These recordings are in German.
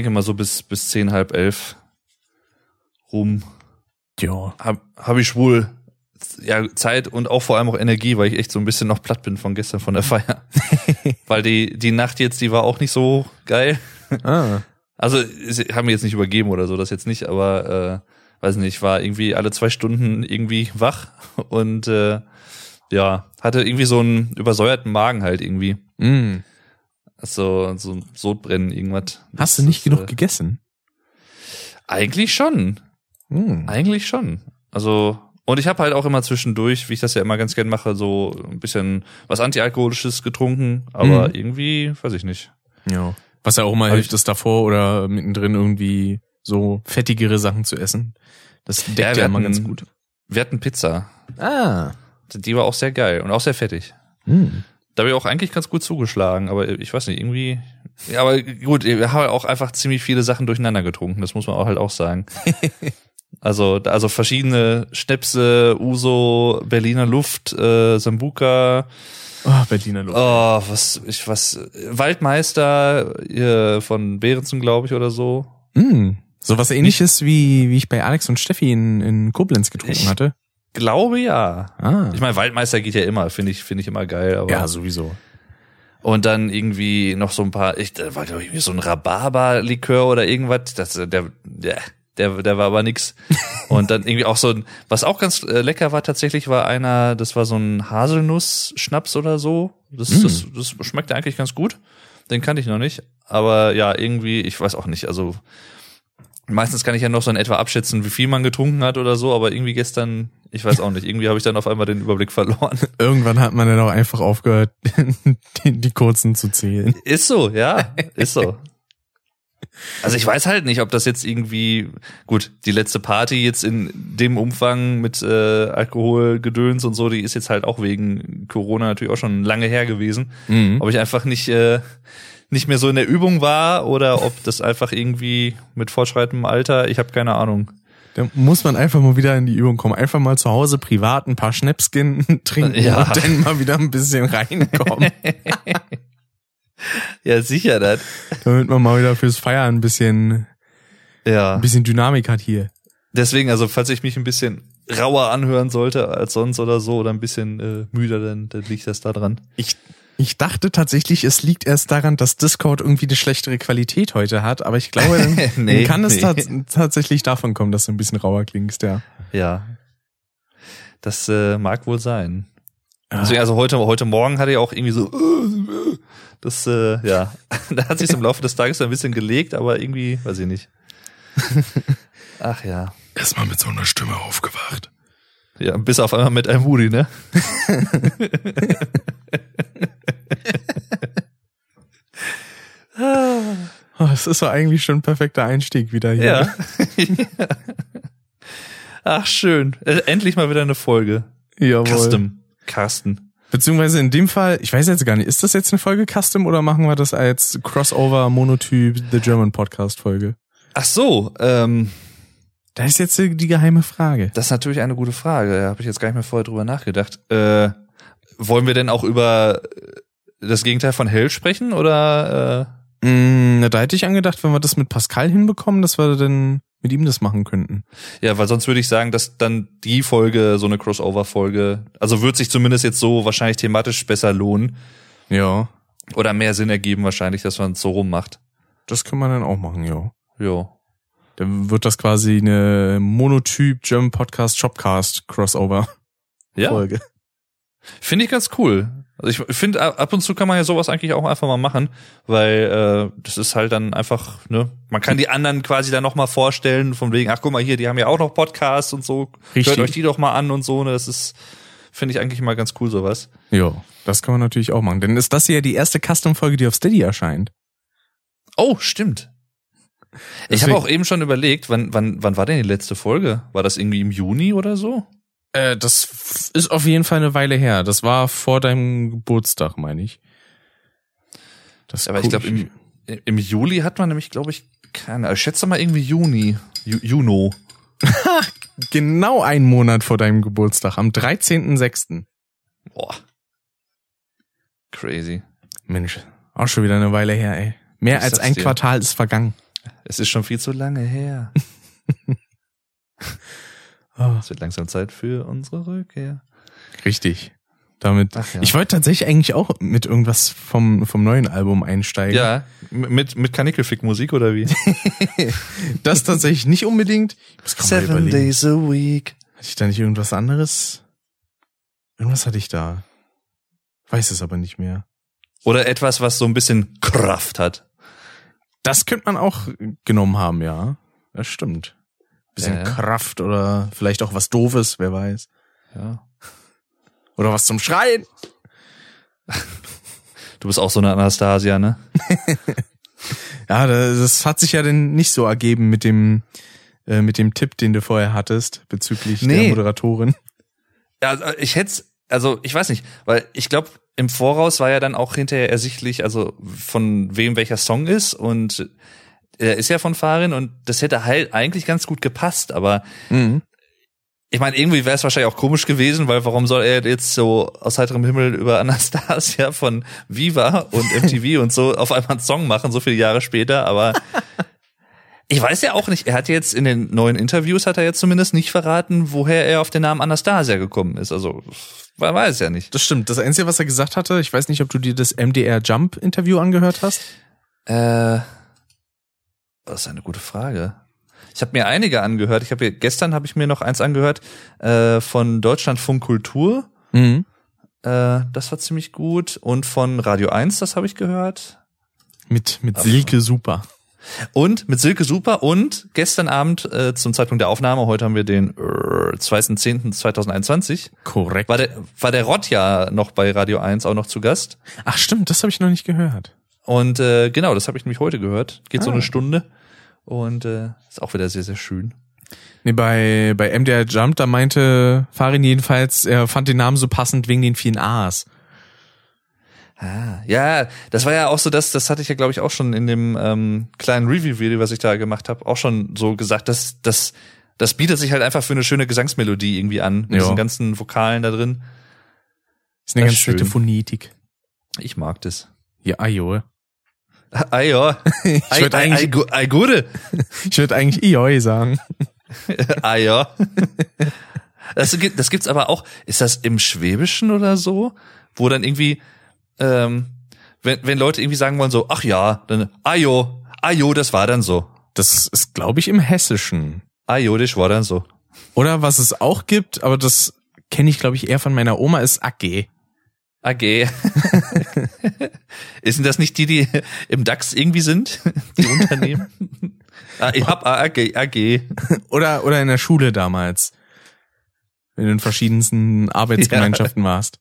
denke mal so bis, bis zehn, halb elf rum Ja. habe hab ich wohl ja, Zeit und auch vor allem auch Energie, weil ich echt so ein bisschen noch platt bin von gestern von der Feier. weil die, die Nacht jetzt, die war auch nicht so geil. Ah. Also, sie haben mich jetzt nicht übergeben oder so, das jetzt nicht, aber äh, weiß nicht, ich war irgendwie alle zwei Stunden irgendwie wach und äh, ja, hatte irgendwie so einen übersäuerten Magen halt irgendwie. Mm. So, so ein Sodbrennen, irgendwas. Hast du Das nicht ist, genug äh, gegessen? Eigentlich schon. Mm. Eigentlich schon. Also, und ich habe halt auch immer zwischendurch, wie ich das ja immer ganz gern mache, so ein bisschen was Antialkoholisches getrunken, aber Mhm. irgendwie, weiß ich nicht. Ja. Was ja auch mal hilft, ist davor oder mittendrin irgendwie so fettigere Sachen zu essen. Das deckt ja, wir immer ganz gut. Wir hatten Pizza. Ah. Die war auch sehr geil und auch sehr fettig. Hm. Da habe ich auch eigentlich ganz gut zugeschlagen, aber ich weiß nicht, irgendwie. Ja, aber gut, wir haben auch einfach ziemlich viele Sachen durcheinander getrunken, das muss man auch halt auch sagen. Also, also verschiedene Schnäpse, Uso, Berliner Luft, äh, Sambuka, Oh, Berliner Luft. Oh, was, ich, was, Waldmeister hier von Behrensen, glaube ich, oder so. Mm. So was ähnliches wie, wie ich bei Alex und Steffi in, in Koblenz getrunken Ich- hatte. Glaube ja. Ah. Ich meine, Waldmeister geht ja immer, finde ich, finde ich immer geil, aber. ja, sowieso. Und dann irgendwie noch so ein paar, ich, da war glaube ich irgendwie so ein Rhabarber-Likör oder irgendwas, das, der, der, der, der war aber nix. Und dann irgendwie auch so ein, was auch ganz äh, lecker war tatsächlich, war einer, das war so ein Haselnuss-Schnaps oder so. Das, Mm. das, das schmeckte eigentlich ganz gut. Den kannte ich noch nicht. Aber ja, irgendwie, ich weiß auch nicht, also meistens kann ich ja noch so in etwa abschätzen, wie viel man getrunken hat oder so, aber irgendwie gestern, ich weiß auch nicht, irgendwie habe ich dann auf einmal den Überblick verloren. Irgendwann hat man dann auch einfach aufgehört, die, die kurzen zu zählen. Ist so, ja, ist so. Also ich weiß halt nicht, ob das jetzt irgendwie gut die letzte Party jetzt in dem Umfang mit äh, Alkoholgedöns und so, die ist jetzt halt auch wegen Corona natürlich auch schon lange her gewesen. Mhm. Ob ich einfach nicht äh, nicht mehr so in der Übung war oder ob das einfach irgendwie mit fortschreitendem Alter, ich habe keine Ahnung. Da muss man einfach mal wieder in die Übung kommen. Einfach mal zu Hause privat ein paar Schnäpskin trinken Ja. und dann mal wieder ein bisschen reinkommen. Ja, sicher das. damit man mal wieder fürs Feiern ein bisschen, Ja. ein bisschen Dynamik hat hier. Deswegen, also falls ich mich ein bisschen rauer anhören sollte als sonst oder so oder ein bisschen äh, müder, dann, dann liegt das da dran. Ich, ich dachte tatsächlich, es liegt erst daran, dass Discord irgendwie eine schlechtere Qualität heute hat, aber ich glaube, dann, Nee, dann kann es nee. tats tatsächlich davon kommen, dass du ein bisschen rauer klingst, ja. Ja. Das äh, mag wohl sein. Ah. Deswegen, also heute, heute Morgen hatte ich auch irgendwie so, das, äh, ja, da hat sich im Laufe des Tages so ein bisschen gelegt, aber irgendwie, weiß ich nicht. Ach ja. Erstmal mit so einer Stimme aufgewacht. Ja, bis auf einmal mit einem Moody, ne? Oh, das ist doch eigentlich schon ein perfekter Einstieg wieder hier. Ja. Ach, schön. Äh, Endlich mal wieder eine Folge. Jawohl. Custom. Carsten. Beziehungsweise in dem Fall, ich weiß jetzt gar nicht, ist das jetzt eine Folge Custom oder machen wir das als Crossover Monotyp The German Podcast Folge? Ach so, ähm, Da ist jetzt die geheime Frage. Das ist natürlich eine gute Frage. Da habe ich jetzt gar nicht mehr vorher drüber nachgedacht. Äh, wollen wir denn auch über das Gegenteil von Hell sprechen oder? Mm, na, da hätte ich angedacht, wenn wir das mit Pascal hinbekommen, dass wir dann mit ihm das machen könnten. Äh, ja, weil sonst würde ich sagen, dass dann die Folge so eine Crossover-Folge, also wird sich zumindest jetzt so wahrscheinlich thematisch besser lohnen Ja. oder mehr Sinn ergeben wahrscheinlich, dass man es so rum macht. Das kann man dann auch machen, ja. Jo. Dann wird das quasi eine Monotyp German Podcast Shopcast Crossover Ja, Folge. finde ich ganz cool. Also ich finde, ab und zu kann man ja sowas eigentlich auch einfach mal machen, weil äh, das ist halt dann einfach, ne, man kann die anderen quasi dann nochmal vorstellen, von wegen, ach guck mal hier, die haben ja auch noch Podcasts und so, Richtig. hört euch die doch mal an und so, ne, das ist, finde ich eigentlich immer ganz cool sowas. Ja, das kann man natürlich auch machen. Denn ist das hier die erste Custom-Folge, die auf Steady erscheint? Oh, stimmt. Ich Deswegen- habe auch eben schon überlegt, wann, wann, wann war denn die letzte Folge? War das irgendwie im Juni oder so? Äh, das ist auf jeden Fall eine Weile her. Das war vor deinem Geburtstag, meine ich. Das Aber ich glaube, im, im Juli hat man nämlich, glaube ich, keine. Ich schätze mal irgendwie Juni. Ju, Juno. genau einen Monat vor deinem Geburtstag, am 13.06. Boah. Crazy. Mensch, auch schon wieder eine Weile her, ey. Mehr Ich als ein dir. Quartal ist vergangen. Es ist schon viel zu lange her. Oh, Es wird langsam Zeit für unsere Rückkehr. richtig. Damit. Ja. Ich wollte tatsächlich eigentlich auch mit irgendwas vom, vom neuen Album einsteigen. Ja, mit, mit Kanickelfick-Musik oder wie? Das tatsächlich nicht unbedingt. Überlegen. days a week. Hatte ich da nicht irgendwas anderes? Irgendwas hatte ich da. Weiß es aber nicht mehr. Oder etwas, was so ein bisschen Kraft hat. Das könnte man auch genommen haben, ja. Das stimmt. Bisschen Ja, ja. Kraft oder vielleicht auch was Doofes, wer weiß. Ja. Oder was zum Schreien. Du bist auch so eine Anastasia, ne? Ja, das, das hat sich ja dann nicht so ergeben mit dem, äh, mit dem Tipp, den du vorher hattest, bezüglich Nee. der Moderatorin. Ja, also ich hätte, also ich weiß nicht, weil ich glaube, im Voraus war ja dann auch hinterher ersichtlich, also von wem welcher Song ist und er ist ja von Farin und das hätte halt eigentlich ganz gut gepasst, aber Mhm. ich meine, irgendwie wäre es wahrscheinlich auch komisch gewesen, weil warum soll er jetzt so aus heiterem Himmel über Anastasia von Viva und MTV und so auf einmal einen Song machen, so viele Jahre später, aber ich weiß ja auch nicht, er hat jetzt in den neuen Interviews hat er jetzt zumindest nicht verraten, woher er auf den Namen Anastasia gekommen ist. Also, man weiß ja nicht. Das stimmt. Das Einzige, was er gesagt hatte, ich weiß nicht, ob du dir das MDR Jump Interview angehört hast. Äh, das ist eine gute Frage. Ich habe mir einige angehört. Ich habe gestern habe ich mir noch eins angehört äh, von Deutschlandfunk Kultur. Mhm. Äh, das war ziemlich gut. Und von Radio 1, das habe ich gehört. Mit, mit Silke Super. Und mit Silke Super und gestern Abend äh, zum Zeitpunkt der Aufnahme, heute haben wir den äh, 2.10.2021, Korrekt. war der, war der Rott ja noch bei Radio 1 auch noch zu Gast. Ach stimmt, das habe ich noch nicht gehört. Und äh, genau, das habe ich nämlich heute gehört. Geht so Ah. eine Stunde. Und äh, ist auch wieder sehr, sehr schön. Nee, bei, bei MDR Jump, da meinte Farin jedenfalls, er fand den Namen so passend wegen den vielen A's. Ah, ja, das war ja auch so, das, das hatte ich ja, glaube ich, auch schon in dem ähm, kleinen Review-Video, was ich da gemacht habe, auch schon so gesagt, dass das, das bietet sich halt einfach für eine schöne Gesangsmelodie irgendwie an, mit Ja. diesen ganzen Vokalen da drin. Ist eine Das ganz ist schön. nette Phonetik. Ich mag das. Ja, ajo. Ah ja, Ich würde Ei- ei- eigentlich, ei- gu- ei, gute. ich würde eigentlich Ioi sagen. Ah ja. Das, gibt, das gibt's aber auch, ist das im Schwäbischen oder so? Wo dann irgendwie, ähm, wenn, wenn Leute irgendwie sagen wollen so, ach ja, dann, ajo, ajo, das war dann so. Das ist, glaube ich, im Hessischen. Ajo, das war dann so. Oder was es auch gibt, aber das kenne ich, glaube ich, eher von meiner Oma, ist AG. AG. ist denn das nicht die, die im DAX irgendwie sind? Die Unternehmen? ah, ich hab AG, AG. Oder, oder in der Schule damals. Wenn du in verschiedensten Arbeitsgemeinschaften warst.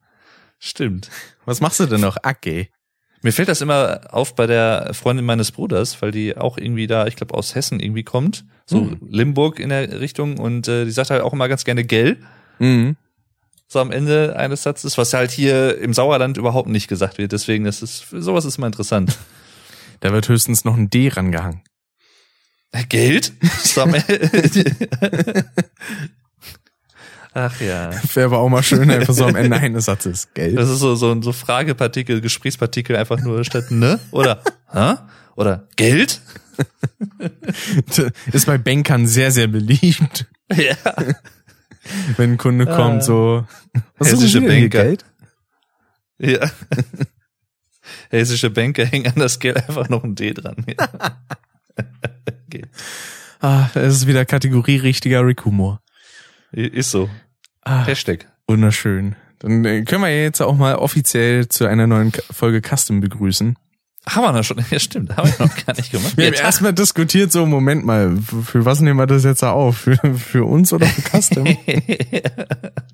Stimmt. Was machst du denn noch? AG. Mir fällt das immer auf bei der Freundin meines Bruders, weil die auch irgendwie da, ich glaube, aus Hessen irgendwie kommt. So Hm. Limburg in der Richtung und äh, die sagt halt auch immer ganz gerne Gell. Mhm. So am Ende eines Satzes, was halt hier im Sauerland überhaupt nicht gesagt wird. Deswegen, das ist, sowas ist mal interessant. Da wird höchstens noch ein D rangehangen. Geld? Ach ja. Wäre aber auch mal schön, einfach so am Ende eines Satzes. Geld. Das ist so, so ein so Fragepartikel, Gesprächspartikel einfach nur statt ne oder hä? Oder Geld? Ist bei Bankern sehr, sehr beliebt. Ja. Wenn ein Kunde kommt, so. Was Hessische Banker. Geld? Ja. Hessische Banker hängen an das Geld einfach noch ein D dran. Ja. Okay. Ah, das ist wieder Kategorie richtiger Rick-Humor. Ist so. Ah, Hashtag. wunderschön. Dann äh, können wir jetzt auch mal offiziell zu einer neuen Folge Custom begrüßen. Haben wir noch schon? Ja, stimmt. Haben wir noch gar nicht gemacht. Wir haben Jetzt- erstmal diskutiert, so, Moment mal, für was nehmen wir das jetzt auf? Für, für uns oder für Custom?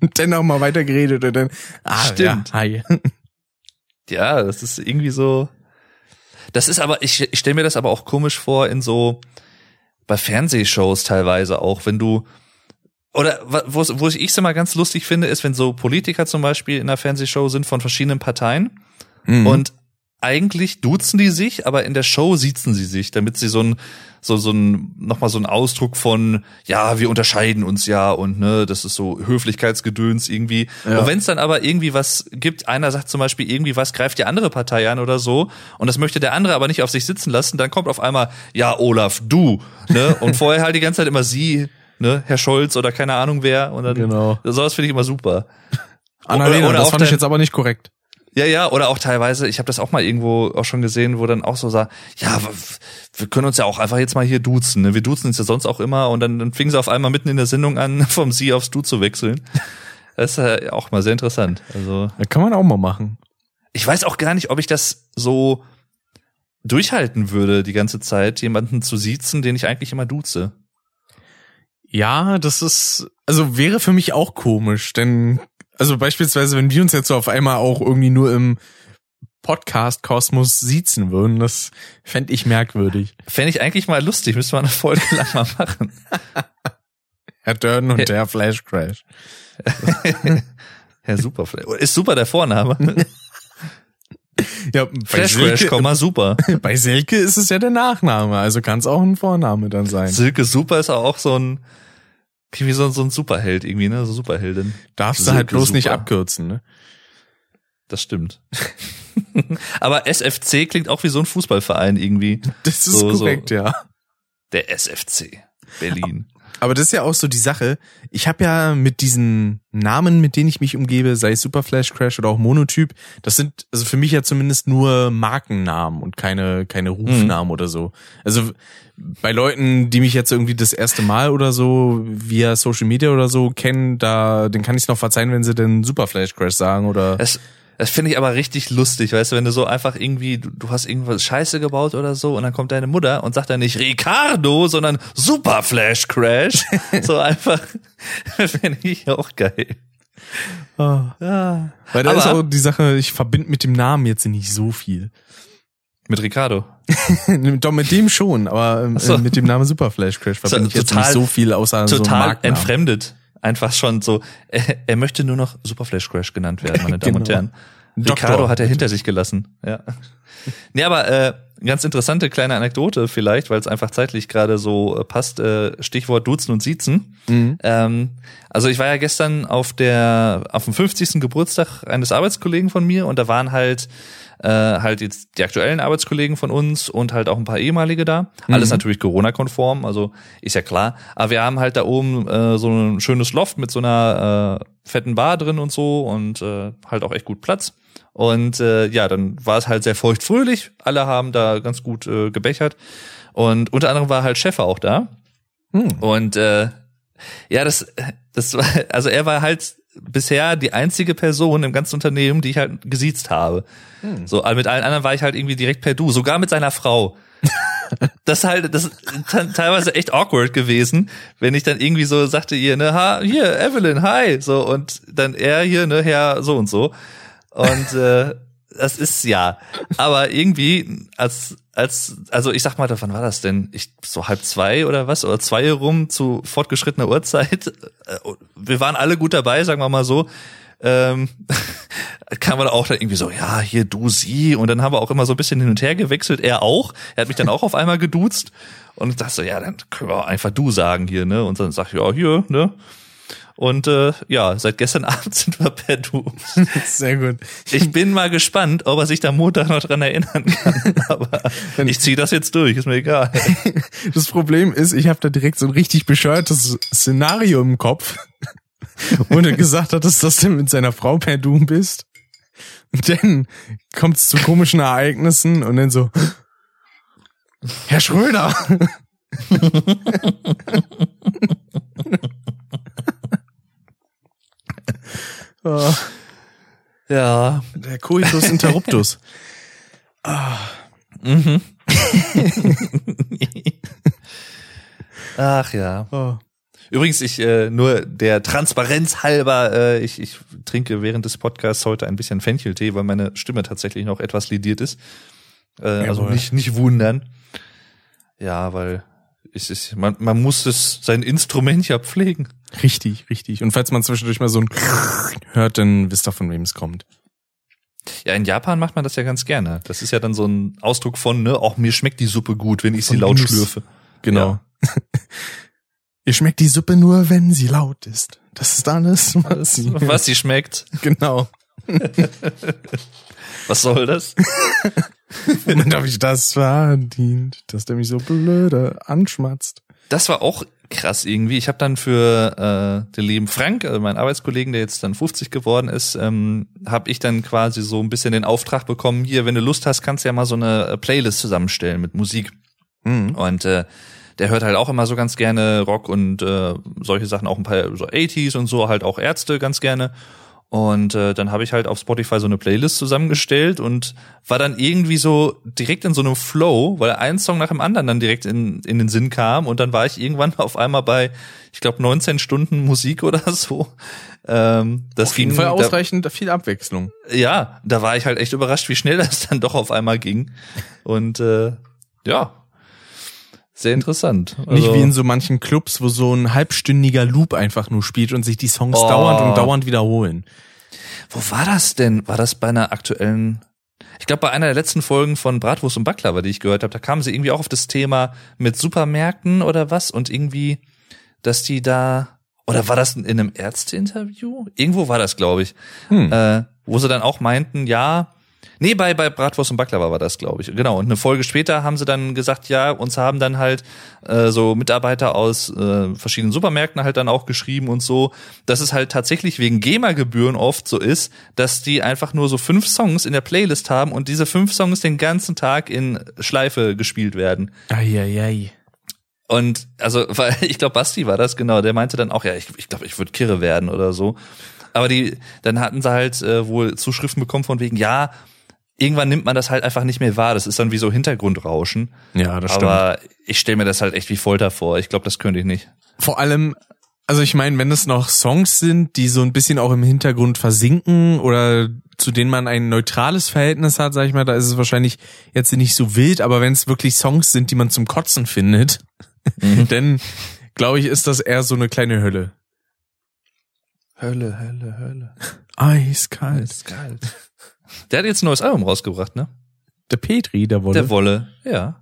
und dann auch mal weitergeredet und dann, ah, Stimmt. Ja, hi. ja, das ist irgendwie so. Das ist aber, ich, ich stelle mir das aber auch komisch vor in so bei Fernsehshows teilweise auch, wenn du oder wo wo ich es immer ganz lustig finde, ist, wenn so Politiker zum Beispiel in einer Fernsehshow sind von verschiedenen Parteien Mhm. und eigentlich duzen die sich, aber in der Show siezen sie sich, damit sie so ein so so ein nochmal so ein Ausdruck von ja wir unterscheiden uns ja und ne das ist so Höflichkeitsgedöns irgendwie. Ja. Und wenn es dann aber irgendwie was gibt, einer sagt zum Beispiel irgendwie was greift die andere Partei an oder so und das möchte der andere aber nicht auf sich sitzen lassen, dann kommt auf einmal ja Olaf du ne und vorher halt die ganze Zeit immer sie ne Herr Scholz oder keine Ahnung wer und dann Genau. sowas finde ich immer super. Annalena, oder das auch fand ich jetzt aber nicht korrekt. Ja, ja, oder auch teilweise, ich habe das auch mal irgendwo auch schon gesehen, wo dann auch so sagt, ja, wir können uns ja auch einfach jetzt mal hier duzen. Ne? Wir duzen uns ja sonst auch immer und dann, dann fingen sie auf einmal mitten in der Sendung an, vom Sie aufs Du zu wechseln. Das ist ja auch mal sehr interessant. Also Das kann man auch mal machen. ich weiß auch gar nicht, ob ich das so durchhalten würde, die ganze Zeit jemanden zu siezen, den ich eigentlich immer duze. Ja, das ist, also wäre für mich auch komisch, denn, also beispielsweise, wenn wir uns jetzt so auf einmal auch irgendwie nur im Podcast-Kosmos siezen würden, das fände ich merkwürdig. Fände ich eigentlich mal lustig, müsste man eine Folge lang mal machen. Herr Durden und der Flash Crash. Ja, super. Ist super der Vorname. Ja, Flash Crash, Komma, super. bei Silke ist es ja der Nachname, also kann es auch ein Vorname dann sein. Silke Super ist auch so ein, wie so, so ein Superheld irgendwie, ne? So Superheldin. Darfst du halt bloß nicht Super. abkürzen, ne? Das stimmt. Aber SFC klingt auch wie so ein Fußballverein irgendwie. Das ist So, so. korrekt, ja. Der SFC Berlin. Aber das ist ja auch so die Sache. Ich habe ja mit diesen Namen, mit denen ich mich umgebe, sei es Super Flash Crash oder auch Monotyp, das sind also für mich ja zumindest nur Markennamen und keine keine Rufnamen oder so. Also bei Leuten, die mich jetzt irgendwie das erste Mal oder so via Social Media oder so kennen, da den kann ich noch verzeihen, wenn sie denn Super Flash Crash sagen oder Das, das finde ich aber richtig lustig, weißt du, wenn du so einfach irgendwie, du, du hast irgendwas Scheiße gebaut oder so und dann kommt deine Mutter und sagt dann nicht Ricardo, sondern Super Flash Crash. so einfach, finde ich auch geil. Ja. weil da Aber- ist auch die Sache, ich verbinde mit dem Namen jetzt nicht so viel. Mit Ricardo. Doch mit dem schon, aber ähm, so. äh, mit dem Namen Super Flash Crash verbinde ich jetzt total- nicht so viel außer so einem Total entfremdet. Einfach schon so, er, er möchte nur noch Super Flash Crash genannt werden, meine Damen und Genau. Herren. Doktor. Ricardo hat er hinter sich gelassen. Ja. Nee, aber äh, ganz interessante kleine Anekdote vielleicht, weil es einfach zeitlich gerade so äh, passt. Äh, Stichwort Duzen und Siezen. Mhm. Ähm, also ich war ja gestern auf der auf dem 50. Geburtstag eines Arbeitskollegen von mir und da waren halt äh, halt jetzt die aktuellen Arbeitskollegen von uns und halt auch ein paar ehemalige da. Alles natürlich Corona-konform, also ist ja klar. Aber wir haben halt da oben äh, so ein schönes Loft mit so einer äh, fetten Bar drin und so und äh, halt auch echt gut Platz. Und äh, ja, dann war es halt sehr feuchtfröhlich. Alle haben da ganz gut äh, gebechert. Und unter anderem war halt Chef auch da. Hm. Und äh, ja, das, das war, also er war halt bisher die einzige Person im ganzen Unternehmen, die ich halt gesiezt habe. So, aber mit allen anderen war ich halt irgendwie direkt per Du, sogar mit seiner Frau. das halt, das ist te- teilweise echt awkward gewesen, wenn ich dann irgendwie so sagte ihr, ne, ha, hier, Evelyn, hi, so, und dann er hier, ne, Herr, so und so. Und äh, das ist ja. Aber irgendwie, als, als, also ich sag mal, wann war das denn? Ich, so halb zwei oder was? Oder zwei rum zu fortgeschrittener Uhrzeit. Äh, Wir waren alle gut dabei, sagen wir mal so. Ähm, kam man auch dann irgendwie so, ja, hier du, sie. Und dann haben wir auch immer so ein bisschen hin und her gewechselt. Er auch. Er hat mich dann auch auf einmal geduzt. Und ich dachte so, ja, dann können wir auch einfach du sagen hier, ne? Und dann sag ich, ja, hier, ne? Und äh, ja, seit gestern Abend sind wir per Du. Sehr gut. Ich bin mal gespannt, ob er sich da Montag noch dran erinnern kann. Aber ich ziehe das jetzt durch, ist mir egal. Das Problem ist, ich habe da direkt so ein richtig bescheuertes Szenario im Kopf, wo du gesagt hattest, dass du mit seiner Frau per Du bist. Und dann kommt es zu komischen Ereignissen und dann so, Herr Schröder. Oh, Ja. der Coitus Interruptus. Mhm. Ach ja. Oh. Übrigens, ich äh, nur der Transparenz halber, äh, ich, ich trinke während des Podcasts heute ein bisschen Fencheltee, weil meine Stimme tatsächlich noch etwas lidiert ist. Äh, also nicht nicht wundern. Ja, weil es ist, man, man muss es sein Instrument ja pflegen. Richtig, richtig. Und falls man zwischendurch mal so ein hört, dann wisst ihr, von wem es kommt. Ja, in Japan macht man das ja ganz gerne. Das ist ja dann so ein Ausdruck von, ne, auch mir schmeckt die Suppe gut, wenn ich sie laut Genuss. schlürfe. Genau. Ihr schmeckt die Suppe nur, wenn sie laut ist. Das ist alles, was sie. Was sie schmeckt. Genau. Was soll das? Womit habe ich das verdient, dass der mich so blöde anschmatzt? Das war auch krass irgendwie. Ich habe dann für äh, den lieben Frank, also meinen Arbeitskollegen, der jetzt dann 50 geworden ist, ähm, habe ich dann quasi so ein bisschen den Auftrag bekommen, hier, wenn du Lust hast, kannst du ja mal so eine äh, Playlist zusammenstellen mit Musik. Mhm. Und äh, der hört halt auch immer so ganz gerne Rock und äh, solche Sachen, auch ein paar so 80s und so, halt auch Ärzte ganz gerne. Und äh, dann habe ich halt auf Spotify so eine Playlist zusammengestellt und war dann irgendwie so direkt in so einem Flow, weil ein Song nach dem anderen dann direkt in, in den Sinn kam und dann war ich irgendwann auf einmal bei, ich glaube, 19 Stunden Musik oder so. Ähm, das Auf jeden ging, Fall da, ausreichend viel Abwechslung. ja, da war ich halt echt überrascht, wie schnell das dann doch auf einmal ging. Und äh, ja, sehr interessant. Nicht Also- wie in so manchen Clubs, wo so ein halbstündiger Loop einfach nur spielt und sich die Songs Oh. dauernd und dauernd wiederholen. Wo war das denn? War das bei einer aktuellen? Ich glaube, bei einer der letzten Folgen von Bratwurst und Baklava, die ich gehört habe, da kamen sie irgendwie auch auf das Thema mit Supermärkten oder was und irgendwie, dass die da oder war das in einem Ärzteinterview? Irgendwo war das, glaube ich, Hm. äh, wo sie dann auch meinten, ja. Nee, bei, bei Bratwurst und Baklava war das, glaube ich. Genau. Und eine Folge später haben sie dann gesagt, ja, uns haben dann halt äh, so Mitarbeiter aus äh, verschiedenen Supermärkten halt dann auch geschrieben und so, dass es halt tatsächlich wegen GEMA-Gebühren oft so ist, dass die einfach nur so fünf Songs in der Playlist haben und diese fünf Songs den ganzen Tag in Schleife gespielt werden. Eieiei. Und also, weil ich glaube, Basti war das, genau, der meinte dann auch, ja, ich, ich glaube, ich würde Kirre werden oder so. Aber die, dann hatten sie halt äh, wohl Zuschriften bekommen von wegen, ja, irgendwann nimmt man das halt einfach nicht mehr wahr. Das ist dann wie so Hintergrundrauschen. Ja, das stimmt. Aber ich stelle mir das halt echt wie Folter vor. Ich glaube, das könnte ich nicht. Vor allem, also ich meine, wenn es noch Songs sind, die so ein bisschen auch im Hintergrund versinken oder zu denen man ein neutrales Verhältnis hat, sag ich mal, da ist es wahrscheinlich jetzt nicht so wild, aber wenn es wirklich Songs sind, die man zum Kotzen findet, dann glaube ich, ist das eher so eine kleine Hölle. Hölle, Hölle, Hölle. Eiskalt. Ist kalt. Der hat jetzt ein neues Album rausgebracht, ne? Der Petri, der Wolle. Der Wolle, ja.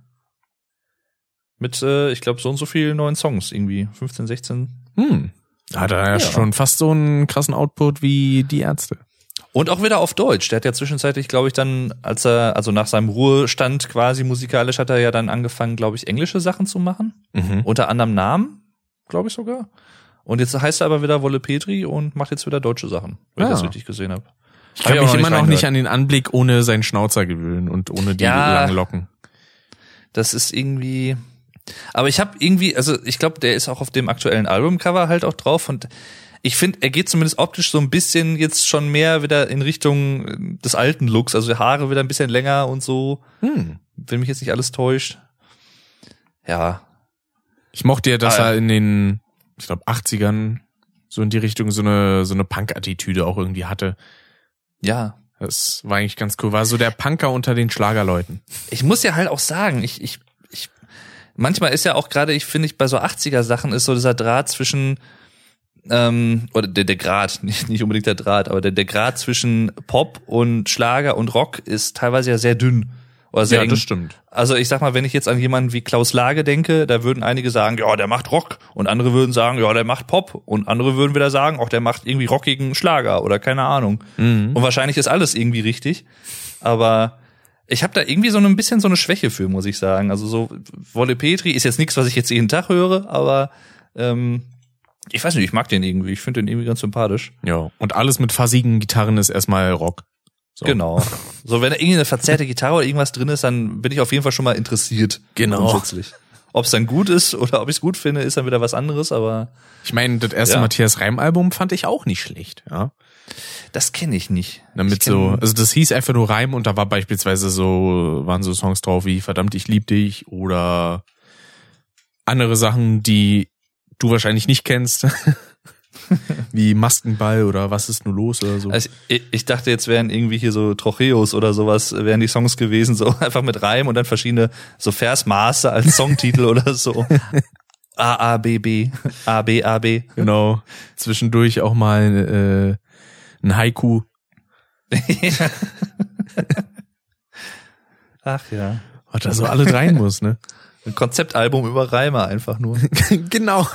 Mit, äh, ich glaube, so und so vielen neuen Songs, irgendwie 15, 16. hm. Hat er ja, Ja. schon fast so einen krassen Output wie die Ärzte. Und auch wieder auf Deutsch. Der hat ja zwischenzeitlich, glaube ich, dann, als er, also nach seinem Ruhestand quasi musikalisch, hat er ja dann angefangen, glaube ich, englische Sachen zu machen. Mhm. Unter anderem Namen, glaube ich sogar. Und jetzt heißt er aber wieder Wolle Petri und macht jetzt wieder deutsche Sachen, wenn ich Ah. das richtig gesehen habe. Ich kann mich immer noch nicht an den Anblick ohne seinen Schnauzer gewöhnen und ohne die Ja. langen Locken. Das ist irgendwie. Aber ich habe irgendwie, also ich glaube, der ist auch auf dem aktuellen Albumcover halt auch drauf und ich finde, er geht zumindest optisch so ein bisschen jetzt schon mehr wieder in Richtung äh, des alten Looks, also Haare wieder ein bisschen länger und so, Hm. wenn mich jetzt nicht alles täuscht. Ja, Ich mochte ja, dass Ah, er in den, ich glaube, 80ern so in die Richtung so eine, so eine Punk-Attitüde auch irgendwie hatte. Ja. Das war eigentlich ganz cool. War so der Punker unter den Schlagerleuten. Ich muss ja halt auch sagen, ich, ich, ich, manchmal ist ja auch gerade, ich finde ich bei so 80er Sachen ist so dieser Draht zwischen, ähm, oder der, der Grad, nicht, nicht unbedingt der Draht, aber der, der Grad zwischen Pop und Schlager und Rock ist teilweise ja sehr dünn. Oder sehr eng. stimmt. Also ich sag mal, wenn ich jetzt an jemanden wie Klaus Lage denke, da würden einige sagen, ja, der macht Rock. Und andere würden sagen, ja, der macht Pop. Und andere würden wieder sagen, auch der macht irgendwie rockigen Schlager oder keine Ahnung. Und wahrscheinlich ist alles irgendwie richtig. Aber ich habe da irgendwie so ein bisschen so eine Schwäche für, muss ich sagen. Also so Wolle Petri ist jetzt nichts, was ich jetzt jeden Tag höre, aber ähm, ich weiß nicht, ich mag den irgendwie. Ich finde den irgendwie ganz sympathisch. Ja. Und alles mit fassigen Gitarren ist erstmal Rock. So. Genau. So, wenn da irgendwie eine verzerrte Gitarre oder irgendwas drin ist, dann bin ich auf jeden Fall schon mal interessiert. Genau. Grundsätzlich. Ob es dann gut ist oder ob ich es gut finde, ist dann wieder was anderes, aber Ich meine, das erste Ja. Matthias Reim-Album fand ich auch nicht schlecht, ja. das kenne ich nicht. Damit ich so, also das hieß einfach nur Reim und da war beispielsweise so, waren so Songs drauf wie Verdammt, ich lieb dich oder andere Sachen, die du wahrscheinlich nicht kennst. wie Maskenball oder Was ist nur los oder so. Also ich, ich dachte, jetzt wären irgendwie hier so Trocheos oder sowas, wären die Songs gewesen, so einfach mit Reim und dann verschiedene so Versmaße als Songtitel oder so. A, A, B, B, A, B, A, B. Genau. Zwischendurch auch mal äh, ein Haiku. Ach ja. Was da so alles rein muss, ne? Ein Konzeptalbum über Reime einfach nur. genau.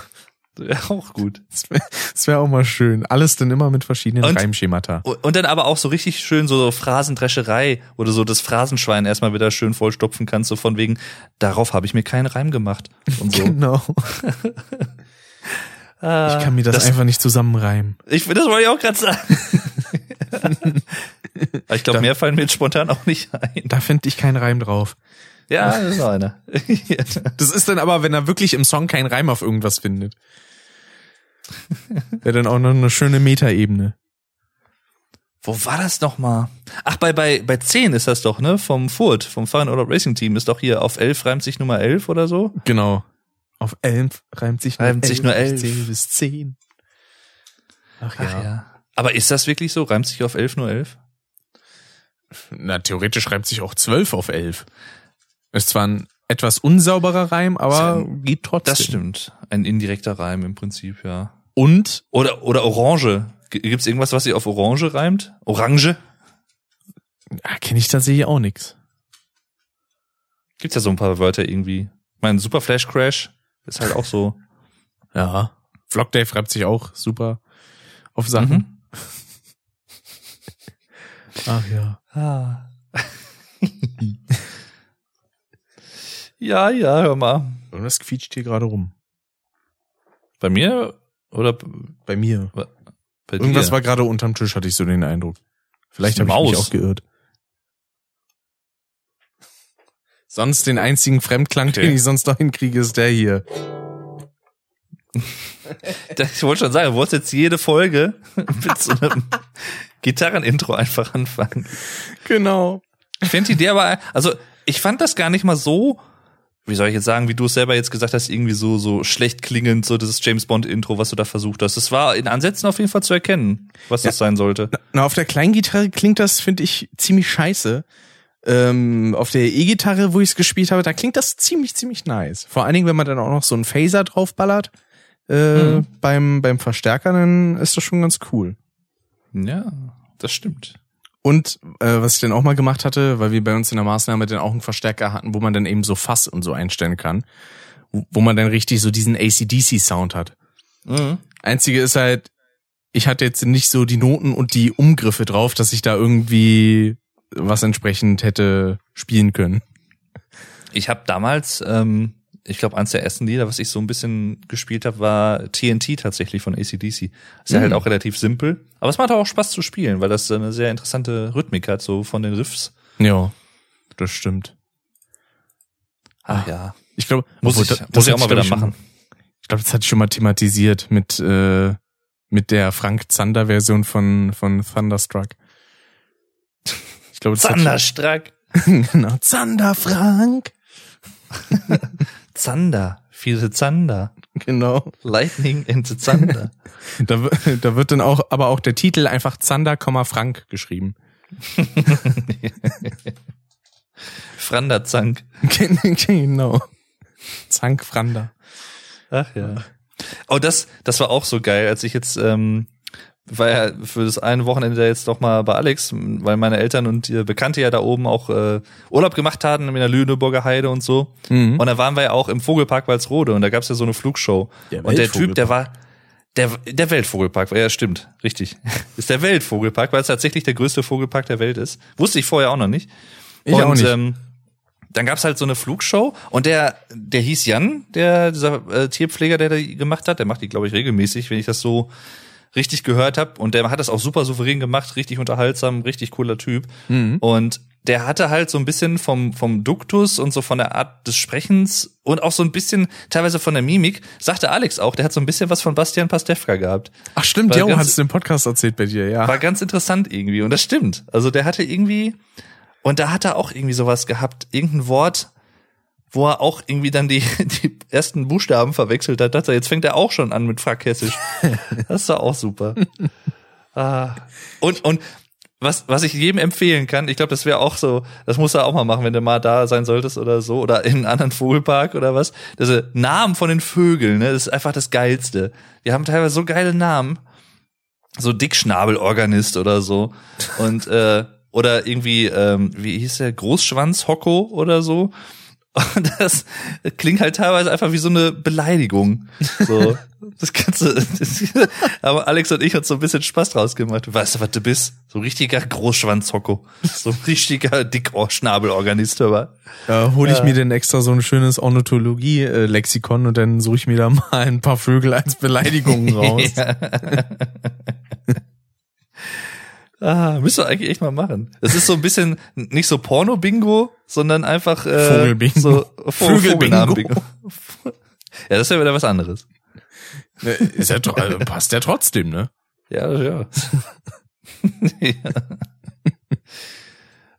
Wäre auch gut. Das wäre wär auch mal schön. Alles dann immer mit verschiedenen Und- Reimschemata. Und dann aber auch so richtig schön so Phrasendrescherei, wo du so das Phrasenschwein erstmal wieder schön vollstopfen kannst, so von wegen, darauf habe ich mir keinen Reim gemacht. Und so. Genau. Ah, Ich kann mir das, einfach nicht zusammenreimen. Ich das wollte ich auch gerade sagen. Aber ich glaube, mehr fallen mir jetzt spontan auch nicht ein. Da finde ich keinen Reim drauf. Ja, das ist einer. Das ist dann aber, wenn er wirklich im Song keinen Reim auf irgendwas findet. Wäre dann auch noch eine schöne Metaebene. Wo war das noch mal? Ach, bei, bei, bei 10 ist das doch, ne? Vom Furt, vom Fahren oder Racing Team ist doch hier auf 11 reimt sich Nummer 11 oder so. Genau. Auf elf reimt sich Reimt sich nur elf. Zehn bis zehn. Ach ja. Ach ja. Aber ist das wirklich so? Reimt sich auf 11 nur 11? Na, theoretisch reimt sich auch zwölf auf elf. Ist zwar ein etwas unsauberer Reim, aber geht trotzdem. Das stimmt. Ein indirekter Reim im Prinzip, ja. Und Oder, oder Orange. Gibt's irgendwas, was sich auf Orange reimt? Orange? ah, kenne ich tatsächlich auch nix. Gibt's ja so ein paar Wörter irgendwie. Ich meine, Super Flash Crash ist halt auch so. Ja. Vlog Dave reimt sich auch super auf Sachen. Mhm. Ach ja. Ah. ja, ja, hör mal. Irgendwas quietscht hier gerade rum. Bei mir oder Bei mir. bei Irgendwas dir? war gerade unterm Tisch, hatte ich so den Eindruck. Vielleicht habe ich mich auch geirrt. Sonst den einzigen Fremdklang, Okay. den ich sonst noch hinkriege, ist der hier. Ich wollte schon sagen, du wolltest jetzt jede Folge mit so einem Gitarrenintro einfach anfangen. Genau. Ich finde die Idee aber, also ich fand das gar nicht mal so, wie soll ich jetzt sagen, wie du es selber jetzt gesagt hast, irgendwie so so schlecht klingend, so dieses James Bond Intro, was du da versucht hast. Es war in Ansätzen auf jeden Fall zu erkennen, was das sein sollte. Na, auf der Kleingitarre klingt das, finde ich, ziemlich scheiße. Ähm, auf der E-Gitarre, wo ich es gespielt habe, da klingt das ziemlich, ziemlich nice. Vor allen Dingen, wenn man dann auch noch so einen Phaser draufballert äh, Mhm. beim, beim Verstärker, dann ist das schon ganz cool. Ja, das stimmt. Und äh, was ich dann auch mal gemacht hatte, weil wir bei uns in der Maßnahme dann auch einen Verstärker hatten, wo man dann eben so Fass und so einstellen kann, wo, man dann richtig so diesen ACDC-Sound hat. Mhm. Einzige ist halt, ich hatte jetzt nicht so die Noten und die Umgriffe drauf, dass ich da irgendwie was entsprechend hätte spielen können. Ich habe damals, ähm, ich glaube, eins der ersten Lieder, was ich so ein bisschen gespielt habe, war TNT tatsächlich von ACDC. Ist ja Mhm. halt auch relativ simpel, aber es macht auch Spaß zu spielen, weil das eine sehr interessante Rhythmik hat, so von den Riffs. Ja, das stimmt. Ach ja, Ich glaube, muss obwohl, ich, das- muss ich auch mal wieder machen. Ich glaube, das hatte ich schon mal thematisiert mit äh, mit der Frank Zander Version von von Thunderstruck. Ich glaube, ich, genau Zander Frank. Zander, viele Zander. Genau. Lightning in the Zander. Da, da wird dann auch aber auch der Titel einfach Zander, Frank geschrieben. Franderzank. genau. Zank Frander. Ach ja. Oh, das, das war auch so geil, als ich jetzt, ähm, war ja für das eine Wochenende jetzt doch mal bei Alex, weil meine Eltern und ihr Bekannte ja da oben auch äh, Urlaub gemacht hatten in der Lüneburger Heide und so. Mhm. Und da waren wir ja auch im Vogelpark Walsrode und da gab's ja so eine Flugshow. Der und der Typ, der war der, der Weltvogelpark, ja stimmt, richtig. Ist der Weltvogelpark, weil es tatsächlich der größte Vogelpark der Welt ist. Wusste ich vorher auch noch nicht. Ich und, auch nicht. Ähm, dann gab's halt so eine Flugshow und der, der hieß Jan, der dieser äh, Tierpfleger, der die gemacht hat, der macht die, glaube ich, regelmäßig, wenn ich das so richtig gehört habe. Und der hat das auch super souverän gemacht, richtig unterhaltsam, richtig cooler Typ. Mhm. Und der hatte halt so ein bisschen vom, vom Duktus und so von der Art des Sprechens und auch so ein bisschen teilweise von der Mimik, sagte Alex auch, der hat so ein bisschen was von Bastian Pastewka gehabt. Ach stimmt, ja, hast du im Podcast erzählt bei dir, ja. War ganz interessant irgendwie. Und das stimmt. Also der hatte irgendwie, und da hat er auch irgendwie sowas gehabt, irgendein Wort, wo er auch irgendwie dann die, die ersten Buchstaben verwechselt hat. Dachte er, jetzt fängt er auch schon an mit Frackhessisch. Das war auch super. ah. Und, und was, was ich jedem empfehlen kann, ich glaube, das wäre auch so, das muss er auch mal machen, wenn du mal da sein solltest oder so, oder in einem anderen Vogelpark oder was. Diese Namen von den Vögeln, ne, das ist einfach das Geilste. Die haben teilweise so geile Namen. so Dickschnabelorganist oder so. Und äh, oder irgendwie, ähm, wie hieß der, Großschwanz-Hocko oder so. Und das klingt halt teilweise einfach wie so eine Beleidigung. So, das das, aber Alex und ich uns so ein bisschen Spaß draus gemacht. Weißt du, was du bist? So richtiger Großschwanzhocko. So richtiger Dickohrschnabelorganist, aber. Ja, hole ich ja. mir denn extra so ein schönes Ornithologie-Lexikon und dann suche ich mir da mal ein paar Vögel als Beleidigungen raus. Ja. Ah, müsste eigentlich echt mal machen. Das ist so ein bisschen nicht so Porno-Bingo, sondern einfach äh, Vogel-Bingo. So Vögel-Bingo. Ja, das ist ja wieder was anderes. Ne, ist ja, also passt ja trotzdem, ne? Ja, ja. ja.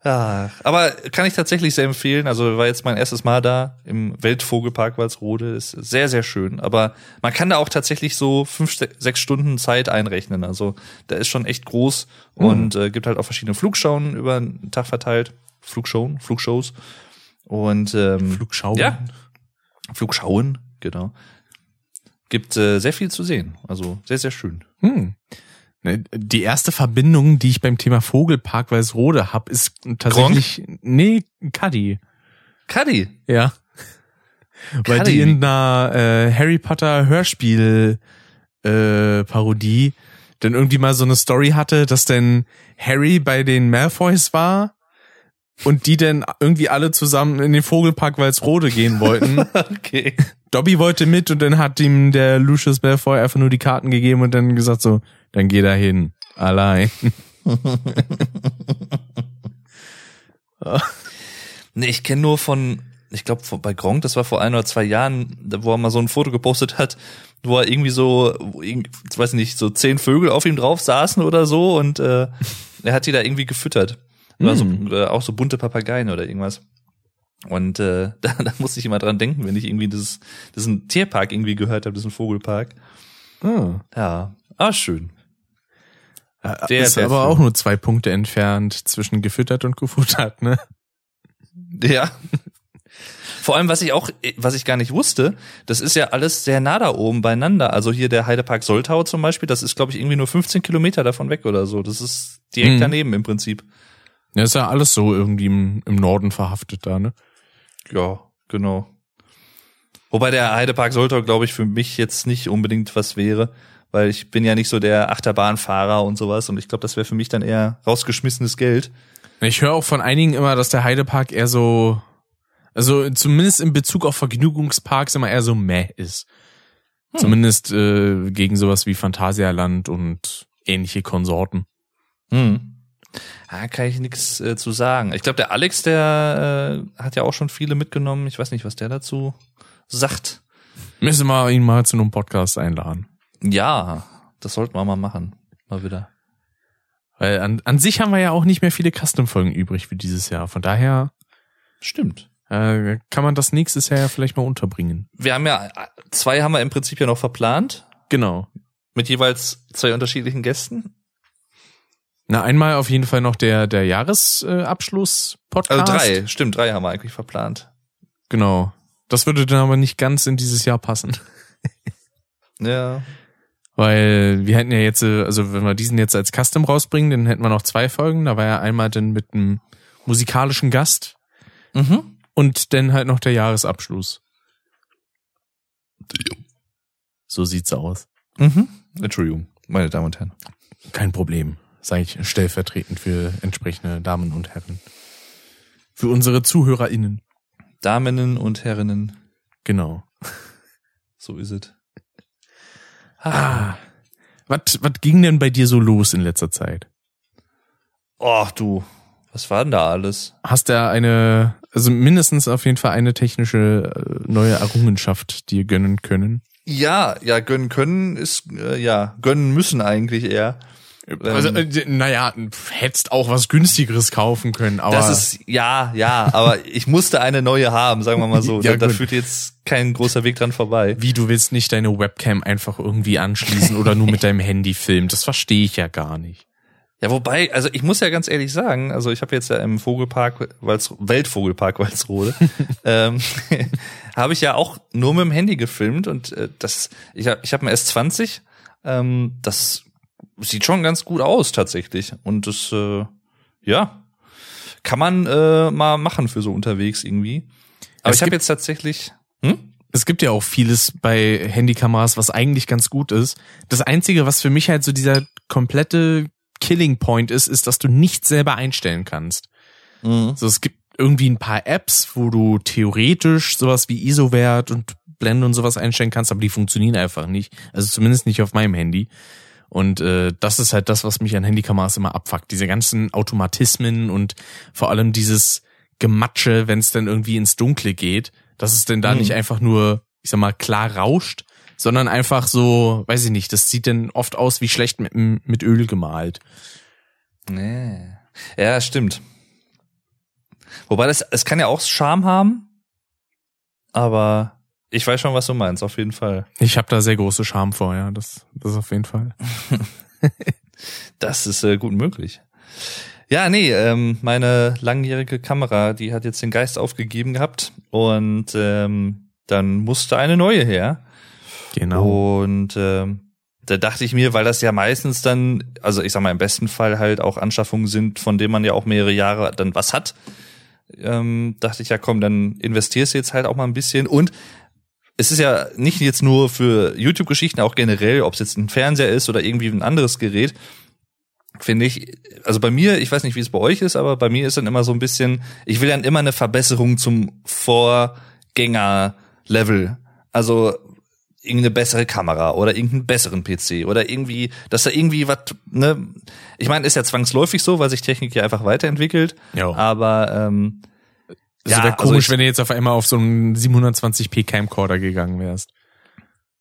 Ja, aber kann ich tatsächlich sehr empfehlen. Also war jetzt mein erstes Mal da im Weltvogelpark Walsrode. Ist sehr, sehr schön. Aber man kann da auch tatsächlich so fünf, sechs Stunden Zeit einrechnen. Also der ist schon echt groß mhm. und äh, gibt halt auch verschiedene Flugschauen über den Tag verteilt. Flugschauen, Flugshows. Und ähm, Flugschauen. Ja. Flugschauen, genau. Gibt äh, sehr viel zu sehen. Also sehr, sehr schön. Hm. Ne, die erste Verbindung, die ich beim Thema Vogelpark Weißrode hab, ist tatsächlich, Gronk? nee, Cuddy. Cuddy? Ja. Weil Cuddy. die in einer äh, Harry Potter Hörspiel äh, Parodie dann irgendwie mal so eine Story hatte, dass denn Harry bei den Malfoys war und die dann irgendwie alle zusammen in den Vogelpark Walsrode gehen wollten. okay. Dobby wollte mit und dann hat ihm der Lucius Malfoy einfach nur die Karten gegeben und dann gesagt so, dann geh da hin. Allein. nee, ich kenne nur von, ich glaube bei Gronk, das war vor ein oder zwei Jahren, wo er mal so ein Foto gepostet hat, wo er irgendwie so, ich weiß nicht, so zehn Vögel auf ihm drauf saßen oder so und äh, er hat die da irgendwie gefüttert. Oder so, hm. oder auch so bunte Papageien oder irgendwas. Und äh, da, da musste ich immer dran denken, wenn ich irgendwie dieses, diesen Tierpark irgendwie gehört habe, diesen Vogelpark. Oh. Ja, ah, schön. Ja, sehr, ist aber schön. auch nur zwei Punkte entfernt zwischen gefüttert und gefuttert, ne? Ja. Vor allem, was ich auch, was ich gar nicht wusste, das ist ja alles sehr nah da oben beieinander. Also hier der Heidepark Soltau zum Beispiel, das ist, glaube ich, irgendwie nur 15 Kilometer davon weg oder so. Das ist direkt mhm. daneben im Prinzip. Ja, ist ja alles so irgendwie im, im Norden verhaftet da, ne? Ja, genau. Wobei der Heidepark Soltau, glaube ich, für mich jetzt nicht unbedingt was wäre weil ich bin ja nicht so der Achterbahnfahrer und sowas und ich glaube, das wäre für mich dann eher rausgeschmissenes Geld. Ich höre auch von einigen immer, dass der Heidepark eher so, also zumindest in Bezug auf Vergnügungsparks immer eher so meh ist. Hm. Zumindest äh, gegen sowas wie Phantasialand und ähnliche Konsorten. Hm. Ah, kann ich nichts äh, zu sagen. Ich glaube, der Alex, der äh, hat ja auch schon viele mitgenommen. Ich weiß nicht, was der dazu sagt. Müssen wir ihn mal zu einem Podcast einladen. Ja, das sollten wir mal machen. Mal wieder. Weil an, an sich haben wir ja auch nicht mehr viele Custom-Folgen übrig für dieses Jahr. Von daher. Stimmt. Äh, kann man das nächstes Jahr ja vielleicht mal unterbringen. Wir haben ja, zwei haben wir im Prinzip ja noch verplant. Genau. Mit jeweils zwei unterschiedlichen Gästen. Na, einmal auf jeden Fall noch der, der Jahresabschluss-Podcast. Also drei, stimmt, drei haben wir eigentlich verplant. Genau. Das würde dann aber nicht ganz in dieses Jahr passen. ja. Weil wir hätten ja jetzt, äh, also wenn wir diesen jetzt als Custom rausbringen, dann hätten wir noch zwei Folgen. Da war ja einmal dann mit einem musikalischen Gast mhm. und dann halt noch der Jahresabschluss. So sieht's aus. Mhm. Entschuldigung, meine Damen und Herren. Kein Problem, sage ich stellvertretend für entsprechende Damen und Herren. Für unsere ZuhörerInnen. Daminnen und Herrinnen. Genau. So ist es. Ah. Was, was ging denn bei dir so los in letzter Zeit? Ach du, was war denn da alles? Hast du eine, also mindestens auf jeden Fall eine technische äh, neue Errungenschaft dir gönnen können? Ja, ja, gönnen können ist, äh, ja, gönnen müssen eigentlich eher. Also, ähm, äh, naja, hättest auch was günstigeres kaufen können, aber. Das ist, ja, ja, aber ich musste eine neue haben, sagen wir mal so. ja, da, da führt jetzt kein großer Weg dran vorbei. Wie, du willst nicht deine Webcam einfach irgendwie anschließen oder nur mit deinem Handy filmen? Das verstehe ich ja gar nicht. Ja, wobei, also ich muss ja ganz ehrlich sagen, also ich habe jetzt ja im Vogelpark, Walz, Weltvogelpark Walsrode, ähm, habe ich ja auch nur mit dem Handy gefilmt und äh, das, ich habe ich hab ein S20, ähm, das sieht schon ganz gut aus tatsächlich. Und das, äh, ja, kann man äh, mal machen für so unterwegs irgendwie. Aber Es ich habe jetzt tatsächlich. Hm? Es gibt ja auch vieles bei Handykameras, was eigentlich ganz gut ist. Das Einzige, was für mich halt so dieser komplette Killing Point ist, ist, dass du nichts selber einstellen kannst. Also es gibt irgendwie ein paar Apps, wo du theoretisch sowas wie ISO-Wert und Blende und sowas einstellen kannst, aber die funktionieren einfach nicht. Also zumindest nicht auf meinem Handy. Und äh, das ist halt das, was mich an Handykameras immer abfuckt. Diese ganzen Automatismen und vor allem dieses Gematsche, wenn es dann irgendwie ins Dunkle geht, dass es denn da Mhm. nicht einfach nur, ich sag mal, klar rauscht, sondern einfach so, weiß ich nicht, das sieht dann oft aus wie schlecht mit, mit Öl gemalt. Nee. Ja, stimmt. Wobei das, es kann ja auch Charme haben, aber ich weiß schon, was du meinst, auf jeden Fall. Ich habe da sehr große Scham vor, ja, das, das auf jeden Fall. Das ist äh, gut möglich. Ja, nee, ähm, meine langjährige Kamera, die hat jetzt den Geist aufgegeben gehabt und ähm, dann musste eine neue her. Genau. Und ähm, da dachte ich mir, weil das ja meistens dann, also ich sag mal im besten Fall halt auch Anschaffungen sind, von denen man ja auch mehrere Jahre dann was hat, ähm, dachte ich ja, komm, dann investierst du jetzt halt auch mal ein bisschen und es ist ja nicht jetzt nur für YouTube-Geschichten, auch generell, ob es jetzt ein Fernseher ist oder irgendwie ein anderes Gerät, finde ich, also bei mir, ich weiß nicht, wie es bei euch ist, aber bei mir ist dann immer so ein bisschen, ich will dann immer eine Verbesserung zum Vorgänger-Level. Also irgendeine bessere Kamera oder irgendeinen besseren PC oder irgendwie, dass da irgendwie was, ne, ich meine, ist ja zwangsläufig so, weil sich Technik ja einfach weiterentwickelt, Ja. aber ähm, Es ja, wäre also komisch, ich- wenn du jetzt auf einmal auf so einen 720p Camcorder gegangen wärst.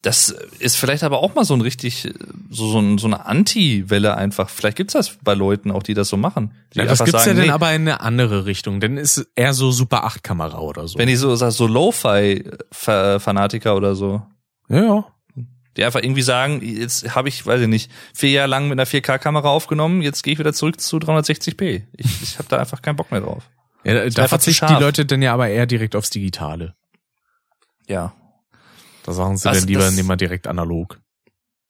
Das ist vielleicht aber auch mal so ein richtig, so, so, ein, so eine Anti-Welle einfach. Vielleicht gibt's das bei Leuten auch, die das so machen. Ja, das gibt's sagen, ja dann nee, aber in eine andere Richtung. Denn ist eher so Super 8 Kamera oder so. Wenn die so, so Lo-Fi-Fanatiker oder so, ja, ja. die einfach irgendwie sagen, jetzt habe ich, weiß ich nicht, vier Jahre lang mit einer 4K-Kamera aufgenommen, jetzt gehe ich wieder zurück zu 360p. Ich, ich habe da einfach keinen Bock mehr drauf. Ja da verzichten die Leute dann ja aber eher direkt aufs Digitale. Ja. Da sagen sie Das- dann lieber, nehmen wir direkt analog.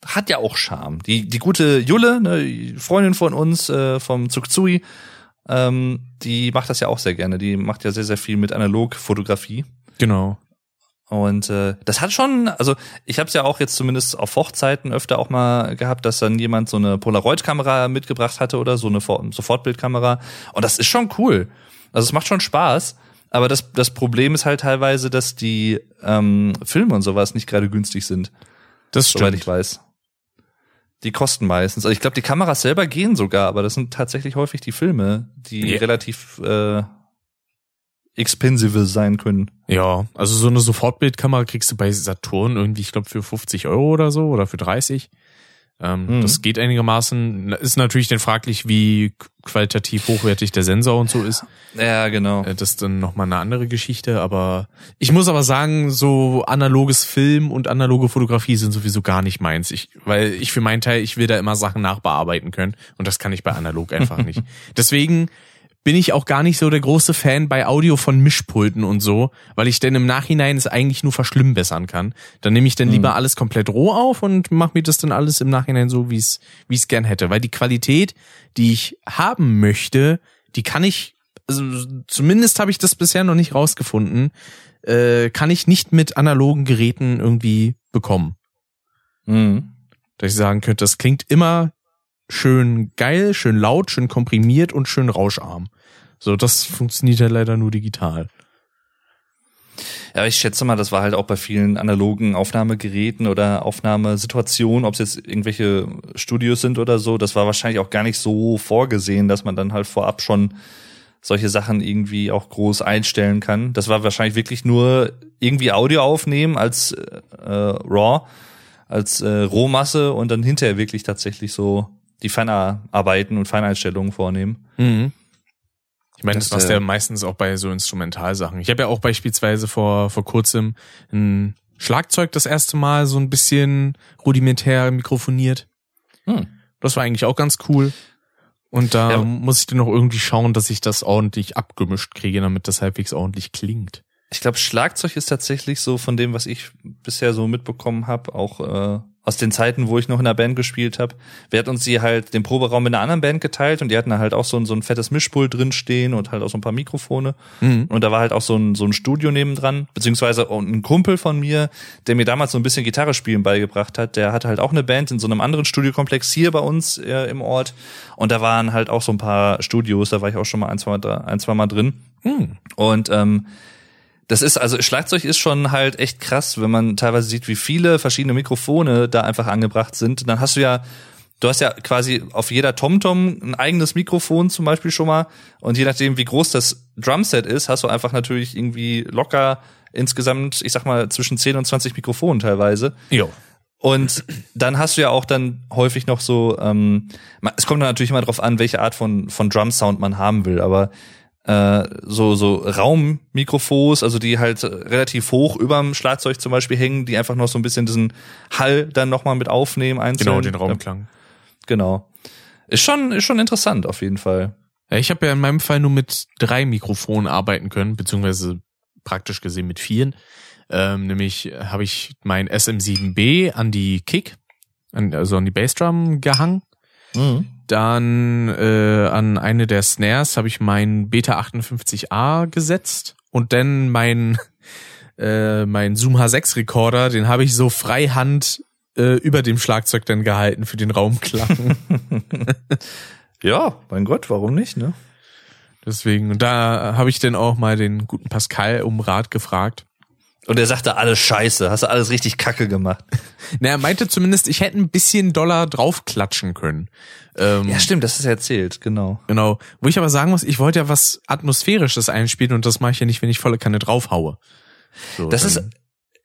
Hat ja auch Charme. Die, die gute Julle, ne, Freundin von uns, äh, vom Zugzui, ähm, die macht das ja auch sehr gerne. Die macht ja sehr, sehr viel mit Analogfotografie. Genau. Und äh, das hat schon, also ich habe es ja auch jetzt zumindest auf Hochzeiten öfter auch mal gehabt, dass dann jemand so eine Polaroid-Kamera mitgebracht hatte oder so eine For- Sofortbildkamera. Und das ist schon cool. Also es macht schon Spaß. Aber das, das Problem ist halt teilweise, dass die ähm, Filme und sowas nicht gerade günstig sind, Das soweit stimmt. ich weiß. Die kosten meistens. Also ich glaube, die Kameras selber gehen sogar, aber das sind tatsächlich häufig die Filme, die Ja. relativ äh, expensive sein können. Ja, also so eine Sofortbildkamera kriegst du bei Saturn irgendwie, ich glaube, für 50 Euro oder so oder für 30. Ähm, Mhm. Das geht einigermaßen. Ist natürlich dann fraglich, wie qualitativ hochwertig der Sensor und so ist. Ja, genau. Äh, Das ist dann nochmal eine andere Geschichte. Aber ich muss aber sagen, so analoges Film und analoge Fotografie sind sowieso gar nicht meins. Ich, weil ich für meinen Teil, ich will da immer Sachen nachbearbeiten können. Und das kann ich bei analog einfach nicht. Deswegen bin ich auch gar nicht so der große Fan bei Audio von Mischpulten und so, weil ich denn im Nachhinein es eigentlich nur verschlimmbessern kann. Dann nehme ich dann lieber alles komplett roh auf und mache mir das dann alles im Nachhinein so, wie es wie ich es gern hätte. Weil die Qualität, die ich haben möchte, die kann ich, also zumindest habe ich das bisher noch nicht rausgefunden, äh, kann ich nicht mit analogen Geräten irgendwie bekommen. Mhm. Dass ich sagen könnte, das klingt immer schön geil, schön laut, schön komprimiert und schön rauscharm. So, das funktioniert ja leider nur digital. Ja, ich schätze mal, das war halt auch bei vielen analogen Aufnahmegeräten oder Aufnahmesituationen, ob es jetzt irgendwelche Studios sind oder so, das war wahrscheinlich auch gar nicht so vorgesehen, dass man dann halt vorab schon solche Sachen irgendwie auch groß einstellen kann. Das war wahrscheinlich wirklich nur irgendwie Audio aufnehmen als äh, RAW, als äh, Rohmasse und dann hinterher wirklich tatsächlich so die Feinarbeiten und Feineinstellungen vornehmen. Mhm. Ich meine, das Das, machst du äh, ja meistens auch bei so Instrumentalsachen. Ich habe ja auch beispielsweise vor, vor kurzem ein Schlagzeug das erste Mal so ein bisschen rudimentär mikrofoniert. Hm. Das war eigentlich auch ganz cool. Und da Ja. muss ich dann noch irgendwie schauen, dass ich das ordentlich abgemischt kriege, damit das halbwegs ordentlich klingt. Ich glaube, Schlagzeug ist tatsächlich so von dem, was ich bisher so mitbekommen habe, auch äh, aus den Zeiten, wo ich noch in der Band gespielt habe. Wir hatten uns die halt den Proberaum mit einer anderen Band geteilt und die hatten halt auch so ein, so ein fettes Mischpult drin stehen und halt auch so ein paar Mikrofone. Mhm. Und da war halt auch so ein, so ein Studio nebendran, beziehungsweise ein Kumpel von mir, der mir damals so ein bisschen Gitarre spielen beigebracht hat, der hatte halt auch eine Band in so einem anderen Studiokomplex hier bei uns äh, im Ort. Und da waren halt auch so ein paar Studios, da war ich auch schon mal ein, zwei Mal, ein, zwei Mal drin. Mhm. Und ähm, das ist, also Schlagzeug ist schon halt echt krass, wenn man teilweise sieht, wie viele verschiedene Mikrofone da einfach angebracht sind. Dann hast du ja, du hast ja quasi auf jeder TomTom ein eigenes Mikrofon zum Beispiel schon mal. Und je nachdem, wie groß das Drumset ist, hast du einfach natürlich irgendwie locker insgesamt, ich sag mal, zwischen 10 und 20 Mikrofonen teilweise. Jo. Und dann hast du ja auch dann häufig noch so, ähm, es kommt dann natürlich immer darauf an, welche Art von, von Drum-Sound man haben will, aber äh, so so Raummikrofons, also die halt relativ hoch überm Schlagzeug zum Beispiel hängen, die einfach noch so ein bisschen diesen Hall dann nochmal mit aufnehmen einzeln. Genau, den Raumklang. Genau. Ist schon ist schon interessant auf jeden Fall. Ja, ich habe ja in meinem Fall nur mit drei Mikrofonen arbeiten können, beziehungsweise praktisch gesehen mit vieren. Ähm, nämlich habe ich mein SM7B an die Kick, an, also an die Bassdrum gehangen. Mhm. Dann äh, an eine der Snares habe ich mein Beta 58A gesetzt und dann mein äh, mein Zoom H6 Recorder, den habe ich so freihand äh, über dem Schlagzeug dann gehalten für den Raumklang. ja, mein Gott, warum nicht, ne? Deswegen, und da habe ich dann auch mal den guten Pascal um Rat gefragt. Und er sagte alles scheiße, hast du alles richtig kacke gemacht. Na, er meinte zumindest, ich hätte ein bisschen Dollar draufklatschen können. Ähm, ja, stimmt, das ist erzählt, genau. Genau. Wo ich aber sagen muss, ich wollte ja was Atmosphärisches einspielen und das mache ich ja nicht, wenn ich volle Kanne draufhaue. So, das ist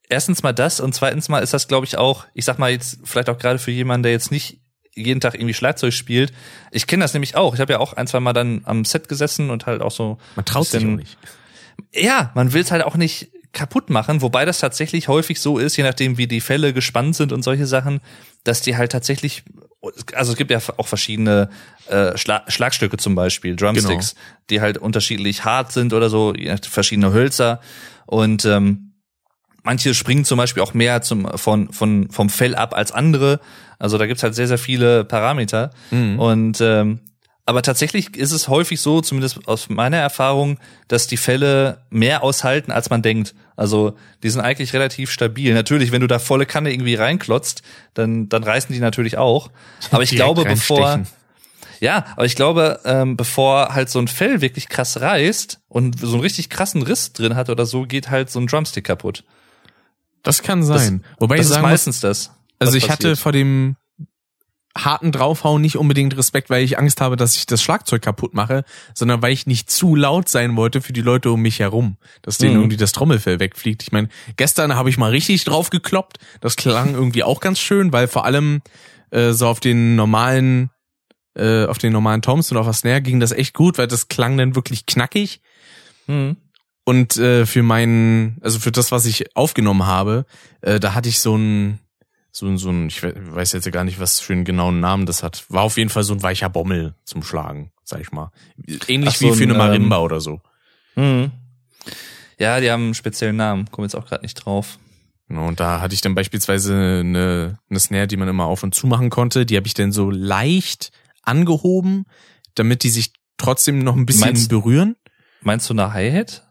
erstens mal das und zweitens mal ist das, glaube ich, auch, ich sag mal jetzt vielleicht auch gerade für jemanden, der jetzt nicht jeden Tag irgendwie Schlagzeug spielt. Ich kenne das nämlich auch. Ich habe ja auch ein, zwei Mal dann am Set gesessen und halt auch so. Man traut sich auch nicht. Ja, man will es halt auch nicht kaputt machen, wobei das tatsächlich häufig so ist, je nachdem wie die Fälle gespannt sind und solche Sachen, dass die halt tatsächlich, also es gibt ja auch verschiedene äh, Schla Schlagstücke zum Beispiel, Drumsticks, genau. die halt unterschiedlich hart sind oder so, verschiedene Hölzer und ähm, manche springen zum Beispiel auch mehr zum, von, von, vom Fell ab als andere. Also da gibt's halt sehr, sehr viele Parameter. Mhm. Und ähm, aber tatsächlich ist es häufig so, zumindest aus meiner Erfahrung, dass die Fälle mehr aushalten, als man denkt. Also die sind eigentlich relativ stabil. Natürlich, wenn du da volle Kanne irgendwie reinklotzt, dann, dann reißen die natürlich auch. Aber ich glaube, bevor. Ja, aber ich glaube, ähm, bevor halt so ein Fell wirklich krass reißt und so einen richtig krassen Riss drin hat oder so, geht halt so ein Drumstick kaputt. Das kann sein. Das, Wobei das ich sagen ist meistens das. Also ich passiert. hatte vor dem harten draufhauen nicht unbedingt Respekt, weil ich Angst habe, dass ich das Schlagzeug kaputt mache, sondern weil ich nicht zu laut sein wollte für die Leute um mich herum, dass denen mhm. irgendwie das Trommelfell wegfliegt. Ich meine, gestern habe ich mal richtig drauf gekloppt. Das klang irgendwie auch ganz schön, weil vor allem äh, so auf den normalen äh, auf den normalen Toms und auf der Snare ging das echt gut, weil das klang dann wirklich knackig. Mhm. Und äh, für meinen, also für das, was ich aufgenommen habe, äh, da hatte ich so ein so, so ein, ich weiß jetzt gar nicht, was für einen genauen Namen das hat. War auf jeden Fall so ein weicher Bommel zum Schlagen, sag ich mal. Ähnlich Ach, wie für eine Marimba ähm, oder so. Mhm. Ja, die haben einen speziellen Namen, komme jetzt auch gerade nicht drauf. Und da hatte ich dann beispielsweise eine, eine Snare, die man immer auf und zu machen konnte. Die habe ich dann so leicht angehoben, damit die sich trotzdem noch ein bisschen meinst, berühren. Meinst du eine Hi-Hat?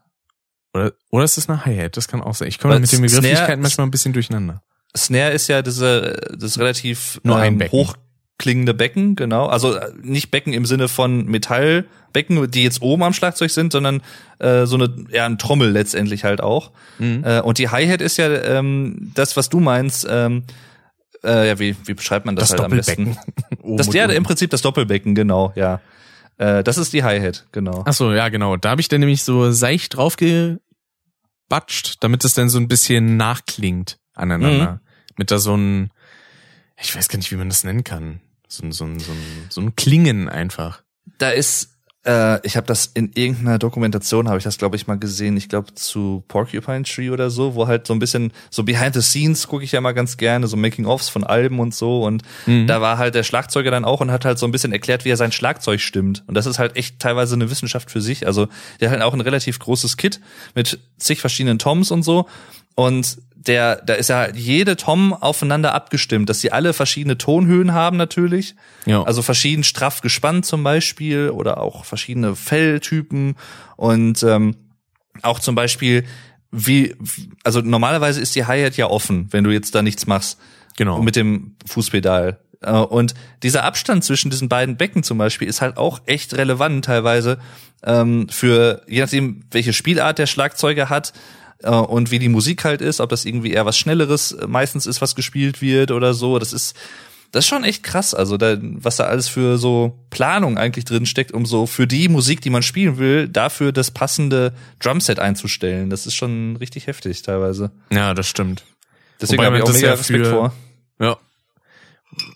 Oder, oder ist das eine Hi-Hat? Das kann auch sein. Ich komme mit den Begrifflichkeiten manchmal ein bisschen durcheinander. Snare ist ja diese, das relativ Nur ein ähm, hochklingende Becken, genau. Also äh, nicht Becken im Sinne von Metallbecken, die jetzt oben am Schlagzeug sind, sondern äh, so eine, ja, ein Trommel letztendlich halt auch. Mhm. Äh, und die Hi-Hat ist ja ähm, das, was du meinst, ähm, äh, ja, wie, wie beschreibt man das, das halt am besten? das ja im Prinzip das Doppelbecken, genau, ja. Äh, das ist die Hi-Hat, genau. Ach so, ja, genau. Da habe ich dann nämlich so seicht draufgebatscht, damit es dann so ein bisschen nachklingt aneinander. Mhm mit da so ein, ich weiß gar nicht, wie man das nennen kann. So ein, so ein, so ein, so ein Klingen einfach. Da ist, äh, ich habe das in irgendeiner Dokumentation, habe ich das, glaube ich, mal gesehen, ich glaube zu Porcupine Tree oder so, wo halt so ein bisschen, so behind the scenes gucke ich ja mal ganz gerne, so Making-ofs von Alben und so. Und mhm. da war halt der Schlagzeuger dann auch und hat halt so ein bisschen erklärt, wie er sein Schlagzeug stimmt. Und das ist halt echt teilweise eine Wissenschaft für sich. Also der hat halt auch ein relativ großes Kit mit zig verschiedenen Toms und so. Und der, da ist ja jede Tom aufeinander abgestimmt, dass sie alle verschiedene Tonhöhen haben natürlich. Ja. Also verschieden straff gespannt zum Beispiel oder auch verschiedene Felltypen und ähm, auch zum Beispiel wie, also normalerweise ist die Hi-Hat ja offen, wenn du jetzt da nichts machst. Genau. Mit dem Fußpedal. Äh, Und dieser Abstand zwischen diesen beiden Becken zum Beispiel ist halt auch echt relevant teilweise ähm, für, je nachdem, welche Spielart der Schlagzeuger hat und wie die Musik halt ist, ob das irgendwie eher was Schnelleres äh, meistens ist, was gespielt wird oder so. Das ist, das ist schon echt krass, also da, was da alles für so Planung eigentlich drin steckt, um so für die Musik, die man spielen will, dafür das passende Drumset einzustellen. Das ist schon richtig heftig teilweise. Ja, das stimmt. Deswegen habe ich auch das mega ja Respekt für- vor. Ja.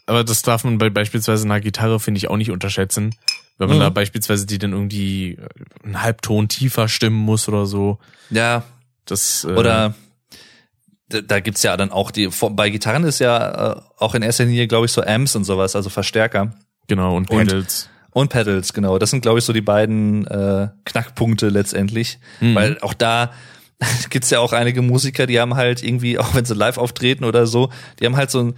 Aber das darf man bei beispielsweise einer Gitarre, finde ich, auch nicht unterschätzen. Wenn man Mhm. da beispielsweise die dann irgendwie äh, einen Halbton tiefer stimmen muss oder so. Ja, Das, äh, Oder da, gibt's ja dann auch die, bei Gitarren ist ja äh, auch in erster Linie, glaube ich, so Amps und sowas, also Verstärker. Genau, und Und- Pedals. Und Pedals, genau. Das sind, glaube ich, so die beiden äh, Knackpunkte letztendlich. Mhm. Weil auch da gibt's ja auch einige Musiker, die haben halt irgendwie, auch wenn sie live auftreten oder so, die haben halt so ein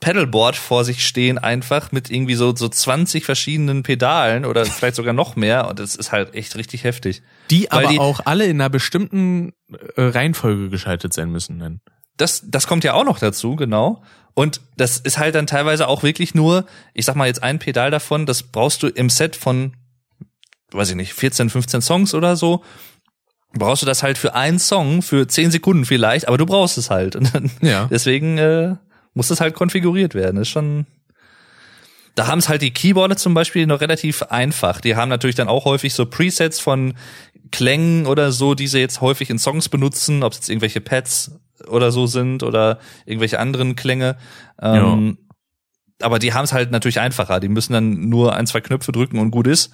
Pedalboard vor sich stehen einfach mit irgendwie so, so 20 verschiedenen Pedalen oder vielleicht sogar noch mehr. Und das ist halt echt richtig heftig. die aber die- auch alle in einer bestimmten äh, Reihenfolge geschaltet sein müssen. Dann. das, das kommt ja auch noch dazu, genau. Und das ist halt dann teilweise auch wirklich nur, ich sag mal jetzt ein Pedal davon, das brauchst du im Set von, weiß ich nicht, 14, 15 Songs oder so, brauchst du das halt für einen Song, für 10 Sekunden vielleicht, aber du brauchst es halt. Und dann, Ja. deswegen äh, muss das halt konfiguriert werden. Das ist schon. Da haben es halt die Keyboarder zum Beispiel noch relativ einfach. Die haben natürlich dann auch häufig so Presets von Klängen oder so, die sie jetzt häufig in Songs benutzen, ob es jetzt irgendwelche Pads oder so sind oder irgendwelche anderen Klänge. Ähm, Aber die haben es halt natürlich einfacher. Die müssen dann nur ein, zwei Knöpfe drücken und gut ist.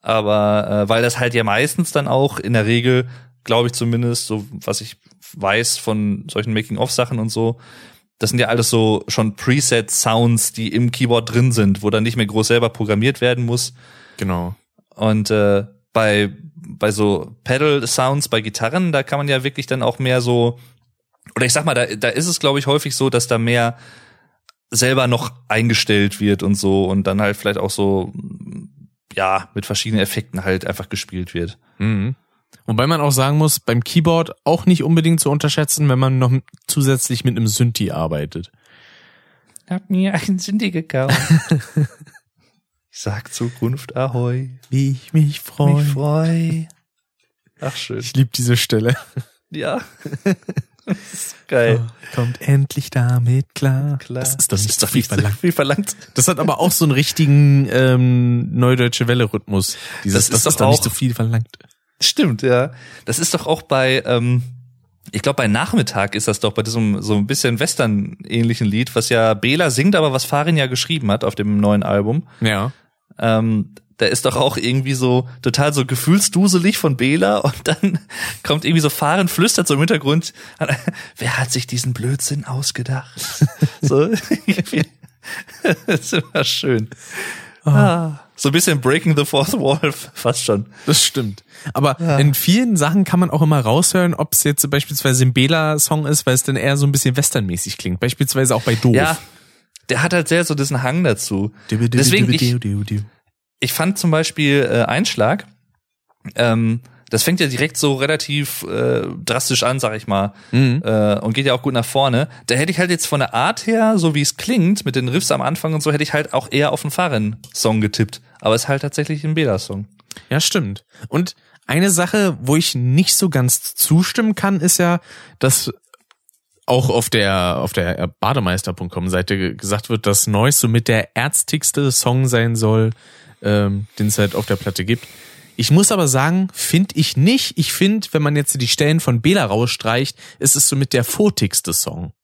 Aber äh, weil das halt ja meistens dann auch in der Regel, glaube ich zumindest, so was ich weiß von solchen Making-of-Sachen und so, das sind ja alles so schon Preset-Sounds, die im Keyboard drin sind, wo dann nicht mehr groß selber programmiert werden muss. Genau. Und äh, bei bei so Pedal-Sounds bei Gitarren, da kann man ja wirklich dann auch mehr so, oder ich sag mal, da, da ist es glaube ich häufig so, dass da mehr selber noch eingestellt wird und so und dann halt vielleicht auch so ja mit verschiedenen Effekten halt einfach gespielt wird. Mhm. Wobei man auch sagen muss, beim Keyboard auch nicht unbedingt zu unterschätzen, wenn man noch zusätzlich mit einem Synthi arbeitet. Hab mir einen Synthi gekauft. ich sag Zukunft Ahoi. Wie ich mich freue. Mich freu. Ach schön. Ich liebe diese Stelle. Ja. das ist geil. Kommt endlich damit klar. Klar. Das ist doch nicht so viel verlangt. viel verlangt. Das hat aber auch so einen richtigen ähm, Neudeutsche Welle-Rhythmus. Dieses, Das ist das doch doch nicht so viel verlangt. Stimmt, ja. Das ist doch auch bei, ähm, ich glaube bei Nachmittag ist das doch bei diesem so ein bisschen Western-ähnlichen Lied, was ja Bela singt, aber was Farin ja geschrieben hat auf dem neuen Album. Ja. Ähm, da ist doch auch irgendwie so total so gefühlsduselig von Bela und dann kommt irgendwie so Farin flüstert so im Hintergrund, wer hat sich diesen Blödsinn ausgedacht? so, das ist immer schön. Ah, so ein bisschen Breaking the Fourth Wall, fast schon. Das stimmt. Aber in vielen Sachen kann man auch immer raushören, ob es jetzt beispielsweise ein Bela-Song ist, weil es dann eher so ein bisschen westernmäßig klingt. Beispielsweise auch bei Doof. Ja, der hat halt sehr so diesen Hang dazu. Deswegen, ich, ich fand zum Beispiel äh, Einschlag, ähm, das fängt ja direkt so relativ äh, drastisch an, sag ich mal, Mhm. äh, und geht ja auch gut nach vorne. Da hätte ich halt jetzt von der Art her, so wie es klingt, mit den Riffs am Anfang und so, hätte ich halt auch eher auf einen Fahren-Song getippt. Aber es ist halt tatsächlich ein Bela-Song. Ja, stimmt. Und eine Sache, wo ich nicht so ganz zustimmen kann, ist ja, dass auch auf der auf der bademeister.com Seite ge- gesagt wird, dass Noise somit der ärztigste Song sein soll, ähm, den es halt auf der Platte gibt. Ich muss aber sagen, finde ich nicht. Ich finde, wenn man jetzt die Stellen von Bela rausstreicht, ist es somit der fotigste Song.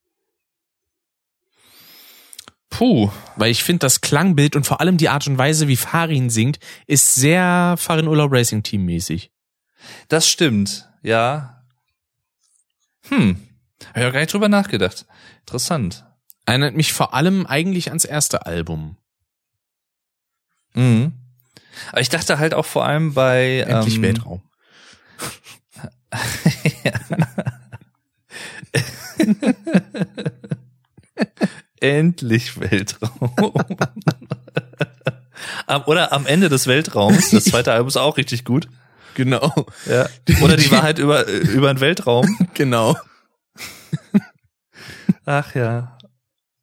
Puh. Weil ich finde, das Klangbild und vor allem die Art und Weise, wie Farin singt, ist sehr Farin Urlaub Racing Team mäßig. Das stimmt, ja. Hm. Hab ich auch gar nicht drüber nachgedacht. Interessant. Erinnert mich vor allem eigentlich ans erste Album. Mhm. Aber ich dachte halt auch vor allem bei Endlich ähm, Weltraum. Endlich Weltraum. Oder am Ende des Weltraums. Das zweite Album ist auch richtig gut. Genau. Ja. Oder die Wahrheit über, über den Weltraum. Genau. Ach ja.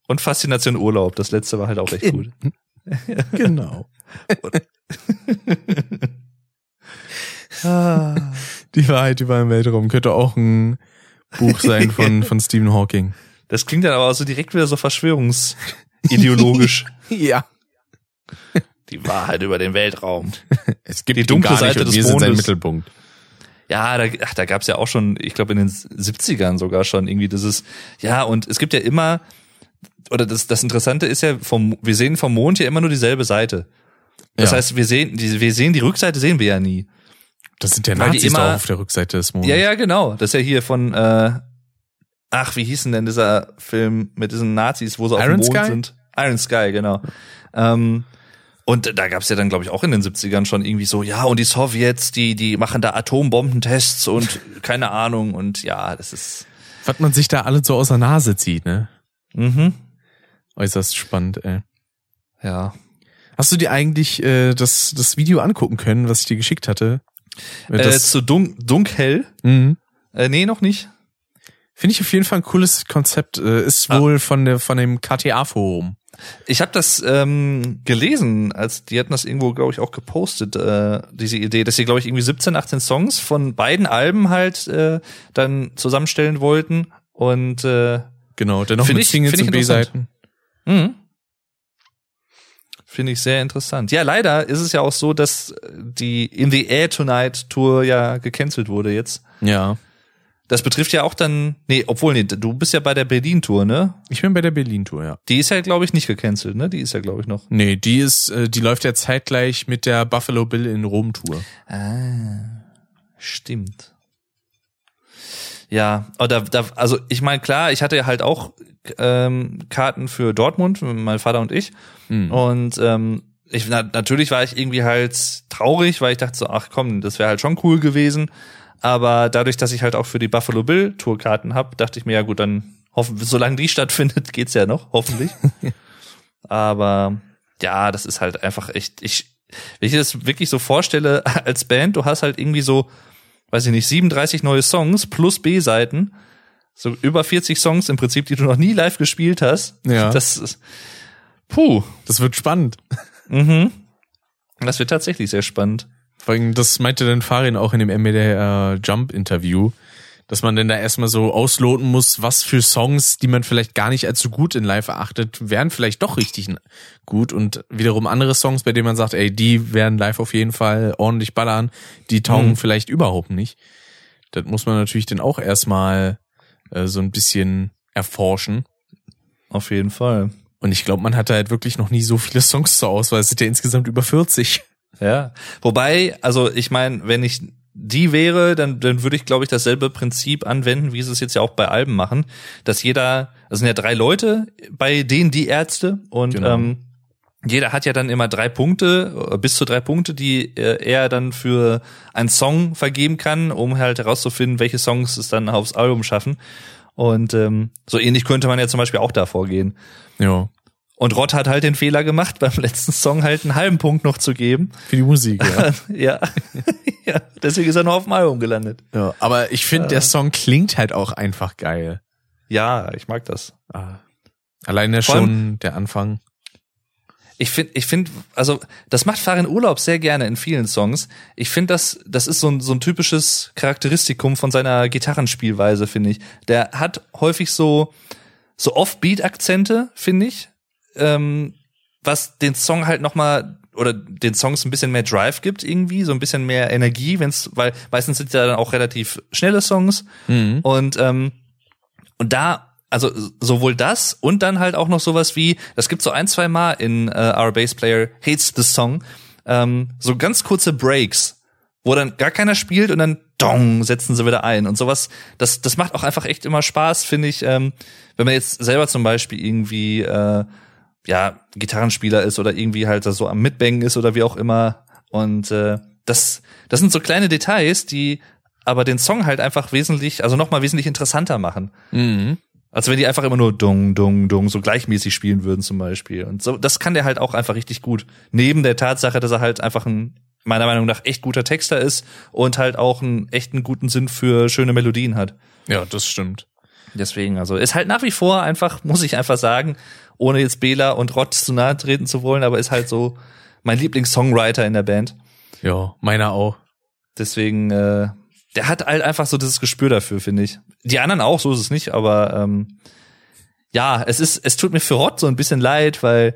Und Faszination Urlaub. Das letzte war halt auch echt gut. Genau. Ah. Die Wahrheit über den Weltraum könnte auch ein Buch sein von, von Stephen Hawking. Das klingt dann aber auch so direkt wieder so verschwörungsideologisch. Ja. Die Wahrheit über den Weltraum. Es gibt Die dunkle Seite des wir sind Mondes. Mittelpunkt. Ja, da, ach, da gab's ja auch schon, ich glaube in den 70ern sogar schon irgendwie dieses, ja, und es gibt ja immer, oder das, das Interessante ist ja, vom, wir sehen vom Mond ja immer nur dieselbe Seite. Das Ja. heißt, wir sehen, die, wir sehen die Rückseite sehen wir ja nie. Das sind ja Weil Nazis immer- da auf der Rückseite des Mondes. Ja, ja, genau. Das ist ja hier von, äh, ach, wie hieß denn dieser Film mit diesen Nazis, wo sie auf Iron dem Mond Sky? sind? Iron Sky, genau. Ähm, und da gab's ja dann, glaube ich, auch in den 70ern schon irgendwie so, ja, und die Sowjets, die, die machen da Atombombentests und keine Ahnung und ja, das ist, Was man sich da alle so aus der Nase zieht, ne? mhm, Äußerst spannend, ey. ja. Hast du dir eigentlich äh, das, das Video angucken können, was ich dir geschickt hatte? Äh, Das, zu dunk, dunkhell? mhm. Äh, nee, noch nicht. Finde ich auf jeden Fall ein cooles Konzept. Äh, ist Ah. wohl von der von dem KTA-Forum. Ich habe das ähm, gelesen, als die hatten das irgendwo, glaube ich, auch gepostet, äh, diese Idee, dass sie, glaube ich, irgendwie 17, 18 Songs von beiden Alben halt äh, dann zusammenstellen wollten. Und äh, Genau, dennoch Find mit ich- Singles und B-Seiten. mhm. Finde ich sehr interessant. Ja, leider ist es ja auch so, dass die In the Air Tonight Tour ja gecancelt wurde jetzt. Ja. Das betrifft ja auch dann, nee, obwohl, nee, du bist ja bei der Berlin-Tour, ne? Ich bin bei der Berlin-Tour, ja. Die ist ja, glaube ich, nicht gecancelt, ne? Die ist ja, glaube ich, noch. Nee, die ist, äh, die läuft ja zeitgleich mit der Buffalo Bill in Rom-Tour. Ah, stimmt. Ja, aber da, also ich meine, klar, ich hatte ja halt auch ähm, Karten für Dortmund, mein Vater und ich. Mhm. Und ähm, ich, na, natürlich war ich irgendwie halt traurig, weil ich dachte so, ach komm, das wäre halt schon cool gewesen. Aber dadurch, dass ich halt auch für die Buffalo Bill Tourkarten habe, dachte ich mir, ja gut, dann hoffen, solange die stattfindet, geht's ja noch, hoffentlich. Aber ja, das ist halt einfach echt, ich, wenn ich das wirklich so vorstelle als Band, du hast halt irgendwie so, weiß ich nicht, 37 neue Songs plus B-Seiten, so über 40 Songs im Prinzip, die du noch nie live gespielt hast. Ja. Das ist, puh, Das wird spannend. mhm. Das wird tatsächlich sehr spannend. Vor allem, das meinte dann Farin auch in dem MDR Jump Interview, dass man denn da erstmal so ausloten muss, was für Songs, die man vielleicht gar nicht als so gut in Live erachtet, wären vielleicht doch richtig gut und wiederum andere Songs, bei denen man sagt, ey, die werden live auf jeden Fall ordentlich ballern, die taugen Mhm. vielleicht überhaupt nicht. Das muss man natürlich dann auch erstmal äh, so ein bisschen erforschen. Auf jeden Fall. Und ich glaube, man hatte halt wirklich noch nie so viele Songs zur Auswahl. Es sind ja insgesamt über 40. Ja. Wobei, also ich meine, wenn ich die wäre, dann, dann würde ich, glaube ich, dasselbe Prinzip anwenden, wie sie es jetzt ja auch bei Alben machen, dass jeder, das sind ja drei Leute bei denen die Ärzte und Genau. ähm, jeder hat ja dann immer drei Punkte, äh, bis zu drei Punkte, die äh, er dann für einen Song vergeben kann, um halt herauszufinden, welche Songs es dann aufs Album schaffen. Und ähm, so ähnlich könnte man ja zum Beispiel auch da vorgehen. Ja. Und Rott hat halt den Fehler gemacht, beim letzten Song halt einen halben Punkt noch zu geben. Für die Musik, ja. ja. ja, deswegen ist er noch auf dem Album gelandet. Ja, aber ich finde, der Song klingt halt auch einfach geil. Ja, ich mag das. Ah. Alleine Vor schon der Anfang. Ich finde, ich finde, also das macht Farin Urlaub sehr gerne in vielen Songs. Ich finde, das, das ist so ein, so ein typisches Charakteristikum von seiner Gitarrenspielweise, finde ich. Der hat häufig so, so Off-Beat-Akzente, finde ich, ähm, was den Song halt noch mal oder den Songs ein bisschen mehr Drive gibt irgendwie, so ein bisschen mehr Energie, wenn's, weil meistens sind ja dann auch relativ schnelle Songs und ähm, und da also sowohl das und dann halt auch noch sowas wie, das gibt so ein, zwei Mal in äh, Our Bass Player Hates the Song, ähm, so ganz kurze Breaks, wo dann gar keiner spielt und dann dong, setzen sie wieder ein und sowas. Das, das macht auch einfach echt immer Spaß, finde ich, ähm, wenn man jetzt selber zum Beispiel irgendwie äh, ja, Gitarrenspieler ist oder irgendwie halt so am Mitbängen ist oder wie auch immer. Und äh, das, das sind so kleine Details, die aber den Song halt einfach wesentlich, also nochmal wesentlich interessanter machen. Mhm. Als wenn die einfach immer nur dung, dung, dung so gleichmäßig spielen würden zum Beispiel. Und so, das kann der halt auch einfach richtig gut. Neben der Tatsache, dass er halt einfach ein, meiner Meinung nach, echt guter Texter ist und halt auch einen echten guten Sinn für schöne Melodien hat. Ja, das stimmt. Deswegen, also ist halt nach wie vor einfach, muss ich einfach sagen, ohne jetzt Bela und Rott zu nahe treten zu wollen, aber ist halt so mein Lieblings-Songwriter in der Band. Ja, meiner auch. Deswegen, äh, der hat halt einfach so dieses Gespür dafür, finde ich. Die anderen auch, so ist es nicht, aber ähm, ja, es ist, es tut mir für Rott so ein bisschen leid, weil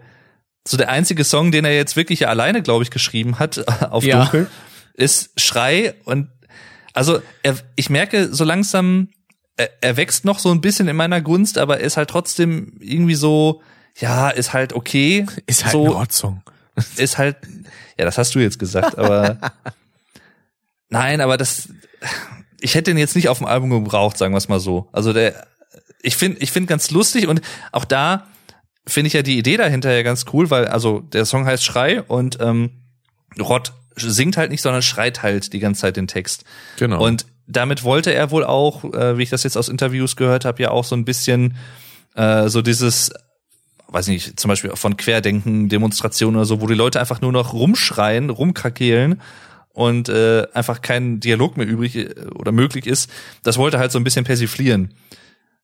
so der einzige Song, den er jetzt wirklich ja alleine, glaube ich, geschrieben hat auf Ja. Dunkel, ist Schrei und also er, ich merke so langsam, er, er wächst noch so ein bisschen in meiner Gunst, aber er ist halt trotzdem irgendwie so, ja, ist halt okay. Ist halt so, ein Rotzsong. ist halt, ja, das hast du jetzt gesagt, aber nein, aber das, ich hätte den jetzt nicht auf dem Album gebraucht, sagen wir es mal so. Also der, ich finde, ich finde ganz lustig und auch da finde ich ja die Idee dahinter ja ganz cool, weil also der Song heißt Schrei und ähm, Rott singt halt nicht, sondern schreit halt die ganze Zeit den Text. Genau. Und damit wollte er wohl auch, äh, wie ich das jetzt aus Interviews gehört habe, ja auch so ein bisschen äh, so dieses, weiß nicht, zum Beispiel von Querdenken, Demonstrationen oder so, wo die Leute einfach nur noch rumschreien, rumkrakehlen und äh, einfach kein Dialog mehr übrig äh, oder möglich ist. Das wollte halt so ein bisschen persiflieren.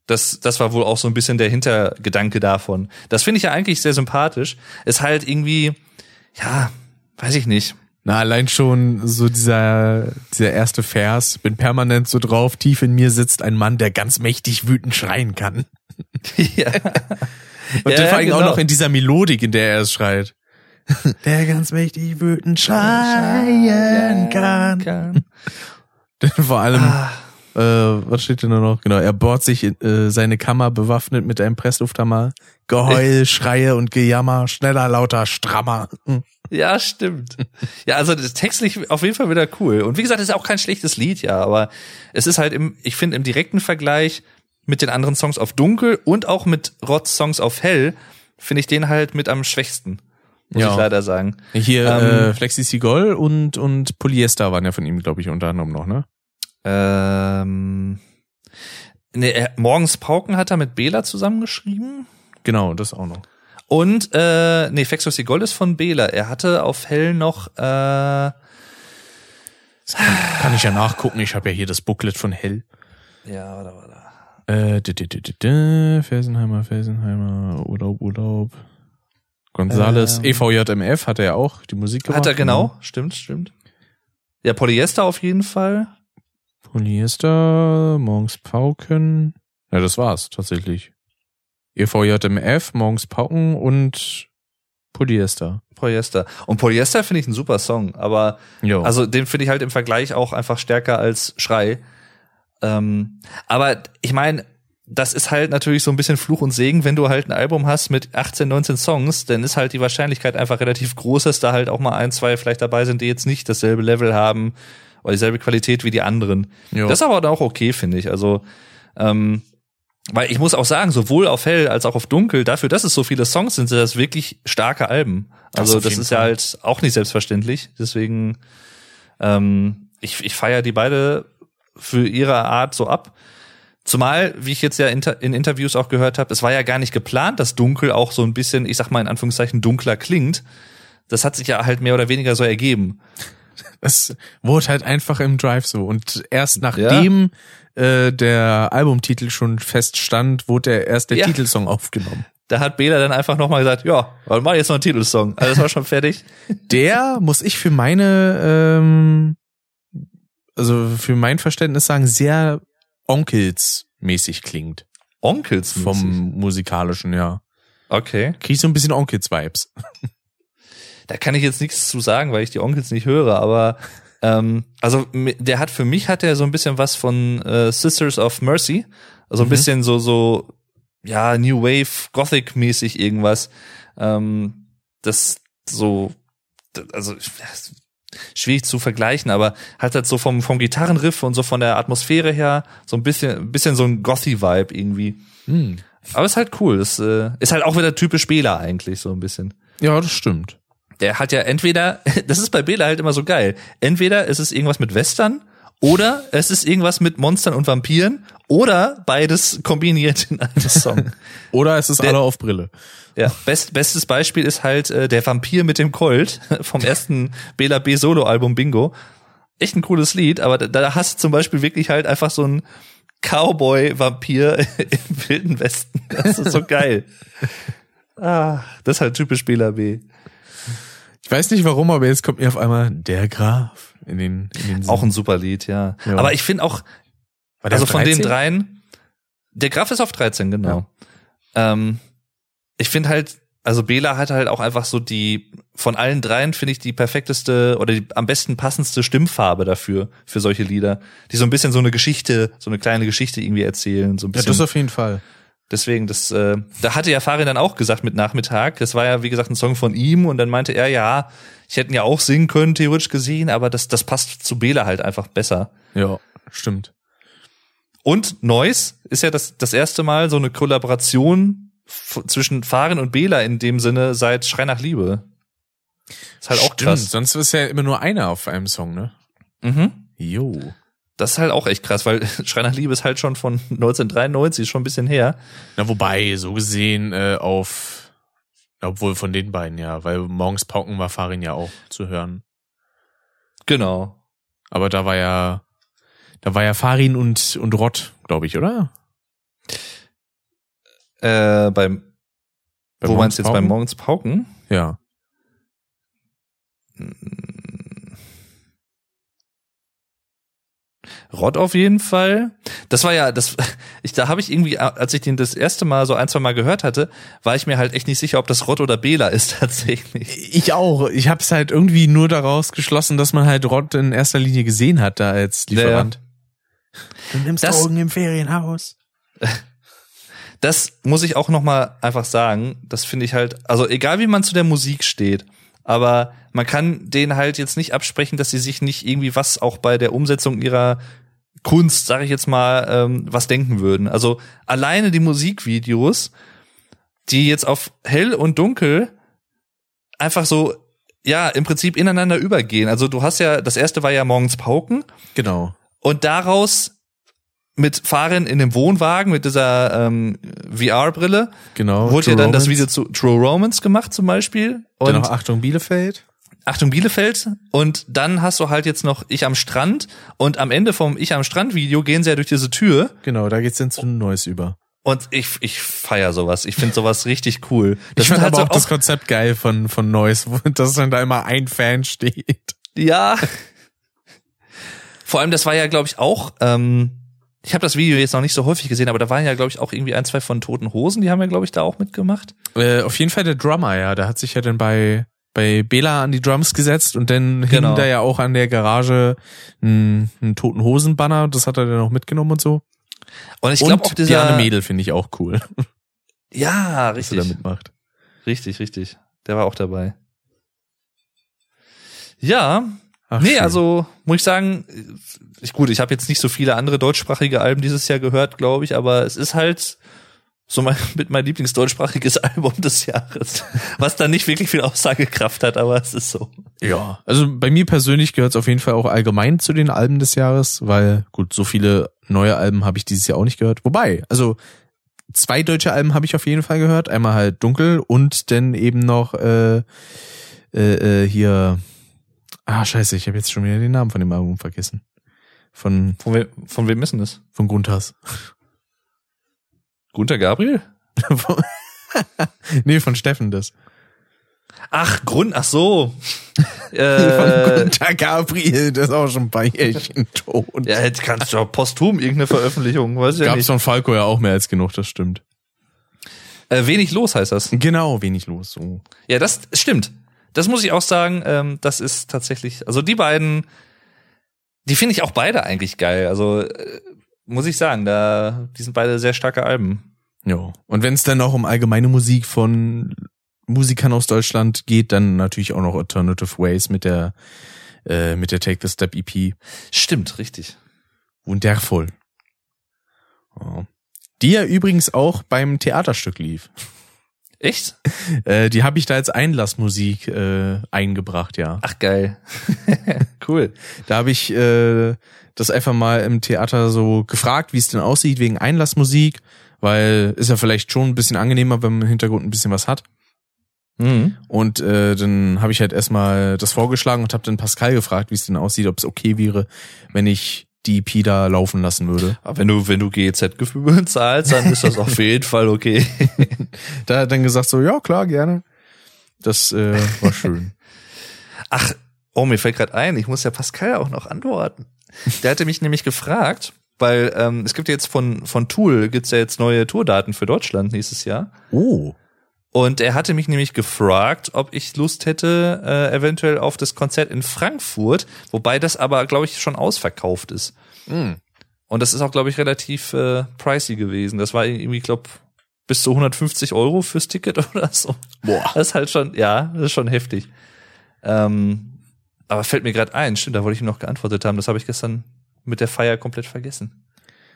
Das, das war wohl auch so ein bisschen der Hintergedanke davon. Das finde ich ja eigentlich sehr sympathisch. Ist halt irgendwie, ja, weiß ich nicht. Na, allein schon so dieser, dieser erste Vers, bin permanent so drauf, tief in mir sitzt ein Mann, der ganz mächtig wütend schreien kann. ja. Und Ja, vor allem genau. auch noch in dieser Melodik, in der er es schreit. Der ganz mächtig wütend schreien kann. kann. Vor allem, Ah, äh, was steht denn da noch? Genau, er bohrt sich in, äh, seine Kammer bewaffnet mit einem Presslufthammer. Geheul, Schreie und Gejammer, schneller, lauter, strammer. Hm. Ja, stimmt. Ja, also das textlich auf jeden Fall wieder cool. Und wie gesagt, es ist auch kein schlechtes Lied, ja, aber es ist halt im, ich finde im direkten Vergleich mit den anderen Songs auf Dunkel und auch mit Rotz Songs auf Hell, finde ich den halt mit am schwächsten. Muss Ja. ich leider sagen. Hier, Ähm, äh, Flexi Sigol und, und Polyester waren ja von ihm, glaube ich, unter anderem noch, ne? Ähm, nee, er, Morgens Pauken hat er mit Bela zusammengeschrieben. Genau, das auch noch. Und, äh, nee, Fexos Gold ist von Bela. Er hatte auf Hell noch, äh, Kann ich ja nachgucken, ich habe ja hier das Booklet von Hell. ja, warte, warte. Äh, d -d -d -d -d, Felsenheimer, Felsenheimer, Urlaub, Urlaub. Gonzales, Ähm. EVJMF hat er ja auch die Musik gemacht. Hat er genau, stimmt, stimmt. Ja, Polyester auf jeden Fall. Polyester, Morgens Pauken. Ja, das war's, tatsächlich. EVJMF, Morgens Pauken und Polyester. Polyester. Und Polyester finde ich ein super Song, aber Jo. also den finde ich halt im Vergleich auch einfach stärker als Schrei. Ähm, aber ich meine, das ist halt natürlich so ein bisschen Fluch und Segen, wenn du halt ein Album hast mit 18, 19 Songs, dann ist halt die Wahrscheinlichkeit einfach relativ groß, dass da halt auch mal ein, zwei vielleicht dabei sind, die jetzt nicht dasselbe Level haben oder dieselbe Qualität wie die anderen. Jo. Das ist aber auch okay, finde ich. Also, ähm, weil ich muss auch sagen, sowohl auf Hell als auch auf Dunkel, dafür, dass es so viele Songs sind, sind das wirklich starke Alben. Das Also das jeden ist ja Fall. halt auch nicht selbstverständlich. Deswegen, ähm, ich, ich feiere die beide für ihre Art so ab. Zumal, wie ich jetzt ja inter in Interviews auch gehört habe, es war ja gar nicht geplant, dass Dunkel auch so ein bisschen, ich sag mal in Anführungszeichen, dunkler klingt. Das hat sich ja halt mehr oder weniger so ergeben. Das wurde halt einfach im Drive so. Und erst nachdem äh, der Albumtitel schon feststand, wurde erst der Ja. Titelsong aufgenommen. Da hat Bela dann einfach nochmal gesagt, ja, wir machen jetzt noch einen Titelsong. Also das war schon fertig. Der, muss ich für meine, ähm, also für mein Verständnis sagen, sehr Onkels-mäßig klingt. Onkels Vom musikalischen, ja. Okay. Krieg ich so ein bisschen Onkels-Vibes. Da kann ich jetzt nichts zu sagen, weil ich die Onkels nicht höre, aber ähm, also der hat für mich hat er so ein bisschen was von äh, Sisters of Mercy, also ein Mhm. bisschen so so ja New Wave Gothic mäßig irgendwas. Ähm, das so also schwierig zu vergleichen, aber halt halt so vom vom Gitarrenriff und so von der Atmosphäre her so ein bisschen ein bisschen so ein Gothy Vibe irgendwie. Hm. Aber ist halt cool, das äh, ist halt auch wieder typisch Bela eigentlich so ein bisschen Ja, das der der hat ja entweder, das ist bei Bela halt immer so geil, entweder ist es irgendwas mit Western Oder es ist irgendwas mit Monstern und Vampiren oder beides kombiniert in einem Song. Oder es ist Der- alle auf Brille. Ja, best, bestes Beispiel ist halt äh, der Vampir mit dem Colt vom ersten Bela B Solo Album Bingo. Echt ein cooles Lied, aber da, da hast du zum Beispiel wirklich halt einfach so ein Cowboy-Vampir im wilden Westen. Das ist so geil. Ah, das ist halt typisch Bela B. Ich weiß nicht warum, aber jetzt kommt mir auf einmal der Graf in den, in den Sinn. Auch ein super Lied, ja. Ja. Aber ich finde auch, also von den 13? dreien, der Graf ist auf 13, genau. Ähm, ich finde halt, also Bela hat halt auch einfach so die, von allen dreien finde ich die perfekteste oder die am besten passendste Stimmfarbe dafür, für solche Lieder, die so ein bisschen so eine Geschichte, so eine kleine Geschichte irgendwie erzählen, so ein Ja, bisschen. das auf jeden Fall. Deswegen, das, äh, da hatte ja Farin dann auch gesagt mit Nachmittag. Das war ja, wie gesagt, ein Song von ihm und dann meinte er, ja, ich hätte ihn ja auch singen können, theoretisch gesehen, aber das, das passt zu Bela halt einfach besser. Ja, stimmt. Und Noise ist ja das, das erste Mal so eine Kollaboration zwischen Farin und Bela in dem Sinne seit Schrei nach Liebe. Ist halt auch Stimmt, krass. Sonst ist ja immer nur einer auf einem Song, ne? Mhm. Jo. Das ist halt auch echt krass, weil Schrei nach Liebe ist halt schon von 1993, schon ein bisschen her. Na, wobei, so gesehen äh, auf, obwohl von den beiden ja, weil morgens Pauken war Farin ja auch zu hören. Genau. Aber da war ja, da war ja Farin und, und Rott, glaube ich, oder? Äh, beim, Bei wo meinst du jetzt beim Pauken? Morgens Pauken? Ja. Rott auf jeden Fall. Das war ja, das, ich, da habe ich irgendwie, als ich den das erste Mal so ein, zwei Mal gehört hatte, war ich mir halt echt nicht sicher, ob das Rott oder Bela ist tatsächlich. Ich auch. Ich habe es halt irgendwie nur daraus geschlossen, dass man halt Rott in erster Linie gesehen hat da als Lieferant. Du nimmst Das- Drogen im Ferienhaus. Das muss ich auch noch mal einfach sagen. Das finde ich halt, also egal wie man zu der Musik steht, aber man kann denen halt jetzt nicht absprechen, dass sie sich nicht irgendwie was auch bei der Umsetzung ihrer Kunst, sage ich jetzt mal, ähm, was denken würden. Also alleine die Musikvideos, die jetzt auf hell und dunkel einfach so ja im Prinzip ineinander übergehen. Also du hast ja das erste war ja morgens Pauken Genau. und daraus mit Fahren in dem Wohnwagen mit dieser ähm, VR-Brille Genau. wurde ja True dann das Romance. Video zu True Romance gemacht zum Beispiel Dann und noch Achtung Bielefeld. Achtung Bielefeld und dann hast du halt jetzt noch Ich am Strand und am Ende vom Ich am Strand Video gehen sie ja durch diese Tür Genau, da geht's dann zu Neues über. und ich ich feier sowas. Ich finde sowas richtig cool. ich sind fand aber so auch das Konzept geil von, von Neues, wo- dass dann da immer ein Fan steht. Ja. Vor allem, das war ja, glaube ich, auch, ähm, ich habe das Video jetzt noch nicht so häufig gesehen, aber da waren ja, glaube ich, auch irgendwie ein, zwei von Toten Hosen, die haben ja, glaube ich, da auch mitgemacht. Äh, auf jeden Fall der Drummer, ja. Der hat sich ja dann bei, bei Bela an die Drums gesetzt und dann Genau. hing da ja auch an der Garage ein, ein Toten Hosen Banner. Das hat er dann auch mitgenommen und so. Und ich glaube auch dieser, Diane Mädel finde ich auch cool, ja, dass er da richtig, mitmacht. richtig, richtig, der war auch dabei. Ja, Ach, nee, schön. also muss ich sagen, ich gut, ich habe jetzt nicht so viele andere deutschsprachige Alben dieses Jahr gehört, glaube ich, aber es ist halt so mein, mit mein Lieblingsdeutschsprachiges Album des Jahres, was dann nicht wirklich viel Aussagekraft hat, aber es ist so. Ja, also bei mir persönlich gehört es auf jeden Fall auch allgemein zu den Alben des Jahres, weil gut, so viele neue Alben habe ich dieses Jahr auch nicht gehört. Wobei, also zwei deutsche Alben habe ich auf jeden Fall gehört. Einmal halt Dunkel und dann eben noch äh, äh, äh, hier. Ah, scheiße, ich habe jetzt schon wieder den Namen von dem Album vergessen. Von, Von, we von wem ist denn das? von Gunthers. Gunter Gabriel? nee, von Steffen das. Ach, Grund, ach so. von äh, Gunther Gabriel, das ist auch schon ein paar Jährchen tot. ja, jetzt kannst du auch posthum irgendeine Veröffentlichung, weiß ich ja Gab's nicht. von Falco ja auch mehr als genug, das stimmt. Äh, wenig los heißt das. Genau, wenig los. So. Ja, das stimmt. Das muss ich auch sagen, ähm, das ist tatsächlich, also die beiden, die finde ich auch beide eigentlich geil. Also äh, muss ich sagen, da, die sind beide sehr starke Alben. Ja. Und wenn es dann auch um allgemeine Musik von Musikern aus Deutschland geht, dann natürlich auch noch Alternative Ways mit der äh, mit der Take the Step EP. Stimmt, richtig. Wundervoll. Ja. Die ja übrigens auch beim Theaterstück lief. Echt? Äh, die habe ich da als Einlassmusik äh, eingebracht, ja. Ach geil. cool. Da habe ich äh, das einfach mal im Theater so gefragt, wie es denn aussieht wegen Einlassmusik, weil ist ja vielleicht schon ein bisschen angenehmer, wenn man im Hintergrund ein bisschen was hat. Mhm. Und äh, dann habe ich halt erstmal das vorgeschlagen und habe dann Pascal gefragt, wie es denn aussieht, ob es okay wäre, wenn ich die EP da laufen lassen würde. Aber wenn du, wenn du GEZ-Gebühren zahlst, dann ist das auf jeden Fall okay. Da hat er dann gesagt so, ja klar, gerne. Das äh, war schön. Ach, oh, mir fällt gerade ein, ich muss ja Pascal auch noch antworten. Der hatte mich nämlich gefragt, weil ähm, es gibt jetzt von, von Tool, gibt's ja jetzt neue Tourdaten für Deutschland nächstes Jahr. Oh. Und er hatte mich nämlich gefragt, ob ich Lust hätte, äh, eventuell auf das Konzert in Frankfurt, wobei das aber, glaube ich, schon ausverkauft ist. Mm. Und das ist auch, glaube ich, relativ äh, pricey gewesen. Das war irgendwie, glaube bis zu 150 Euro fürs Ticket oder so. Boah. Das ist halt schon, ja, das ist schon heftig. Ähm, aber fällt mir gerade ein, stimmt, da wollte ich ihm noch geantwortet haben. Das habe ich gestern mit der Feier komplett vergessen.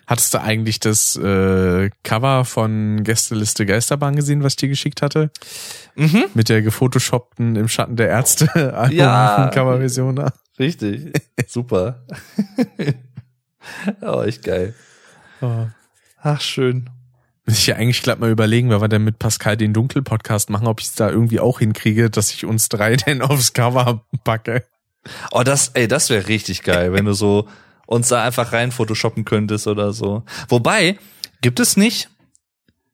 Hattest du eigentlich das äh, Cover von Gästeliste Geisterbahn gesehen, was ich dir geschickt hatte? Mhm. Mit der gefotoshoppten im Schatten der Ärzte Ja. Coverversion da. Richtig. Super. oh, echt geil. Oh. Ach, schön. Muss ich ja eigentlich glatt mal überlegen, weil wir dann mit Pascal den Dunkel-Podcast machen, ob ich es da irgendwie auch hinkriege, dass ich uns drei denn aufs Cover packe. Oh, das, ey, das wäre richtig geil, wenn du so uns da einfach rein photoshoppen könntest oder so. Wobei, gibt es nicht,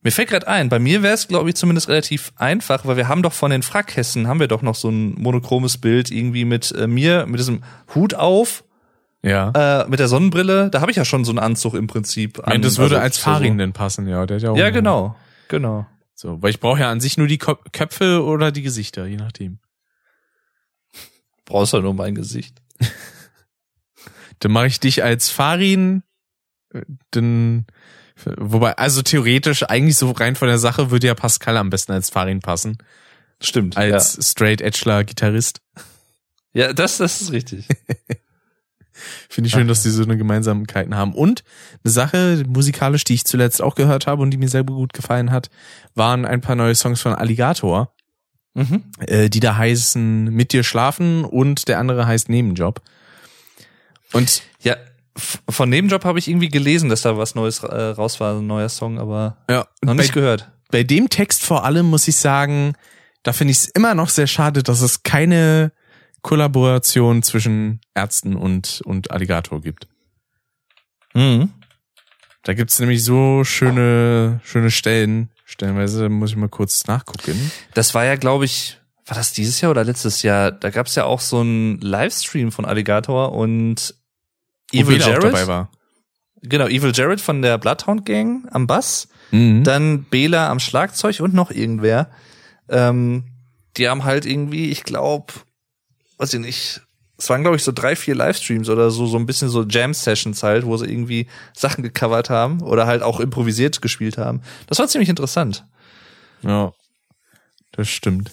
mir fällt gerade ein, bei mir wäre es, glaube ich, zumindest relativ einfach, weil wir haben doch von den Frackhessen, haben wir doch noch so ein monochromes Bild irgendwie mit äh, mir, mit diesem Hut auf, Ja. äh, mit der Sonnenbrille, da habe ich ja schon so einen Anzug im Prinzip. An, das würde also als Farin denn passen, ja. Der hat ja, auch Ja, genau, genau. So, weil ich brauche ja an sich nur die Köpfe oder die Gesichter, je nachdem. Brauchst ja nur mein Gesicht. Dann mache ich dich als Farin, äh, dann wobei also theoretisch eigentlich so rein von der Sache würde ja Pascal am besten als Farin passen, Stimmt. als straight edgeler Gitarrist. ja. ja, das, das ist richtig. Finde ich schön, dass die so eine Gemeinsamkeiten haben. Und eine Sache musikalisch, die ich zuletzt auch gehört habe und die mir sehr gut gefallen hat, waren ein paar neue Songs von Alligator, mhm. äh, die da heißen Mit dir schlafen und der andere heißt Nebenjob. Und Ja, von Nebenjob habe ich irgendwie gelesen, dass da was Neues äh, raus war, ein neuer Song, aber ja, noch bei, nicht gehört. bei dem Text vor allem muss ich sagen, da finde ich es immer noch sehr schade, dass es keine Kollaboration zwischen Ärzten und, und Alligator gibt. Mhm. Da gibt's nämlich so schöne, schöne Stellen. Stellenweise muss ich mal kurz nachgucken. Das war ja, glaube ich, war das dieses Jahr oder letztes Jahr? Da gab es ja auch so einen Livestream von Alligator und Evil Jared. dabei war. Genau, Evil Jared von der Bloodhound Gang am Bass, Mhm. dann Bela am Schlagzeug und noch irgendwer. Ähm, die haben halt irgendwie, ich glaube, weiß ich nicht, es waren glaube ich so drei, vier Livestreams oder so, so ein bisschen so Jam-Sessions halt, wo sie irgendwie Sachen gecovert haben oder halt auch improvisiert gespielt haben. Das war ziemlich interessant. Ja, das stimmt.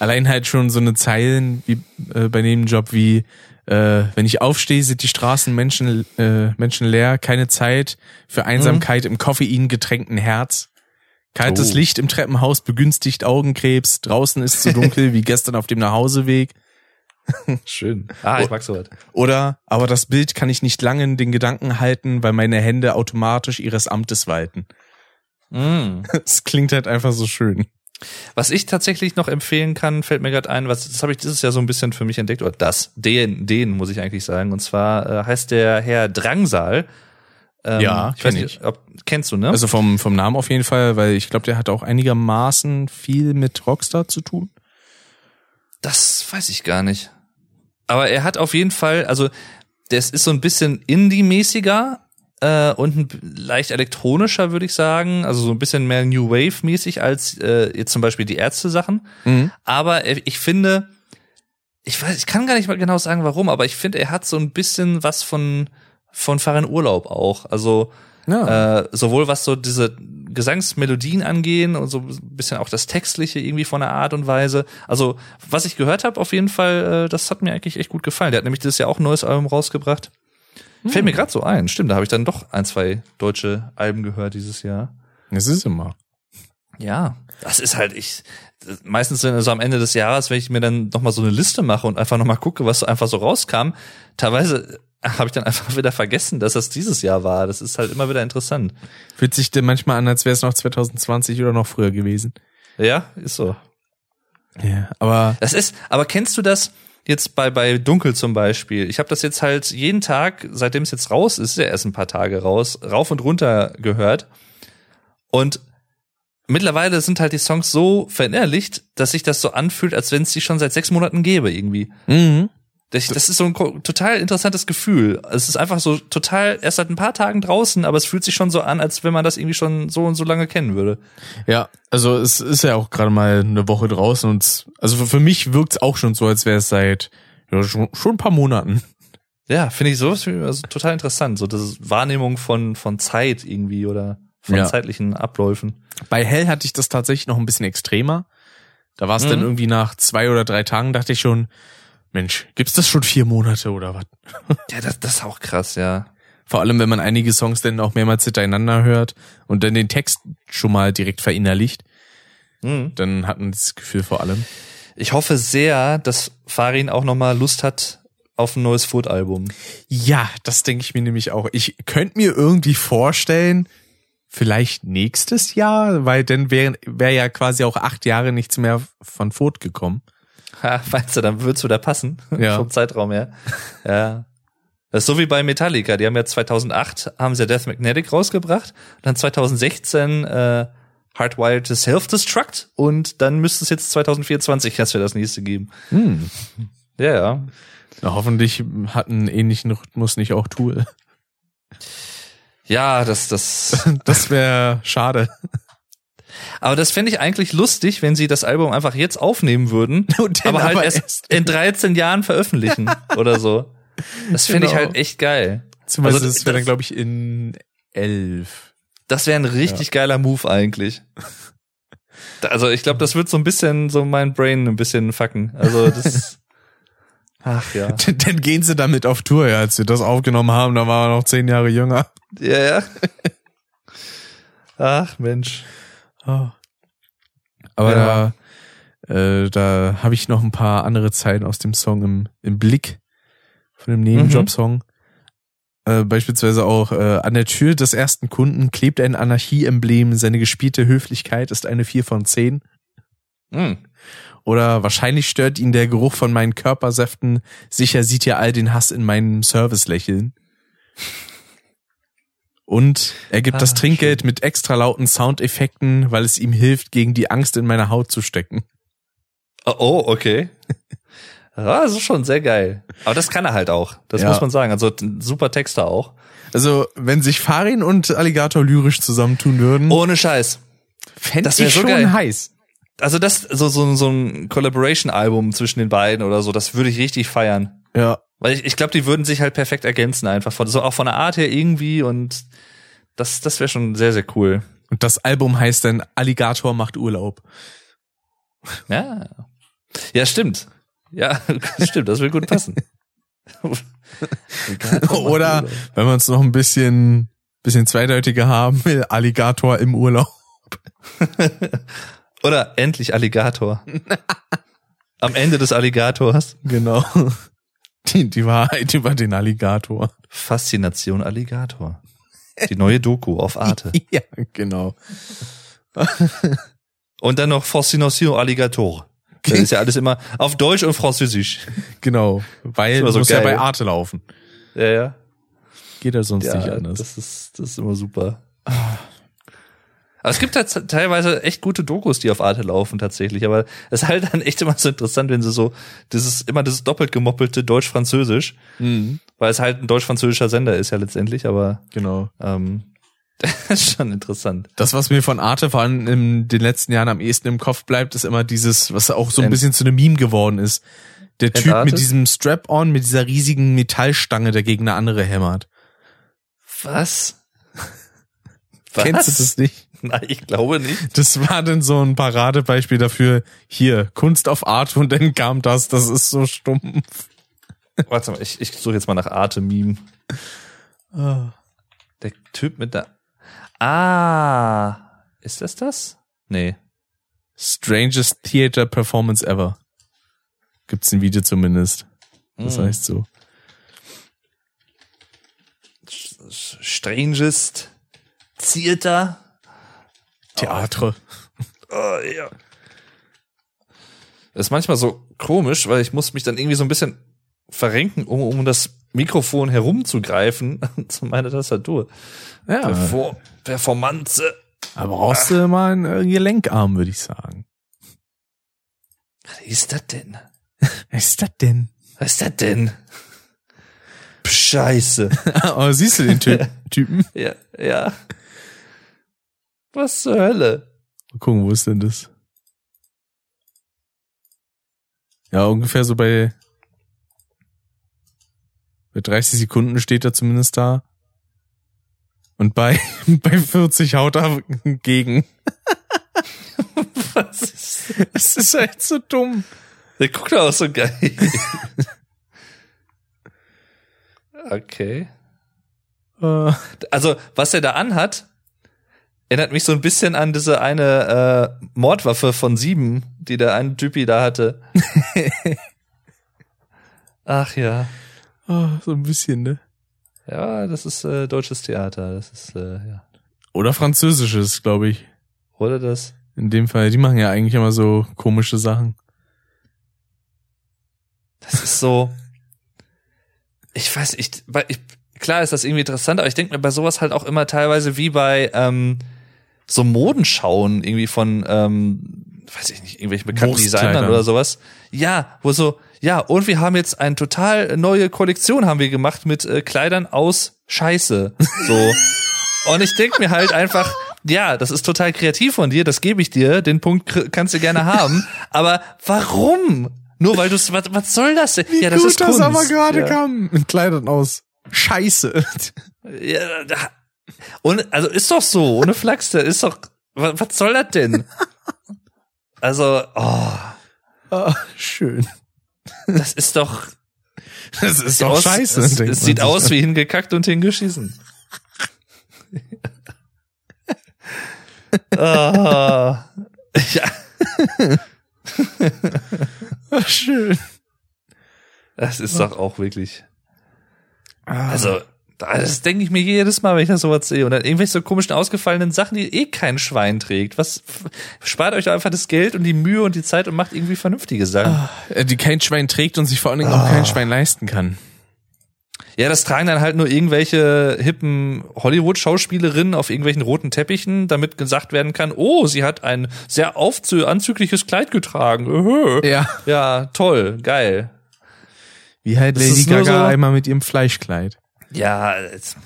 Allein halt schon so eine Zeilen wie äh, bei dem Job wie äh, wenn ich aufstehe, sind die Straßen Menschen, äh, Menschen leer, keine Zeit für Einsamkeit im Koffein getränkten Herz. Kaltes Oh. Licht im Treppenhaus begünstigt Augenkrebs, draußen ist zu dunkel wie gestern auf dem Nachhauseweg. Schön. Ah, ich mag sowas. Oder, aber das Bild kann ich nicht lange in den Gedanken halten, weil meine Hände automatisch ihres Amtes walten. Mm. Es klingt halt einfach so schön. Was ich tatsächlich noch empfehlen kann, fällt mir gerade ein, was das habe ich dieses Jahr so ein bisschen für mich entdeckt oder das, den, den muss ich eigentlich sagen. Und zwar äh, heißt der Herr Drangsal. Ähm, Ja, ich weiß nicht, ob, kennst du ne? Also vom, vom Namen auf jeden Fall, weil ich glaube, der hat auch einigermaßen viel mit Rockstar zu tun. das weiß ich gar nicht. Aber er hat auf jeden Fall, also das ist so ein bisschen Indie-mäßiger äh, und ein leicht elektronischer, würde ich sagen. Also so ein bisschen mehr New Wave-mäßig als äh, jetzt zum Beispiel die Ärzte-Sachen. Mhm. Aber er- ich finde, ich weiß, ich kann gar nicht mal genau sagen, warum, aber ich finde, er hat so ein bisschen was von von Fahren Urlaub auch. Also Ja. äh, sowohl was so diese Gesangsmelodien angehen und so ein bisschen auch das Textliche irgendwie von der Art und Weise. Also was ich gehört habe, auf jeden Fall, äh, das hat mir eigentlich echt gut gefallen. Der hat nämlich dieses Jahr auch ein neues Album rausgebracht. Fällt mir gerade so ein. Stimmt, da habe ich dann doch ein, zwei deutsche Alben gehört dieses Jahr. Das ist immer. Ja, das ist halt ich. Meistens so also am Ende des Jahres, wenn ich mir dann noch mal so eine Liste mache und einfach noch mal gucke, was einfach so rauskam, teilweise habe ich dann einfach wieder vergessen, dass das dieses Jahr war. Das ist halt immer wieder interessant. Fühlt sich denn manchmal an, als wäre es noch 2020 oder noch früher gewesen. Ja, ist so. Ja, aber Das ist, aber kennst du das jetzt bei bei Dunkel zum Beispiel? Ich habe das jetzt halt jeden Tag, seitdem es jetzt raus ist, ist ja erst ein paar Tage raus, rauf und runter gehört. Und mittlerweile sind halt die Songs so verinnerlicht, dass sich das so anfühlt, als wenn es die schon seit sechs Monaten gäbe irgendwie. mhm. Das, das ist so ein total interessantes Gefühl. Es ist einfach so total erst seit ein paar Tagen draußen, aber es fühlt sich schon so an, als wenn man das irgendwie schon so und so lange kennen würde. ja, also es ist ja auch gerade mal eine Woche draußen und also für, mich wirkt es auch schon so, als wäre es seit ja, schon, schon ein paar Monaten. Ja, finde ich sowas also total interessant. So das Wahrnehmung von von Zeit irgendwie oder von Ja. zeitlichen Abläufen. Bei Hell hatte ich das tatsächlich noch ein bisschen extremer. Da war es dann Mhm. irgendwie nach zwei oder drei Tagen, dachte ich schon, Mensch, gibt's das schon vier Monate oder was? Ja, das, das ist auch krass, ja. Vor allem, wenn man einige Songs dann auch mehrmals hintereinander hört und dann den Text schon mal direkt verinnerlicht, Mhm. dann hat man das Gefühl vor allem. Ich hoffe sehr, dass Farin auch noch mal Lust hat auf ein neues Foot-Album. Ja, das denke ich mir nämlich auch. Ich könnte mir irgendwie vorstellen, vielleicht nächstes Jahr, weil dann wäre wär ja quasi auch acht Jahre nichts mehr von Furt gekommen. Ha, meinst du, dann wird's wieder passen? Ja. Vom Zeitraum her. Ja. Das ist so wie bei Metallica. Die haben ja 2008 haben sie Death Magnetic rausgebracht. Dann 2016 äh, Hardwired to Self-Destruct. Und dann müsste es jetzt 2024 erst wieder das nächste geben. Hm. Ja, ja. Na, hoffentlich hat einen ähnlichen Rhythmus nicht auch Tool. Ja, das, das. Das wäre schade. Aber das fände ich eigentlich lustig, wenn sie das Album einfach jetzt aufnehmen würden, aber halt aber erst, erst- in 13 Jahren veröffentlichen oder so. Das finde ich Genau. halt echt geil. Zumal Also, das wäre dann, glaube ich, in elf. Das wäre ein richtig geiler Move eigentlich. Also ich glaube, das wird so ein bisschen so mein Brain ein bisschen fucken. Also das. Ach ja. Dann gehen sie damit auf Tour, ja. Als wir das aufgenommen haben, da war er noch zehn Jahre jünger. Ja, ja. Ach Mensch. Oh. Aber Ja. da, äh, da habe ich noch ein paar andere Zeilen aus dem Song im, im Blick von dem Nebenjob-Song. Äh, beispielsweise auch äh, an der Tür des ersten Kunden klebt ein Anarchie-Emblem. Seine gespielte Höflichkeit ist eine 4 von 10. Hm. Oder wahrscheinlich stört ihn der Geruch von meinen Körpersäften. Sicher sieht er all den Hass in meinem Service lächeln. Und er gibt das Ah, Trinkgeld mit extra lauten Soundeffekten, weil es ihm hilft, gegen die Angst in meiner Haut zu stecken. Oh, oh, okay. Ja, das ist schon sehr geil. Aber das kann er halt auch. Das Ja. muss man sagen. Also super Texter auch. Also, wenn sich Farin und Alligator lyrisch zusammentun würden, Ohne Scheiß. fände das ich so schon geil. heiß. Also das, so, so, so ein Collaboration-Album zwischen den beiden oder so, das würde ich richtig feiern. Ja. Weil ich, ich glaube, die würden sich halt perfekt ergänzen einfach. Von, so auch von der Art her irgendwie und das, das wäre schon sehr, sehr cool. Und das Album heißt dann Alligator macht Urlaub. Ja. Ja, stimmt. Ja, stimmt, das will gut passen. Oder, wenn wir es noch ein bisschen, bisschen zweideutiger haben will, Alligator im Urlaub. Oder endlich Alligator. Am Ende des Alligators. Genau. Die, die Wahrheit über den Alligator. Faszination Alligator. Die neue Doku auf Arte. Ja, genau. Und dann noch Fascination Alligator. Das ist ja alles immer auf Deutsch und Französisch. Genau. Weil Das so muss ja geil. bei Arte laufen. Ja, ja. Geht ja sonst nicht Ja, anders. das ist, das ist immer super. Aber es gibt halt teilweise echt gute Dokus, die auf Arte laufen tatsächlich. Aber es ist halt dann echt immer so interessant, wenn sie so dieses immer dieses doppelt gemoppelte Deutsch-Französisch, Mhm. weil es halt ein deutsch-französischer Sender ist ja letztendlich. Aber Genau. ähm, das ist schon interessant. Das, was mir von Arte vor allem in den letzten Jahren am ehesten im Kopf bleibt, ist immer dieses, was auch so ein bisschen zu einem Meme geworden ist. Der Typ Entartet? mit diesem Strap-on, mit dieser riesigen Metallstange, der gegen eine andere hämmert. Was? Kennst du das nicht? Nein, ich glaube nicht. Das war dann so ein Paradebeispiel dafür. Hier, Kunst auf Arte und dann kam das. Das ist so stumpf. Warte mal, ich, ich suche jetzt mal nach Arte-Meme. Der Typ mit der. Ah, ist das das? Nee. Strangest Theater Performance Ever. Gibt's ein Video zumindest. Das Hm. heißt so. Strangest Theater. Theater. Oh, ja. Das ist manchmal so komisch, weil ich muss mich dann irgendwie so ein bisschen verrenken, um, um das Mikrofon herumzugreifen zu meiner Tastatur. Ja, Perfor Performance. aber brauchst du mal einen äh, Gelenkarm, würde ich sagen. Was ist das denn? Was ist das denn? Was ist das denn? Scheiße. oh, siehst du den Ty Typen? Ja, ja. Was zur Hölle? Mal gucken, wo ist denn das? Ja, ungefähr so bei, bei 30 Sekunden steht er zumindest da. Und bei, bei 40 haut er gegen. Was ist Es ist halt so dumm. Der guckt auch so geil. okay. Äh, Also, was er da anhat, erinnert mich so ein bisschen an diese eine äh, Mordwaffe von sieben, die der eine Typi da hatte. Ach ja. oh, so ein bisschen, ne? Ja, das ist äh, deutsches Theater. Das ist, äh, ja. Oder französisches, glaube ich. Oder das? In dem Fall, die machen ja eigentlich immer so komische Sachen. Das ist so. Ich weiß, ich, ich klar ist das irgendwie interessant, aber ich denke mir bei sowas halt auch immer teilweise wie bei ähm, so Modenschauen irgendwie von, ähm, weiß ich nicht, irgendwelchen bekannten. Designern oder sowas. Ja, wo so, ja, und wir haben jetzt eine total neue Kollektion haben wir gemacht mit äh, Kleidern aus Scheiße. So. und ich denke mir halt einfach, ja, das ist total kreativ von dir, das gebe ich dir, den Punkt kannst du gerne haben, aber warum? Nur weil du was, was soll das denn? ja, das Gut, ist Kunst. das aber gerade ja. kam. Mit Kleidern aus. Scheiße. Ja, da, und, also ist doch so, ohne Flachs, ist doch, was, was soll das denn? Also, oh, Ah, schön. das ist doch, Das ist doch aus, scheiße. Es, es sieht aus wie hingeschissen und hingeschissen. ah, ja, Ah, schön. das ist doch auch wirklich, Ah, also, das denke ich mir jedes Mal, wenn ich das sowas sehe. Und dann irgendwelche so komischen ausgefallenen Sachen, die eh kein Schwein trägt. Was, spart euch doch einfach das Geld und die Mühe und die Zeit und macht irgendwie vernünftige Sachen. Äh, die kein Schwein trägt und sich vor allen Dingen auch kein Schwein leisten kann. Ja, das tragen dann halt nur irgendwelche hippen Hollywood-Schauspielerinnen auf irgendwelchen roten Teppichen, damit gesagt werden kann, oh, sie hat ein sehr aufzü anzügliches Kleid getragen. Öhö. Ja. Ja, toll, geil. Wie halt Das Lady Gaga so- einmal mit ihrem Fleischkleid. Ja, es-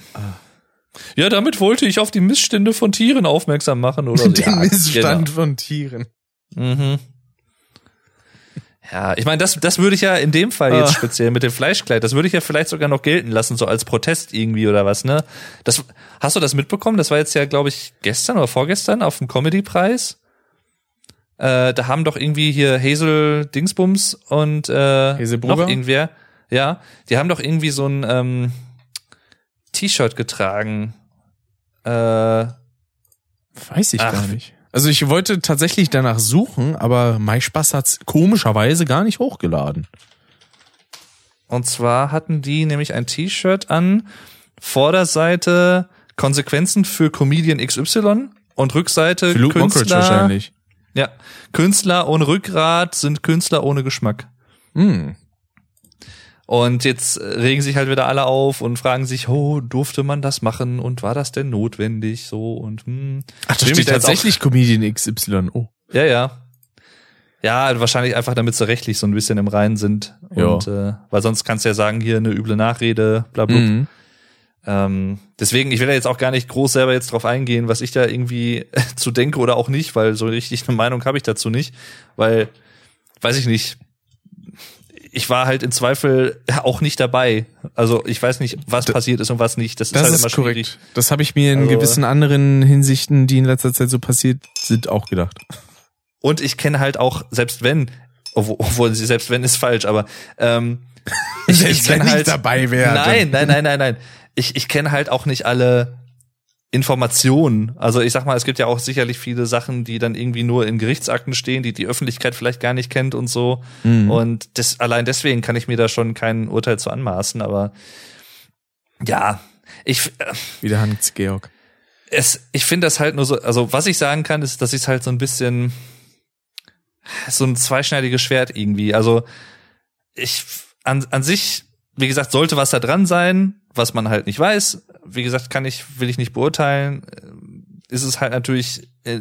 ja, damit wollte ich auf die Missstände von Tieren aufmerksam machen oder so. Den ja, Missstand von Tieren. Genau. Mhm. Ja, ich meine, das, das würde ich ja in dem Fall jetzt Ah. speziell mit dem Fleischkleid, das würde ich ja vielleicht sogar noch gelten lassen, so als Protest irgendwie oder was, ne? Das, hast du das mitbekommen? Das war jetzt ja, glaube ich, gestern oder vorgestern auf dem Comedy-Preis. Äh, da haben doch irgendwie hier Hazel Dingsbums und äh, noch irgendwer, ja, die haben doch irgendwie so ein ähm, T-Shirt getragen. Äh, Weiß ich Ach. gar nicht. Also ich wollte tatsächlich danach suchen, aber MySpaß hat's komischerweise gar nicht hochgeladen. Und zwar hatten die nämlich ein T-Shirt an, Vorderseite Konsequenzen für Comedian XY und Rückseite Für Luke Mockridge Künstler. wahrscheinlich. Ja, Künstler ohne Rückgrat sind Künstler ohne Geschmack. Hm. Und jetzt regen sich halt wieder alle auf und fragen sich, oh, durfte man das machen und war das denn notwendig so und hm. Ach, da Will mich steht da tatsächlich Comedian XY. Oh. Ja, ja. Ja, wahrscheinlich einfach, damit sie rechtlich so ein bisschen im Reinen sind. Ja. Und äh, weil sonst kannst du ja sagen, hier eine üble Nachrede, bla bla. Mhm. Ähm, deswegen, ich will da jetzt auch gar nicht groß selber jetzt drauf eingehen, was ich da irgendwie zu denke oder auch nicht, weil so richtig eine Meinung habe ich dazu nicht, weil, weiß ich nicht, ich war halt im Zweifel auch nicht dabei. Also ich weiß nicht, was passiert ist und was nicht. Das, Das ist halt ist immer schwierig. korrekt. Das habe ich mir in Also- gewissen anderen Hinsichten, die in letzter Zeit so passiert sind, auch gedacht. Und ich kenne halt auch, selbst wenn, obwohl, sie selbst wenn ist falsch, aber ähm, ich, ich Selbst wenn kenne ich halt dabei wäre, Nein, nein, nein, nein, nein. Ich, ich kenne halt auch nicht alle Informationen. Also ich sag mal, es gibt ja auch sicherlich viele Sachen, die dann irgendwie nur in Gerichtsakten stehen, die die Öffentlichkeit vielleicht gar nicht kennt und so. Mhm. Und das, allein deswegen kann ich mir da schon kein Urteil zu anmaßen. Aber ja, ich äh, wieder Hans Georg. Es, ich finde das halt nur so. Also was ich sagen kann, ist, dass ich es halt so ein bisschen so ein zweischneidiges Schwert irgendwie. Also ich an, an sich, wie gesagt, sollte was da dran sein, was man halt nicht weiß. Wie gesagt, kann ich, will ich nicht beurteilen. Ist es halt natürlich äh,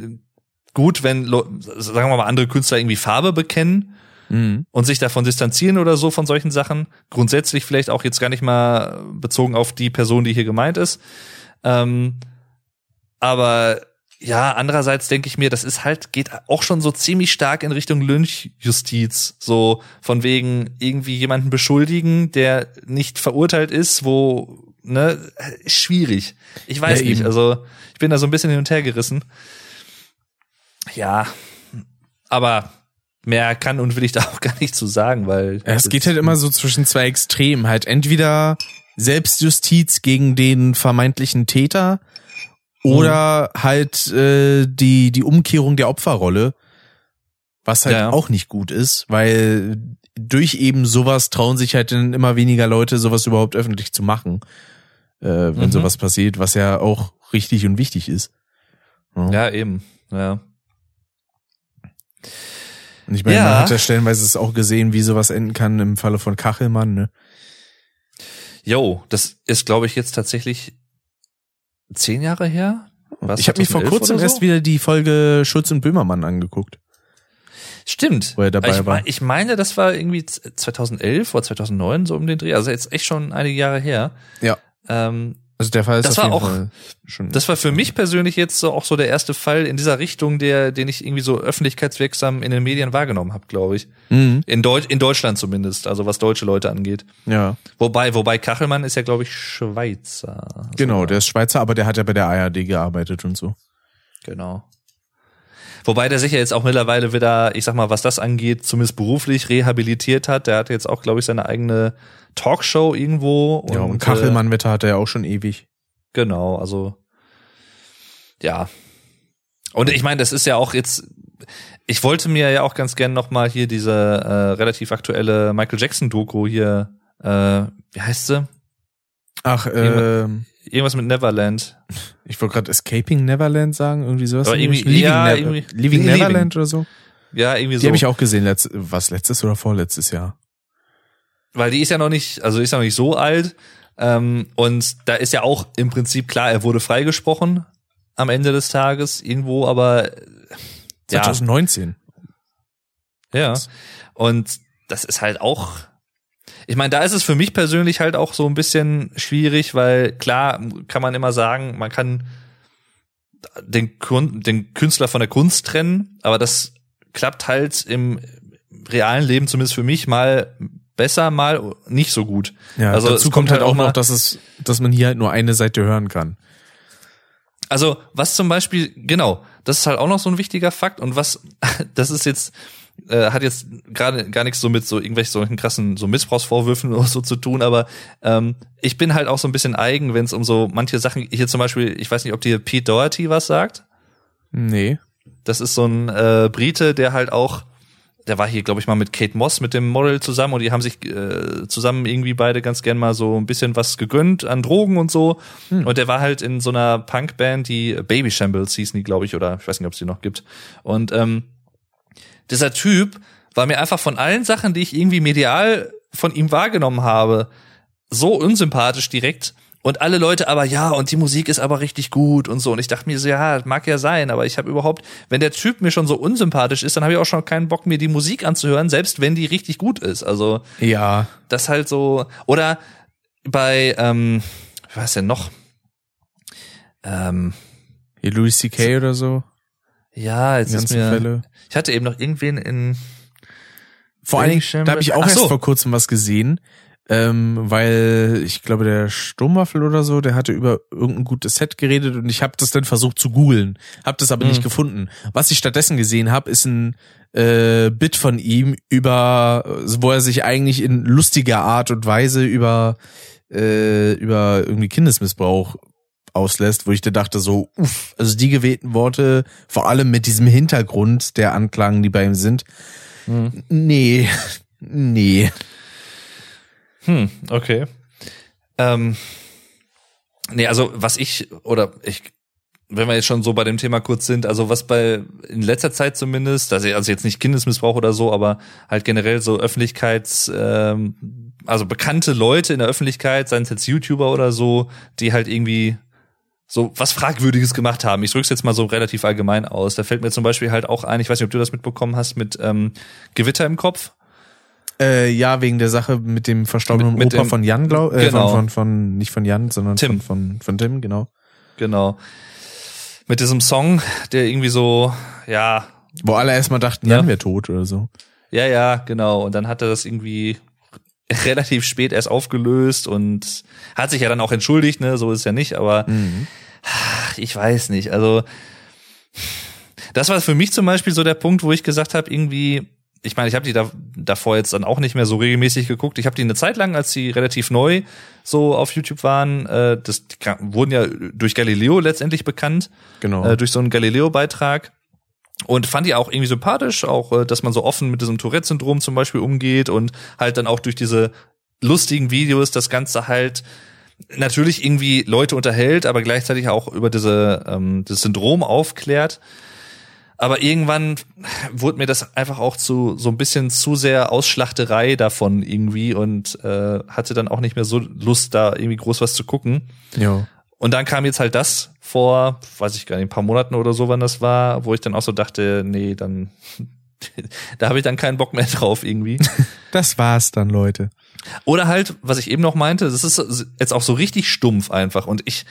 gut, wenn, sagen wir mal, andere Künstler irgendwie Farbe bekennen mhm. und sich davon distanzieren oder so von solchen Sachen. Grundsätzlich vielleicht auch jetzt gar nicht mal bezogen auf die Person, die hier gemeint ist. Ähm, aber ja, andererseits denke ich mir, das ist halt, geht auch schon so ziemlich stark in Richtung Lynchjustiz. So von wegen irgendwie jemanden beschuldigen, der nicht verurteilt ist, wo, ne, schwierig. Ich weiß ja, nicht, also ich bin da so ein bisschen hin und her gerissen. Ja, aber mehr kann und will ich da auch gar nicht zu sagen, weil. Ja, es geht halt immer so zwischen zwei Extremen. Halt entweder Selbstjustiz gegen den vermeintlichen Täter oder mhm. halt äh, die, die Umkehrung der Opferrolle, was halt ja. auch nicht gut ist, weil durch eben sowas trauen sich halt dann immer weniger Leute, sowas überhaupt öffentlich zu machen, äh, wenn mhm. sowas passiert, was ja auch richtig und wichtig ist. Ja, ja eben, ja. Und ich meine, ja. man hat ja stellenweise es auch gesehen, wie sowas enden kann im Falle von Kachelmann, ne? Jo, das ist, glaube ich, jetzt tatsächlich zehn Jahre her? Was, ich habe mir vor kurzem so? erst wieder die Folge Schulz und Böhmermann angeguckt. Stimmt. Wo er dabei ich, war. Ich meine, das war irgendwie 2011 oder 2009 so um den Dreh. Also jetzt echt schon einige Jahre her. Ja. Ähm, also der Fall ist das war auch schon das war für mich persönlich jetzt so auch so der erste Fall in dieser Richtung, der den ich irgendwie so öffentlichkeitswirksam in den Medien wahrgenommen habe, glaube ich. Mhm. In Deutsch in Deutschland zumindest, also was deutsche Leute angeht. Ja. Wobei wobei Kachelmann ist ja glaube ich Schweizer. Genau, der ist Schweizer, aber der hat ja bei der ARD gearbeitet und so. Genau. Wobei der sich ja jetzt auch mittlerweile wieder, ich sag mal, was das angeht, zumindest beruflich rehabilitiert hat. Der hat jetzt auch, glaube ich, seine eigene Talkshow irgendwo. Und, ja, und Kachelmann-Wetter hat er ja auch schon ewig. Genau, also ja. Und ich meine, das ist ja auch jetzt, ich wollte mir ja auch ganz gern nochmal hier diese äh, relativ aktuelle Michael Jackson-Doku hier, äh, wie heißt sie? Ach, äh, Irgendwas mit Neverland. Ich wollte gerade Escaping Neverland sagen, irgendwie sowas. Aber irgendwie, Leaving, ja, Never irgendwie, Leaving Neverland oder so. Ja, irgendwie so. Die habe ich auch gesehen, letzt, was letztes oder vorletztes Jahr. Weil die ist ja noch nicht, also ist ja noch nicht so alt. Ähm, und da ist ja auch im Prinzip klar, er wurde freigesprochen am Ende des Tages irgendwo, aber 2019. Ja. ja. Und das ist halt auch ich meine, da ist es für mich persönlich halt auch so ein bisschen schwierig, weil klar kann man immer sagen, man kann den, den Künstler von der Kunst trennen, aber das klappt halt im realen Leben zumindest für mich mal besser, mal nicht so gut. Ja, also dazu kommt, halt, halt auch noch, dass es, dass man hier halt nur eine Seite hören kann. Also was zum Beispiel, genau, das ist halt auch noch so ein wichtiger Fakt und was, das ist jetzt äh, hat jetzt gerade gar nichts so mit so irgendwelchen solchen krassen so Missbrauchsvorwürfen oder so zu tun, aber ähm, ich bin halt auch so ein bisschen eigen, wenn es um so manche Sachen, hier zum Beispiel, ich weiß nicht, ob dir Pete Doherty was sagt. Nee. Das ist so ein äh, Brite, der halt auch, der war hier, glaube ich, mal mit Kate Moss, mit dem Model zusammen und die haben sich äh, zusammen irgendwie beide ganz gern mal so ein bisschen was gegönnt an Drogen und so. Hm. Und der war halt in so einer Punkband, die Baby Shambles hießen die, glaube ich, oder ich weiß nicht, ob es die noch gibt. Und ähm, dieser Typ war mir einfach von allen Sachen, die ich irgendwie medial von ihm wahrgenommen habe, so unsympathisch direkt. Und alle Leute aber, ja, und die Musik ist aber richtig gut und so. Und ich dachte mir so, ja, mag ja sein, aber ich habe überhaupt, wenn der Typ mir schon so unsympathisch ist, dann habe ich auch schon keinen Bock, mir die Musik anzuhören, selbst wenn die richtig gut ist. Also, ja. Das halt so. Oder bei, ähm, was denn noch? Ähm, Louis C.K. oder so? Ja, jetzt ist mir, Fälle. ich hatte eben noch irgendwen in, vor allen Dingen, da habe ich auch Ach erst so. vor kurzem was gesehen, ähm, weil ich glaube, der Sturmwaffel oder so, der hatte über irgendein gutes Set geredet und ich habe das dann versucht zu googeln, habe das aber mhm. nicht gefunden. Was ich stattdessen gesehen habe, ist ein äh, Bit von ihm über, wo er sich eigentlich in lustiger Art und Weise über äh, über irgendwie Kindesmissbrauch auslässt, wo ich dir dachte so, uff, also die gewählten Worte, vor allem mit diesem Hintergrund der Anklagen, die bei ihm sind, hm. nee, nee. Hm, okay. Ähm, nee, also was ich, oder ich wenn wir jetzt schon so bei dem Thema kurz sind, also was bei in letzter Zeit zumindest, also jetzt nicht Kindesmissbrauch oder so, aber halt generell so Öffentlichkeits, ähm, also bekannte Leute in der Öffentlichkeit, seien es jetzt YouTuber oder so, die halt irgendwie so was Fragwürdiges gemacht haben. Ich drück's jetzt mal so relativ allgemein aus. Da fällt mir zum Beispiel halt auch ein, ich weiß nicht, ob du das mitbekommen hast, mit ähm, Gewitter im Kopf. Äh, ja, wegen der Sache mit dem verstorbenen mit, mit Opa dem, von Jan, glaub, äh, genau. von, von, von, nicht von Jan, sondern Tim. Von, von, von Tim, genau. Genau mit diesem Song, der irgendwie so, ja. Wo alle erstmal dachten, Jan wäre tot oder so. Ja, ja, genau. Und dann hat er das irgendwie relativ spät erst aufgelöst und hat sich ja dann auch entschuldigt, ne, so ist es ja nicht, aber mhm. ich weiß nicht. Also das war für mich zum Beispiel so der Punkt, wo ich gesagt habe, irgendwie, ich meine, ich habe die da, davor jetzt dann auch nicht mehr so regelmäßig geguckt. Ich habe die eine Zeit lang, als sie relativ neu so auf YouTube waren, äh, das die wurden ja durch Galileo letztendlich bekannt, genau, äh, durch so einen Galileo-Beitrag und fand die auch irgendwie sympathisch, auch äh, dass man so offen mit diesem Tourette-Syndrom zum Beispiel umgeht und halt dann auch durch diese lustigen Videos das Ganze halt natürlich irgendwie Leute unterhält, aber gleichzeitig auch über diese ähm, das Syndrom aufklärt. Aber irgendwann wurde mir das einfach auch zu so ein bisschen zu sehr Ausschlachterei davon irgendwie und äh, hatte dann auch nicht mehr so Lust, da irgendwie groß was zu gucken. Ja. Und dann kam jetzt halt das vor, weiß ich gar nicht, ein paar Monaten oder so, wann das war, wo ich dann auch so dachte, nee, dann da habe ich dann keinen Bock mehr drauf irgendwie. Das war's dann, Leute. Oder halt, was ich eben noch meinte, das ist jetzt auch so richtig stumpf einfach und ich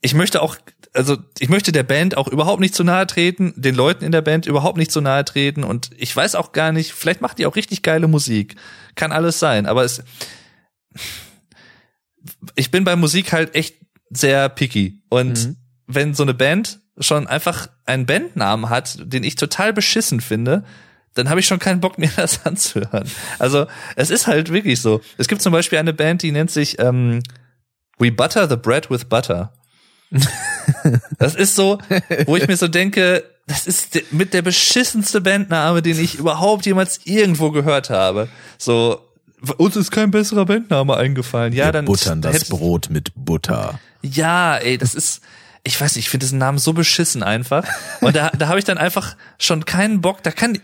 ich möchte auch, also ich möchte der Band auch überhaupt nicht zu nahe treten, den Leuten in der Band überhaupt nicht zu nahe treten und ich weiß auch gar nicht, vielleicht macht die auch richtig geile Musik. Kann alles sein, aber es, ich bin bei Musik halt echt sehr picky und mhm. wenn so eine Band schon einfach einen Bandnamen hat, den ich total beschissen finde, dann habe ich schon keinen Bock mehr, das anzuhören. Also es ist halt wirklich so. Es gibt zum Beispiel eine Band, die nennt sich ähm, We Butter the Bread with Butter. das ist so, wo ich mir so denke, das ist mit der beschissenste Bandname, den ich überhaupt jemals irgendwo gehört habe. So, uns ist kein besserer Bandname eingefallen. Ja, Wir dann buttern das Brot mit Butter. Ja, ey, das ist ich weiß nicht, ich finde diesen Namen so beschissen einfach. Und da, da habe ich dann einfach schon keinen Bock. Da kann,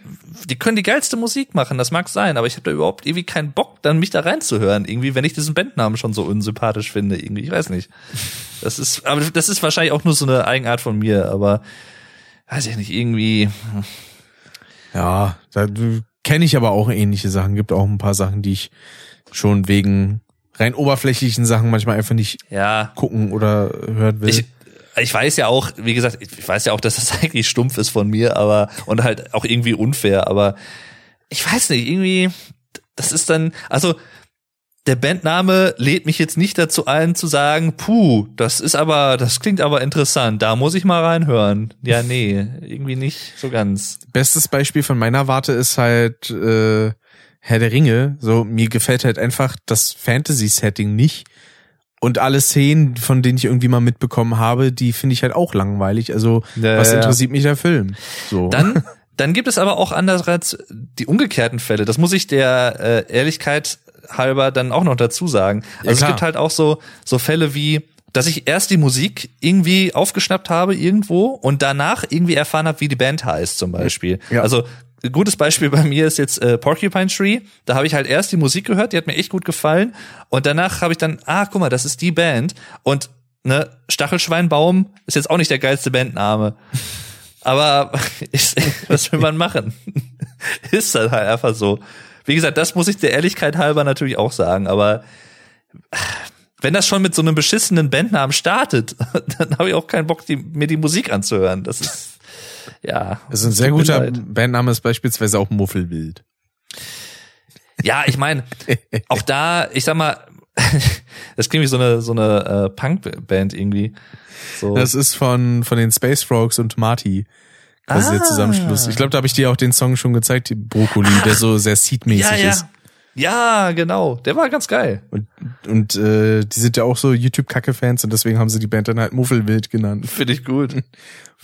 die können die geilste Musik machen, das mag sein, aber ich habe da überhaupt irgendwie keinen Bock, dann mich da reinzuhören. Irgendwie, wenn ich diesen Bandnamen schon so unsympathisch finde, irgendwie, ich weiß nicht. Das ist, aber das ist wahrscheinlich auch nur so eine Eigenart von mir, aber weiß ich nicht, irgendwie. Ja, da kenne ich aber auch ähnliche Sachen. Gibt auch ein paar Sachen, die ich schon wegen rein oberflächlichen Sachen manchmal einfach nicht ja. gucken oder hören will. Ich, ich weiß ja auch, wie gesagt, ich weiß ja auch, dass das eigentlich stumpf ist von mir, aber und halt auch irgendwie unfair, aber ich weiß nicht, irgendwie, das ist dann, also der Bandname lädt mich jetzt nicht dazu ein zu sagen, puh, das ist aber, das klingt aber interessant, da muss ich mal reinhören. Ja, nee, irgendwie nicht so ganz. Bestes Beispiel von meiner Warte ist halt äh, Herr der Ringe. So, mir gefällt halt einfach das Fantasy-Setting nicht und alle Szenen, von denen ich irgendwie mal mitbekommen habe, die finde ich halt auch langweilig. Also, ja, was interessiert mich der Film? So. Dann, dann gibt es aber auch andererseits die umgekehrten Fälle. Das muss ich der äh, Ehrlichkeit halber dann auch noch dazu sagen. Also ja, es gibt halt auch so, so Fälle wie, dass ich erst die Musik irgendwie aufgeschnappt habe irgendwo und danach irgendwie erfahren habe, wie die Band heißt zum Beispiel. Ja. Also gutes Beispiel bei mir ist jetzt äh, Porcupine Tree. Da habe ich halt erst die Musik gehört, die hat mir echt gut gefallen. Und danach habe ich dann, ah, guck mal, das ist die Band. Und ne, Stachelschweinbaum ist jetzt auch nicht der geilste Bandname. Aber ist, was will man machen? ist halt einfach so. Wie gesagt, das muss ich der Ehrlichkeit halber natürlich auch sagen. Aber wenn das schon mit so einem beschissenen Bandnamen startet, dann habe ich auch keinen Bock, die, mir die Musik anzuhören. Das ist ja. Also ein sehr guter Bandname ist beispielsweise auch Muffelwild. Ja, ich meine, auch da, ich sag mal, das klingt wie so eine so eine äh, Punkband irgendwie. So. Das ist von von den Space Frogs und Marty. Das ah. der Zusammenschluss. Ich glaube, da habe ich dir auch den Song schon gezeigt, Brokkoli, der so sehr seedmäßig ja, ja. ist. Ja, genau. Der war ganz geil. Und, und äh, die sind ja auch so YouTube-Kacke-Fans und deswegen haben sie die Band dann halt Muffelwild genannt. Finde ich gut.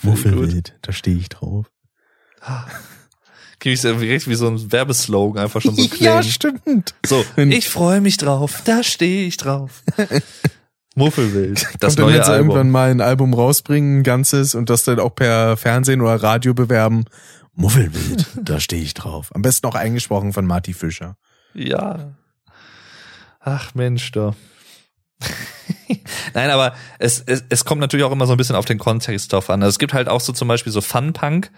Muffelwild, da stehe ich drauf. Krieg ich direkt wie so ein Werbeslogan einfach schon so. Ja, stimmt. So, ich freue mich drauf, da stehe ich drauf. Muffelwild, das Kommt dann, sie Album. irgendwann mal ein Album rausbringen, ein ganzes, und das dann auch per Fernsehen oder Radio bewerben. Muffelwild, da stehe ich drauf. Am besten auch eingesprochen von Marty Fischer. Ja. Ach Mensch, doch. Nein, aber es, es, es kommt natürlich auch immer so ein bisschen auf den Kontext drauf an. Also es gibt halt auch so zum Beispiel so Fun-Punk.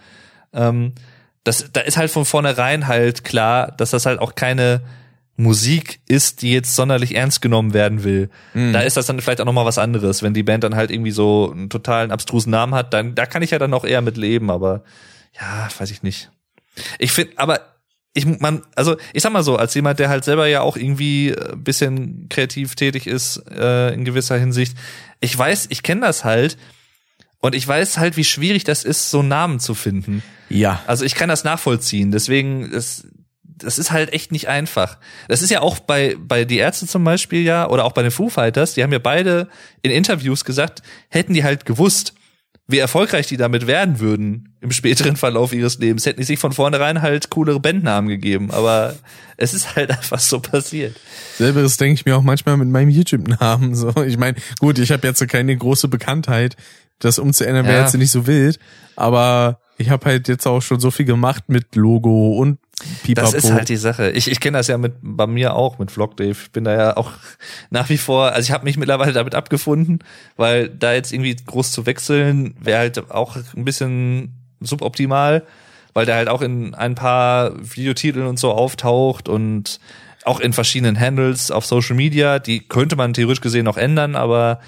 Ähm, das, da ist halt von vornherein halt klar, dass das halt auch keine Musik ist, die jetzt sonderlich ernst genommen werden will. Da ist das dann vielleicht auch nochmal was anderes. Wenn die Band dann halt irgendwie so einen totalen abstrusen Namen hat, dann da kann ich ja dann auch eher mit leben, aber ja, weiß ich nicht. Ich finde, aber ich man, also ich sag mal so, als jemand, der halt selber ja auch irgendwie äh, bisschen kreativ tätig ist äh, in gewisser Hinsicht, ich weiß, ich kenne das halt und ich weiß halt, wie schwierig das ist, so Namen zu finden. Ja. Also ich kann das nachvollziehen. Deswegen, das, das ist halt echt nicht einfach. Das ist ja auch bei, bei die Ärzte zum Beispiel ja, oder auch bei den Foo Fighters, die haben ja beide in Interviews gesagt, hätten die halt gewusst, wie erfolgreich die damit werden würden im späteren Verlauf ihres Lebens, hätten die sich von vornherein halt coolere Bandnamen gegeben. Aber es ist halt einfach so passiert. Selberes denke ich mir auch manchmal mit meinem YouTube-Namen. So, ich meine, gut, ich habe jetzt so keine große Bekanntheit. Das umzuändern wäre Ja. jetzt nicht so wild, aber ich habe halt jetzt auch schon so viel gemacht mit Logo und Pipapo. Das ist halt die Sache. Ich, ich kenne das ja mit bei mir auch mit Vlogdave. Ich bin da ja auch nach wie vor, also ich habe mich mittlerweile damit abgefunden, weil da jetzt irgendwie groß zu wechseln wäre halt auch ein bisschen suboptimal, weil der halt auch in ein paar Videotiteln und so auftaucht und auch in verschiedenen Handles auf Social Media, die könnte man theoretisch gesehen noch ändern, aber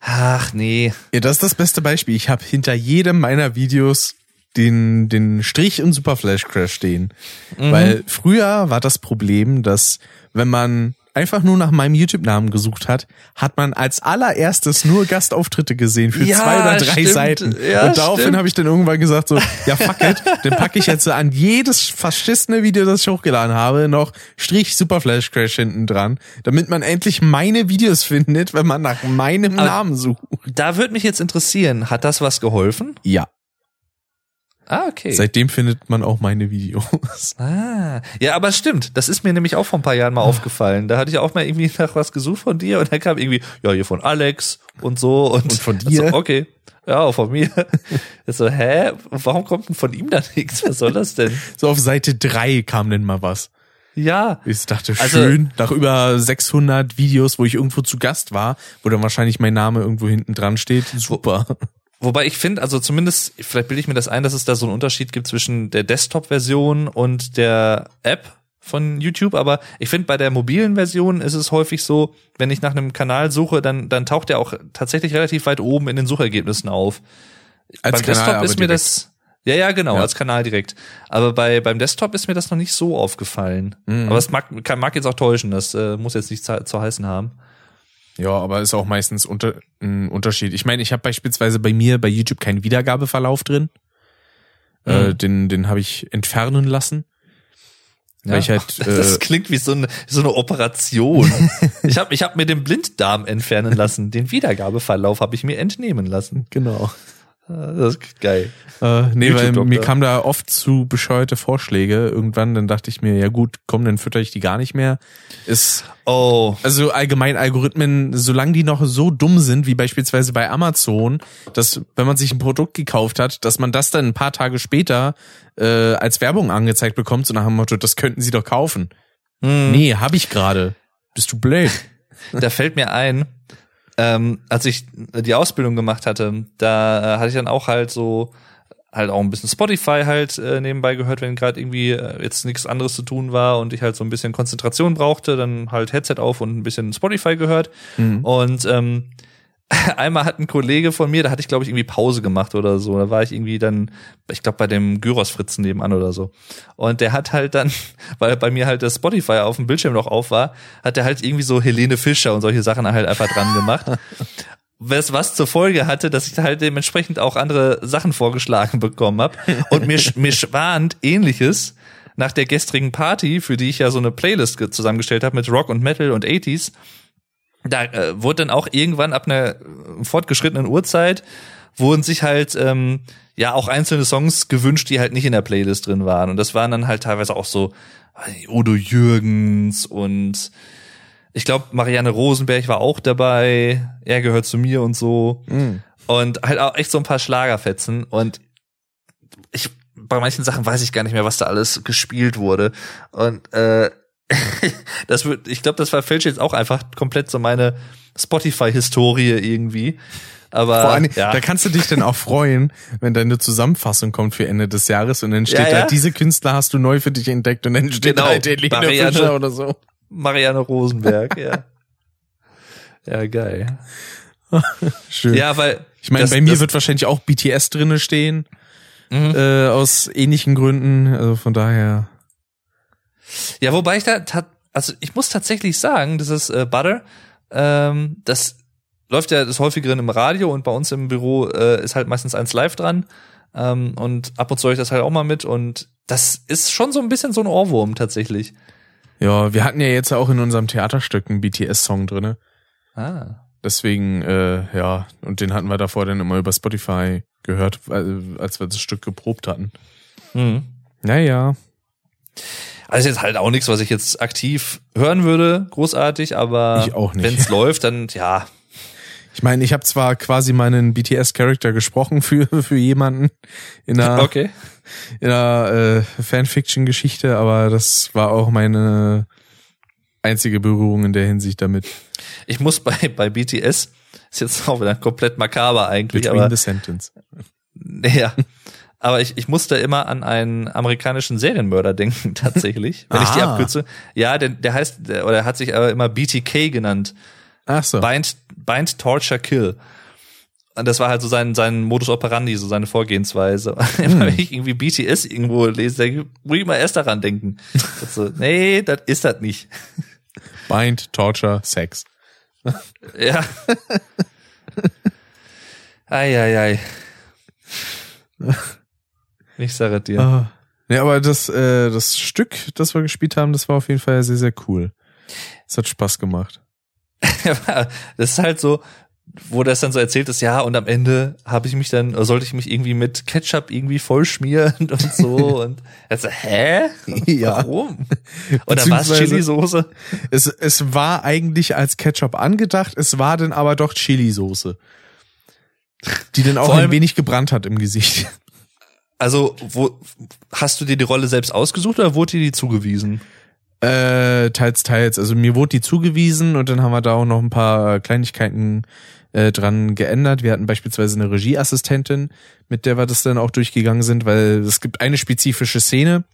ach nee. Ja, das ist das beste Beispiel. Ich habe hinter jedem meiner Videos den, den Strich in Super Flash Crash stehen. Mhm. Weil früher war das Problem, dass wenn man einfach nur nach meinem YouTube-Namen gesucht hat, hat man als allererstes nur Gastauftritte gesehen für Ja, zwei oder drei stimmt. Seiten. Ja, und daraufhin habe ich dann irgendwann gesagt so, ja fuck it, dann packe ich jetzt so an jedes verschissene Video, das ich hochgeladen habe, noch Strich Super Flash Crash hinten dran, damit man endlich meine Videos findet, wenn man nach meinem Aber- Namen sucht. Da würde mich jetzt interessieren, hat das was geholfen? Ja. Ah, okay. Seitdem findet man auch meine Videos. Ah, ja, aber stimmt. Das ist mir nämlich auch vor ein paar Jahren mal aufgefallen. Da hatte ich auch mal irgendwie nach was gesucht von dir und dann kam irgendwie, ja, hier von Alex und so und, Und von Also, dir? okay. Ja, auch von mir. So, hä? Warum kommt denn von ihm da nichts? Was soll das denn? So auf Seite drei kam denn mal was. Ja. Ich dachte, Also- schön, nach über 600 Videos, wo ich irgendwo zu Gast war, wo dann wahrscheinlich mein Name irgendwo hinten dran steht. Super. Wobei ich finde, also zumindest, vielleicht bilde ich mir das ein, dass es da so einen Unterschied gibt zwischen der Desktop-Version und der App von YouTube, aber ich finde, bei der mobilen Version ist es häufig so, wenn ich nach einem Kanal suche, dann, dann taucht der auch tatsächlich relativ weit oben in den Suchergebnissen auf. Als beim Kanal Desktop ist mir direkt. das, ja, ja, genau, Ja. als Kanal direkt. Aber bei, beim Desktop ist mir das noch nicht so aufgefallen. Mhm. Aber es mag, kann, mag jetzt auch täuschen, das äh, muss jetzt nicht zu, zu heißen haben. Ja, aber ist auch meistens unter, ein Unterschied. Ich meine, ich habe beispielsweise bei mir bei YouTube keinen Wiedergabeverlauf drin. Äh, Mhm. den den habe ich entfernen lassen. Weil ich halt, das äh, klingt wie so eine, so eine Operation. ich habe ich hab mir den Blinddarm entfernen lassen. Den Wiedergabeverlauf habe ich mir entnehmen lassen. Genau. Ah, Das ist geil. Äh, nee, weil mir kam da oft zu bescheuerte Vorschläge. Irgendwann, dann dachte ich mir, ja gut, komm, dann fütter ich die gar nicht mehr. Ist Oh, also allgemein Algorithmen, solange die noch so dumm sind, wie beispielsweise bei Amazon, dass wenn man sich ein Produkt gekauft hat, dass man das dann ein paar Tage später äh, als Werbung angezeigt bekommt, so nach dem Motto, das könnten sie doch kaufen. hm. Nee, hab ich gerade. Bist du blöd? da fällt mir ein, ähm, als ich die Ausbildung gemacht hatte, da äh, hatte ich dann auch halt so halt auch ein bisschen Spotify halt äh, nebenbei gehört, wenn gerade irgendwie äh, jetzt nichts anderes zu tun war und ich halt so ein bisschen Konzentration brauchte, dann halt Headset auf und ein bisschen Spotify gehört. Und ähm, einmal hat ein Kollege von mir, da hatte ich glaube ich irgendwie Pause gemacht oder so, da war ich irgendwie dann, ich glaube bei dem Gyros Fritzen nebenan oder so. Und der hat halt dann, weil bei mir halt das Spotify auf dem Bildschirm noch auf war, hat der halt irgendwie so Helene Fischer und solche Sachen halt einfach dran gemacht. Was, was zur Folge hatte, dass ich halt dementsprechend auch andere Sachen vorgeschlagen bekommen habe und mir, mir schwant ähnliches nach der gestrigen Party, für die ich ja so eine Playlist zusammengestellt habe mit Rock und Metal und 80s, da äh, wurde dann auch irgendwann ab einer fortgeschrittenen Uhrzeit wurden sich halt ähm, ja auch einzelne Songs gewünscht, die halt nicht in der Playlist drin waren. Und das waren dann halt teilweise auch so äh, Udo Jürgens und ich glaube Marianne Rosenberg war auch dabei. Er gehört zu mir und so. Mhm. Und halt auch echt so ein paar Schlagerfetzen. Und ich bei manchen Sachen weiß ich gar nicht mehr, was da alles gespielt wurde. Und äh, das wird, ich glaube, das verfälscht jetzt auch einfach komplett so meine Spotify-Historie irgendwie. Aber Vor allem, ja. da kannst du dich dann auch freuen, wenn deine Zusammenfassung kommt für Ende des Jahres und dann steht Ja, da, ja. diese Künstler hast du neu für dich entdeckt und dann steht Genau. da halt Helene Marianne. Fischer oder so. Marianne Rosenberg, ja. Ja, geil. Schön. Ja, weil ich meine, bei mir wird wahrscheinlich auch BTS drinne stehen, Mhm. äh, aus ähnlichen Gründen. Also von daher. Ja, wobei ich da, also ich muss tatsächlich sagen, dieses äh, Butter, ähm, das läuft ja des häufigeren im Radio und bei uns im Büro äh, ist halt meistens eins live dran. Ähm, und ab und zu höre ich das halt auch mal mit und das ist schon so ein bisschen so ein Ohrwurm tatsächlich. Ja, wir hatten ja jetzt auch in unserem Theaterstück einen BTS-Song drinne. Ah. Deswegen, äh, ja, und den hatten wir davor dann immer über Spotify gehört, weil- als wir das Stück geprobt hatten. Mhm. Naja. Also jetzt halt auch nichts, was ich jetzt aktiv hören würde, großartig, aber Ich auch nicht. wenn es läuft, dann ja. Ich meine, ich habe zwar quasi meinen BTS-Charakter gesprochen für, für jemanden in einer, Okay. in einer äh, Fanfiction-Geschichte, aber das war auch meine einzige Berührung in der Hinsicht damit. Ich muss bei, bei BTS, ist jetzt auch wieder komplett makaber eigentlich, Between aber the Sentence. Ja. Aber ich, ich musste immer an einen amerikanischen Serienmörder denken, tatsächlich, wenn ich die Ah. abkürze. Ja, der, der heißt, der, oder hat sich aber immer BTK genannt. Ach so. Bind, Bind, Torture, Kill. Und das war halt so sein, sein Modus operandi, so seine Vorgehensweise. Immer wenn ich irgendwie BTS irgendwo lese, denke ich, muss ich mal erst daran denken. So, nee, das ist das nicht. Bind, Torture, Sex. Ja. Eieiei. Ich sage es dir. Ah. Ja, aber das, äh, das Stück, das wir gespielt haben, das war auf jeden Fall sehr, sehr cool. Es hat Spaß gemacht. das ist halt so, wo das dann so erzählt ist, ja, und am Ende habe ich mich dann, sollte ich mich irgendwie mit Ketchup irgendwie vollschmieren und so. und also, hä? Ja. Warum? Oder was Beziehungsweise- Chili-Soße? Es, es war eigentlich als Ketchup angedacht, es war dann aber doch Chili-Soße. Die dann auch Vor ein allem- wenig gebrannt hat im Gesicht. Also, wo hast du dir die Rolle selbst ausgesucht oder wurde dir die zugewiesen? Äh, teils, teils. Also mir wurde die zugewiesen und dann haben wir da auch noch ein paar Kleinigkeiten äh, dran geändert. Wir hatten beispielsweise eine Regieassistentin, mit der wir das dann auch durchgegangen sind, weil es gibt eine spezifische Szene,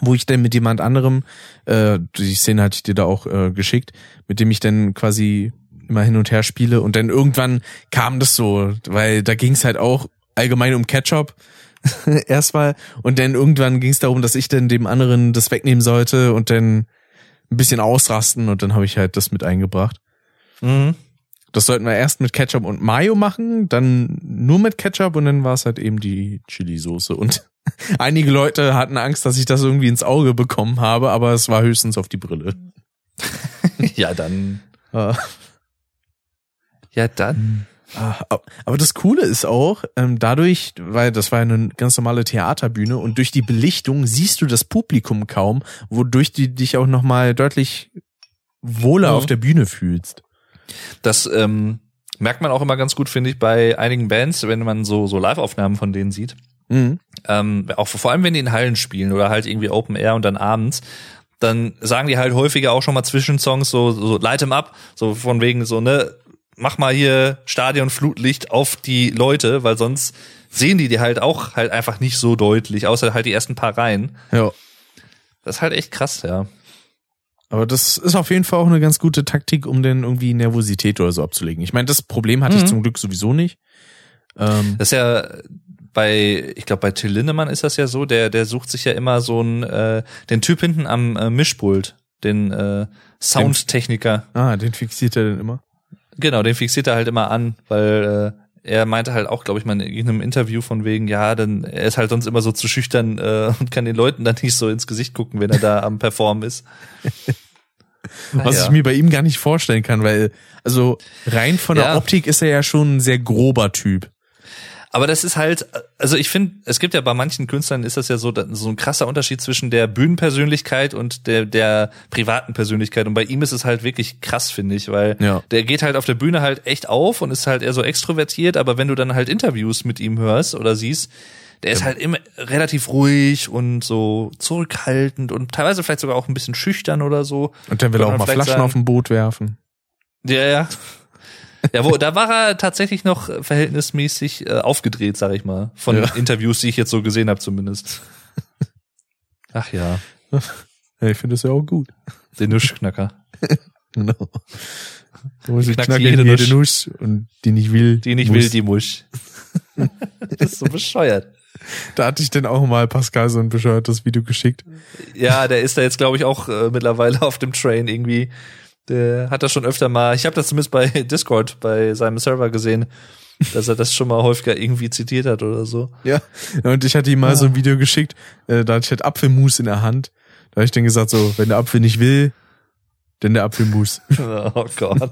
wo ich dann mit jemand anderem, äh, die Szene hatte ich dir da auch äh, geschickt, mit dem ich dann quasi immer hin und her spiele und dann irgendwann kam das so, weil da ging es halt auch allgemein um Ketchup erstmal und dann irgendwann ging es darum, dass ich dann dem anderen das wegnehmen sollte und dann ein bisschen ausrasten und dann habe ich halt das mit eingebracht. Mhm. Das sollten wir erst mit Ketchup und Mayo machen, dann nur mit Ketchup und dann war es halt eben die Chili-Soße. Und einige Leute hatten Angst, dass ich das irgendwie ins Auge bekommen habe, aber es war höchstens auf die Brille. Ja, dann. Ja, dann. Ah, Aber das Coole ist auch, ähm, dadurch, weil das war eine ganz normale Theaterbühne und durch die Belichtung siehst du das Publikum kaum, wodurch du dich auch nochmal deutlich wohler Mhm. auf der Bühne fühlst. Das ähm, merkt man auch immer ganz gut, finde ich, bei einigen Bands, wenn man so, so Live-Aufnahmen von denen sieht. Mhm. ähm, auch vor allem wenn die in Hallen spielen oder halt irgendwie Open Air und dann abends, dann sagen die halt häufiger auch schon mal Zwischensongs so, so light 'em up, so von wegen so, ne, mach mal hier Stadion Flutlicht auf die Leute, weil sonst sehen die die halt auch halt einfach nicht so deutlich, außer halt die ersten paar Reihen. Ja. Das ist halt echt krass, ja. Aber das ist auf jeden Fall auch eine ganz gute Taktik, um dann irgendwie Nervosität oder so abzulegen. Ich meine, das Problem hatte ich Mhm. zum Glück sowieso nicht. Ähm, Das ist ja bei, ich glaube bei Till Lindemann ist das ja so, der der sucht sich ja immer so einen äh, den Typ hinten am äh, Mischpult, den äh, Soundtechniker. ah, den fixiert er dann immer. Genau, den fixiert er halt immer an, weil er meinte halt auch, glaube ich, mal in irgendeinem Interview von wegen, ja, dann er ist halt sonst immer so zu schüchtern äh, und kann den Leuten dann nicht so ins Gesicht gucken, wenn er da am Performen ist. Was ja. ich mir bei ihm gar nicht vorstellen kann, weil, also rein von der Ja. Optik ist er ja schon ein sehr grober Typ. Aber das ist halt, also ich finde, es gibt ja bei manchen Künstlern ist das ja so, so ein krasser Unterschied zwischen der Bühnenpersönlichkeit und der, der privaten Persönlichkeit. Und bei ihm ist es halt wirklich krass, finde ich, weil Ja. der geht halt auf der Bühne halt echt auf und ist halt eher so extrovertiert, aber wenn du dann halt Interviews mit ihm hörst oder siehst, der ist halt immer relativ ruhig und so zurückhaltend und teilweise vielleicht sogar auch ein bisschen schüchtern oder so. Und dann will er auch mal Flaschen sagen. auf dem Boot werfen. Ja, ja. Ja, wo, da war er tatsächlich noch verhältnismäßig äh, aufgedreht, sag ich mal. Von Ja. Interviews, die ich jetzt so gesehen habe zumindest. Ach ja, Ja, ich finde das ja auch gut. der Nuschknacker. Genau. Muss ich Knackt jede jede, Nuss. Und die nicht will. Die nicht muss. will, die Musch. das ist so bescheuert. Da hatte ich dann auch mal Pascal so ein bescheuertes Video geschickt. Ja, der ist da jetzt, glaube ich, auch äh, mittlerweile auf dem Train irgendwie. Der hat das schon öfter mal, ich habe das zumindest bei Discord, bei seinem Server gesehen, dass er das schon mal häufiger irgendwie zitiert hat oder so. Ja. Und ich hatte ihm mal so ein Video geschickt, äh, da hatte ich halt Apfelmus in der Hand. Da habe ich dann gesagt so, wenn der Apfel nicht will, dann der Apfelmus. Oh Gott.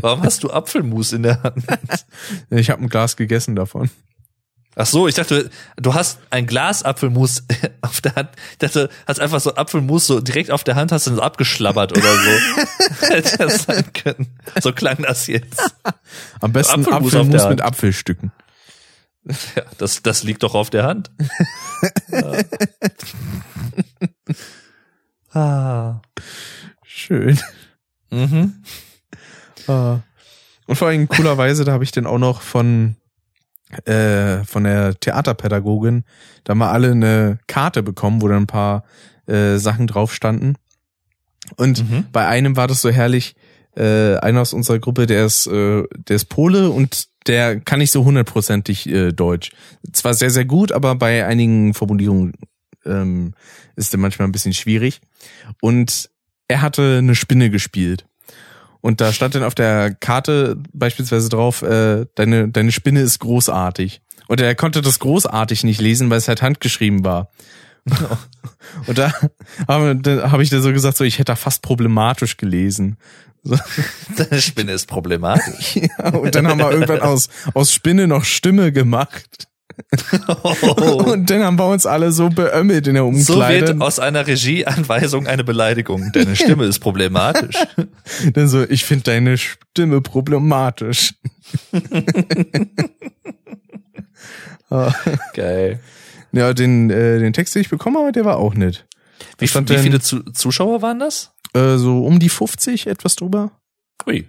Warum hast du Apfelmus in der Hand? Ich habe ein Glas gegessen davon. Ach so, ich dachte, du hast ein Glas Apfelmus auf der Hand. Ich dachte, hast einfach so Apfelmus so direkt auf der Hand, hast du so abgeschlabbert oder so. Hätte das sein können. So klang das jetzt. Am besten Apfelmus Apfelmus, der mit. Apfelstücken. Ja, das, das liegt doch auf der Hand. ah. Schön. Mhm. Ah. Und vor allem coolerweise, da habe ich dann auch noch von äh, von der Theaterpädagogin da mal alle eine Karte bekommen, wo dann ein paar äh, Sachen drauf standen. Und Mhm. bei einem war das so herrlich, äh, einer aus unserer Gruppe, der ist, äh, der ist Pole und der kann nicht so hundertprozentig äh, Deutsch. Zwar sehr, sehr gut, aber bei einigen Formulierungen ähm, ist der manchmal ein bisschen schwierig. Und er hatte eine Spinne gespielt. Und da stand dann auf der Karte beispielsweise drauf, äh, deine, deine Spinne ist großartig. Und er konnte das großartig nicht lesen, weil es halt handgeschrieben war. Und da habe da hab ich dann so gesagt, so ich hätte da fast problematisch gelesen. So, Deine Spinne ist problematisch. ja, und dann haben wir irgendwann aus, aus Spinne noch Stimme gemacht. Oh. Und dann haben wir uns alle so beömmelt in der So Umkleide. wird aus einer Regieanweisung eine Beleidigung. Deine Stimme ist problematisch. dann so, ich finde deine Stimme problematisch. Geil. Ja, den, äh, den Text, den ich bekommen habe, der war auch nett. Wie, stand wie denn- viele Zu Zuschauer waren das? Äh, so um die 50, etwas drüber. Ui.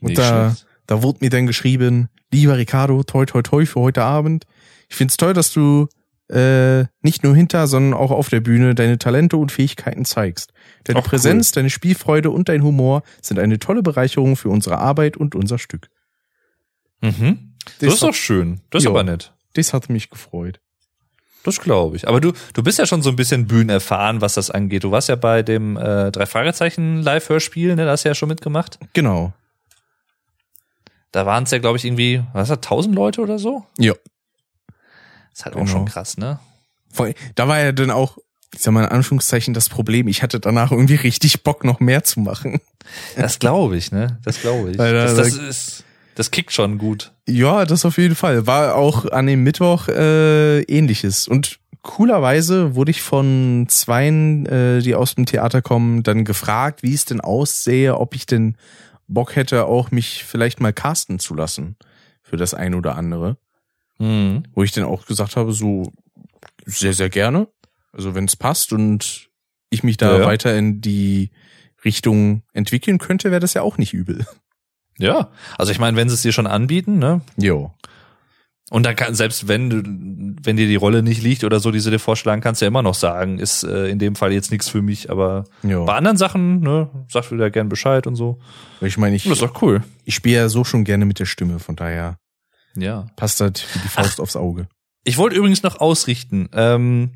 Und Nicht da, schlecht. Da wurde mir dann geschrieben, lieber Ricardo, toi toi toi für heute Abend. Ich find's toll, dass du äh, nicht nur hinter, sondern auch auf der Bühne deine Talente und Fähigkeiten zeigst. Deine Ach, cool. Präsenz, deine Spielfreude und dein Humor sind eine tolle Bereicherung für unsere Arbeit und unser Stück. Mhm. Das, Das ist doch schön. Das ist aber nett. Das hat mich gefreut. Das glaube ich. Aber du, du bist ja schon so ein bisschen bühnenerfahren, was das angeht. Du warst ja bei dem äh, drei Fragezeichen Live-Hörspiel, ne? Da hast du ja schon mitgemacht. Genau. Da waren es ja, glaube ich, irgendwie, was hat, tausend Leute oder so? Ja. Ist halt auch Genau. schon krass, ne? Da war ja dann auch, ich sag mal in Anführungszeichen, das Problem. Ich hatte danach irgendwie richtig Bock, noch mehr zu machen. Das glaube ich, ne? Das glaube ich. Das, das da- ist, das kickt schon gut. Ja, das auf jeden Fall. War auch an dem Mittwoch äh, ähnliches. Und coolerweise wurde ich von zweien, äh, die aus dem Theater kommen, dann gefragt, wie es denn aussähe, ob ich denn Bock hätte, auch mich vielleicht mal casten zu lassen für das ein oder andere. Mhm. Wo ich dann auch gesagt habe, so sehr, sehr gerne. Also wenn es passt und ich mich da Ja, ja. weiter in die Richtung entwickeln könnte, wäre das ja auch nicht übel. Ja, also ich meine, wenn sie es dir schon anbieten, ne? Jo. Und dann kann, selbst wenn du, wenn dir die Rolle nicht liegt oder so, die sie dir vorschlagen, kannst du ja immer noch sagen, ist äh, in dem Fall jetzt nichts für mich, aber Jo. bei anderen Sachen, ne, sagst du dir gern Bescheid und so. Ich meine, ich, Das ist doch cool. ich spiele ja so schon gerne mit der Stimme, von daher Ja. passt das wie die Faust aufs Auge. Ich wollte übrigens noch ausrichten, ähm,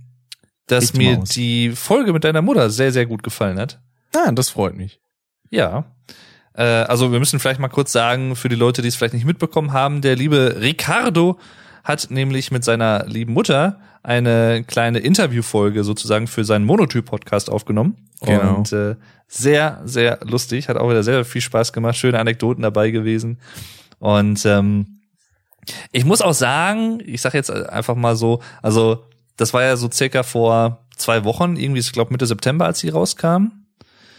dass Richte mal mir die Folge mit deiner Mutter sehr, sehr gut gefallen hat. Ah, das freut mich. Ja. Äh, also wir müssen vielleicht mal kurz sagen, für die Leute, die es vielleicht nicht mitbekommen haben, der liebe Ricardo hat nämlich mit seiner lieben Mutter eine kleine Interviewfolge sozusagen für seinen Monotyp-Podcast aufgenommen. Genau. Und äh, sehr, sehr lustig, hat auch wieder sehr viel Spaß gemacht, schöne Anekdoten dabei gewesen. Und ähm, ich muss auch sagen, ich sag jetzt einfach mal so, also das war ja so circa vor zwei Wochen, irgendwie, ich glaube Mitte September, als sie rauskam.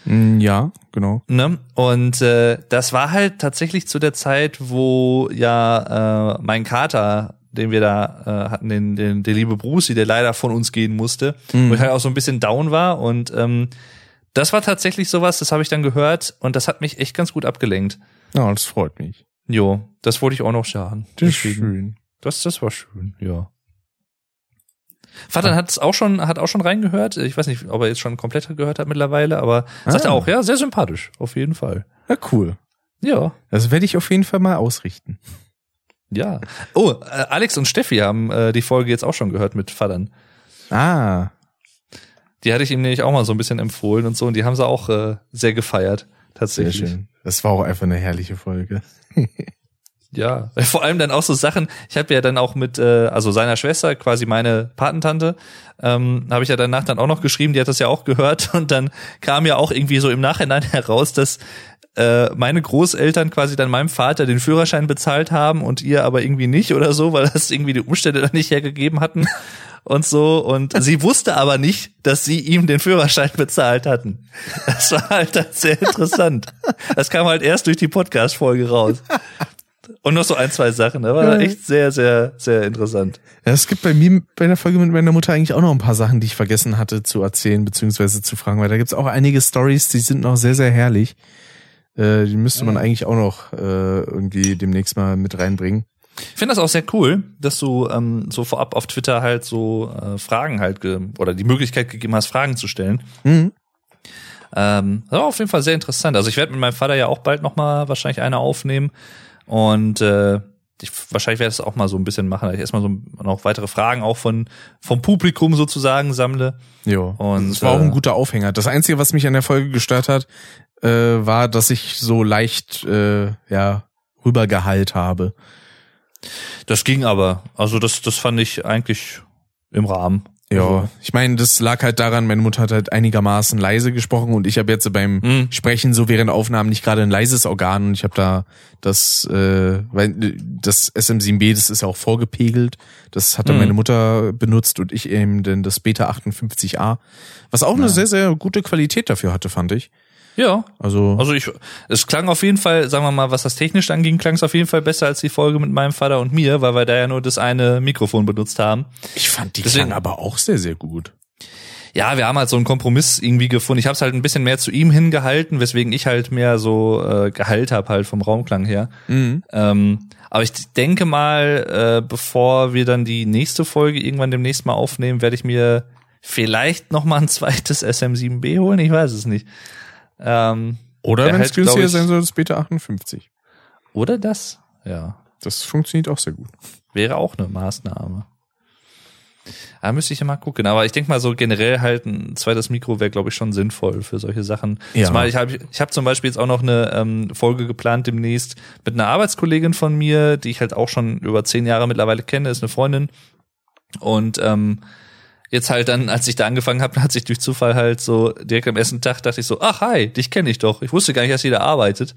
Mm, Ja, genau. Ne? Und äh, das war halt tatsächlich zu der Zeit, wo ja äh, mein Kater, den wir da äh, hatten, den, den, der liebe Bruce, der leider von uns gehen musste, Mhm. wo ich halt auch so ein bisschen down war. Und ähm, das war tatsächlich sowas, das habe ich dann gehört und das hat mich echt ganz gut abgelenkt. Ja, das freut mich. Jo, das wollte ich auch noch sagen. Das ist schön. Das, das war schön, ja. Vater hat es auch schon, hat auch schon reingehört. Ich weiß nicht, ob er jetzt schon komplett gehört hat mittlerweile, aber sagt Ah. er auch, ja, sehr sympathisch, auf jeden Fall. Ja, cool. Ja, Das werde ich auf jeden Fall mal ausrichten. ja. Oh, äh, Alex und Steffi haben äh, die Folge jetzt auch schon gehört mit Vatern. Ah, Die hatte ich ihm nämlich auch mal so ein bisschen empfohlen und so, und die haben sie auch äh, sehr gefeiert, sehr tatsächlich. schön. Das war auch einfach eine herrliche Folge. Ja, vor allem dann auch so Sachen. Ich habe ja dann auch mit, äh, also seiner Schwester, quasi meine Patentante, ähm, habe ich ja danach dann auch noch geschrieben. Die hat das ja auch gehört und dann kam ja auch irgendwie so im Nachhinein heraus, dass äh, meine Großeltern quasi dann meinem Vater den Führerschein bezahlt haben und ihr aber irgendwie nicht oder so, weil das irgendwie die Umstände dann nicht hergegeben hatten und so. Und sie wusste aber nicht, dass sie ihm den Führerschein bezahlt hatten. Das war halt dann sehr interessant. Das kam halt erst durch die Podcast-Folge raus. Und noch so ein, zwei Sachen. Das war Ja. echt sehr, sehr, sehr interessant. Ja, es gibt bei mir bei der Folge mit meiner Mutter eigentlich auch noch ein paar Sachen, die ich vergessen hatte zu erzählen beziehungsweise zu fragen, weil da gibt's auch einige Stories, die sind noch sehr, sehr herrlich. Äh, die müsste man eigentlich auch noch äh, irgendwie demnächst mal mit reinbringen. Ich finde das auch sehr cool, dass du ähm, so vorab auf Twitter halt so äh, Fragen halt ge oder die Möglichkeit gegeben hast, Fragen zu stellen. Mhm. Ähm, das war auf jeden Fall sehr interessant. Also ich werde mit meinem Vater ja auch bald noch mal wahrscheinlich eine aufnehmen und äh, ich, wahrscheinlich werde ich das auch mal so ein bisschen machen, dass ich erstmal so noch weitere Fragen auch von vom Publikum sozusagen sammle. Ja. Und, es war auch äh, ein guter Aufhänger. Das Einzige, was mich an der Folge gestört hat, äh, war, dass ich so leicht äh, ja rübergeheilt habe. Das ging aber. Also das das fand ich eigentlich im Rahmen. Ja, Also, ich meine, das lag halt daran, meine Mutter hat halt einigermaßen leise gesprochen und ich habe jetzt beim Mhm. Sprechen so während Aufnahmen nicht gerade ein leises Organ und ich habe da das, äh, weil das SM7B, das ist ja auch vorgepegelt, das hat dann Mhm. meine Mutter benutzt und ich eben denn das Beta 58A, was auch eine Ja. sehr, sehr gute Qualität dafür hatte, fand ich. Ja, Also, Also ich, es klang auf jeden Fall, sagen wir mal, was das technisch anging, klang es auf jeden Fall besser als die Folge mit meinem Vater und mir, weil wir da ja nur das eine Mikrofon benutzt haben. ich fand die deswegen- klang aber auch sehr, sehr gut. Ja, wir haben halt so einen Kompromiss irgendwie gefunden. Ich habe es halt ein bisschen mehr zu ihm hingehalten, weswegen ich halt mehr so äh, Gehalt habe halt vom Raumklang her. Mhm. Ähm, aber ich denke mal, äh, bevor wir dann die nächste Folge irgendwann demnächst mal aufnehmen, werde ich mir vielleicht noch mal ein zweites SM7B holen. Ich weiß es nicht. Ähm, Oder Der wenn es günstiger sein soll, das Beta 58. oder das? Ja. Das funktioniert auch sehr gut. Wäre auch eine Maßnahme. Da müsste ich ja mal gucken. Aber ich denke mal so generell halt ein zweites Mikro wäre, glaube ich, schon sinnvoll für solche Sachen. Ja. Zumal ich habe ich hab zum Beispiel jetzt auch noch eine ähm, Folge geplant demnächst mit einer Arbeitskollegin von mir, die ich halt auch schon über zehn Jahre mittlerweile kenne, ist eine Freundin. Und ähm, jetzt halt dann, als ich da angefangen habe, hat sich durch Zufall halt so direkt am ersten Tag dachte ich so, ach hi, dich kenne ich doch. Ich wusste gar nicht, dass ihr da arbeitet.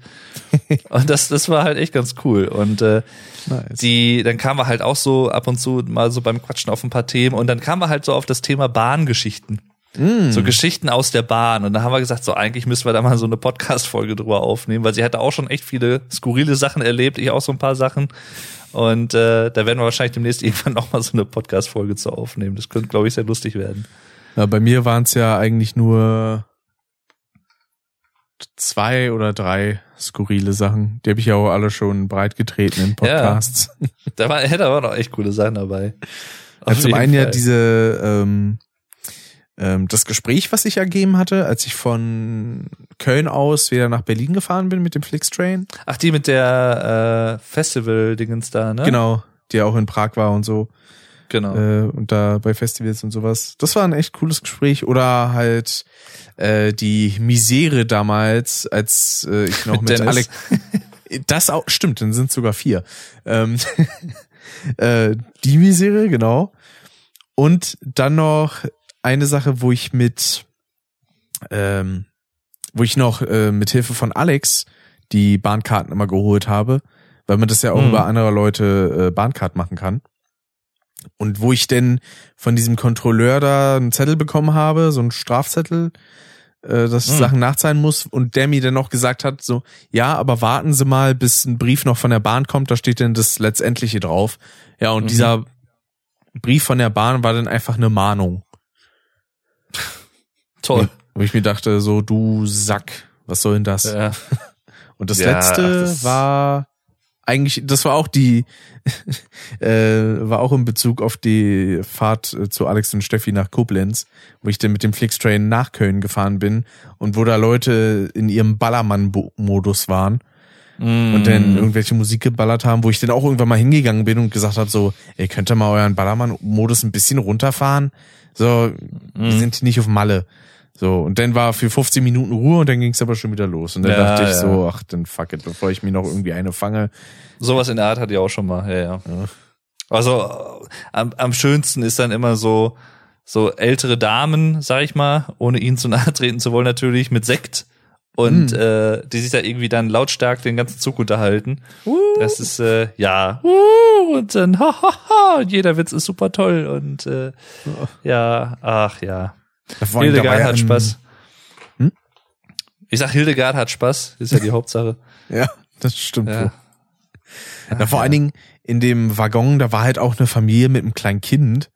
Und das, das war halt echt ganz cool. Und äh, Nice. die, dann kamen wir halt auch so ab und zu mal so beim Quatschen auf ein paar Themen und dann kamen wir halt so auf das Thema Bahngeschichten. Mm. So Geschichten aus der Bahn. Und da haben wir gesagt, so eigentlich müssen wir da mal so eine Podcast-Folge drüber aufnehmen, weil sie hatte auch schon echt viele skurrile Sachen erlebt, ich auch so ein paar Sachen. Und äh, da werden wir wahrscheinlich demnächst irgendwann noch mal so eine Podcast-Folge zu aufnehmen. Das könnte, glaube ich, sehr lustig werden. Ja, bei mir waren es ja eigentlich nur zwei oder drei skurrile Sachen. Die habe ich ja auch alle schon breit getreten in Podcasts. Da war, hätte aber noch echt coole Sachen dabei. Ja, zum einen ja Fall. diese ähm, ähm, das Gespräch, was ich ergeben hatte, als ich von Köln aus wieder nach Berlin gefahren bin mit dem Flixtrain. Ach, die mit der äh, Festival-Dingens da, ne? Genau, die auch in Prag war und so. Genau. Äh, und da bei Festivals und sowas. Das war ein echt cooles Gespräch. Oder halt äh, die Misere damals, als äh, ich noch Mit mit. Alex. Das auch stimmt, dann sind sogar vier. Ähm, äh, die Misere, genau. Und dann noch eine Sache, wo ich mit, ähm, wo ich noch äh, mit Hilfe von Alex die Bahnkarten immer geholt habe, weil man das ja auch Mhm. über andere Leute äh, Bahnkarten machen kann. Und wo ich denn von diesem Kontrolleur da einen Zettel bekommen habe, so einen Strafzettel, äh, dass ich Mhm. Sachen nachzahlen muss und der mir dann noch gesagt hat, so, ja, aber warten Sie mal, bis ein Brief noch von der Bahn kommt, da steht denn das Letztendliche drauf. Ja, und Mhm. dieser Brief von der Bahn war dann einfach eine Mahnung. Toll. Wo ich mir dachte, so, du Sack, was soll denn das? Ja. Und das Ja, letzte das- war eigentlich, das war auch die, äh, war auch in Bezug auf die Fahrt äh, zu Alex und Steffi nach Koblenz, wo ich dann mit dem Flixtrain nach Köln gefahren bin und wo da Leute in ihrem Ballermann-Modus waren Mm. und dann irgendwelche Musik geballert haben, wo ich dann auch irgendwann mal hingegangen bin und gesagt habe, so, ey, könnt ihr mal euren Ballermann-Modus ein bisschen runterfahren? So, wir Mhm. sind nicht auf Malle. So, und dann war für 15 Minuten Ruhe und dann ging es aber schon wieder los. Und dann Ja, dachte ich ja. so, ach, dann fuck it, bevor ich mir noch irgendwie eine fange. Sowas in der Art hatte ich auch schon mal, ja, ja. Also äh, am, am schönsten ist dann immer so so ältere Damen, sag ich mal, ohne ihnen zu nahe treten zu wollen, natürlich mit Sekt und Hm. äh, die sich da irgendwie dann lautstark den ganzen Zug unterhalten. Das ist äh, ja uh, und dann ha, ha, ha, und jeder Witz ist super toll und äh, ja, ach ja. Hildegard ja hat Spaß. Hm? Ich sag, Hildegard hat Spaß, ist ja die Hauptsache. Ja, das stimmt. Ja. Na, vor allen Dingen in dem Waggon, da war halt auch eine Familie mit einem kleinen Kind.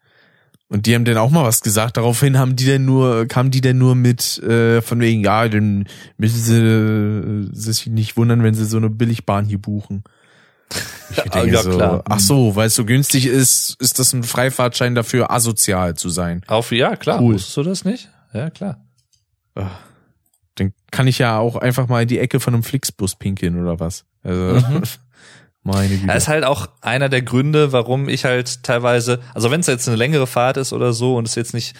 Und die haben dann auch mal was gesagt. Daraufhin haben die denn nur, kamen die denn nur mit äh, von wegen, ja, dann müssen sie äh, sich nicht wundern, wenn sie so eine Billigbahn hier buchen. Ich denke ja, so, klar. Ach so, weil es so günstig ist, ist das ein Freifahrtschein dafür, asozial zu sein. Auf, ja, klar. Cool. Wusstest du das nicht? Ja, klar. Dann kann ich ja auch einfach mal in die Ecke von einem Flixbus pinkeln oder was. Also, Mhm. meine Güte. Das ist halt auch einer der Gründe, warum ich halt teilweise, also wenn es jetzt eine längere Fahrt ist oder so und es jetzt nicht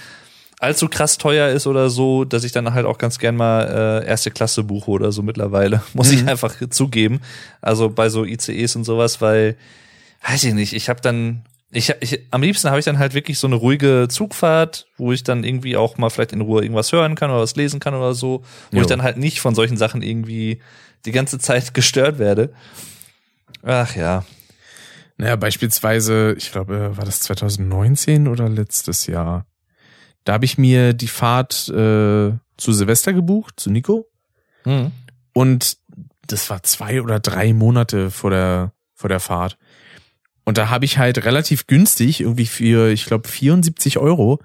allzu krass teuer ist oder so, dass ich dann halt auch ganz gern mal äh, erste Klasse buche oder so mittlerweile, muss ich Mhm. einfach zugeben. Also bei so ICEs und sowas, weil weiß ich nicht, ich habe dann ich, ich am liebsten habe ich dann halt wirklich so eine ruhige Zugfahrt, wo ich dann irgendwie auch mal vielleicht in Ruhe irgendwas hören kann oder was lesen kann oder so, wo Jo. ich dann halt nicht von solchen Sachen irgendwie die ganze Zeit gestört werde. Ach ja, Naja, beispielsweise, ich glaube, war das 2019 oder letztes Jahr? Da habe ich mir die Fahrt äh, zu Silvester gebucht, zu Nico. Mhm. Und das war zwei oder drei Monate vor der, vor der Fahrt. Und da habe ich halt relativ günstig, irgendwie für, ich glaube, 74 Euro,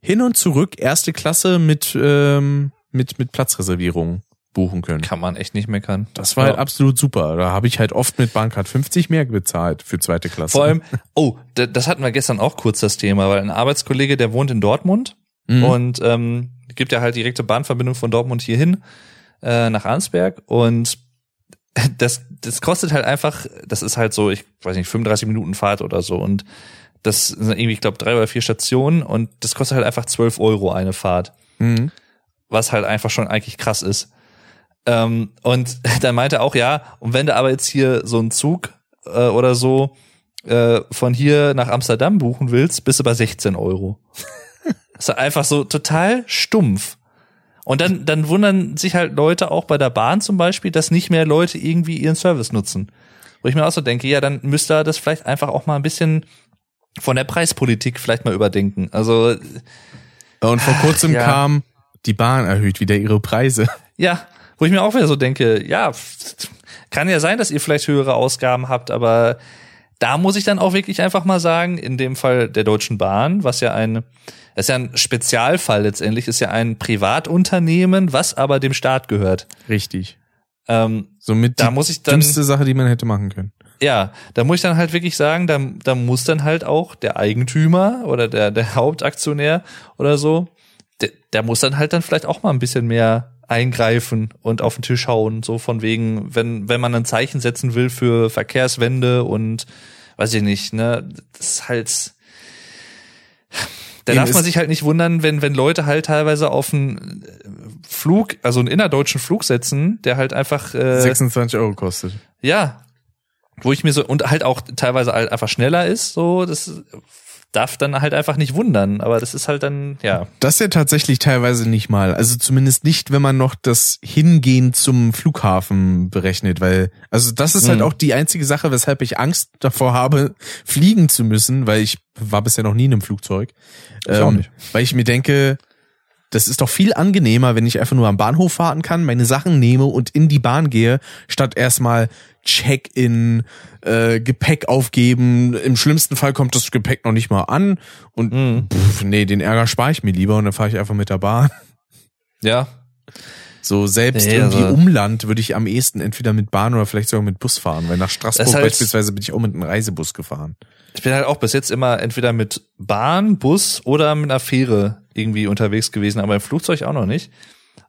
hin und zurück erste Klasse mit, ähm, mit, mit Platzreservierung buchen können. Kann man echt nicht meckern. Das war Ja. halt absolut super. Da habe ich halt oft mit Bahncard 50 mehr bezahlt für zweite Klasse. Vor allem, oh, das hatten wir gestern auch kurz das Thema, weil ein Arbeitskollege, der wohnt in Dortmund Mhm. und ähm, gibt ja halt direkte Bahnverbindung von Dortmund hierhin äh, nach Arnsberg und das, das kostet halt einfach, das ist halt so, ich weiß nicht, 35 Minuten Fahrt oder so und das sind irgendwie, ich glaube, drei oder vier Stationen und das kostet halt einfach 12 Euro eine Fahrt. Mhm. was halt einfach schon eigentlich krass ist. Ähm, und dann meinte er auch, ja, und wenn du aber jetzt hier so einen Zug äh, oder so äh, von hier nach Amsterdam buchen willst, bist du bei 16 Euro. das ist einfach so total stumpf. Und dann, dann wundern sich halt Leute auch bei der Bahn zum Beispiel, dass nicht mehr Leute irgendwie ihren Service nutzen. Wo ich mir auch so denke, ja, dann müsste er das vielleicht einfach auch mal ein bisschen von der Preispolitik vielleicht mal überdenken. Also Und vor kurzem ja. kam, die Bahn erhöht wieder ihre Preise. Ja, wo ich mir auch wieder so denke, ja, kann ja sein, dass ihr vielleicht höhere Ausgaben habt, aber da muss ich dann auch wirklich einfach mal sagen, in dem Fall der Deutschen Bahn, was ja ein, das ist ja ein Spezialfall letztendlich, ist ja ein Privatunternehmen, was aber dem Staat gehört. Richtig. Ähm, Somit Da die muss ich dann- dümmste Sache, die man hätte machen können. ja, da muss ich dann halt wirklich sagen, da, da muss dann halt auch der Eigentümer oder der, der Hauptaktionär oder so, der, der muss dann halt dann vielleicht auch mal ein bisschen mehr eingreifen und auf den Tisch hauen, so von wegen, wenn, wenn man ein Zeichen setzen will für Verkehrswende und weiß ich nicht, ne, das ist halt, Da darf man sich halt nicht wundern, wenn, wenn Leute halt teilweise auf einen Flug, also einen innerdeutschen Flug setzen, der halt einfach, äh, 26 Euro kostet. ja, wo ich mir so, und halt auch teilweise halt einfach schneller ist, so, das darf dann halt einfach nicht wundern, aber das ist halt dann, ja. Das ja tatsächlich teilweise nicht mal. Also zumindest nicht, wenn man noch das Hingehen zum Flughafen berechnet, weil, also das ist halt Mhm. auch die einzige Sache, weshalb ich Angst davor habe, fliegen zu müssen, weil ich war bisher noch nie in einem Flugzeug. Ähm, Ich auch nicht. Weil ich mir denke, das ist doch viel angenehmer, wenn ich einfach nur am Bahnhof warten kann, meine Sachen nehme und in die Bahn gehe, statt erstmal Check-in, äh, Gepäck aufgeben. Im schlimmsten Fall kommt das Gepäck noch nicht mal an und Mhm. pff, nee, den Ärger spare ich mir lieber und dann fahre ich einfach mit der Bahn. Ja, So selbst Nee, irgendwie also- Umland würde ich am ehesten entweder mit Bahn oder vielleicht sogar mit Bus fahren, weil nach Straßburg halt- beispielsweise bin ich auch mit einem Reisebus gefahren. ich bin halt auch bis jetzt immer entweder mit Bahn, Bus oder mit einer Fähre irgendwie unterwegs gewesen, aber im Flugzeug auch noch nicht.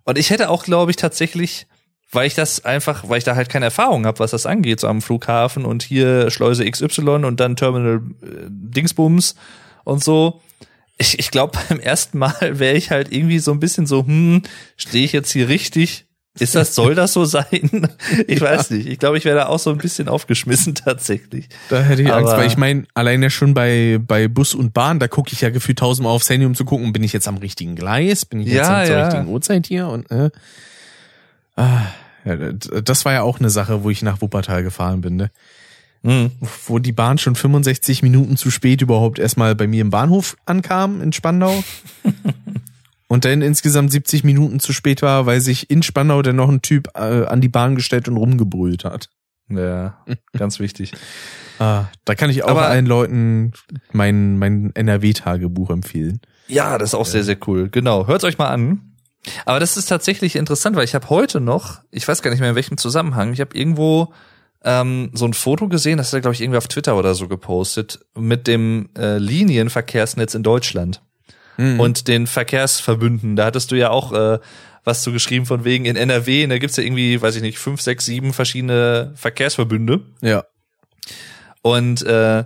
Und ich hätte auch, glaube ich, tatsächlich, weil ich das einfach, weil ich da halt keine Erfahrung habe, was das angeht, so am Flughafen und hier Schleuse XY und dann Terminal äh, Dingsbums und so. Ich, ich glaube, beim ersten Mal wäre ich halt irgendwie so ein bisschen so, hm, stehe ich jetzt hier richtig? Ist das, soll das so sein? Ich weiß nicht. Ich glaube, ich wäre da auch so ein bisschen aufgeschmissen tatsächlich. Da hätte ich Angst, Aber- weil ich meine, alleine schon bei, bei Bus und Bahn, da gucke ich ja gefühlt tausendmal aufs Handy, um zu gucken, bin ich jetzt am richtigen Gleis, bin ich jetzt Ja, zur ja. richtigen Uhrzeit hier und äh, ah, ja, das war ja auch eine Sache, wo ich nach Wuppertal gefahren bin, ne? Hm. wo die Bahn schon 65 Minuten zu spät überhaupt erstmal bei mir im Bahnhof ankam in Spandau. und dann insgesamt 70 Minuten zu spät war, weil sich in Spandau dann noch ein Typ äh, an die Bahn gestellt und rumgebrüllt hat. Ja, ganz wichtig. Ah, da kann ich auch Aber- allen Leuten mein, mein NRW-Tagebuch empfehlen. Ja, das ist auch sehr, sehr cool. Genau, hört's euch mal an. Aber das ist tatsächlich interessant, weil ich habe heute noch, ich weiß gar nicht mehr in welchem Zusammenhang, ich habe irgendwo ähm, so ein Foto gesehen, das hat er, glaube ich, irgendwie auf Twitter oder so gepostet, mit dem äh, Linienverkehrsnetz in Deutschland Mhm. und den Verkehrsverbünden. Da hattest du ja auch äh, was zu geschrieben von wegen in NRW, da gibt's ja irgendwie, weiß ich nicht, fünf, sechs, sieben verschiedene Verkehrsverbünde. Ja. Und äh,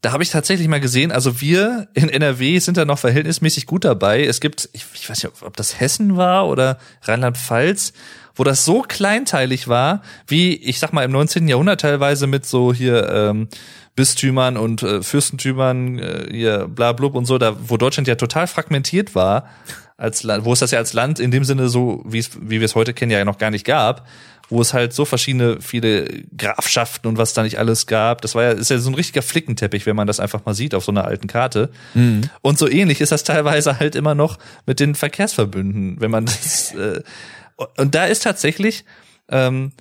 da habe ich tatsächlich mal gesehen, also wir in NRW sind da noch verhältnismäßig gut dabei. Es gibt, ich, ich weiß nicht, ob das Hessen war oder Rheinland-Pfalz, wo das so kleinteilig war, wie ich sag mal im 19. Jahrhundert teilweise mit so hier ähm, Bistümern und äh, Fürstentümern, äh, hier bla blub und so, da wo Deutschland ja total fragmentiert war, als Land, wo es das ja als Land in dem Sinne so, wie wie wir es heute kennen, ja noch gar nicht gab, wo es halt so verschiedene, viele Grafschaften und was da nicht alles gab. Das war ja, ist ja so ein richtiger Flickenteppich, wenn man das einfach mal sieht auf so einer alten Karte. Und so ähnlich ist das teilweise halt immer noch mit den Verkehrsverbünden, wenn man das, äh, und da ist tatsächlich, ähm,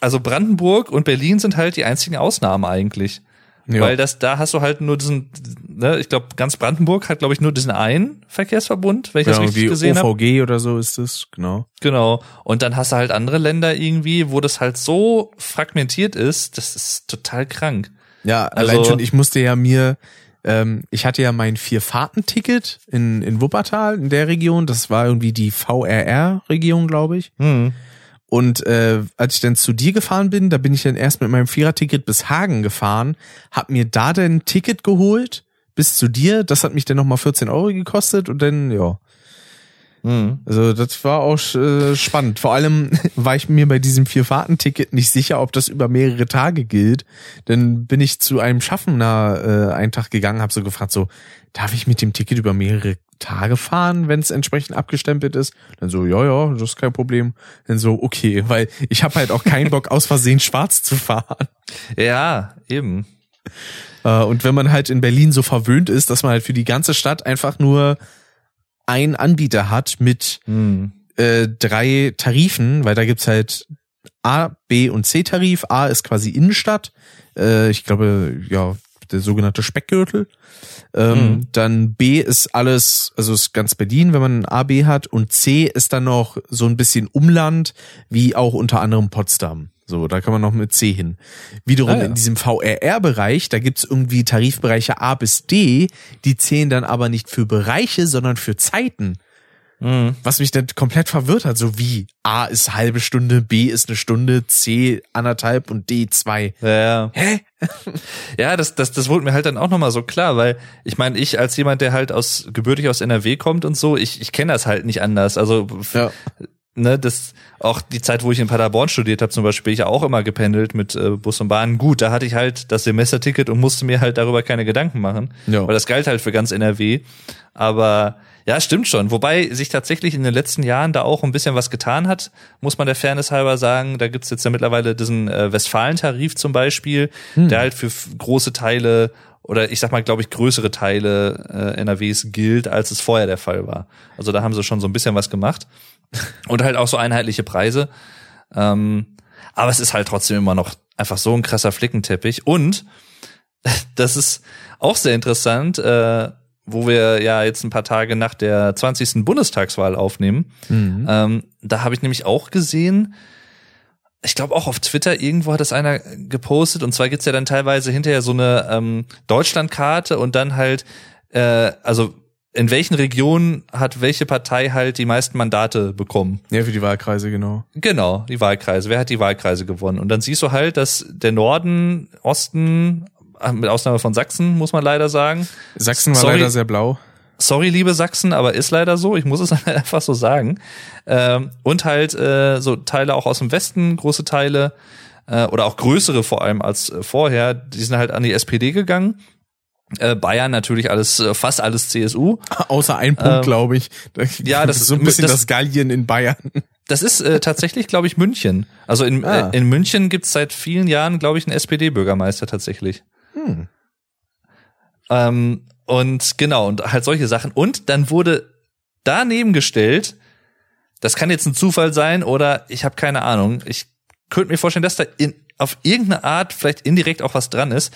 also Brandenburg und Berlin sind halt die einzigen Ausnahmen eigentlich. Ja. Weil das, da hast du halt nur diesen, ne, ich glaube, ganz Brandenburg hat, glaube ich, nur diesen einen Verkehrsverbund, wenn ich das Genau, richtig gesehen habe. OVG oder so ist es, genau. Genau. Und dann hast du halt andere Länder irgendwie, wo das halt so fragmentiert ist, das ist total krank. Ja, Also- allein schon, ich musste ja mir, ähm, ich hatte ja mein Vier-Fahrten-Ticket in, in Wuppertal, in der Region. Das war irgendwie die VRR-Region, glaube ich. Hm. Und äh, als ich dann zu dir gefahren bin, da bin ich dann erst mit meinem Vierer-Ticket bis Hagen gefahren, hab mir da dann ein Ticket geholt bis zu dir. Das hat mich dann nochmal 14 Euro gekostet und dann, ja. Hm. Also das war auch äh, spannend. Vor allem war ich mir bei diesem Vier-Fahrten-Ticket nicht sicher, ob das über mehrere Tage gilt. Dann bin ich zu einem Schaffner äh, einen Tag gegangen, habe so gefragt, so, darf ich mit dem Ticket über mehrere Tage fahren, wenn es entsprechend abgestempelt ist? Dann so, ja, ja, das ist kein Problem. Dann so, okay, weil ich habe halt auch keinen Bock, aus Versehen schwarz zu fahren. Ja, eben. Äh, und wenn man halt in Berlin so verwöhnt ist, dass man halt für die ganze Stadt einfach nur einen Anbieter hat mit Hm. äh, drei Tarifen, weil da gibt's halt A, B und C-Tarif. A ist quasi Innenstadt. Äh, ich glaube, ja, der sogenannte Speckgürtel. Ähm, Mhm. Dann B ist alles, also ist ganz Berlin, wenn man ein A, B hat. Und C ist dann noch so ein bisschen Umland, wie auch unter anderem Potsdam. So, da kann man noch mit C hin. Wiederum Ah, ja. in diesem VRR-Bereich, da gibt's irgendwie Tarifbereiche A bis D, die zählen dann aber nicht für Bereiche, sondern für Zeiten. Mhm. Was mich dann komplett verwirrt hat, so wie A ist halbe Stunde, B ist eine Stunde, C anderthalb und D zwei. Ja, ja. Hä? ja, das, das, das wurde mir halt dann auch nochmal so klar, weil ich meine, ich als jemand, der halt aus gebürtig aus NRW kommt und so, ich, ich kenne das halt nicht anders. Also ja. ne, das auch die Zeit, wo ich in Paderborn studiert habe, zum Beispiel, ich ja auch immer gependelt mit äh, Bus und Bahn. Gut, da hatte ich halt das Semesterticket und musste mir halt darüber keine Gedanken machen, ja. weil das galt halt für ganz NRW. Aber ja, stimmt schon. Wobei sich tatsächlich in den letzten Jahren da auch ein bisschen was getan hat, muss man der Fairness halber sagen. Da gibt's jetzt ja mittlerweile diesen äh, Westfalen-Tarif zum Beispiel, hm. der halt für große Teile oder ich sag mal, glaube ich, größere Teile äh, NRWs gilt, als es vorher der Fall war. Also da haben sie schon so ein bisschen was gemacht. Und halt auch so einheitliche Preise. Ähm, aber es ist halt trotzdem immer noch einfach so ein krasser Flickenteppich. Und das ist auch sehr interessant. Äh, wo wir ja jetzt ein paar Tage nach der 20. Bundestagswahl aufnehmen. Mhm. Ähm, da habe ich nämlich auch gesehen, ich glaube auch auf Twitter irgendwo hat das einer gepostet und zwar gibt's ja dann teilweise hinterher so eine ähm, Deutschlandkarte und dann halt, äh, also in welchen Regionen hat welche Partei halt die meisten Mandate bekommen? Ja, für die Wahlkreise, genau. Genau, die Wahlkreise. Wer hat die Wahlkreise gewonnen? Und dann siehst du halt, dass der Norden, Osten, mit Ausnahme von Sachsen, muss man leider sagen. Sachsen war Sorry. leider sehr blau. Sorry, liebe Sachsen, aber ist leider so. Ich muss es einfach so sagen. Ähm, und halt äh, so Teile auch aus dem Westen, große Teile äh, oder auch größere vor allem als äh, vorher, die sind halt an die SPD gegangen. Äh, Bayern natürlich alles, äh, fast alles CSU. Außer ein Punkt, ähm, glaube ich. Ja, das ist so ein bisschen das, das Gallien in Bayern. Das ist äh, tatsächlich, glaube ich, München. Also in, ah. äh, in München gibt's seit vielen Jahren, glaube ich, einen SPD-Bürgermeister tatsächlich. Hm. Ähm, und genau, und halt solche Sachen. Und dann wurde daneben gestellt, das kann jetzt ein Zufall sein oder ich habe keine Ahnung. Ich könnte mir vorstellen, dass da in, auf irgendeine Art vielleicht indirekt auch was dran ist.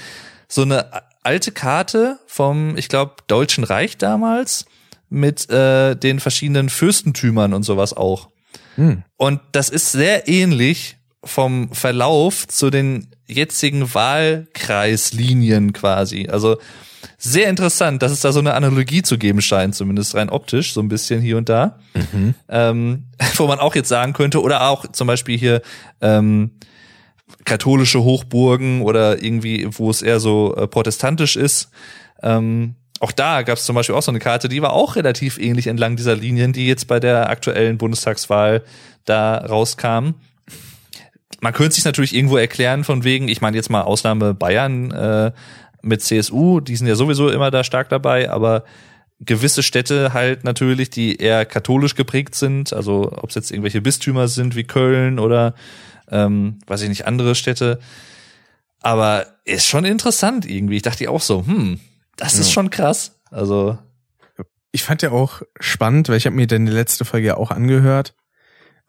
So eine alte Karte vom, ich glaube, Deutschen Reich damals mit äh, den verschiedenen Fürstentümern und sowas auch. Hm. Und das ist sehr ähnlich vom Verlauf zu den jetzigen Wahlkreislinien quasi. Also sehr interessant, dass es da so eine Analogie zu geben scheint, zumindest rein optisch, so ein bisschen hier und da. Mhm. Ähm, wo man auch jetzt sagen könnte, oder auch zum Beispiel hier ähm, katholische Hochburgen oder irgendwie, wo es eher so äh, protestantisch ist. Ähm, auch da gab es zum Beispiel auch so eine Karte, die war auch relativ ähnlich entlang dieser Linien, die jetzt bei der aktuellen Bundestagswahl da rauskam man könnte sich natürlich irgendwo erklären von wegen, ich meine jetzt mal Ausnahme Bayern äh, mit CSU, die sind ja sowieso immer da stark dabei, aber gewisse Städte halt natürlich, die eher katholisch geprägt sind, also ob es jetzt irgendwelche Bistümer sind wie Köln oder ähm, weiß ich nicht, andere Städte. Aber ist schon interessant irgendwie. Ich dachte auch so, hm, das ja. ist schon krass. Also ich fand ja auch spannend, weil ich habe mir denn die letzte Folge ja auch angehört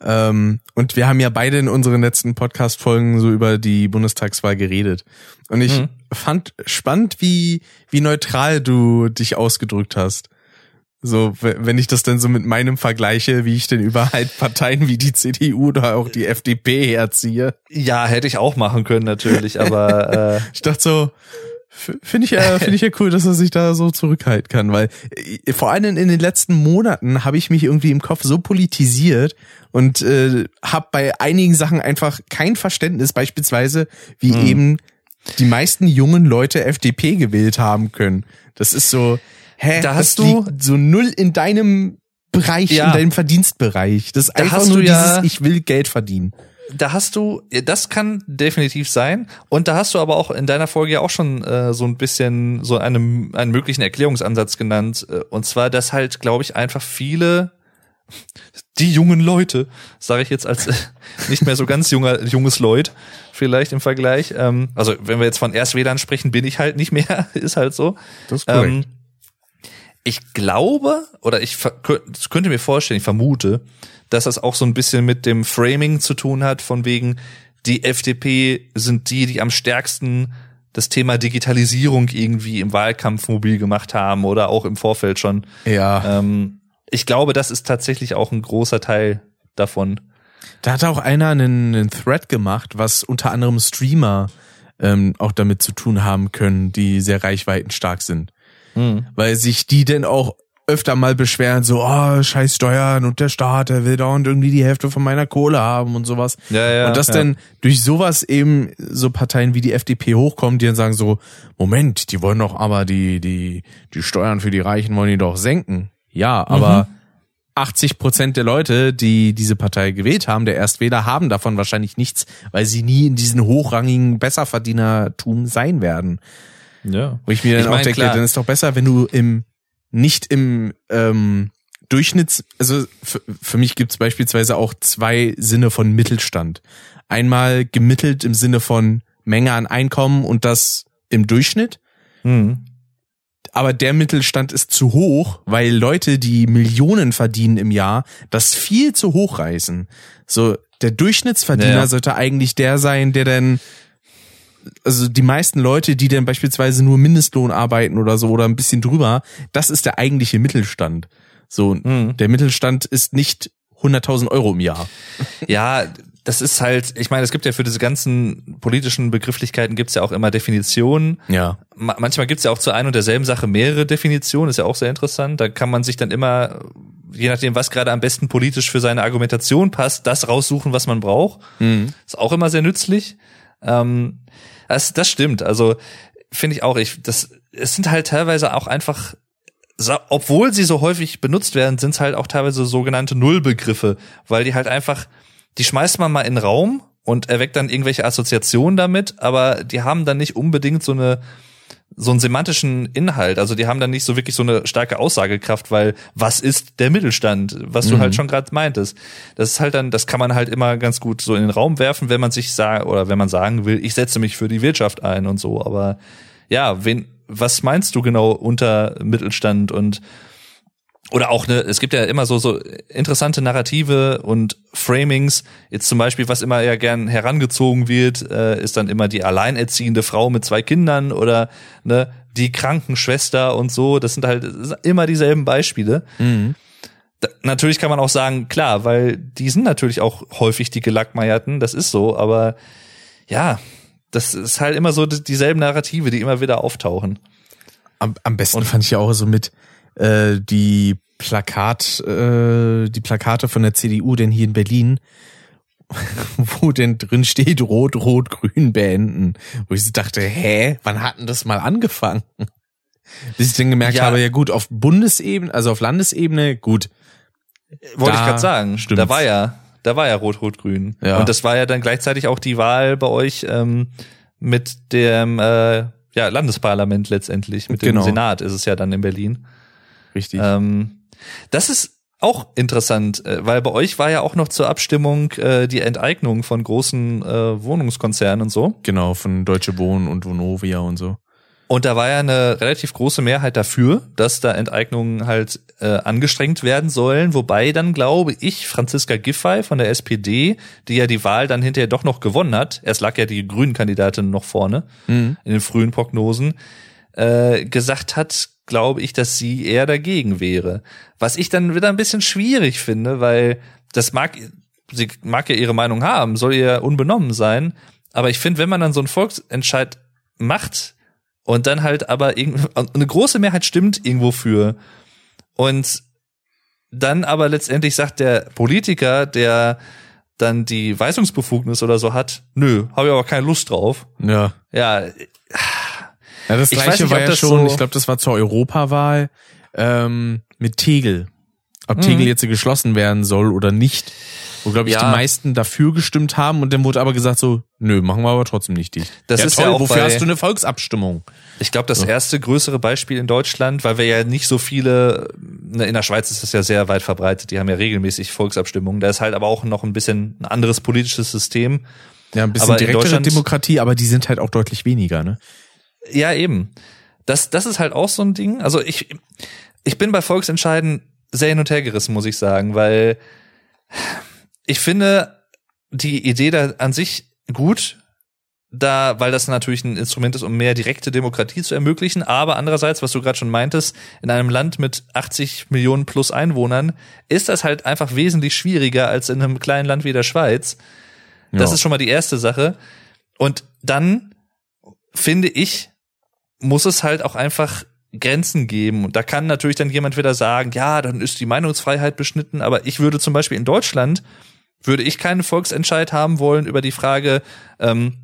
ähm, und wir haben ja beide in unseren letzten Podcast-Folgen so über die Bundestagswahl geredet. Und ich mhm. fand spannend, wie, wie neutral du dich ausgedrückt hast. So, wenn ich das dann so mit meinem vergleiche, wie ich denn über halt Parteien wie die CDU oder auch die FDP herziehe. Ja, hätte ich auch machen können, natürlich, aber äh ich dachte so, Finde ich ja, finde ich ja cool, dass er sich da so zurückhalten kann, weil äh, vor allem in den letzten Monaten habe ich mich irgendwie im Kopf so politisiert und äh, habe bei einigen Sachen einfach kein Verständnis, beispielsweise wie mhm. eben die meisten jungen Leute FDP gewählt haben können. Das ist so, hä, da hast du so null in deinem Bereich, ja. in deinem Verdienstbereich. Das ist da einfach nur ja, dieses, ich will Geld verdienen da hast du, das kann definitiv sein. Und da hast du aber auch in deiner Folge ja auch schon äh, so ein bisschen so einem, einen möglichen Erklärungsansatz genannt. Äh, und zwar, dass halt, glaube ich, einfach viele, die jungen Leute, sage ich jetzt als äh, nicht mehr so ganz junger, junges Leut, vielleicht im Vergleich. Ähm, also wenn wir jetzt von Erstwählern sprechen, bin ich halt nicht mehr, ist halt so. Das ist korrekt. Ähm, ich glaube, oder ich könnte mir vorstellen, ich vermute, dass das auch so ein bisschen mit dem Framing zu tun hat, von wegen, die FDP sind die, die am stärksten das Thema Digitalisierung irgendwie im Wahlkampf mobil gemacht haben oder auch im Vorfeld schon. Ja. Ähm, ich glaube, das ist tatsächlich auch ein großer Teil davon. Da hat auch einer einen, einen Thread gemacht, was unter anderem Streamer ähm, auch damit zu tun haben können, die sehr reichweitenstark sind. Mhm. Weil sich die denn auch öfter mal beschweren, so, oh, scheiß Steuern und der Staat, der will dauernd irgendwie die Hälfte von meiner Kohle haben und sowas. Ja, ja, und dass ja. dann durch sowas eben so Parteien wie die FDP hochkommen, die dann sagen so, Moment, die wollen doch aber die, die, die Steuern für die Reichen wollen die doch senken. Ja, aber Mhm. 80 Prozent der Leute, die diese Partei gewählt haben, der Erstwähler, haben davon wahrscheinlich nichts, weil sie nie in diesen hochrangigen Besserverdienertum sein werden. Ja. Wo ich mir dann Ich auch mein, denke, klar. dann ist doch besser, wenn du im nicht im ähm, Durchschnitts, also für, für mich gibt's beispielsweise auch zwei Sinne von Mittelstand. Einmal gemittelt im Sinne von Menge an Einkommen und das im Durchschnitt. Mhm. Aber der Mittelstand ist zu hoch, weil Leute, die Millionen verdienen im Jahr, das viel zu hoch reißen. So, der Durchschnittsverdiener Ja. sollte eigentlich der sein, der dann also die meisten Leute, die dann beispielsweise nur Mindestlohn arbeiten oder so oder ein bisschen drüber, das ist der eigentliche Mittelstand. So, Mhm. der Mittelstand ist nicht 100.000 Euro im Jahr. Ja, das ist halt, ich meine, es gibt ja für diese ganzen politischen Begrifflichkeiten gibt's ja auch immer Definitionen. Ja. Ma manchmal gibt's ja auch zu ein und derselben Sache mehrere Definitionen, ist ja auch sehr interessant. Da kann man sich dann immer, je nachdem, was gerade am besten politisch für seine Argumentation passt, das raussuchen, was man braucht. Ist auch immer sehr nützlich. Ähm, das, das stimmt. Also finde ich auch. Ich, das, es sind halt teilweise auch einfach, obwohl sie so häufig benutzt werden, sind es halt auch teilweise sogenannte Nullbegriffe, weil die halt einfach, die schmeißt man mal in den Raum und erweckt dann irgendwelche Assoziationen damit, aber die haben dann nicht unbedingt so eine so einen semantischen Inhalt. Also die haben dann nicht so wirklich so eine starke Aussagekraft, weil was ist der Mittelstand, was du halt schon gerade meintest. Das ist halt dann, das kann man halt immer ganz gut so in den Raum werfen, wenn man sich sagt oder wenn man sagen will, ich setze mich für die Wirtschaft ein und so. Aber ja, wen, was meinst du genau unter Mittelstand und oder auch ne, es gibt ja immer so so interessante Narrative und Framings. Jetzt zum Beispiel, was immer ja gern herangezogen wird, äh, ist dann immer die alleinerziehende Frau mit zwei Kindern oder ne die Krankenschwester und so. Das sind halt immer dieselben Beispiele. Da, natürlich kann man auch sagen, klar, weil die sind natürlich auch häufig die Gelackmeierten. Das ist so, aber ja, das ist halt immer so die- dieselben Narrative, die immer wieder auftauchen. Am, am besten fand ich ja auch so mit äh, die Plakat, äh, die Plakate von der CDU, denn hier in Berlin, wo denn drin steht Rot, Rot, Grün beenden. Wo ich so dachte, hä, wann hat denn das mal angefangen? Bis ich dann gemerkt Ja. habe, ja gut, auf Bundesebene, also auf Landesebene, gut. Wollte Da ich gerade sagen. stimmt's. Da war ja, da war ja Rot-Rot-Grün. Ja. Und das war ja dann gleichzeitig auch die Wahl bei euch ähm, mit dem äh, ja, Landesparlament letztendlich. Mit dem Genau. Senat ist es ja dann in Berlin. Richtig. Ähm, das ist auch interessant, äh, weil bei euch war ja auch noch zur Abstimmung äh, die Enteignung von großen äh, Wohnungskonzernen und so. genau, von Deutsche Wohnen und Vonovia und so. Und da war ja eine relativ große Mehrheit dafür, dass da Enteignungen halt äh, angestrengt werden sollen. Wobei dann, glaube ich, Franziska Giffey von der SPD, die ja die Wahl dann hinterher doch noch gewonnen hat, erst lag ja die Grünen-Kandidatin noch vorne in den frühen Prognosen, äh, gesagt hat, glaube ich, dass sie eher dagegen wäre. Was ich dann wieder ein bisschen schwierig finde, weil das mag, sie mag ja ihre Meinung haben, soll ihr unbenommen sein. Aber ich finde, wenn man dann so einen Volksentscheid macht, und dann halt aber eine große Mehrheit stimmt irgendwo für und dann aber letztendlich sagt der Politiker, der dann die Weisungsbefugnis oder so hat, nö, habe ich aber keine Lust drauf. Ja. Ja, Ja, das Ich gleiche nicht, war ja schon, so- ich glaube, das war zur Europawahl ähm, mit Tegel. Ob Mhm. Tegel jetzt geschlossen werden soll oder nicht. Wo, glaube ich, Ja. die meisten dafür gestimmt haben und dann wurde aber gesagt so, nö, machen wir aber trotzdem nicht dicht. Das ja, ist toll, ja auch wofür bei- hast du eine Volksabstimmung? ich glaube, das erste größere Beispiel in Deutschland, weil wir ja nicht so viele, ne, in der Schweiz ist das ja sehr weit verbreitet, die haben ja regelmäßig Volksabstimmungen. Da ist halt aber auch noch ein bisschen ein anderes politisches System. Ja, ein bisschen Aber direktere Demokratie, aber die sind halt auch deutlich weniger, ne? Ja, eben. Das, das ist halt auch so ein Ding. Also ich, ich bin bei Volksentscheiden sehr hin und her gerissen, muss ich sagen, weil ich finde die Idee da an sich gut, da, weil das natürlich ein Instrument ist, um mehr direkte Demokratie zu ermöglichen. Aber andererseits, was du gerade schon meintest, in einem Land mit 80 Millionen plus Einwohnern ist das halt einfach wesentlich schwieriger als in einem kleinen Land wie der Schweiz. Das Ja. ist schon mal die erste Sache. Und dann finde ich, muss es halt auch einfach Grenzen geben. Und da kann natürlich dann jemand wieder sagen, ja, dann ist die Meinungsfreiheit beschnitten. Aber ich würde zum Beispiel in Deutschland, würde ich keinen Volksentscheid haben wollen über die Frage, ähm,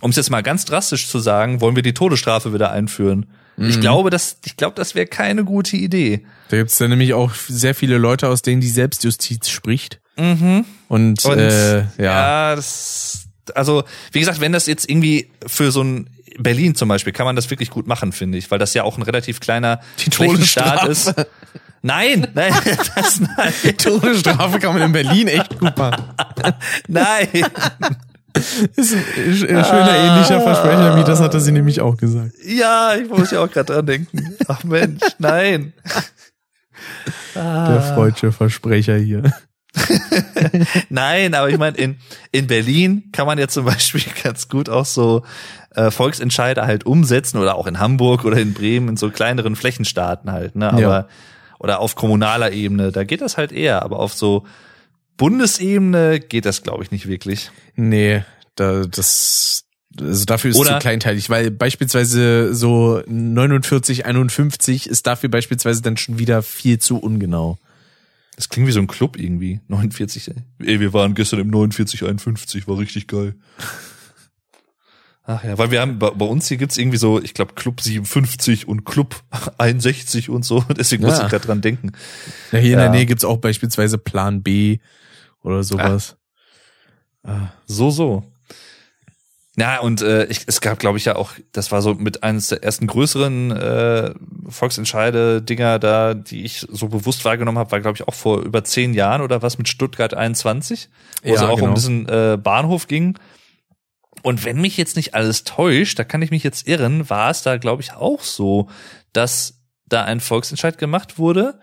um es jetzt mal ganz drastisch zu sagen, wollen wir die Todesstrafe wieder einführen? Mhm. Ich glaube, das, ich glaube, das wäre keine gute Idee. Da gibt's dann nämlich auch sehr viele Leute, aus denen die Selbstjustiz spricht. Mhm. Und, Und äh, ja. ja, das, also wie gesagt, wenn das jetzt irgendwie für so ein Berlin zum Beispiel kann man das wirklich gut machen, finde ich, weil das ja auch ein relativ kleiner Flächenstaat ist. Nein, nein, das nein. Die Todesstrafe kann man in Berlin echt gut machen. Nein. Ist ein schöner ähnlicher Versprecher, wie das hatte sie nämlich auch gesagt. Ja, ich muss ja auch gerade dran denken. Ach Mensch, nein. Der freudsche Versprecher hier. Nein, aber ich meine, in, in Berlin kann man ja zum Beispiel ganz gut auch so äh, Volksentscheide halt umsetzen oder auch in Hamburg oder in Bremen in so kleineren Flächenstaaten halt, ne? Aber Ja. oder auf kommunaler Ebene, da geht das halt eher, aber auf so Bundesebene geht das, glaube ich, nicht wirklich. Nee, da, das, also dafür ist Oder- zu kleinteilig, weil beispielsweise so 49, 51 ist dafür beispielsweise dann schon wieder viel zu ungenau. Das klingt wie so ein Club irgendwie. 49. Ey, wir waren gestern im 49, 51, war richtig geil. Ach ja, weil wir haben, bei, bei uns hier gibt's irgendwie so, ich glaube, Club 57 und Club 61 und so. Deswegen muss Ja. ich gerade dran denken. Ja, hier in der Ja. Nähe gibt's auch beispielsweise Plan B oder sowas. So, so. Ja, und äh, ich, es gab, glaube ich, ja auch, das war so mit eines der ersten größeren äh, Volksentscheide-Dinger da, die ich so bewusst wahrgenommen habe, war, glaube ich, auch vor über zehn Jahren oder was mit Stuttgart 21, wo es Ja, auch um genau. diesen äh, Bahnhof ging. Und wenn mich jetzt nicht alles täuscht, da kann ich mich jetzt irren, war es da, glaube ich, auch so, dass da ein Volksentscheid gemacht wurde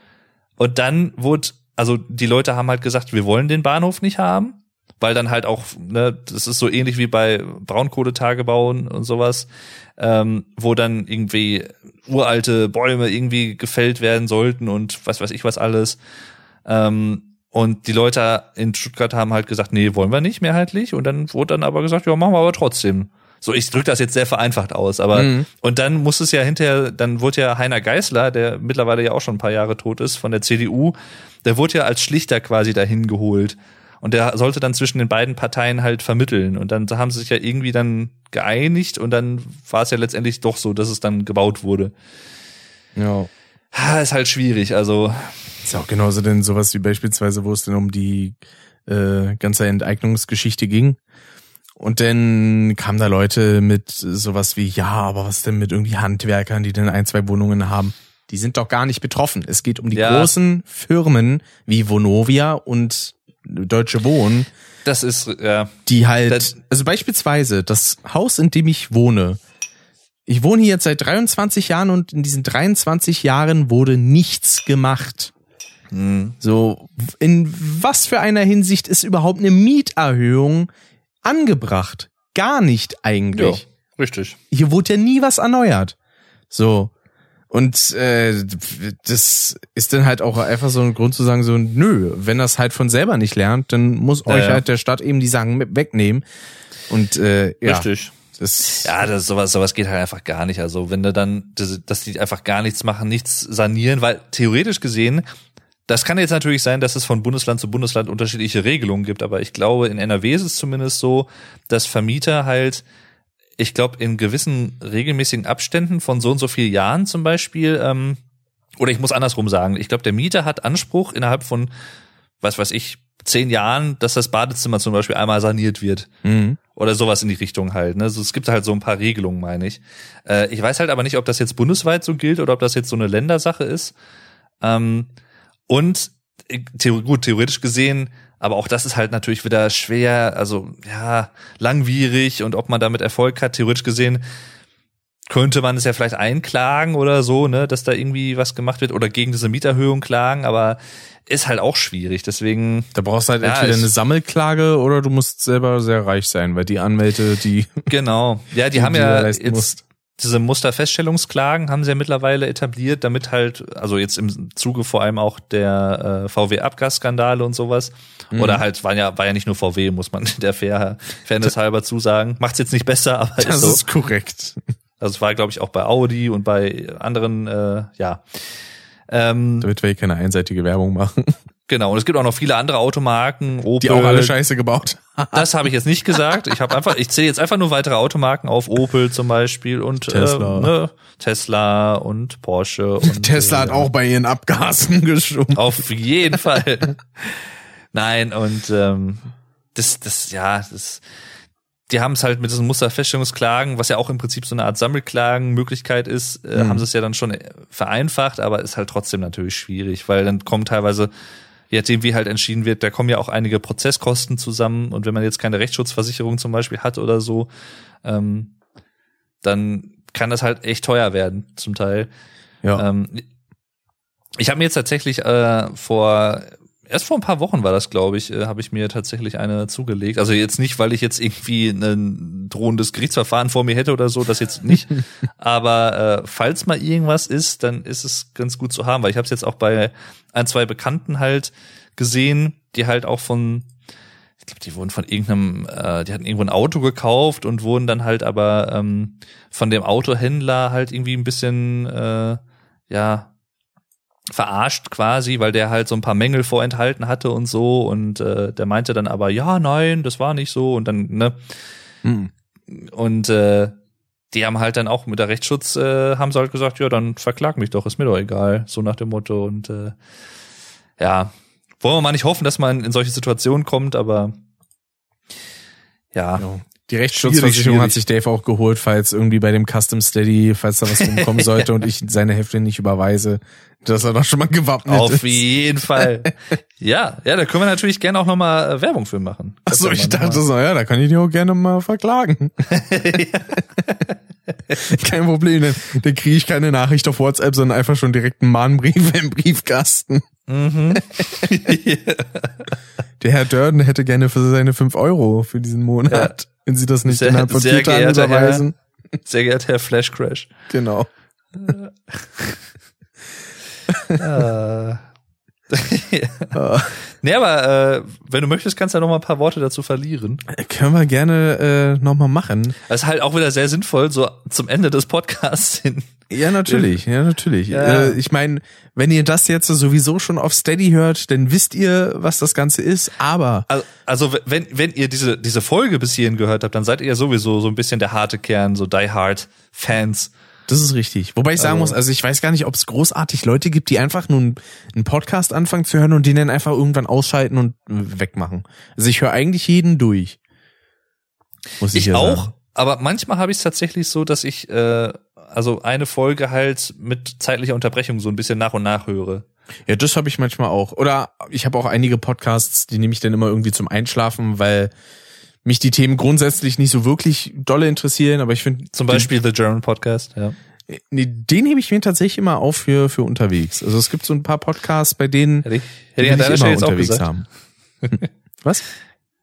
und dann wurde, also die Leute haben halt gesagt, wir wollen den Bahnhof nicht haben, weil dann halt auch, ne, das ist so ähnlich wie bei Braunkohletagebau und und sowas, ähm, wo dann irgendwie uralte Bäume irgendwie gefällt werden sollten und was weiß ich was alles. Ähm, und die Leute in Stuttgart haben halt gesagt, nee, wollen wir nicht mehrheitlich. Und dann wurde dann aber gesagt, ja, machen wir aber trotzdem. So, ich drücke das jetzt sehr vereinfacht aus, aber Mhm. und dann muss es ja hinterher, dann wurde ja Heiner Geißler, der mittlerweile ja auch schon ein paar Jahre tot ist, von der CDU, der wurde ja als Schlichter quasi dahin geholt. Und der sollte dann zwischen den beiden Parteien halt vermitteln. Und dann haben sie sich ja irgendwie dann geeinigt und dann war es ja letztendlich doch so, dass es dann gebaut wurde. Ja. Ha, ist halt schwierig. Also, Ist ja auch genauso denn sowas wie beispielsweise, wo es denn um die äh, ganze Enteignungsgeschichte ging. Und dann kamen da Leute mit sowas wie, ja, aber was denn mit irgendwie Handwerkern, die denn ein, zwei Wohnungen haben? Die sind doch gar nicht betroffen. Es geht um die Ja. großen Firmen wie Vonovia und Deutsche Wohnen, das ist, ja, die halt, Das- also beispielsweise das Haus, in dem ich wohne. Ich wohne hier jetzt seit 23 Jahren und in diesen 23 Jahren wurde nichts gemacht. So, in was für einer Hinsicht ist überhaupt eine Mieterhöhung angebracht? Gar nicht eigentlich. richtig. Hier wurde ja nie was erneuert. So. Und äh, das ist dann halt auch einfach so ein Grund zu sagen, so, nö, wenn das halt von selber nicht lernt, dann muss euch ja. halt der Stadt eben die Sachen wegnehmen. Und äh, ja, Richtig. das Ja, das, sowas, sowas geht halt einfach gar nicht. Also wenn du dann, dass dass die einfach gar nichts machen, nichts sanieren, weil theoretisch gesehen, das kann jetzt natürlich sein, dass es von Bundesland zu Bundesland unterschiedliche Regelungen gibt, aber ich glaube, in NRW ist es zumindest so, dass Vermieter halt, ich glaube, in gewissen regelmäßigen Abständen von so und so vielen Jahren zum Beispiel, ähm, oder ich muss andersrum sagen, ich glaube, der Mieter hat Anspruch innerhalb von, was weiß ich, zehn Jahren, dass das Badezimmer zum Beispiel einmal saniert wird. mhm. Oder sowas in die Richtung halt. Ne? Also es gibt halt so ein paar Regelungen, meine ich. Äh, ich weiß halt aber nicht, ob das jetzt bundesweit so gilt oder ob das jetzt so eine Ländersache ist. Ähm, und äh, gut, theoretisch gesehen, aber auch das ist halt natürlich wieder schwer, also ja, langwierig und ob man damit Erfolg hat, theoretisch gesehen, könnte man es ja vielleicht einklagen oder so, ne, dass da irgendwie was gemacht wird oder gegen diese Mieterhöhung klagen, aber ist halt auch schwierig. Deswegen Da brauchst du halt Ja, entweder eine Sammelklage oder du musst selber sehr reich sein, weil die Anwälte, die, genau. Ja, die die haben ja jetzt musst. Diese Musterfeststellungsklagen haben sie ja mittlerweile etabliert, damit halt, also jetzt im Zuge vor allem auch der äh, VW-Abgasskandale und sowas. Mhm. Oder halt, war ja, war ja nicht nur VW, muss man der Fair, Fairness halber zusagen. Macht's jetzt nicht besser, aber das ist so. ist korrekt. Also es war, glaube ich, auch bei Audi und bei anderen, äh, ja. Ähm, Damit wir hier keine einseitige Werbung machen. Genau, und es gibt auch noch viele andere Automarken, Opel. Die auch alle Scheiße gebaut. Das habe ich jetzt nicht gesagt. Ich habe einfach, ich zähle jetzt einfach nur weitere Automarken auf, Opel zum Beispiel und Tesla, äh, ne, Tesla und Porsche. Und, Tesla hat äh, auch bei ihren Abgasen geschoben. Auf jeden Fall. Nein, und ähm, das, das, ja, das, die haben es halt mit diesen Musterfeststellungsklagen, was ja auch im Prinzip so eine Art Sammelklagenmöglichkeit ist, äh, Mhm. haben sie es ja dann schon vereinfacht, aber ist halt trotzdem natürlich schwierig, weil dann kommen teilweise, je nachdem wie halt entschieden wird, da kommen ja auch einige Prozesskosten zusammen und wenn man jetzt keine Rechtsschutzversicherung zum Beispiel hat oder so, ähm, dann kann das halt echt teuer werden zum Teil. Ja. Ähm, ich habe mir jetzt tatsächlich äh, vor erst vor ein paar Wochen war das, glaube ich, äh, habe ich mir tatsächlich eine zugelegt. Also jetzt nicht, weil ich jetzt irgendwie ein drohendes Gerichtsverfahren vor mir hätte oder so, das jetzt nicht. Aber äh, falls mal irgendwas ist, dann ist es ganz gut zu haben, weil ich habe es jetzt auch bei ein, zwei Bekannten halt gesehen, die halt auch von ich glaube, die wurden von irgendeinem, äh, die hatten irgendwo ein Auto gekauft und wurden dann halt aber ähm, von dem Autohändler halt irgendwie ein bisschen, äh, ja, verarscht quasi, weil der halt so ein paar Mängel vorenthalten hatte und so. Und äh, der meinte dann aber, ja, nein, das war nicht so. Und dann, ne, Mhm. und äh, die haben halt dann auch mit der Rechtsschutz, äh, haben sie halt gesagt, ja, dann verklag mich doch, ist mir doch egal, so nach dem Motto. Und äh, ja, wollen wir mal nicht hoffen, dass man in solche Situationen kommt, aber ja, Ja. Die Rechtsschutzversicherung hat sich Dave auch geholt, falls irgendwie bei dem Custom Steady, falls da was rumkommen sollte und ich seine Hälfte nicht überweise, dass er doch schon mal gewappnet auf ist. jeden Fall. Ja, ja, da können wir natürlich gerne auch nochmal äh, Werbung für machen. Achso, ich dachte so, ja, da kann ich dich auch gerne mal verklagen. Kein Problem, dann, dann kriege ich keine Nachricht auf WhatsApp, sondern einfach schon direkt einen Mahnbrief im Briefkasten. Mhm. Der Herr Durden hätte gerne für seine fünf Euro für diesen Monat, wenn Sie das nicht Sehr- innerhalb von vier Tagen geehrter Herr. überweisen. Sehr geehrter Herr Flash Crash. Genau. äh. Ah. Nee, aber äh, wenn du möchtest, kannst du ja noch mal ein paar Worte dazu verlieren. Können wir gerne äh, nochmal machen. Das ist halt auch wieder sehr sinnvoll, so zum Ende des Podcasts hin. Ja, natürlich, ja, natürlich. Ja. Äh, ich meine, wenn ihr das jetzt sowieso schon auf Steady hört, dann wisst ihr, was das Ganze ist, aber Also, also wenn, wenn ihr diese, diese Folge bis hierhin gehört habt, dann seid ihr ja sowieso so ein bisschen der harte Kern, so Die Hard Fans. Das ist richtig. Wobei ich sagen Also- muss, also ich weiß gar nicht, ob es großartig Leute gibt, die einfach nur einen, Podcast anfangen zu hören und den dann einfach irgendwann ausschalten und wegmachen. Also ich höre eigentlich jeden durch. Muss ich, Ich ja auch, Sagen. aber manchmal habe ich es tatsächlich so, dass ich äh, also eine Folge halt mit zeitlicher Unterbrechung so ein bisschen nach und nach höre. Ja, das habe ich manchmal auch. Oder ich habe auch einige Podcasts, die nehme ich dann immer irgendwie zum Einschlafen, weil mich die Themen grundsätzlich nicht so wirklich dolle interessieren, aber ich finde Zum Beispiel The German Podcast, ja. Nee, den hebe ich mir tatsächlich immer auf für, für unterwegs. Also es gibt so ein paar Podcasts, bei denen Hätte ich, hätte ich an deiner Stelle immer jetzt auch unterwegs gesagt. haben. Was?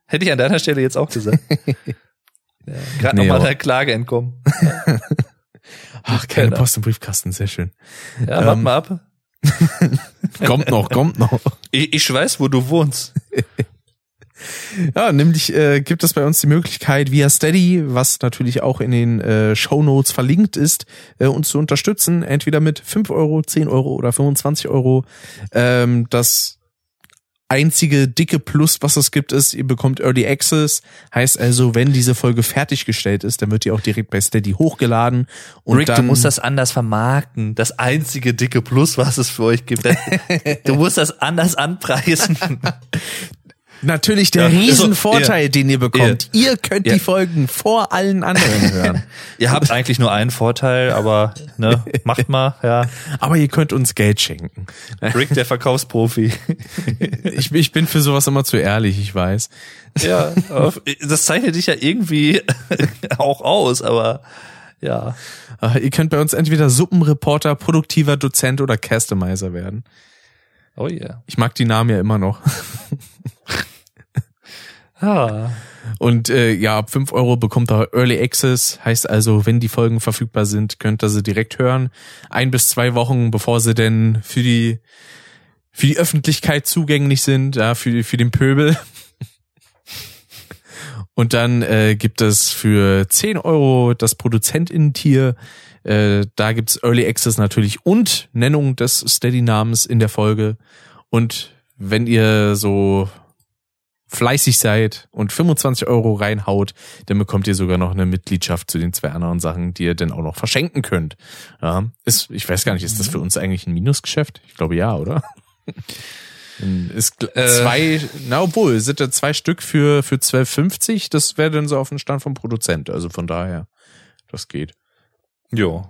Hätte ich an deiner Stelle jetzt auch gesagt. ja, Gerade Nee, nochmal der Klage entkommen. Ach, keine Genau. Post im Briefkasten, sehr schön. Ja, warte Ähm, mal ab. Kommt noch, kommt noch. Ich, ich weiß, wo du wohnst. Ja, nämlich äh, gibt es bei uns die Möglichkeit via Steady, was natürlich auch in den äh, Show Notes verlinkt ist, äh, uns zu unterstützen, entweder mit 5 Euro, 10 Euro oder 25 Euro. Ähm, das einzige dicke Plus, was es gibt, ist, ihr bekommt Early Access. Heißt also, wenn diese Folge fertiggestellt ist, dann wird die auch direkt bei Steady hochgeladen. Und Rick, du musst das anders vermarkten. Das einzige dicke Plus, was es für euch gibt. Du musst das anders anpreisen. Natürlich der Ja, also, Riesenvorteil, den ihr bekommt. Ihr könnt Ja. die Folgen vor allen anderen hören. Ihr habt eigentlich nur einen Vorteil, aber ne, macht mal, ja. Aber ihr könnt uns Geld schenken. Rick, der Verkaufsprofi. Ich, ich bin für sowas immer zu ehrlich, ich weiß. Ja, das zeichnet dich ja irgendwie auch aus, aber ja. Ihr könnt bei uns entweder Suppenreporter, produktiver Dozent oder Customizer werden. Oh yeah. Ich mag die Namen ja immer noch. Ja. Und äh, ja, ab 5 Euro bekommt ihr Early Access. Heißt also, wenn die Folgen verfügbar sind, könnt ihr sie direkt hören. Ein bis zwei Wochen, bevor sie denn für die für die Öffentlichkeit zugänglich sind, ja, für, für den Pöbel. Und dann äh, gibt es für 10 Euro das Produzentinnen-Tier. Äh, da gibt's Early Access natürlich und Nennung des Steady-Namens in der Folge. Und wenn ihr so fleißig seid und 25 Euro reinhaut, dann bekommt ihr sogar noch eine Mitgliedschaft zu den zwei anderen Sachen, die ihr dann auch noch verschenken könnt. Ja, ist, ich weiß gar nicht, ist das für uns eigentlich ein Minusgeschäft? Ich glaube ja, oder? Ist Äh. zwei, na obwohl, sind da zwei Stück für, für 12,50, das wäre dann so auf den Stand vom Produzent, also von daher, das geht. Jo.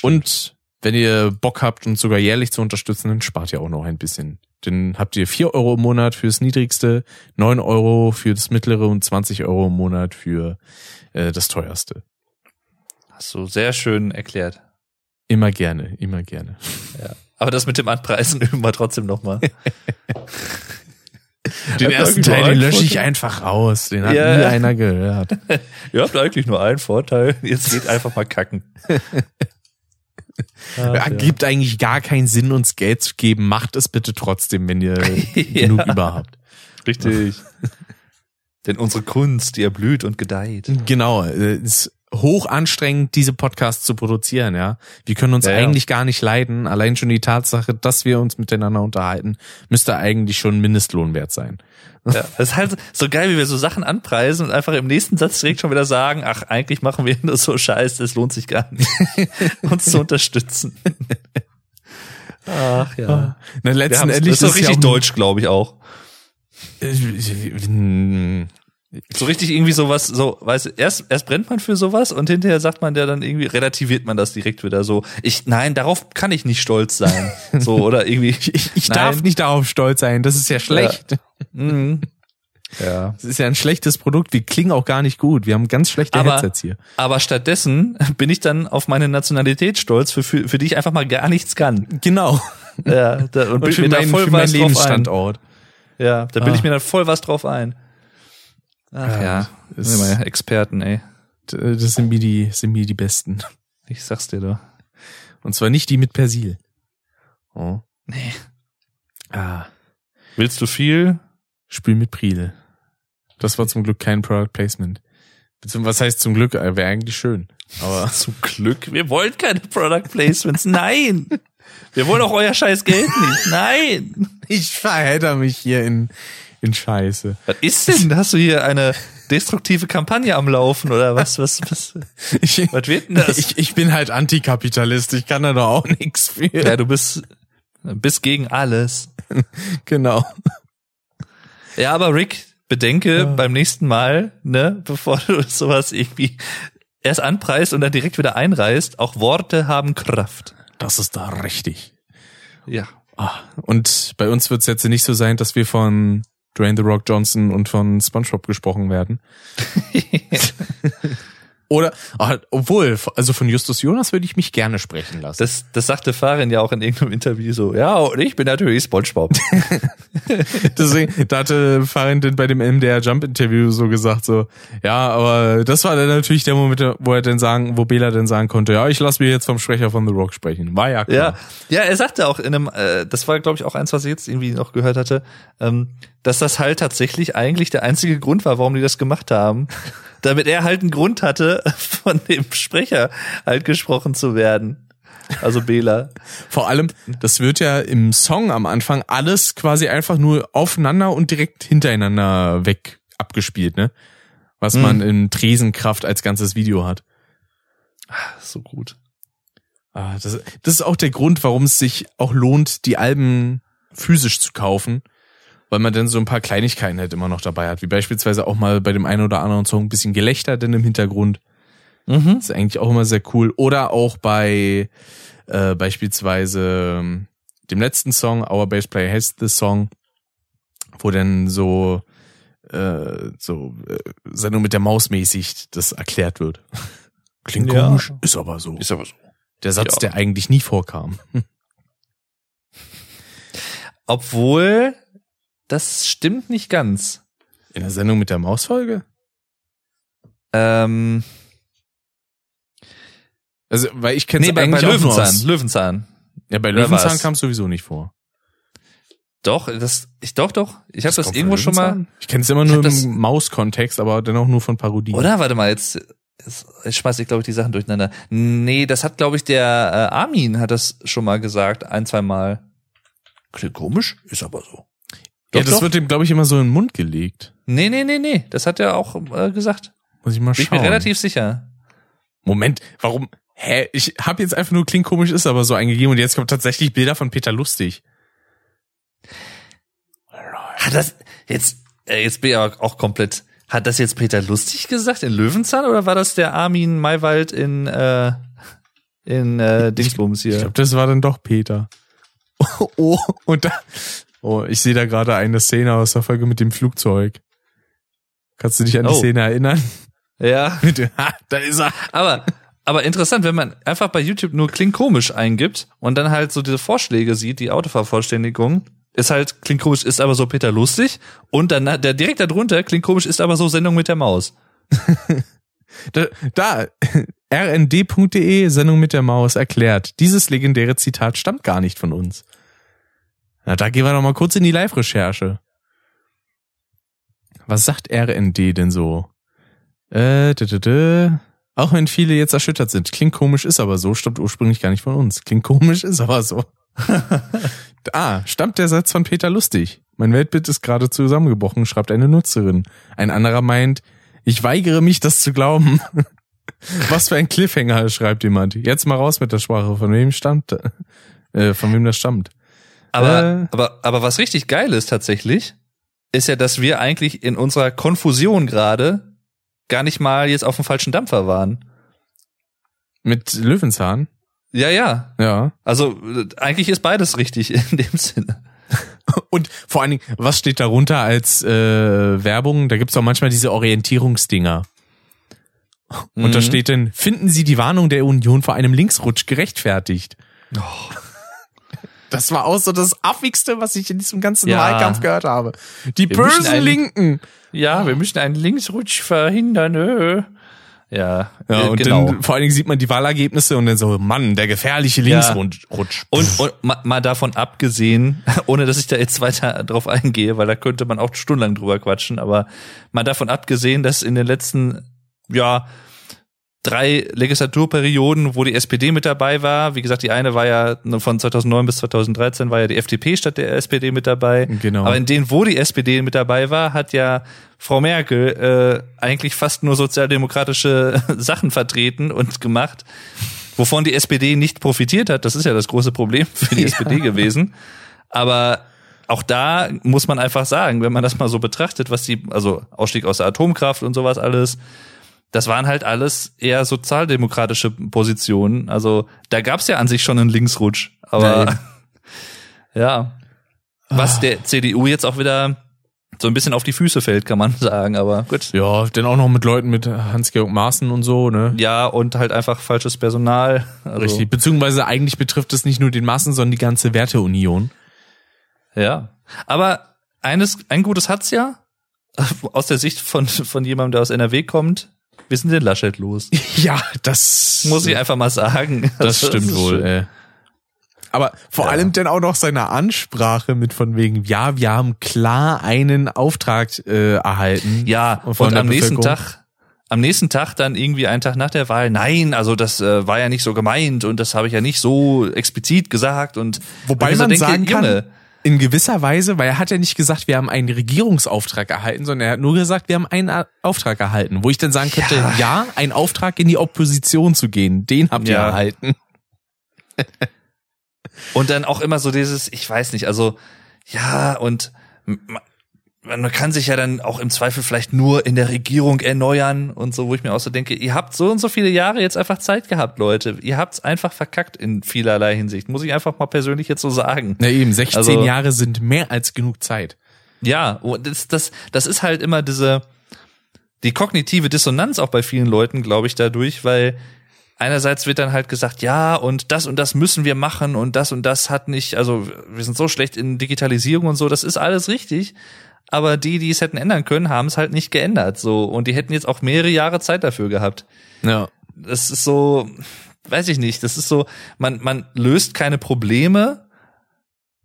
Und wenn ihr Bock habt, uns sogar jährlich zu unterstützen, dann spart ihr auch noch ein bisschen. Dann habt ihr vier Euro im Monat fürs niedrigste, neun Euro für das mittlere und 20 Euro im Monat für äh, das teuerste. Hast du sehr schön erklärt. Immer gerne, immer gerne. Aber das mit dem Anpreisen üben wir trotzdem nochmal. Den ersten Teil, den lösche ich einfach raus. Den hat Ja. nie einer gehört. Ihr habt eigentlich nur einen Vorteil. Jetzt geht einfach mal kacken. Ach, Ja, Gibt eigentlich gar keinen Sinn, uns Geld zu geben. Macht es bitte trotzdem, wenn ihr Ja. genug über habt. Richtig. Denn unsere Kunst, die erblüht und gedeiht. Genau, äh, es ist hoch anstrengend, diese Podcasts zu produzieren, ja. Wir können uns Ja, ja. eigentlich gar nicht leiden. Allein schon die Tatsache, dass wir uns miteinander unterhalten, müsste eigentlich schon Mindestlohn wert sein. Ja, das ist halt so geil, wie wir so Sachen anpreisen und einfach im nächsten Satz direkt schon wieder sagen, ach, eigentlich machen wir nur so Scheiß, das lohnt sich gar nicht, uns zu unterstützen. Ach ja. Na, Wir letzten Endes das ist ja richtig auch- deutsch, glaube ich auch. So richtig irgendwie sowas, so, weißt du, erst, erst brennt man für sowas und hinterher sagt man ja dann irgendwie, relativiert man das direkt wieder so. Ich, nein, darauf kann ich nicht stolz sein. So, oder irgendwie. Ich, ich darf nicht darauf stolz sein. Das ist ja schlecht. Mhm. Ja. Das ist ja ein schlechtes Produkt. Wir klingen auch gar nicht gut. Wir haben ganz schlechte Aber- Headsets hier. Aber stattdessen bin ich dann auf meine Nationalität stolz, für, für, für die ich einfach mal gar nichts kann. Genau. Ja, da, und, Und bild für mir da meinen, voll für meinen was drauf ein. Lebensstandort. Ja, da Ah. ich mir dann voll was drauf ein. Ach Ja, ja, das- sind wir ja Experten, ey. Das sind mir die, sind mir die besten. Ich sag's dir doch. Und zwar nicht die mit Persil. Oh. Nee. Ah. Willst du viel? Spül mit Priel. Das war zum Glück kein Product Placement. Beziehungsweise, was heißt zum Glück? Wäre eigentlich schön. Aber Zum Glück. Wir wollen keine Product Placements. Nein. Wir wollen auch euer scheiß Geld nicht. Nein. ich verhedder mich hier in, in Scheiße. Was ist denn? Hast du hier eine destruktive Kampagne am Laufen oder was? Was, was, Ich, was wird denn das? ich, ich bin halt Antikapitalist. Ich kann da doch auch nichts für. ja, du bist, bist gegen alles. Genau. Ja, aber Rick, bedenke beim nächsten Mal, ne, bevor du sowas irgendwie erst anpreist und dann direkt wieder einreißt, auch Worte haben Kraft. Das ist da richtig. Ja. Ah, und bei uns wird es jetzt nicht so sein, dass wir von Dwayne The Rock Johnson und von SpongeBob gesprochen werden. Oder, ah, obwohl, also von Justus Jonas würde ich mich gerne sprechen lassen. Das, das sagte Farin ja auch in irgendeinem Interview so. Ja, und ich bin natürlich SpongeBob. Deswegen, da hatte Farin denn bei dem MDR Jump Interview so gesagt, so, ja, aber das war dann natürlich der Moment, wo er dann sagen, wo Bela dann sagen konnte, ja, ich lasse mir jetzt vom Sprecher von The Rock sprechen. War ja Ja, klar. ja, er sagte auch in einem, äh, das war glaube ich auch eins, was ich jetzt irgendwie noch gehört hatte, ähm, dass das halt tatsächlich eigentlich der einzige Grund war, warum die das gemacht haben, damit er halt einen Grund hatte, von dem Sprecher halt gesprochen zu werden. Also Bela. Vor allem, das wird ja im Song am Anfang alles quasi einfach nur aufeinander und direkt hintereinander weg abgespielt, ne? Was man in Tresenkraft als ganzes Video hat. So gut. Ah, das, das ist auch der Grund, warum es sich auch lohnt, die Alben physisch zu kaufen, weil man dann so ein paar Kleinigkeiten halt immer noch dabei hat, wie beispielsweise auch mal bei dem einen oder anderen Song ein bisschen Gelächter denn im Hintergrund. Mhm. Das ist eigentlich auch immer sehr cool. Oder auch bei äh, beispielsweise ähm, dem letzten Song, Our Bass Player Has the Song, wo dann so äh, so äh, Sendung mit der Maus mäßig das erklärt wird. Klingt Ja. komisch, ist aber so. Ist aber so. Der Satz, Ja. der eigentlich nie vorkam. Obwohl, das stimmt nicht ganz. In der Sendung mit der Mausfolge? Ähm, Also, weil ich kenne nee, bei, bei eigentlich Löwenzahn. aus- Löwenzahn. Ja, bei Löwenzahn kam sowieso nicht vor. Doch, das, ich doch, doch. Ich habe das, das irgendwo schon mal. Ich kenne es immer nur im Maus-Kontext, aber dennoch nur von Parodien. Oder? Warte mal, jetzt, jetzt schmeiße ich, glaube ich, die Sachen durcheinander. Nee, das hat, glaube ich, der äh, Armin hat das schon mal gesagt, ein, zwei Mal. Klingt komisch, ist aber so. Doch, ja, das doch. wird dem, glaube ich, immer so in den Mund gelegt. Nee, nee, nee, nee. Das hat er auch äh, gesagt. Muss ich mal schauen. Bin ich mir relativ sicher. Moment, warum? Hä? Ich habe jetzt einfach nur klingt komisch ist aber so eingegeben und jetzt kommt tatsächlich Bilder von Peter Lustig. Hat das jetzt äh, jetzt bin ich auch komplett hat das jetzt Peter Lustig gesagt in Löwenzahn oder war das der Armin Maywald in äh, in äh, Dingsbums hier? Ich glaube, das war dann doch Peter. Oh, oh und da Oh, ich sehe da gerade eine Szene aus der Folge mit dem Flugzeug. Kannst du dich an die oh. Szene erinnern? Ja. Ha, da ist er. Aber aber interessant, wenn man einfach bei YouTube nur klingt komisch eingibt und dann halt so diese Vorschläge sieht, die Autovervollständigung, ist halt klingt komisch, ist aber so Peter lustig und dann der direkt darunter klingt komisch, ist aber so Sendung mit der Maus. da, da rnd.de Sendung mit der Maus erklärt, dieses legendäre Zitat stammt gar nicht von uns. Na, da gehen wir noch mal kurz in die Live-Recherche. Was sagt RND denn so? Äh, d -d -d auch wenn viele jetzt erschüttert sind. Klingt komisch, ist aber so. Stammt ursprünglich gar nicht von uns. Klingt komisch, ist aber so. ah, stammt der Satz von Peter Lustig. Mein Weltbild ist gerade zusammengebrochen, schreibt eine Nutzerin. Ein anderer meint, ich weigere mich, das zu glauben. Was für ein Cliffhanger, schreibt jemand. Jetzt mal raus mit der Sprache. Von wem stammt, äh, von wem das stammt. Aber, äh. aber, aber was richtig geil ist tatsächlich, ist ja, dass wir eigentlich in unserer Konfusion gerade gar nicht mal jetzt auf dem falschen Dampfer waren. Mit Löwenzahn? Ja, ja. Ja. Also eigentlich ist beides richtig in dem Sinne. Und vor allen Dingen, was steht darunter als äh, Werbung? Da gibt's auch manchmal diese Orientierungsdinger. Und mhm. da steht dann, finden Sie die Warnung der Union vor einem Linksrutsch gerechtfertigt. Oh. Das war auch so das affigste, was ich in diesem ganzen ja. Wahlkampf gehört habe. Die wir bösen einen, Linken. Ja, wir müssen einen Linksrutsch verhindern. Ö. Ja, ja und genau. dann vor allen Dingen sieht man die Wahlergebnisse und dann so, Mann, der gefährliche Linksrutsch. Ja. Und, und mal, mal davon abgesehen, ohne dass ich da jetzt weiter drauf eingehe, weil da könnte man auch stundenlang drüber quatschen, aber mal davon abgesehen, dass in den letzten, ja, drei Legislaturperioden, wo die SPD mit dabei war. Wie gesagt, die eine war ja von 2009 bis 2013 war ja die FDP statt der SPD mit dabei. Genau. Aber in denen, wo die SPD mit dabei war, hat ja Frau Merkel äh, eigentlich fast nur sozialdemokratische Sachen vertreten und gemacht, wovon die SPD nicht profitiert hat. Das ist ja das große Problem für die ja. SPD gewesen. Aber auch da muss man einfach sagen, wenn man das mal so betrachtet, was die, also Ausstieg aus der Atomkraft und sowas alles, das waren halt alles eher sozialdemokratische Positionen. Also da gab's ja an sich schon einen Linksrutsch. Aber ja, was der CDU jetzt auch wieder so ein bisschen auf die Füße fällt, kann man sagen, aber gut. Ja, denn auch noch mit Leuten mit Hans-Georg Maaßen und so, ne? Ja, und halt einfach falsches Personal. Also Richtig, beziehungsweise eigentlich betrifft es nicht nur den Maaßen, sondern die ganze Werteunion. Ja, aber eines, ein Gutes hat's ja, aus der Sicht von, von jemandem, der aus NRW kommt, wir sind den Laschet los. Ja, das muss ich einfach mal sagen. Das, das stimmt wohl. Ey. Aber vor ja. allem dann auch noch seine Ansprache mit von wegen, ja, wir haben klar einen Auftrag äh, erhalten. Ja, und am nächsten Tag am nächsten Tag dann irgendwie einen Tag nach der Wahl, nein, also das äh, war ja nicht so gemeint und das habe ich ja nicht so explizit gesagt und wobei man denke, sagen kann, Junge, in gewisser Weise, weil er hat ja nicht gesagt, wir haben einen Regierungsauftrag erhalten, sondern er hat nur gesagt, wir haben einen Auftrag erhalten, wo ich dann sagen könnte, ja, ja ein Auftrag in die Opposition zu gehen, den habt ihr ja. erhalten. und dann auch immer so dieses, ich weiß nicht, also ja und man kann sich ja dann auch im Zweifel vielleicht nur in der Regierung erneuern und so, wo ich mir auch so denke, ihr habt so und so viele Jahre jetzt einfach Zeit gehabt, Leute. Ihr habt's einfach verkackt in vielerlei Hinsicht. Muss ich einfach mal persönlich jetzt so sagen. Na eben, 16 also, Jahre sind mehr als genug Zeit. Ja, und das, das, das ist halt immer diese, die kognitive Dissonanz auch bei vielen Leuten, glaube ich, dadurch, weil einerseits wird dann halt gesagt, ja, und das und das müssen wir machen und das und das hat nicht, also wir sind so schlecht in Digitalisierung und so, das ist alles richtig aber die, die es hätten ändern können, haben es halt nicht geändert. So und die hätten jetzt auch mehrere Jahre Zeit dafür gehabt. Ja. Das ist so, weiß ich nicht. Das ist so, man man löst keine Probleme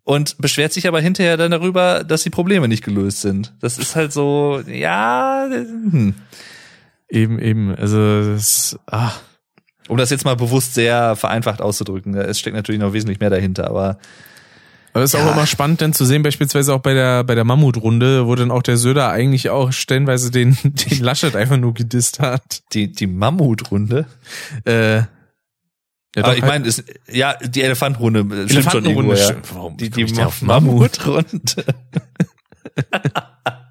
und beschwert sich aber hinterher dann darüber, dass die Probleme nicht gelöst sind. Das ist halt so, ja, hm. Eben, eben. Also das, ah. Um das jetzt mal bewusst sehr vereinfacht auszudrücken. Es steckt natürlich noch wesentlich mehr dahinter, aber aber es ist ja. auch immer spannend, dann zu sehen, beispielsweise auch bei der, bei der Mammutrunde, wo dann auch der Söder eigentlich auch stellenweise den, den Laschet einfach nur gedisst hat. Die, die Mammutrunde? Äh, ja, aber ich halt meine, ja, die Elefantenrunde stimmt Elefantenrunde schon irgendwo, ja. Warum die, die Mammutrunde.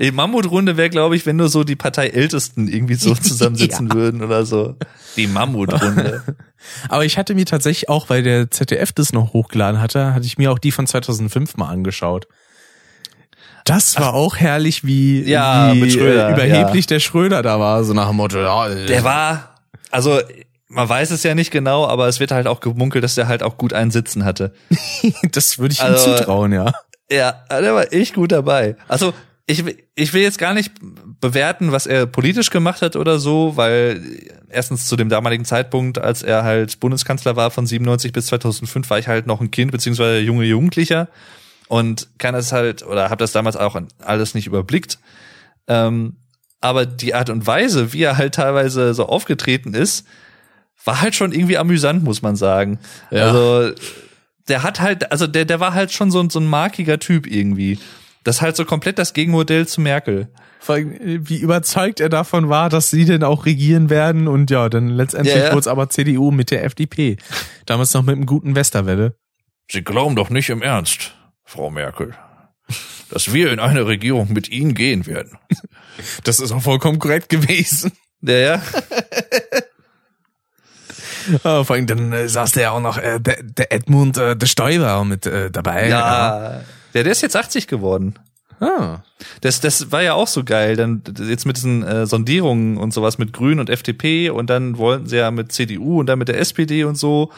Die Mammutrunde wäre, glaube ich, wenn nur so die Parteiältesten irgendwie so zusammensitzen ja. würden oder so. Die Mammutrunde. Aber ich hatte mir tatsächlich auch, weil der ZDF das noch hochgeladen hatte, hatte ich mir auch die von 2005 mal angeschaut. Das war Ach, auch herrlich, wie, ja, wie Schröder, überheblich ja. der Schröder da war, so nach dem Motto, ja, äh. Der war, also man weiß es ja nicht genau, aber es wird halt auch gemunkelt, dass der halt auch gut einen Sitzen hatte. das würde ich also, ihm zutrauen, ja. Ja, der war echt gut dabei. Also ich, ich will jetzt gar nicht bewerten, was er politisch gemacht hat oder so, weil erstens zu dem damaligen Zeitpunkt, als er halt Bundeskanzler war von 97 bis 2005, war ich halt noch ein Kind beziehungsweise junge Jugendlicher und kann es halt oder habe das damals auch alles nicht überblickt. Ähm, aber die Art und Weise, wie er halt teilweise so aufgetreten ist, war halt schon irgendwie amüsant, muss man sagen. Ja. Also der hat halt, also der, der war halt schon so, so ein markiger Typ irgendwie. Das ist halt so komplett das Gegenmodell zu Merkel. Vor allem, wie überzeugt er davon war, dass sie denn auch regieren werden und ja, dann letztendlich ja, ja. wurde es aber CDU mit der FDP. Damals noch mit einem guten Westerwelle. Sie glauben doch nicht im Ernst, Frau Merkel, dass wir in eine Regierung mit Ihnen gehen werden. Das ist auch vollkommen korrekt gewesen. Ja, ja. Oh, vor allem dann äh, saß der ja auch noch äh, der, der Edmund äh, der Stoiber mit äh, dabei. Ja, ja, der, der ist jetzt 80 geworden. Ah. Das, das war ja auch so geil. Dann jetzt mit diesen äh, Sondierungen und sowas mit Grün und FDP und dann wollten sie ja mit CDU und dann mit der SPD und so.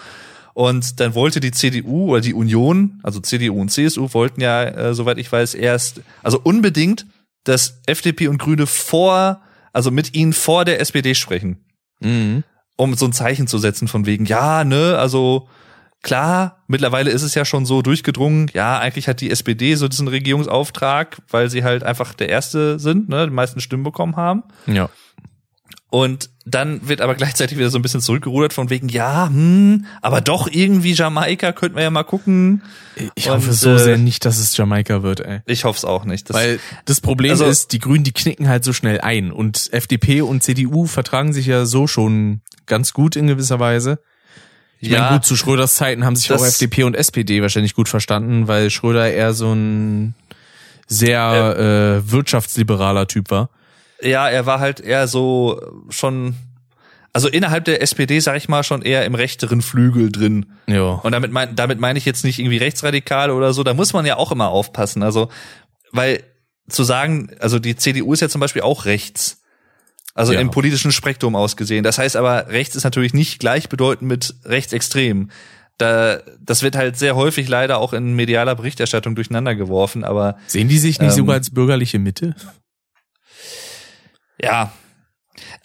Und dann wollte die CDU oder die Union, also CDU und CSU, wollten ja, äh, soweit ich weiß, erst, also unbedingt, dass FDP und Grüne vor, also mit ihnen vor der SPD sprechen. Mhm um so ein Zeichen zu setzen von wegen, ja, ne, also klar, mittlerweile ist es ja schon so durchgedrungen, ja, eigentlich hat die SPD so diesen Regierungsauftrag, weil sie halt einfach der Erste sind, ne, die meisten Stimmen bekommen haben. Ja. Und dann wird aber gleichzeitig wieder so ein bisschen zurückgerudert von wegen, ja, hm, aber doch irgendwie Jamaika, könnten wir ja mal gucken. Ich und, hoffe so äh, sehr nicht, dass es Jamaika wird, ey. Ich hoffe es auch nicht. Das, Weil das Problem also, ist, die Grünen, die knicken halt so schnell ein und FDP und CDU vertragen sich ja so schon ganz gut in gewisser Weise. Ich ja, meine, gut, zu Schröders Zeiten haben sich auch FDP und SPD wahrscheinlich gut verstanden, weil Schröder eher so ein sehr äh, wirtschaftsliberaler Typ war. Ja, er war halt eher so schon, also innerhalb der SPD, sag ich mal, schon eher im rechteren Flügel drin. Ja. Und damit mein, damit meine ich jetzt nicht irgendwie rechtsradikal oder so, da muss man ja auch immer aufpassen. Also, weil zu sagen, also die CDU ist ja zum Beispiel auch rechts. Also ja. im politischen Spektrum ausgesehen. Das heißt aber, rechts ist natürlich nicht gleichbedeutend mit rechtsextrem. Da, das wird halt sehr häufig leider auch in medialer Berichterstattung durcheinander geworfen, aber. Sehen die sich nicht ähm, sogar als bürgerliche Mitte? Ja.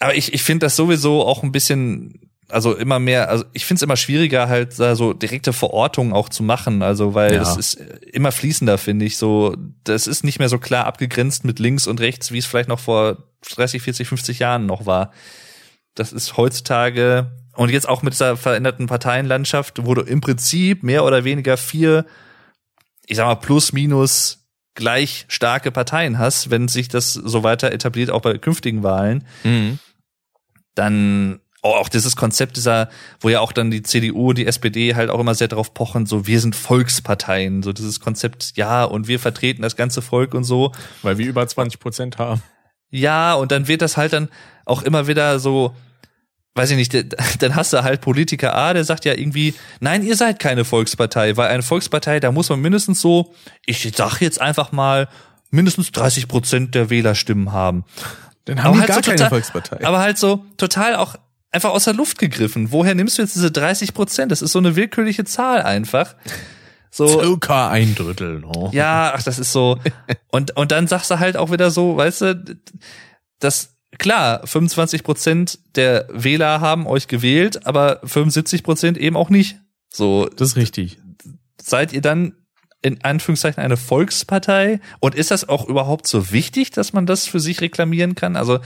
Aber ich, ich finde das sowieso auch ein bisschen, also immer mehr, also ich finde es immer schwieriger, halt da so direkte Verortungen auch zu machen. Also, weil ja. das ist immer fließender, finde ich. So, das ist nicht mehr so klar abgegrenzt mit links und rechts, wie es vielleicht noch vor 30, 40, 50 Jahren noch war. Das ist heutzutage und jetzt auch mit dieser veränderten Parteienlandschaft, wo du im Prinzip mehr oder weniger vier, ich sag mal, plus minus gleich starke Parteien hast, wenn sich das so weiter etabliert, auch bei künftigen Wahlen, mhm. dann oh, auch dieses Konzept dieser, wo ja auch dann die CDU die SPD halt auch immer sehr darauf pochen, so wir sind Volksparteien, so dieses Konzept, ja, und wir vertreten das ganze Volk und so. Weil wir über 20 Prozent haben. Ja, und dann wird das halt dann auch immer wieder so weiß ich nicht, dann hast du halt Politiker A, der sagt ja irgendwie, nein, ihr seid keine Volkspartei, weil eine Volkspartei, da muss man mindestens so, ich sag jetzt einfach mal, mindestens 30 Prozent der Wählerstimmen haben. Dann haben aber die halt gar so keine total, Volkspartei. Aber halt so total auch einfach aus der Luft gegriffen. Woher nimmst du jetzt diese 30 Prozent? Das ist so eine willkürliche Zahl einfach. So. Circa ein Drittel. Oh. Ja, ach, das ist so. Und, und dann sagst du halt auch wieder so, weißt du, das, klar, 25 Prozent der Wähler haben euch gewählt, aber 75 Prozent eben auch nicht. So. Das ist richtig. seid ihr dann in Anführungszeichen eine Volkspartei? Und ist das auch überhaupt so wichtig, dass man das für sich reklamieren kann? Also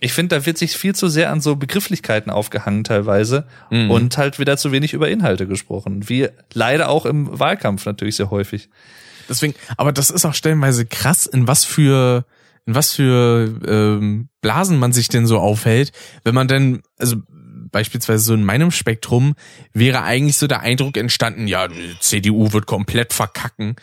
ich finde, da wird sich viel zu sehr an so Begrifflichkeiten aufgehangen teilweise mhm. und halt wieder zu wenig über Inhalte gesprochen. Wie leider auch im Wahlkampf natürlich sehr häufig. Deswegen, aber das ist auch stellenweise krass, in was für in was für ähm, Blasen man sich denn so aufhält, wenn man denn, also beispielsweise so in meinem Spektrum wäre eigentlich so der Eindruck entstanden, ja, CDU wird komplett verkacken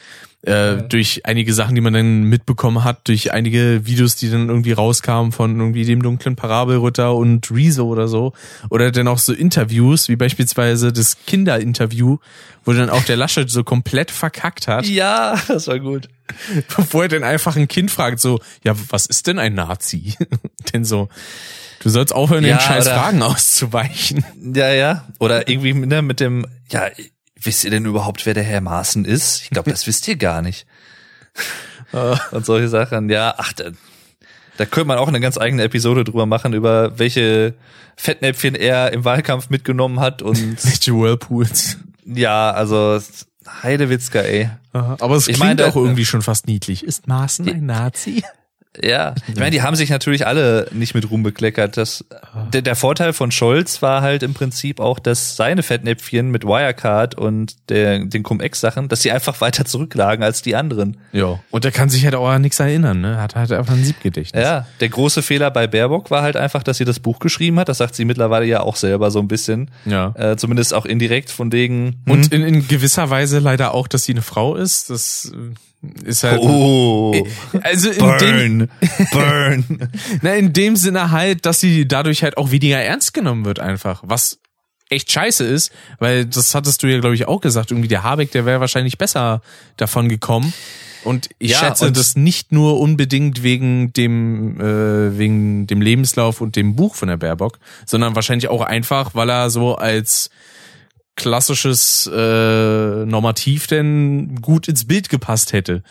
äh, durch einige Sachen, die man dann mitbekommen hat, durch einige Videos, die dann irgendwie rauskamen von irgendwie dem dunklen Parabelritter und Rezo oder so. Oder dann auch so Interviews, wie beispielsweise das Kinderinterview, wo dann auch der Laschet so komplett verkackt hat. Ja, das war gut. Bevor er dann einfach ein Kind fragt, so, ja, was ist denn ein Nazi? denn so, Du sollst aufhören, ja, den scheiß oder, Fragen auszuweichen. Ja, ja. Oder irgendwie ne, mit dem, ja, wisst ihr denn überhaupt, wer der Herr Maaßen ist? Ich glaube, das wisst ihr gar nicht. Und solche Sachen. Ja, ach, da, da könnte man auch eine ganz eigene Episode drüber machen, über welche Fettnäpfchen er im Wahlkampf mitgenommen hat und welche Whirlpools. Ja, also Heidewitzka, ey. Aha, aber es klingt ich meine, auch irgendwie schon fast niedlich. Ist Maaßen ein Nazi? Ja, ich meine, die haben sich natürlich alle nicht mit Ruhm bekleckert. Das, der, der Vorteil von Scholz war halt im Prinzip auch, dass seine Fettnäpfchen mit Wirecard und der, den Cum-Ex-Sachen, dass sie einfach weiter zurücklagen als die anderen. Ja. Und der kann sich halt auch an nichts erinnern, ne? Hat halt einfach ein Siebgedächtnis. Ja. Der große Fehler bei Baerbock war halt einfach, dass sie das Buch geschrieben hat. Das sagt sie mittlerweile ja auch selber so ein bisschen. Ja. Äh, zumindest auch indirekt von wegen. Hm? Und in, in gewisser Weise leider auch, dass sie eine Frau ist. Das äh, ist halt. Oh, also in burn, dem, burn. na, in dem Sinne halt, dass sie dadurch halt auch weniger ernst genommen wird einfach. Was echt scheiße ist, weil das hattest du ja, glaube ich, auch gesagt. Irgendwie der Habeck, der wäre wahrscheinlich besser davon gekommen. Und ich ja, schätze und das nicht nur unbedingt wegen dem äh, wegen dem Lebenslauf und dem Buch von der Baerbock, sondern wahrscheinlich auch einfach, weil er so als klassisches äh, Normativ denn gut ins Bild gepasst hätte.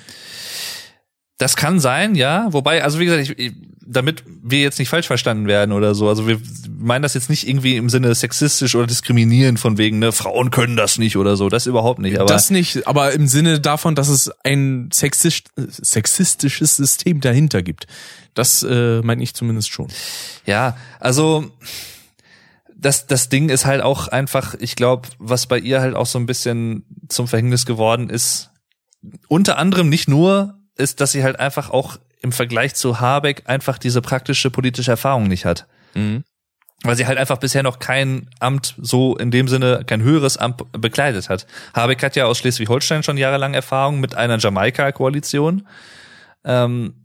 Das kann sein, ja. Wobei, also wie gesagt, ich, damit wir jetzt nicht falsch verstanden werden oder so. Also wir meinen das jetzt nicht irgendwie im Sinne sexistisch oder diskriminierend von wegen, ne, Frauen können das nicht oder so. Das überhaupt nicht. Aber das nicht, aber im Sinne davon, dass es ein sexistisch, sexistisches System dahinter gibt. Das äh, meine ich zumindest schon. Ja, also das, das Ding ist halt auch einfach, ich glaube, was bei ihr halt auch so ein bisschen zum Verhängnis geworden ist, unter anderem nicht nur, ist, dass sie halt einfach auch im Vergleich zu Habeck einfach diese praktische politische Erfahrung nicht hat. Mhm. Weil sie halt einfach bisher noch kein Amt so in dem Sinne, kein höheres Amt bekleidet hat. Habeck hat ja aus Schleswig-Holstein schon jahrelang Erfahrung mit einer Jamaika-Koalition. Ähm,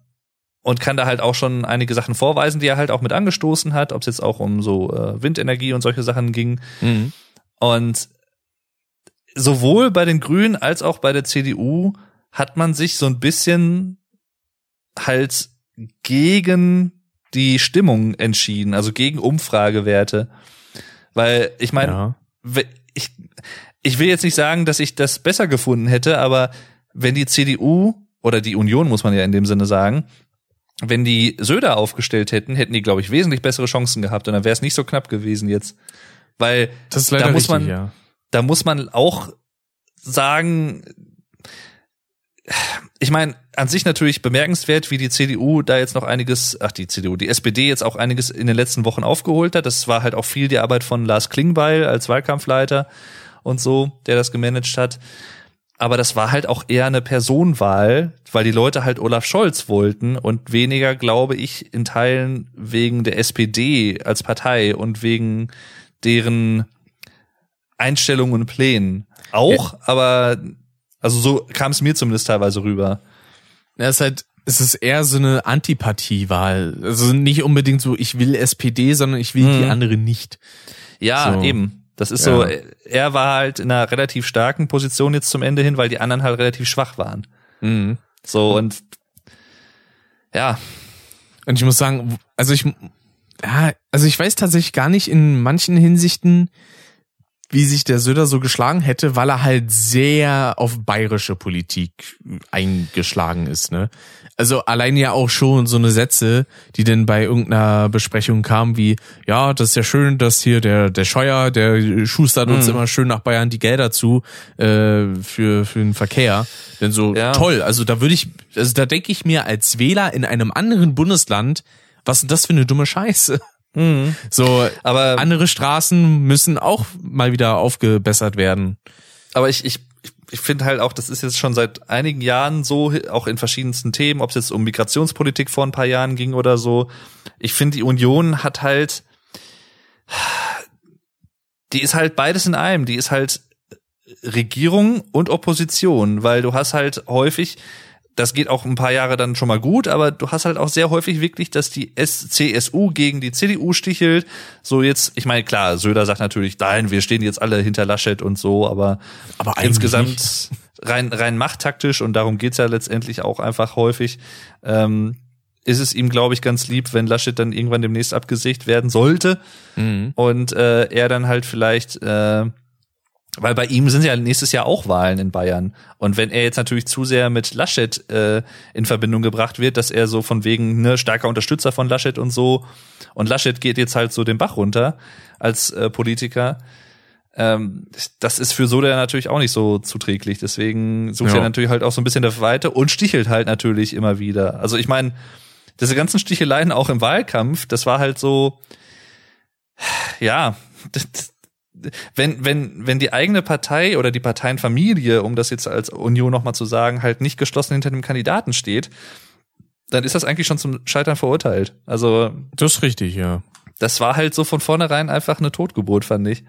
und kann da halt auch schon einige Sachen vorweisen, die er halt auch mit angestoßen hat, ob es jetzt auch um so äh, Windenergie und solche Sachen ging. Mhm. Und sowohl bei den Grünen als auch bei der CDU hat man sich so ein bisschen halt gegen die Stimmung entschieden, also gegen Umfragewerte. Weil ich meine, ja. ich, ich will jetzt nicht sagen, dass ich das besser gefunden hätte, aber wenn die CDU oder die Union, muss man ja in dem Sinne sagen, wenn die Söder aufgestellt hätten, hätten die, glaube ich, wesentlich bessere Chancen gehabt und dann wäre es nicht so knapp gewesen jetzt. Weil da muss richtig, man, ja. da muss man auch sagen, ich meine, an sich natürlich bemerkenswert, wie die CDU da jetzt noch einiges, ach die CDU, die SPD jetzt auch einiges in den letzten Wochen aufgeholt hat. Das war halt auch viel die Arbeit von Lars Klingbeil als Wahlkampfleiter und so, der das gemanagt hat aber das war halt auch eher eine Personenwahl, weil die Leute halt Olaf Scholz wollten und weniger, glaube ich, in Teilen wegen der SPD als Partei und wegen deren Einstellungen und Plänen. Auch, ja. aber also so kam es mir zumindest teilweise rüber. Ja, es ist halt, es ist eher so eine Antipathiewahl. Also nicht unbedingt so, ich will SPD, sondern ich will hm. die mhm. andere nicht. Ja, so. eben. Das ist ja. so, er war halt in einer relativ starken Position jetzt zum Ende hin, weil die anderen halt relativ schwach waren. Mhm. So und ja. Und ich muss sagen, also ich, ja, also ich weiß tatsächlich gar nicht in manchen Hinsichten, wie sich der Söder so geschlagen hätte, weil er halt sehr auf bayerische Politik eingeschlagen ist, ne? Also allein ja auch schon so eine Sätze, die denn bei irgendeiner Besprechung kamen, wie, ja, das ist ja schön, dass hier der, der Scheuer, der schustert uns mhm. immer schön nach Bayern die Gelder zu äh, für, für den Verkehr. Denn so ja. toll, also da würde ich, also da denke ich mir als Wähler in einem anderen Bundesland, was ist das für eine dumme Scheiße? Mhm. So, aber andere Straßen müssen auch mal wieder aufgebessert werden. Aber ich, ich, ich finde halt auch, das ist jetzt schon seit einigen Jahren so, auch in verschiedensten Themen, ob es jetzt um Migrationspolitik vor ein paar Jahren ging oder so. Ich finde, die Union hat halt, die ist halt beides in einem. Die ist halt Regierung und Opposition, weil du hast halt häufig das geht auch ein paar Jahre dann schon mal gut, aber du hast halt auch sehr häufig wirklich, dass die CSU gegen die CDU stichelt. So jetzt, ich meine, klar, Söder sagt natürlich, nein, wir stehen jetzt alle hinter Laschet und so, aber, aber insgesamt rein, rein machttaktisch und darum geht's ja letztendlich auch einfach häufig. Ähm, ist es ihm, glaube ich, ganz lieb, wenn Laschet dann irgendwann demnächst abgesägt werden sollte mhm. und äh, er dann halt vielleicht äh, weil bei ihm sind ja nächstes Jahr auch Wahlen in Bayern. Und wenn er jetzt natürlich zu sehr mit Laschet äh, in Verbindung gebracht wird, dass er so von wegen ne, starker Unterstützer von Laschet und so, und Laschet geht jetzt halt so den Bach runter als äh, Politiker, ähm, das ist für Soda natürlich auch nicht so zuträglich. Deswegen sucht ja. er natürlich halt auch so ein bisschen der Weite und stichelt halt natürlich immer wieder. Also ich meine, diese ganzen Sticheleien auch im Wahlkampf, das war halt so, ja, das, wenn, wenn, wenn die eigene Partei oder die Parteienfamilie, um das jetzt als Union nochmal zu sagen, halt nicht geschlossen hinter dem Kandidaten steht, dann ist das eigentlich schon zum Scheitern verurteilt. Also. Das ist richtig, ja. Das war halt so von vornherein einfach eine Totgeburt, fand ich.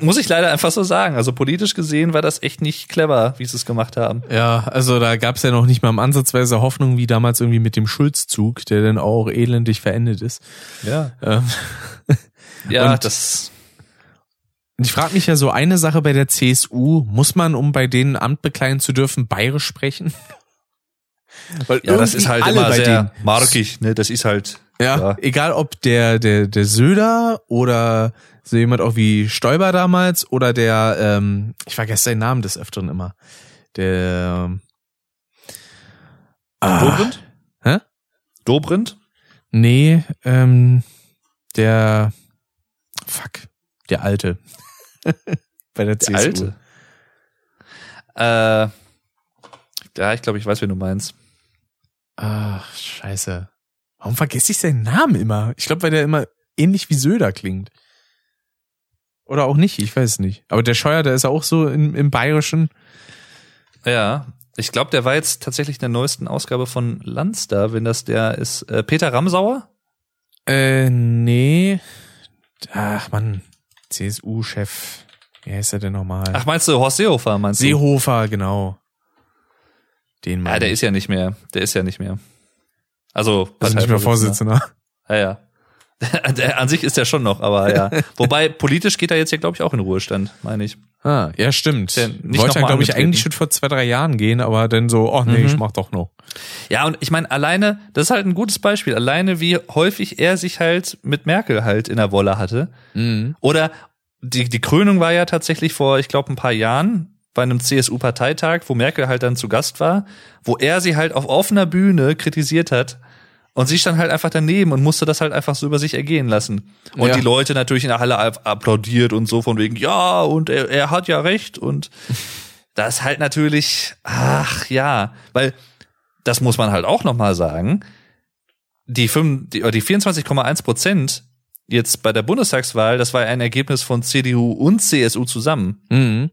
Muss ich leider einfach so sagen. Also politisch gesehen war das echt nicht clever, wie sie es gemacht haben. Ja, also da gab es ja noch nicht mal im Ansatzweise Hoffnung, wie damals irgendwie mit dem Schulzzug, der dann auch elendig verendet ist. Ja. Ähm. Ja, Und das und ich frage mich ja so eine Sache bei der CSU, muss man, um bei denen Amt bekleiden zu dürfen, bayerisch sprechen? Weil ja, das ist halt immer sehr markig, ne? Das ist halt. Ja, ja, egal ob der, der, der Söder oder so jemand auch wie Stoiber damals oder der, ähm, ich vergesse seinen Namen des Öfteren immer. Der ähm, ah, Dobrindt? Hä? Dobrindt? Nee, ähm, der fuck, der Alte. Bei der, der CSU. Alte. Äh, ja, ich glaube, ich weiß, wen du meinst. Ach, scheiße. Warum vergesse ich seinen Namen immer? Ich glaube, weil der immer ähnlich wie Söder klingt. Oder auch nicht, ich weiß nicht. Aber der Scheuer, der ist auch so im, im Bayerischen. Ja, ich glaube, der war jetzt tatsächlich in der neuesten Ausgabe von Landstar, wenn das der ist. Äh, Peter Ramsauer? Äh, nee. Ach man, CSU-Chef, wie heißt er denn nochmal? Ach, meinst du Horst Seehofer, meinst du? Seehofer, genau. Den Ja, der ist ja nicht mehr. Der ist ja nicht mehr. Also, also nicht mehr Vorsitzender. Ja, ja. An sich ist er schon noch, aber ja. Wobei politisch geht er jetzt ja, glaube ich, auch in Ruhestand, meine ich. Ah, ja, stimmt. Wollte er, glaube ich, eigentlich schon vor zwei, drei Jahren gehen, aber dann so, oh nee, mhm. ich mach doch noch. Ja, und ich meine, alleine, das ist halt ein gutes Beispiel, alleine wie häufig er sich halt mit Merkel halt in der Wolle hatte. Mhm. Oder die, die Krönung war ja tatsächlich vor, ich glaube, ein paar Jahren bei einem CSU-Parteitag, wo Merkel halt dann zu Gast war, wo er sie halt auf offener Bühne kritisiert hat und sie stand halt einfach daneben und musste das halt einfach so über sich ergehen lassen. Und ja. die Leute natürlich in der Halle applaudiert und so von wegen, ja, und er, er hat ja recht. Und das halt natürlich, ach ja, weil das muss man halt auch nochmal sagen. Die, 5, die, die 24,1 Prozent jetzt bei der Bundestagswahl, das war ein Ergebnis von CDU und CSU zusammen. Mhm.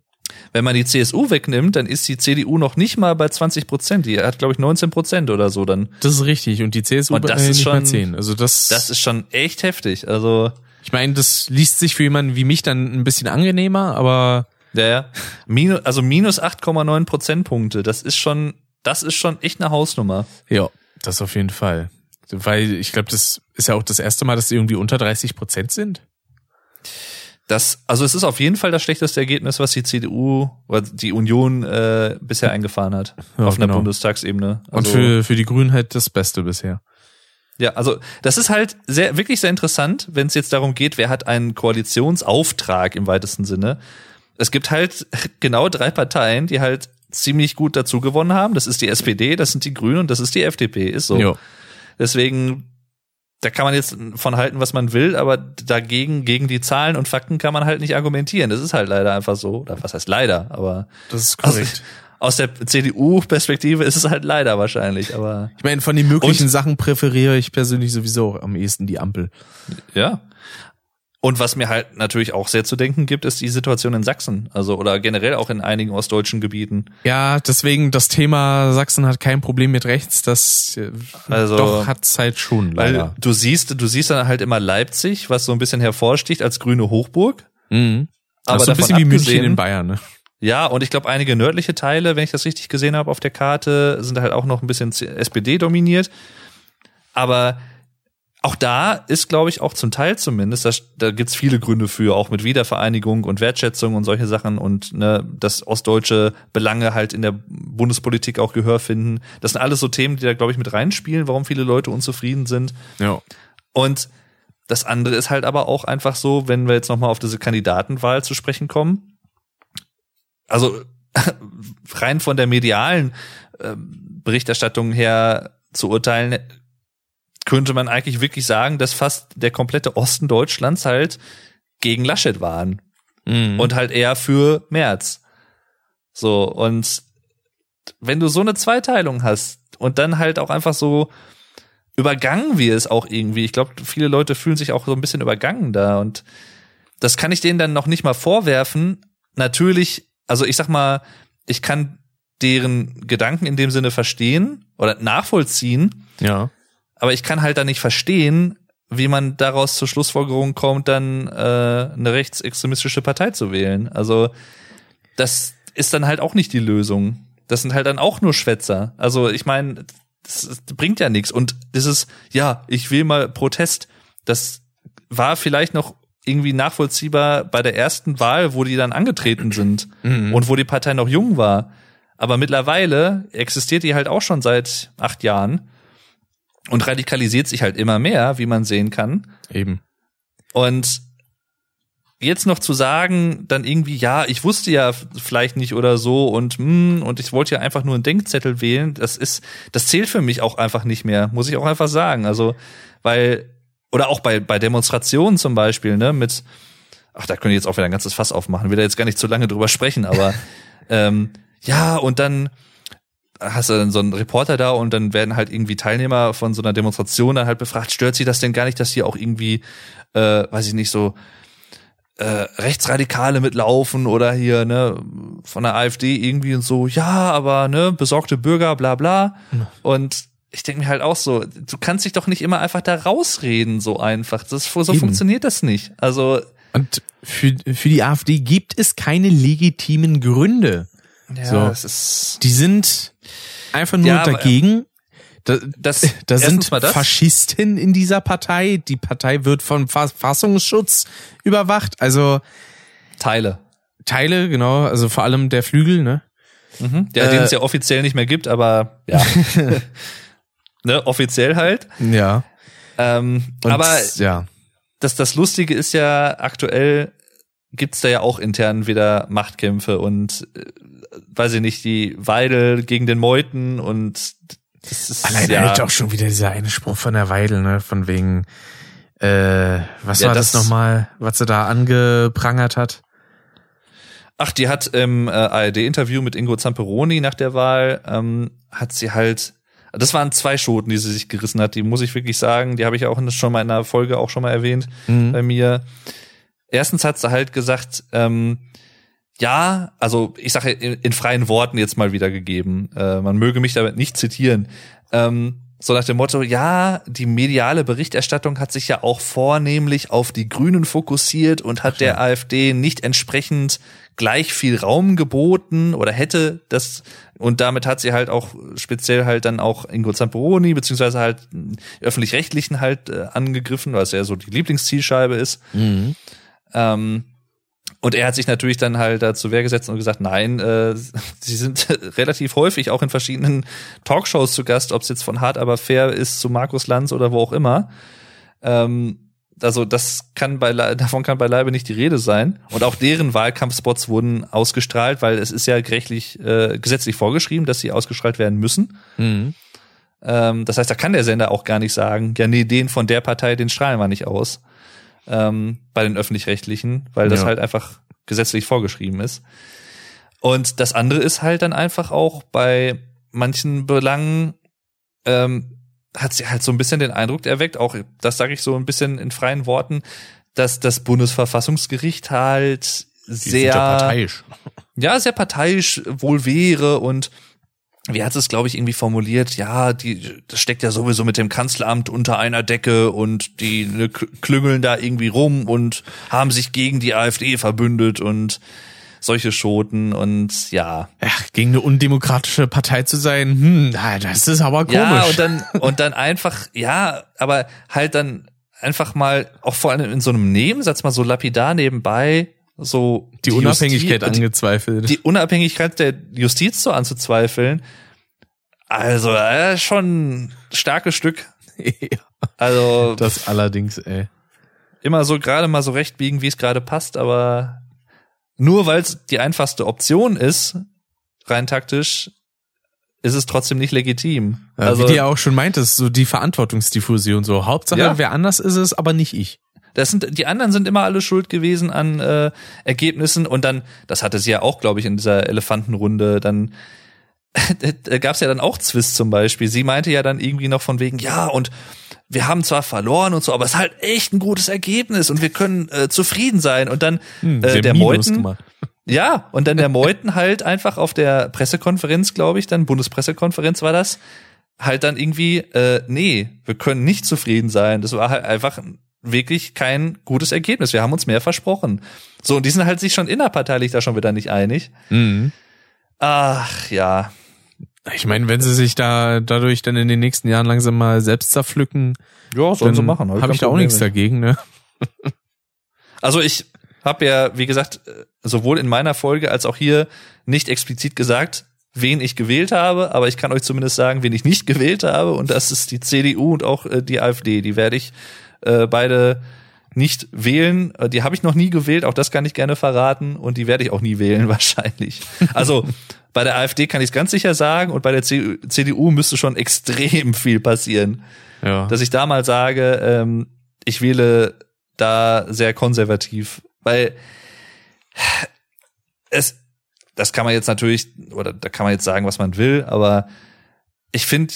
Wenn man die CSU wegnimmt, dann ist die CDU noch nicht mal bei 20 Prozent. Die hat, glaube ich, 19 Prozent oder so dann. Das ist richtig. Und die CSU und das äh, ist schon, 10. Also das, das ist schon echt heftig. Also ich meine, das liest sich für jemanden wie mich dann ein bisschen angenehmer, aber ja, ja. Minus, also minus 8,9 Prozentpunkte. Das ist schon, das ist schon echt eine Hausnummer. Ja, das auf jeden Fall. Weil ich glaube, das ist ja auch das erste Mal, dass sie irgendwie unter 30 Prozent sind. Das, also es ist auf jeden Fall das schlechteste Ergebnis, was die CDU oder die Union äh, bisher eingefahren hat ja, auf einer genau. Bundestagsebene. Also, Und für, für die Grünen halt das Beste bisher. Ja, also das ist halt sehr, wirklich sehr interessant, wenn es jetzt darum geht, wer hat einen Koalitionsauftrag im weitesten Sinne. Es gibt halt genau drei Parteien, die halt ziemlich gut dazu gewonnen haben. Das ist die SPD, das sind die Grünen und das ist die FDP. Ist so. Jo. Deswegen, da kann man jetzt von halten, was man will, aber dagegen, gegen die Zahlen und Fakten kann man halt nicht argumentieren. Das ist halt leider einfach so. Oder was heißt leider, aber. Das ist korrekt. Also, aus der CDU-Perspektive ist es halt leider wahrscheinlich, aber. Ich meine, von den möglichen Sachen präferiere ich persönlich sowieso am ehesten die Ampel. Ja. Und was mir halt natürlich auch sehr zu denken gibt, ist die Situation in Sachsen, also oder generell auch in einigen ostdeutschen Gebieten. Ja, deswegen das Thema Sachsen hat kein Problem mit rechts, das äh, also, doch hat's halt schon leider. du siehst, du siehst dann halt immer Leipzig, was so ein bisschen hervorsticht als grüne Hochburg. Mhm. Aber so ein bisschen wie München in Bayern, ne? Ja, und ich glaube, einige nördliche Teile, wenn ich das richtig gesehen habe auf der Karte, sind halt auch noch ein bisschen SPD dominiert. Aber auch da ist, glaube ich, auch zum Teil zumindest, da, da gibt's viele Gründe für, auch mit Wiedervereinigung und Wertschätzung und solche Sachen und ne, dass ostdeutsche Belange halt in der Bundespolitik auch Gehör finden. Das sind alles so Themen, die da, glaube ich, mit reinspielen, warum viele Leute unzufrieden sind. Ja. Und das andere ist halt aber auch einfach so, wenn wir jetzt nochmal auf diese Kandidatenwahl zu sprechen kommen, also rein von der medialen äh, Berichterstattung her zu urteilen, könnte man eigentlich wirklich sagen, dass fast der komplette Osten Deutschlands halt gegen Laschet waren. Mhm. Und halt eher für März. So, und wenn du so eine Zweiteilung hast und dann halt auch einfach so übergangen wie es auch irgendwie, ich glaube, viele Leute fühlen sich auch so ein bisschen übergangen da und das kann ich denen dann noch nicht mal vorwerfen. Natürlich also ich sag mal, ich kann deren Gedanken in dem Sinne verstehen oder nachvollziehen. Ja. Aber ich kann halt da nicht verstehen, wie man daraus zur Schlussfolgerung kommt, dann äh, eine rechtsextremistische Partei zu wählen. Also das ist dann halt auch nicht die Lösung. Das sind halt dann auch nur Schwätzer. Also ich meine, das, bringt ja nichts. Und dieses, ja, ich will mal Protest, das war vielleicht noch irgendwie nachvollziehbar bei der ersten Wahl, wo die dann angetreten sind mhm. und wo die Partei noch jung war. Aber mittlerweile existiert die halt auch schon seit acht Jahren und radikalisiert sich halt immer mehr, wie man sehen kann. Eben. Und jetzt noch zu sagen, dann irgendwie, ja, ich wusste ja vielleicht nicht oder so und hm, und ich wollte ja einfach nur einen Denkzettel wählen, das ist, das zählt für mich auch einfach nicht mehr, muss ich auch einfach sagen. Also, weil oder auch bei, bei Demonstrationen zum Beispiel, ne, mit, ach, da könnte ich jetzt auch wieder ein ganzes Fass aufmachen, will da jetzt gar nicht zu lange drüber sprechen, aber ähm, ja, und dann hast du dann so einen Reporter da und dann werden halt irgendwie Teilnehmer von so einer Demonstration dann halt befragt, stört sie das denn gar nicht, dass hier auch irgendwie, äh, weiß ich nicht, so äh, Rechtsradikale mitlaufen oder hier, ne, von der AfD irgendwie und so, ja, aber ne, besorgte Bürger, bla bla. Und ich denke mir halt auch so, du kannst dich doch nicht immer einfach da rausreden, so einfach. Das, so Eben. funktioniert das nicht. Also. Und für, für die AfD gibt es keine legitimen Gründe. Ja, so. das ist. Die sind einfach nur ja, dagegen. Da, das, da sind das. Faschisten in dieser Partei. Die Partei wird vom Verfassungsschutz überwacht. Also Teile. Teile, genau. Also vor allem der Flügel, ne? Mhm. Der, äh, den es ja offiziell nicht mehr gibt, aber ja. ne, offiziell halt. Ja. Ähm, Und, aber ja. Das, das Lustige ist ja, aktuell gibt's da ja auch intern wieder Machtkämpfe und äh, weiß ich nicht, die Weidel gegen den Meuten und das ist Allein ja, halt auch schon wieder dieser eine Spruch von der Weidel, ne, von wegen äh, was ja, war das, das nochmal, was sie da angeprangert hat? Ach, die hat im äh, ARD-Interview mit Ingo Zamperoni nach der Wahl, ähm, hat sie halt das waren zwei Schoten, die sie sich gerissen hat. Die muss ich wirklich sagen. Die habe ich auch schon mal in einer Folge auch schon mal erwähnt mhm. bei mir. Erstens hat sie halt gesagt, ähm, ja, also ich sage in, in, freien Worten jetzt mal wiedergegeben. Äh, man möge mich damit nicht zitieren. Ähm, so nach dem Motto, ja, die mediale Berichterstattung hat sich ja auch vornehmlich auf die Grünen fokussiert und hat der AfD nicht entsprechend gleich viel Raum geboten oder hätte das und damit hat sie halt auch speziell halt dann auch Ingo Zamperoni beziehungsweise halt öffentlich-rechtlichen halt äh, angegriffen, was ja so die Lieblingszielscheibe ist. Mhm. Ähm, Und er hat sich natürlich dann halt dazu Wehr gesetzt und gesagt, nein, äh, sie sind relativ häufig auch in verschiedenen Talkshows zu Gast, ob es jetzt von Hart aber fair ist zu Markus Lanz oder wo auch immer. Ähm, also das kann bei davon kann beileibe nicht die Rede sein. Und auch deren Wahlkampfspots wurden ausgestrahlt, weil es ist ja gerechtlich äh, gesetzlich vorgeschrieben, dass sie ausgestrahlt werden müssen. Mhm. Ähm, das heißt, da kann der Sender auch gar nicht sagen, ja, nee, den von der Partei, den strahlen wir nicht aus. Ähm, bei den öffentlich-rechtlichen, weil das Ja. halt einfach gesetzlich vorgeschrieben ist. Und das andere ist halt dann einfach auch bei manchen Belangen ähm, hat sie halt so ein bisschen den Eindruck erweckt, auch das sage ich so ein bisschen in freien Worten, dass das Bundesverfassungsgericht halt sehr ja parteiisch. ja, sehr parteiisch wohl wäre und wie hat es, glaube ich, irgendwie formuliert? Ja, die, das steckt ja sowieso mit dem Kanzleramt unter einer Decke und die ne, kl- klüngeln da irgendwie rum und haben sich gegen die AfD verbündet und solche Schoten und ja. Ja, gegen eine undemokratische Partei zu sein, hm, das ist aber komisch. Ja, und dann, und dann einfach, ja, aber halt dann einfach mal, auch vor allem in so einem Nebensatz mal so lapidar nebenbei, so die Unabhängigkeit Justi- die, angezweifelt. die Unabhängigkeit der Justiz so anzuzweifeln. Also, äh, schon ein starkes Stück. ja, Also das allerdings, ey. immer so gerade mal so recht biegen, wie es gerade passt, aber nur weil es die einfachste Option ist, rein taktisch, ist es trotzdem nicht legitim. Ja, also wie du ja auch schon meintest, so die Verantwortungsdiffusion so. Hauptsache, Ja. wer anders ist es, aber nicht ich. Das sind, die anderen sind immer alle schuld gewesen an äh, Ergebnissen und dann, das hatte sie ja auch, glaube ich, in dieser Elefantenrunde, dann da gab es ja dann auch Zwist zum Beispiel. Sie meinte ja dann irgendwie noch von wegen, ja, und wir haben zwar verloren und so, aber es ist halt echt ein gutes Ergebnis und wir können äh, zufrieden sein. Und dann Hm, äh, der Minus gemacht. ja, und dann der Meuthen halt einfach auf der Pressekonferenz, glaube ich, dann Bundespressekonferenz war das, halt dann irgendwie, äh, nee, wir können nicht zufrieden sein. Das war halt einfach wirklich kein gutes Ergebnis. Wir haben uns mehr versprochen. So, und die sind halt sich schon innerparteilich da schon wieder nicht einig. Mhm. Ach ja. Ich meine, wenn sie sich da dadurch dann in den nächsten Jahren langsam mal selbst zerpflücken, Ja, dann hab habe ich da auch nichts dagegen, ne? Also ich habe ja, wie gesagt, sowohl in meiner Folge als auch hier nicht explizit gesagt, wen ich gewählt habe, aber ich kann euch zumindest sagen, wen ich nicht gewählt habe und das ist die CDU und auch äh, die AfD. Die werde ich äh, beide nicht wählen. Äh, Die habe ich noch nie gewählt, auch das kann ich gerne verraten und die werde ich auch nie wählen wahrscheinlich. Also bei der AfD kann ich es ganz sicher sagen und bei der CDU müsste schon extrem viel passieren Ja. dass ich da mal sage, ähm, ich wähle da sehr konservativ, weil es, das kann man jetzt natürlich, oder da kann man jetzt sagen, was man will, aber ich finde,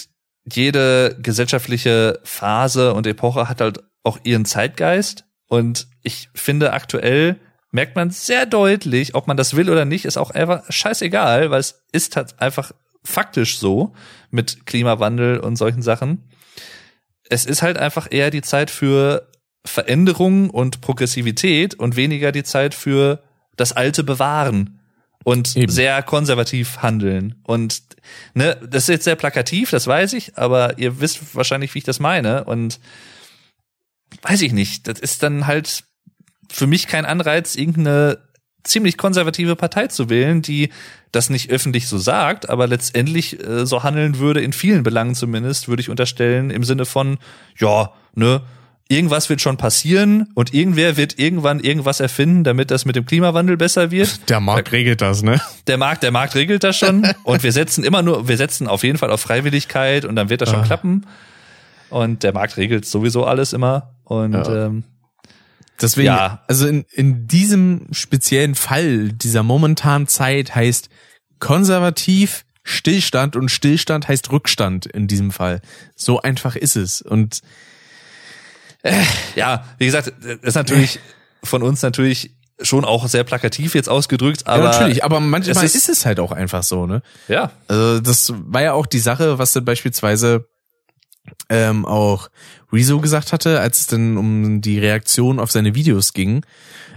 jede gesellschaftliche Phase und Epoche hat halt auch ihren Zeitgeist und ich finde aktuell merkt man sehr deutlich, ob man das will oder nicht, ist auch einfach scheißegal, weil es ist halt einfach faktisch so mit Klimawandel und solchen Sachen es ist halt einfach eher die Zeit für Veränderung und Progressivität und weniger die Zeit für das Alte bewahren und Eben. sehr konservativ handeln. Und ne, das ist jetzt sehr plakativ, das weiß ich, aber ihr wisst wahrscheinlich, wie ich das meine. Und weiß ich nicht, das ist dann halt für mich kein Anreiz, irgendeine ziemlich konservative Partei zu wählen, die das nicht öffentlich so sagt, aber letztendlich äh, so handeln würde, in vielen Belangen zumindest, würde ich unterstellen, im Sinne von, ja, ne, irgendwas wird schon passieren und irgendwer wird irgendwann irgendwas erfinden, damit das mit dem Klimawandel besser wird. Der Markt regelt das, ne? Der Markt, der Markt regelt das schon und wir setzen immer nur, wir setzen auf jeden Fall auf Freiwilligkeit und dann wird das schon Ah. klappen. Und der Markt regelt sowieso alles immer. Und Ja. ähm, Deswegen, Ja. also in, in diesem speziellen Fall dieser momentanen Zeit heißt konservativ Stillstand und Stillstand heißt Rückstand in diesem Fall. So einfach ist es. Und ja, wie gesagt, das ist natürlich von uns natürlich schon auch sehr plakativ jetzt ausgedrückt, aber ja, natürlich, aber manchmal es ist, ist- es halt auch einfach so, ne? ja, Also das war ja auch die Sache, was dann beispielsweise ähm, auch Rezo gesagt hatte, als es dann um die Reaktion auf seine Videos ging,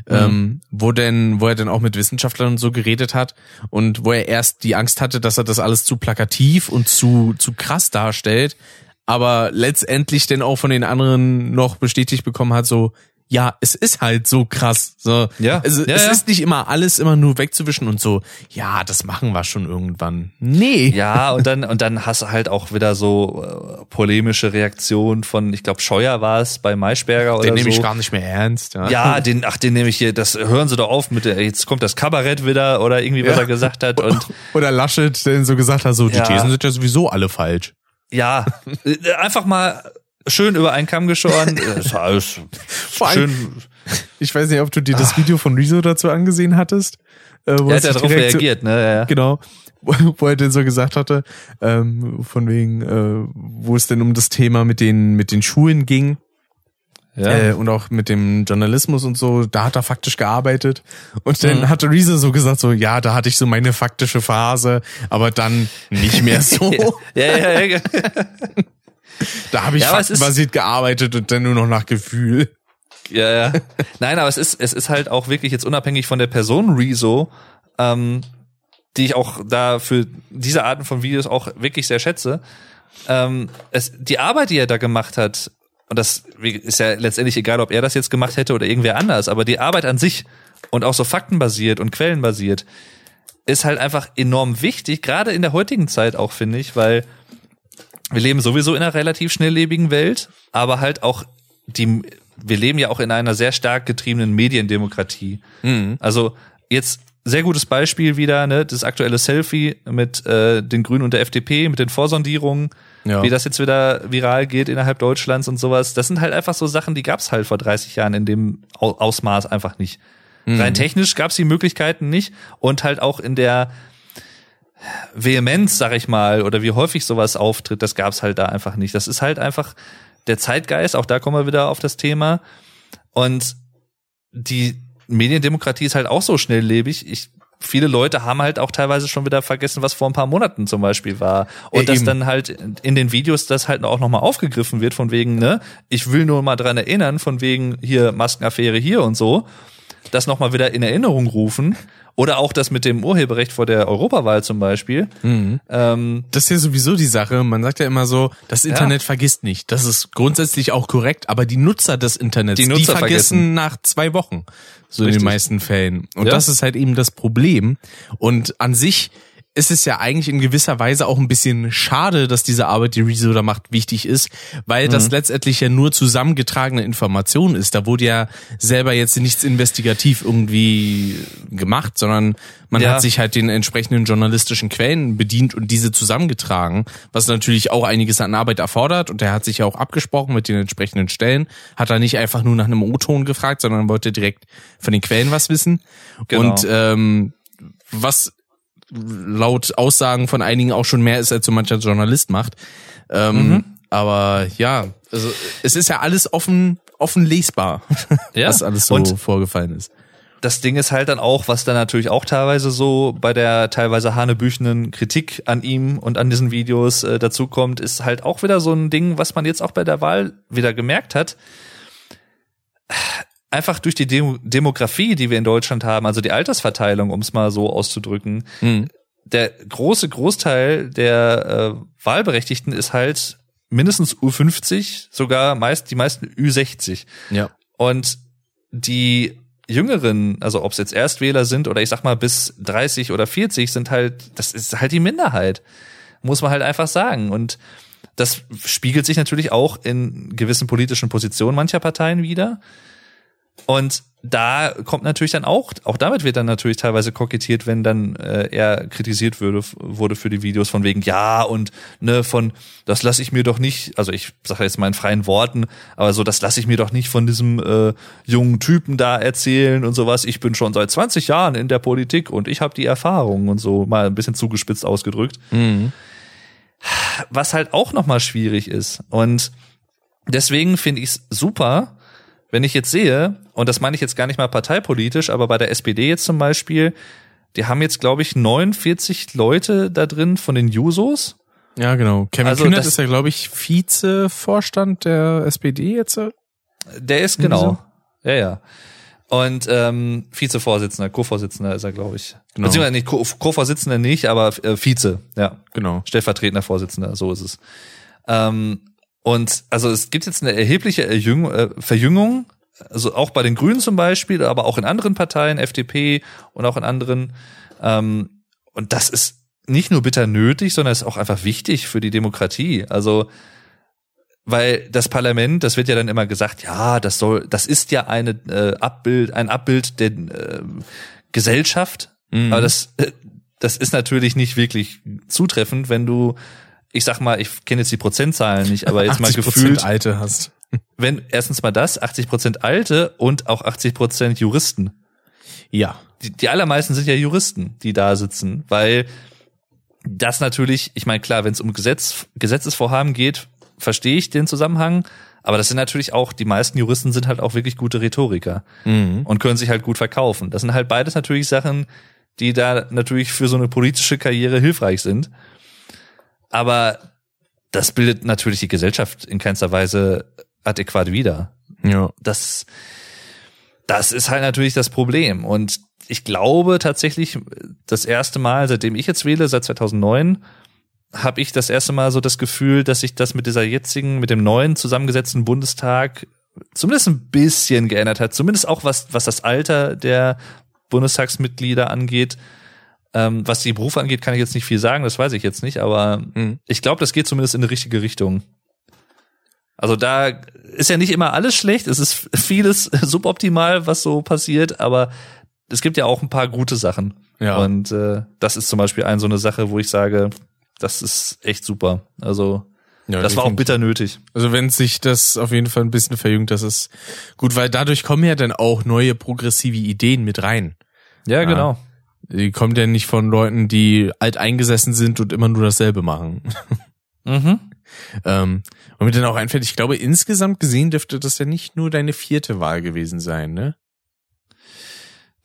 ähm, wo denn, wo er dann auch mit Wissenschaftlern und so geredet hat und wo er erst die Angst hatte, dass er das alles zu plakativ und zu zu krass darstellt, aber letztendlich dann auch von den anderen noch bestätigt bekommen hat, so ja, es ist halt so krass. So, Ja. Also Ja, es ja. ist nicht immer alles immer nur wegzuwischen und so, ja, das machen wir schon irgendwann. Nee. Ja, und dann, und dann hast du halt auch wieder so äh, polemische Reaktionen von, ich glaube, Scheuer war es bei Maischberger oder Den nehme so. ich gar nicht mehr ernst. Ja. ja, den, ach, den nehme ich hier, das hören Sie doch auf mit der, jetzt kommt das Kabarett wieder oder irgendwie, was Ja. er gesagt hat. Und Oder Laschet, der so gesagt hat, so, die. Thesen sind ja sowieso alle falsch. ja, äh, einfach mal schön über einen Kamm geschoren. Ist alles Vor allem, schön. ich weiß nicht, ob du dir das Video von Rezo dazu angesehen hattest. Äh, wo Er hat ja darauf reagiert, ne? Ja, ja. Genau. Wo er denn so gesagt hatte, ähm, von wegen, äh, wo es denn um das Thema mit den, mit den Schulen ging. Ja. Äh, und auch mit dem Journalismus und so, da hat er faktisch gearbeitet. Und dann Mhm. hatte Rezo so gesagt, so, ja, da hatte ich so meine faktische Phase, aber dann nicht mehr so. ja, ja, ja. Da habe ich Ja, faktenbasiert gearbeitet und dann nur noch nach Gefühl. Ja, ja. Nein, aber es ist, es ist halt auch wirklich jetzt unabhängig von der Person Rezo, ähm, die ich auch da für diese Arten von Videos auch wirklich sehr schätze. Ähm, es, die Arbeit, die er da gemacht hat, und das ist ja letztendlich egal, ob er das jetzt gemacht hätte oder irgendwer anders, aber die Arbeit an sich und auch so faktenbasiert und quellenbasiert ist halt einfach enorm wichtig, gerade in der heutigen Zeit auch, finde ich, weil wir leben sowieso in einer relativ schnelllebigen Welt, aber halt auch die, wir leben ja auch in einer sehr stark getriebenen Mediendemokratie. Also jetzt sehr gutes Beispiel wieder, ne, das aktuelle Selfie mit äh, den Grünen und der FDP, mit den Vorsondierungen, Ja. wie das jetzt wieder viral geht innerhalb Deutschlands und sowas. Das sind halt einfach so Sachen, die gab's halt vor 30 Jahren in dem Au- Ausmaß einfach nicht. Rein technisch gab's die Möglichkeiten nicht und halt auch in der Vehemenz, sag ich mal, oder wie häufig sowas auftritt, das gab's halt da einfach nicht. Das ist halt einfach der Zeitgeist, auch da kommen wir wieder auf das Thema. Und die Mediendemokratie ist halt auch so schnelllebig. Ich, viele Leute haben halt auch teilweise schon wieder vergessen, was vor ein paar Monaten zum Beispiel war. Und Ja, dass dann halt in den Videos das halt auch nochmal aufgegriffen wird, von wegen, ne, ich will nur mal dran erinnern, von wegen hier Maskenaffäre hier und so. Das nochmal wieder in Erinnerung rufen. Oder auch das mit dem Urheberrecht vor der Europawahl zum Beispiel. Mhm. Ähm, Das ist ja sowieso die Sache. Man sagt ja immer so, das Internet vergisst nicht. Das ist grundsätzlich auch korrekt, aber die Nutzer des Internets, Die die, Nutzer vergessen vergessen. nach zwei Wochen. So in Richtig. den meisten Fällen. Und Ja. das ist halt eben das Problem. Und an sich ist es ja eigentlich in gewisser Weise auch ein bisschen schade, dass diese Arbeit, die Rezo da macht, wichtig ist, weil Mhm. das letztendlich ja nur zusammengetragene Information ist. Da wurde ja selber jetzt nichts investigativ irgendwie gemacht, sondern man Ja. hat sich halt den entsprechenden journalistischen Quellen bedient und diese zusammengetragen, was natürlich auch einiges an Arbeit erfordert und er hat sich ja auch abgesprochen mit den entsprechenden Stellen, hat er nicht einfach nur nach einem O-Ton gefragt, sondern wollte direkt von den Quellen was wissen Genau. und ähm, was laut Aussagen von einigen auch schon mehr ist, als so mancher Journalist macht. Ähm, Mhm. Aber ja, also es ist ja alles offen, offen lesbar, Ja. was alles so Und- vorgefallen ist. das Ding ist halt dann auch, was dann natürlich auch teilweise so bei der teilweise hanebüchenen Kritik an ihm und an diesen Videos äh, dazu kommt, ist halt auch wieder so ein Ding, was man jetzt auch bei der Wahl wieder gemerkt hat. Einfach durch die Demo Demografie, die wir in Deutschland haben, also die Altersverteilung, um es mal so auszudrücken, der große Großteil der äh, Wahlberechtigten ist halt mindestens U50, sogar meist die meisten Ü60. Ja. Und die Jüngeren, also ob es jetzt Erstwähler sind oder ich sag mal bis 30 oder 40, sind halt, das ist halt die Minderheit. Muss man halt einfach sagen. Und das spiegelt sich natürlich auch in gewissen politischen Positionen mancher Parteien wieder. Und da kommt natürlich dann auch, auch damit wird dann natürlich teilweise kokettiert, wenn dann äh, er kritisiert würde, wurde für die Videos von wegen, ja, und ne, von, das lasse ich mir doch nicht, also ich sage jetzt mal in freien Worten, aber so, das lasse ich mir doch nicht von diesem äh, jungen Typen da erzählen und sowas. Ich bin schon seit 20 Jahren in der Politik und ich habe die Erfahrung und so, mal ein bisschen zugespitzt ausgedrückt. Was halt auch nochmal schwierig ist. Und deswegen finde ich es super, wenn ich jetzt sehe, und das meine ich jetzt gar nicht mal parteipolitisch, aber bei der SPD jetzt zum Beispiel, die haben jetzt, glaube ich, 49 Leute da drin von den Jusos. Ja, genau. Kevin Also Kühnert ist ja, glaube ich, Vizevorstand der SPD jetzt. Der ist genau. Ja, ja. Und ähm, Vizevorsitzender, Co-Vorsitzender ist er, glaube ich. Genau. Beziehungsweise nicht Co- Co-Vorsitzender nicht, aber äh, Vize, ja. Genau. stellvertretender Vorsitzender, so ist es. Ähm, und also es gibt jetzt eine erhebliche Erjüng äh, Verjüngung also auch bei den Grünen zum Beispiel, aber auch in anderen Parteien, FDP und auch in anderen. Ähm, und das ist nicht nur bitter nötig, sondern ist auch einfach wichtig für die Demokratie. Also weil das Parlament, das wird ja dann immer gesagt, ja, das soll, das ist ja eine äh, Abbild, ein Abbild der äh, Gesellschaft, mhm. aber das, äh, das ist natürlich nicht wirklich zutreffend, wenn du, ich sag mal, ich kenne jetzt die Prozentzahlen nicht, aber jetzt mal gefühlt Alte hast. Wenn erstens mal das, 80 Prozent Alte und auch 80 Prozent Juristen. Ja. Die, die allermeisten sind ja Juristen, die da sitzen, weil das natürlich, ich meine, klar, wenn es um Gesetz, Gesetzesvorhaben geht, verstehe ich den Zusammenhang, aber das sind natürlich auch, die meisten Juristen sind halt auch wirklich gute Rhetoriker mhm. und können sich halt gut verkaufen. Das sind halt beides natürlich Sachen, die da natürlich für so eine politische Karriere hilfreich sind. Aber das bildet natürlich die Gesellschaft in keinster Weise adäquat wieder. Ja. Das, das ist halt natürlich das Problem. Und ich glaube tatsächlich, das erste Mal, seitdem ich jetzt wähle, seit 2009, habe ich das erste Mal so das Gefühl, dass sich das mit dieser jetzigen, mit dem neuen zusammengesetzten Bundestag zumindest ein bisschen geändert hat. Zumindest auch was, was das Alter der Bundestagsmitglieder angeht. Ähm, was die Berufe angeht, kann ich jetzt nicht viel sagen, das weiß ich jetzt nicht, aber mhm. ich glaube, das geht zumindest in die richtige Richtung. Also da ist ja nicht immer alles schlecht, es ist vieles suboptimal, was so passiert, aber es gibt ja auch ein paar gute Sachen. Ja. Und äh, das ist zum Beispiel ein so eine Sache, wo ich sage, das ist echt super. Also ja, das war auch bitter nötig. Also wenn sich das auf jeden Fall ein bisschen verjüngt, das ist gut, weil dadurch kommen ja dann auch neue progressive Ideen mit rein. Ja, ja genau. Die kommen ja nicht von Leuten, die alt eingesessen sind und immer nur dasselbe machen. Mhm. ähm, und mir dann auch einfällt, ich glaube, insgesamt gesehen dürfte das ja nicht nur deine vierte Wahl gewesen sein, ne?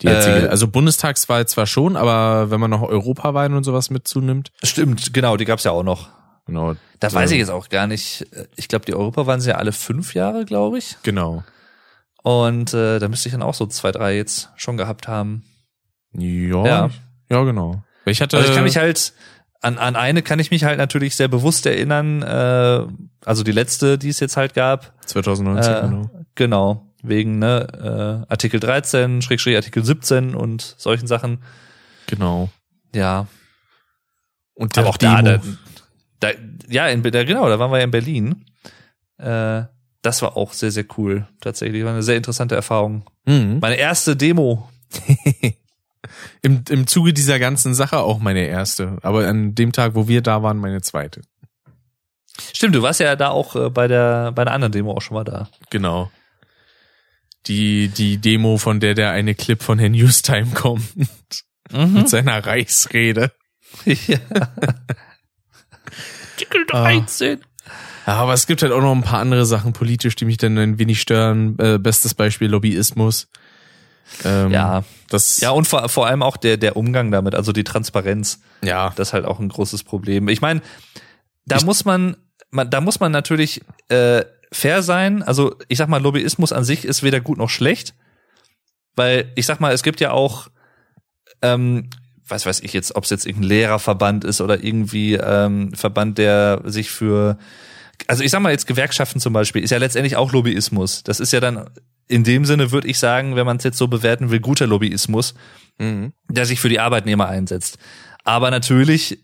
Die jetzige, äh, also Bundestagswahl zwar schon, aber wenn man noch Europawahlen und sowas mit zunimmt. Stimmt, genau, die gab's ja auch noch. Genau. Da so. weiß ich jetzt auch gar nicht. Ich glaube, die Europawahlen sind ja alle fünf Jahre, glaube ich. Genau. Und äh, da müsste ich dann auch so zwei, drei jetzt schon gehabt haben. Ja. Ja, ja genau. Ich hatte. Also ich kann mich halt an, an eine kann ich mich halt natürlich sehr bewusst erinnern. Äh, also die letzte, die es jetzt halt gab. 2019, äh, genau. Genau wegen ne, äh, Artikel 13, Schrägstrich Artikel 17 und solchen Sachen. Genau. Ja. Und Aber auch da, da, da, ja, in, da, genau, da waren wir ja in Berlin. Äh, das war auch sehr, sehr cool. Tatsächlich war eine sehr interessante Erfahrung. Mhm. Meine erste Demo. Im, Im Zuge dieser ganzen Sache auch meine erste. Aber an dem Tag, wo wir da waren, meine zweite. Stimmt, du warst ja da auch äh, bei der bei der anderen Demo auch schon mal da. Genau die, die Demo, von der der eine Clip von Herrn Newstime kommt. Mhm. Mit seiner Reichsrede. Ja. Artikel 13. Ja, aber es gibt halt auch noch ein paar andere Sachen politisch, die mich dann ein wenig stören. Äh, bestes Beispiel Lobbyismus. Ähm, ja. Das ja, und vor, vor allem auch der, der Umgang damit, also die Transparenz. Ja. Das ist halt auch ein großes Problem. Ich meine, da ich, muss man, man, da muss man natürlich äh, fair sein. Also ich sag mal, Lobbyismus an sich ist weder gut noch schlecht, weil ich sag mal, es gibt ja auch, ähm, was weiß ich jetzt, ob es jetzt irgendein Lehrerverband ist oder irgendwie ähm, Verband, der sich für, also ich sag mal jetzt Gewerkschaften zum Beispiel, ist ja letztendlich auch Lobbyismus. Das ist ja dann in dem Sinne, würde ich sagen, wenn man es jetzt so bewerten will, guter Lobbyismus, mhm. der sich für die Arbeitnehmer einsetzt. Aber natürlich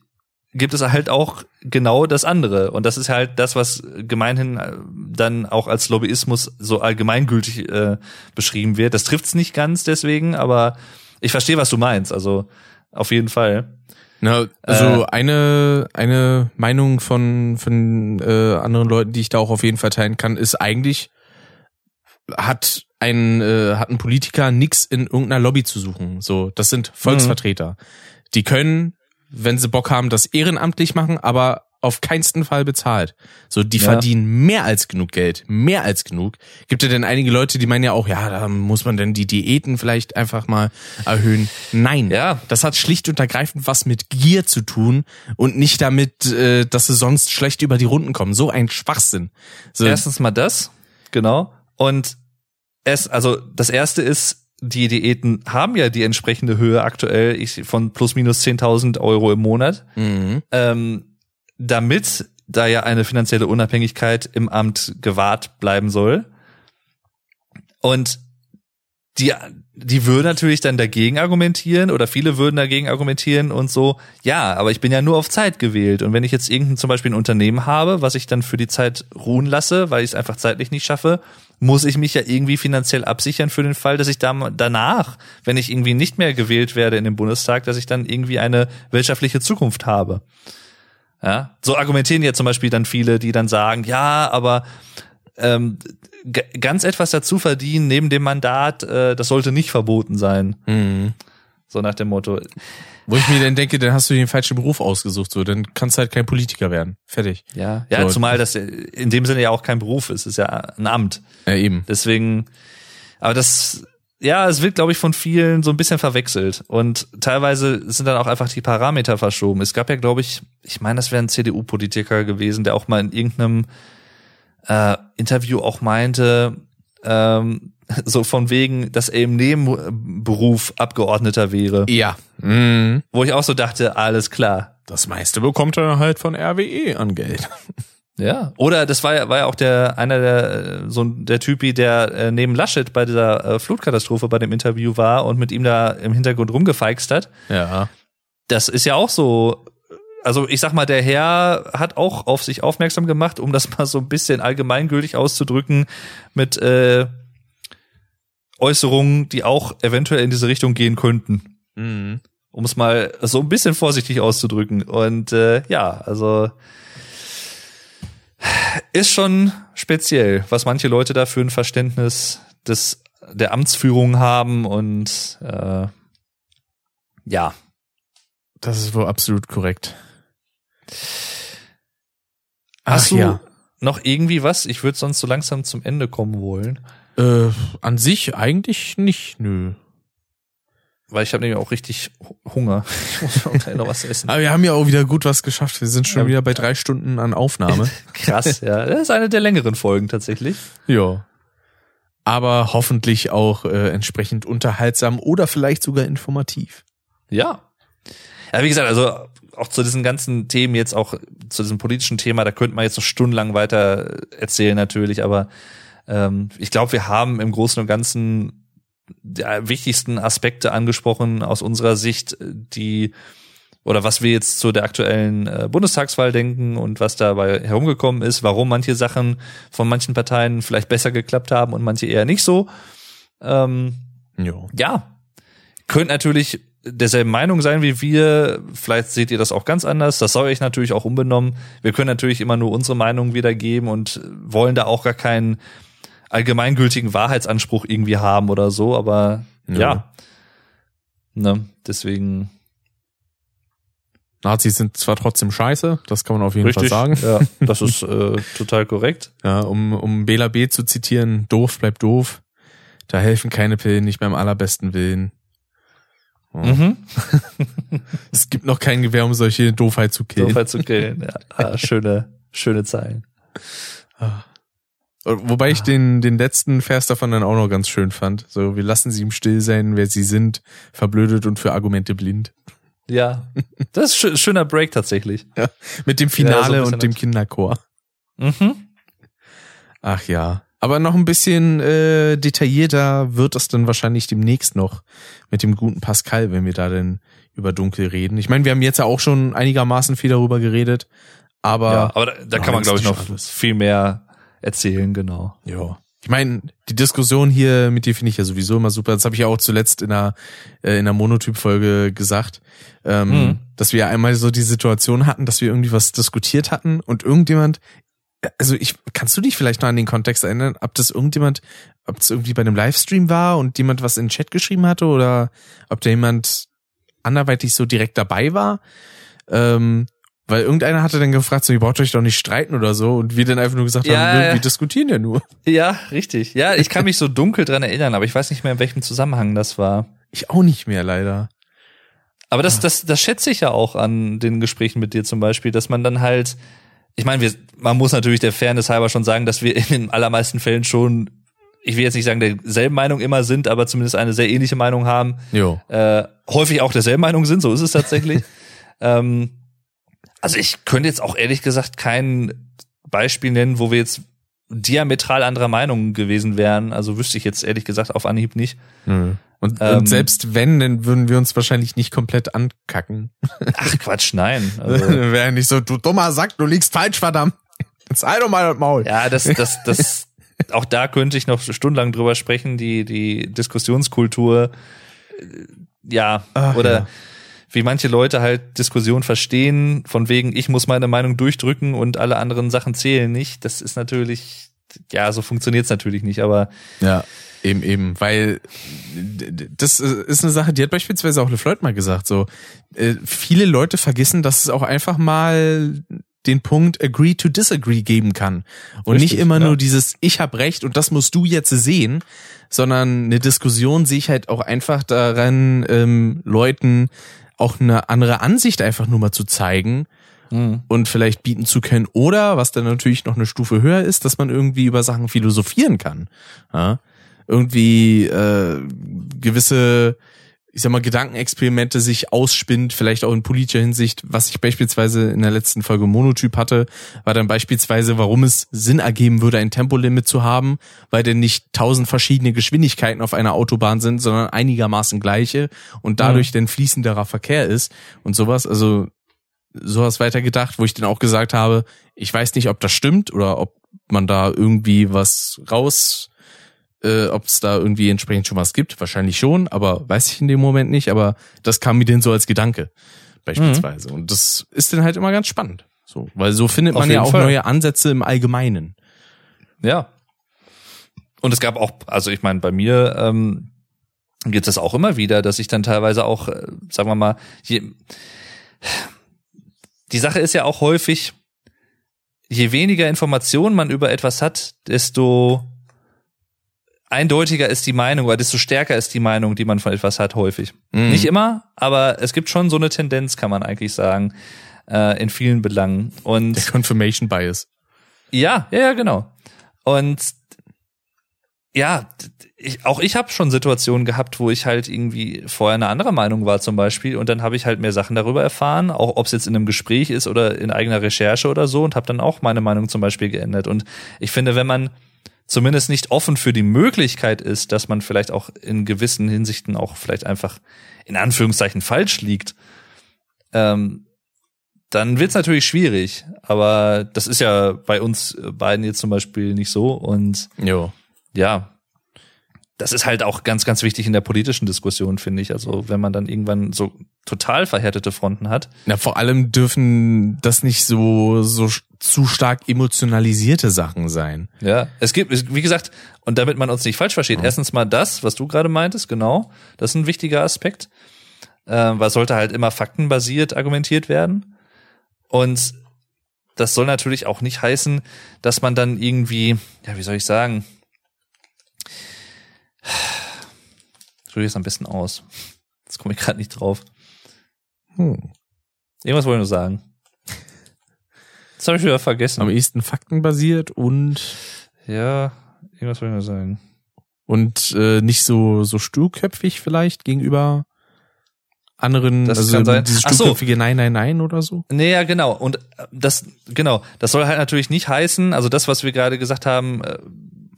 gibt es halt auch genau das andere. Und das ist halt das, was gemeinhin äh, dann auch als Lobbyismus so allgemeingültig äh, beschrieben wird. Das trifft's nicht ganz deswegen, aber ich verstehe, was du meinst. Also auf jeden Fall. Na, also äh, eine eine Meinung von von äh, anderen Leuten, die ich da auch auf jeden Fall teilen kann, ist eigentlich hat ein äh, hat ein Politiker nix in irgendeiner Lobby zu suchen. So, das sind Volksvertreter. Mhm. Die können wenn sie Bock haben, das ehrenamtlich machen, aber auf keinsten Fall bezahlt. So, die ja. verdienen mehr als genug Geld, mehr als genug. Gibt ja denn einige Leute, die meinen ja auch, ja, da muss man denn die Diäten vielleicht einfach mal erhöhen. Nein, ja. das hat schlicht und ergreifend was mit Gier zu tun und nicht damit, äh, dass sie sonst schlecht über die Runden kommen. So ein Schwachsinn. So. Erstens mal das, genau. Und es, also das erste ist, die Diäten haben ja die entsprechende Höhe aktuell ich, von plus minus 10.000 Euro im Monat. Mhm. Ähm, damit da ja eine finanzielle Unabhängigkeit im Amt gewahrt bleiben soll, Und die, die würden natürlich dann dagegen argumentieren oder viele würden dagegen argumentieren und so, ja, aber ich bin ja nur auf Zeit gewählt. Und wenn ich jetzt irgendein zum Beispiel ein Unternehmen habe, was ich dann für die Zeit ruhen lasse, weil ich es einfach zeitlich nicht schaffe, muss ich mich ja irgendwie finanziell absichern für den Fall, dass ich da, danach, wenn ich irgendwie nicht mehr gewählt werde in den Bundestag, dass ich dann irgendwie eine wirtschaftliche Zukunft habe. Ja, so argumentieren ja zum Beispiel dann viele, die dann sagen, ja, aber ähm, ganz etwas dazu verdienen neben dem Mandat, äh, das sollte nicht verboten sein. Mhm. So nach dem Motto. Wo ich mir dann denke, dann hast du den falschen Beruf ausgesucht, so, dann kannst du halt kein Politiker werden. Fertig. Ja, ja, So. zumal das in dem Sinne ja auch kein Beruf ist, es ist ja ein Amt. Ja, eben. Deswegen, aber das, ja, es wird, glaube ich, von vielen so ein bisschen verwechselt. Und teilweise sind dann auch einfach die Parameter verschoben. Es gab ja, glaube ich, ich meine, das wäre ein CDU-Politiker gewesen, der auch mal in irgendeinem äh, Interview auch meinte, ähm, so von wegen, dass er im Nebenberuf Abgeordneter wäre. Ja. Mhm. Wo ich auch so dachte, alles klar. Das meiste bekommt er halt von RWE an Geld. Ja. Oder das war ja, war ja auch der einer der äh, so der Typi, der äh, neben Laschet bei dieser äh, Flutkatastrophe bei dem Interview war und mit ihm da im Hintergrund rumgefeixt hat. Ja. Das ist ja auch so. Also ich sag mal, der Herr hat auch auf sich aufmerksam gemacht, um das mal so ein bisschen allgemeingültig auszudrücken, mit äh, Äußerungen, die auch eventuell in diese Richtung gehen könnten Mhm. um es mal so ein bisschen vorsichtig auszudrücken. Und äh, ja, also ist schon speziell, was manche Leute da für ein Verständnis des der Amtsführung haben und äh, ja, Das ist wohl absolut korrekt. Hast Ach du ja. noch irgendwie was? Ich würde sonst so langsam zum Ende kommen wollen, Äh, an sich eigentlich nicht, nö. weil ich habe nämlich auch richtig Hu- Hunger. Ich muss auch gleich noch was essen. Aber wir haben ja auch wieder gut was geschafft. Wir sind schon Ja. wieder bei drei Stunden an Aufnahme. Krass, ja. Das ist eine der längeren Folgen tatsächlich. ja. Aber hoffentlich auch äh, entsprechend unterhaltsam oder vielleicht sogar informativ. Ja. Ja, wie gesagt, also auch zu diesen ganzen Themen jetzt auch zu diesem politischen Thema, da könnte man jetzt noch stundenlang weiter erzählen natürlich, aber ähm, ich glaube, wir haben im Großen und Ganzen die wichtigsten Aspekte angesprochen aus unserer Sicht, die oder was wir jetzt zu der aktuellen äh, Bundestagswahl denken und was dabei herumgekommen ist, warum manche Sachen von manchen Parteien vielleicht besser geklappt haben und manche eher nicht so. Ähm, Ja. ja, könnt natürlich derselben Meinung sein wie wir. Vielleicht seht ihr das auch ganz anders. Das soll euch natürlich auch unbenommen. Wir können natürlich immer nur unsere Meinung wiedergeben und wollen da auch gar keinen allgemeingültigen Wahrheitsanspruch irgendwie haben oder so. Aber Ja. ja, ne, deswegen Nazis sind zwar trotzdem scheiße, das kann man auf jeden richtig. Fall sagen. Ja, das ist äh, total korrekt. Ja, um, um Bela B. zu zitieren, doof bleibt doof. Da helfen keine Pillen, nicht beim allerbesten Willen. Ja. Mhm. Es gibt noch kein Gewehr, um solche Doofheit zu killen. Sofort zu killen. Ja, ah, schöne, schöne Zeilen. Wobei ich den, den letzten Vers davon dann auch noch ganz schön fand. So, wir lassen sie im Still sein, wer sie sind, verblödet und für Argumente blind. Ja, das ist schö- schöner Break tatsächlich. Mit dem Ja, so Finale ein bisschen und dem das- Kinderchor. Mhm. Ach ja. Aber noch ein bisschen äh, detaillierter wird es dann wahrscheinlich demnächst noch mit dem guten Pascal, wenn wir da denn über Dunkel reden. Ich meine, wir haben jetzt ja auch schon einigermaßen viel darüber geredet, aber ja, aber da, da kann man, glaube ich, noch alles. viel mehr erzählen, genau. Ja. Ich meine, die Diskussion hier mit dir finde ich ja sowieso immer super. Das habe ich ja auch zuletzt in einer, äh, in einer Monotyp-Folge gesagt, ähm, Mhm. dass wir einmal so die Situation hatten, dass wir irgendwie was diskutiert hatten und irgendjemand, also ich, kannst du dich vielleicht noch an den Kontext erinnern, ob das irgendjemand, ob es irgendwie bei einem Livestream war und jemand was in den Chat geschrieben hatte oder ob da jemand anderweitig so direkt dabei war? Ähm, weil irgendeiner hatte dann gefragt, so, ihr braucht euch doch nicht streiten oder so. Und wir dann einfach nur gesagt Ja, haben, wir, wir diskutieren ja nur. Ja, richtig. Ja, ich kann mich so dunkel dran erinnern, aber ich weiß nicht mehr, in welchem Zusammenhang das war. Ich auch nicht mehr, leider. Aber das, das, das schätze ich ja auch an den Gesprächen mit dir zum Beispiel, dass man dann halt, ich meine, wir, man muss natürlich der Fairness halber schon sagen, dass wir in den allermeisten Fällen schon, ich will jetzt nicht sagen, derselben Meinung immer sind, aber zumindest eine sehr ähnliche Meinung haben. Jo. äh, häufig auch derselben Meinung sind, so ist es tatsächlich. ähm, also ich könnte jetzt auch ehrlich gesagt kein Beispiel nennen, wo wir jetzt diametral anderer Meinung gewesen wären. Also wüsste ich jetzt ehrlich gesagt auf Anhieb nicht. Mhm. Und, Ähm, und selbst wenn, dann würden wir uns wahrscheinlich nicht komplett ankacken. Ach Quatsch, nein. Also, Wäre nicht so, du dummer Sack, du liegst falsch, verdammt. Jetzt halt doch mal das Maul. ja, das, das, das, auch da könnte ich noch stundenlang drüber sprechen, die, die Diskussionskultur, äh, ja, Ach, oder ja. Wie manche Leute halt Diskussion verstehen, von wegen, ich muss meine Meinung durchdrücken und alle anderen Sachen zählen nicht. Das ist natürlich, ja, so funktioniert's natürlich nicht, aber Ja, eben, eben, weil das ist eine Sache, die hat beispielsweise auch LeFloid mal gesagt, so, äh, viele Leute vergessen, dass es auch einfach mal den Punkt agree to disagree geben kann und Richtig, nicht immer ja. nur dieses ich hab recht und das musst du jetzt sehen, sondern eine Diskussion sehe ich halt auch einfach daran, ähm, Leuten auch eine andere Ansicht einfach nur mal zu zeigen und vielleicht bieten zu können. Oder, was dann natürlich noch eine Stufe höher ist, dass man irgendwie über Sachen philosophieren kann. Ja? Irgendwie äh, gewisse, ich sag mal, Gedankenexperimente sich ausspinnt, vielleicht auch in politischer Hinsicht. Was ich beispielsweise in der letzten Folge Monotyp hatte, war dann beispielsweise, warum es Sinn ergeben würde, ein Tempolimit zu haben, weil denn nicht tausend verschiedene Geschwindigkeiten auf einer Autobahn sind, sondern einigermaßen gleiche und dadurch denn fließenderer Verkehr ist und sowas. Also sowas weitergedacht, wo ich dann auch gesagt habe, ich weiß nicht, ob das stimmt oder ob man da irgendwie was raus, äh, ob es da irgendwie entsprechend schon was gibt. Wahrscheinlich schon, aber weiß ich in dem Moment nicht. Aber das kam mir denn so als Gedanke beispielsweise. Und das ist dann halt immer ganz spannend. So, weil so findet man ja auch Fall. neue Ansätze im Allgemeinen. Ja. Und es gab auch, also ich meine, bei mir ähm, gibt es auch immer wieder, dass ich dann teilweise auch, äh, sagen wir mal, je, die Sache ist ja auch häufig, je weniger Informationen man über etwas hat, desto eindeutiger ist die Meinung oder desto stärker ist die Meinung, die man von etwas hat, häufig. Mhm. Nicht immer, aber es gibt schon so eine Tendenz, kann man eigentlich sagen, äh, in vielen Belangen. Und Der Confirmation Bias. ja, ja, ja, genau. Und ja, ich, auch ich habe schon Situationen gehabt, wo ich halt irgendwie vorher eine andere Meinung war zum Beispiel und dann habe ich halt mehr Sachen darüber erfahren, auch ob es jetzt in einem Gespräch ist oder in eigener Recherche oder so und habe dann auch meine Meinung zum Beispiel geändert. Und ich finde, wenn man zumindest nicht offen für die Möglichkeit ist, dass man vielleicht auch in gewissen Hinsichten auch vielleicht einfach in Anführungszeichen falsch liegt, ähm, dann wird's natürlich schwierig. Aber das ist ja bei uns beiden jetzt zum Beispiel nicht so. Und Jo. ja, das ist halt auch ganz, ganz wichtig in der politischen Diskussion, finde ich. Also wenn man dann irgendwann so total verhärtete Fronten hat. Na, vor allem dürfen das nicht so, so zu stark emotionalisierte Sachen sein. Ja, es gibt, wie gesagt, und damit man uns nicht falsch versteht, erstens mal das, was du gerade meintest, genau, das ist ein wichtiger Aspekt, äh, weil sollte halt immer faktenbasiert argumentiert werden. Und das soll natürlich auch nicht heißen, dass man dann irgendwie, ja, wie soll ich sagen, ich drücke jetzt am besten aus. Jetzt komme ich gerade nicht drauf. Hm. Irgendwas wollte ich nur sagen. Das habe ich wieder vergessen. Am ehesten faktenbasiert und Ja, irgendwas wollte ich nur sagen. und äh, nicht so so sturköpfig vielleicht gegenüber anderen, Das also kann sein. dieses Ach so. Nein, Nein, Nein oder so. Nee, ja, genau. Und äh, das, genau, das soll halt natürlich nicht heißen, also das, was wir gerade gesagt haben, äh,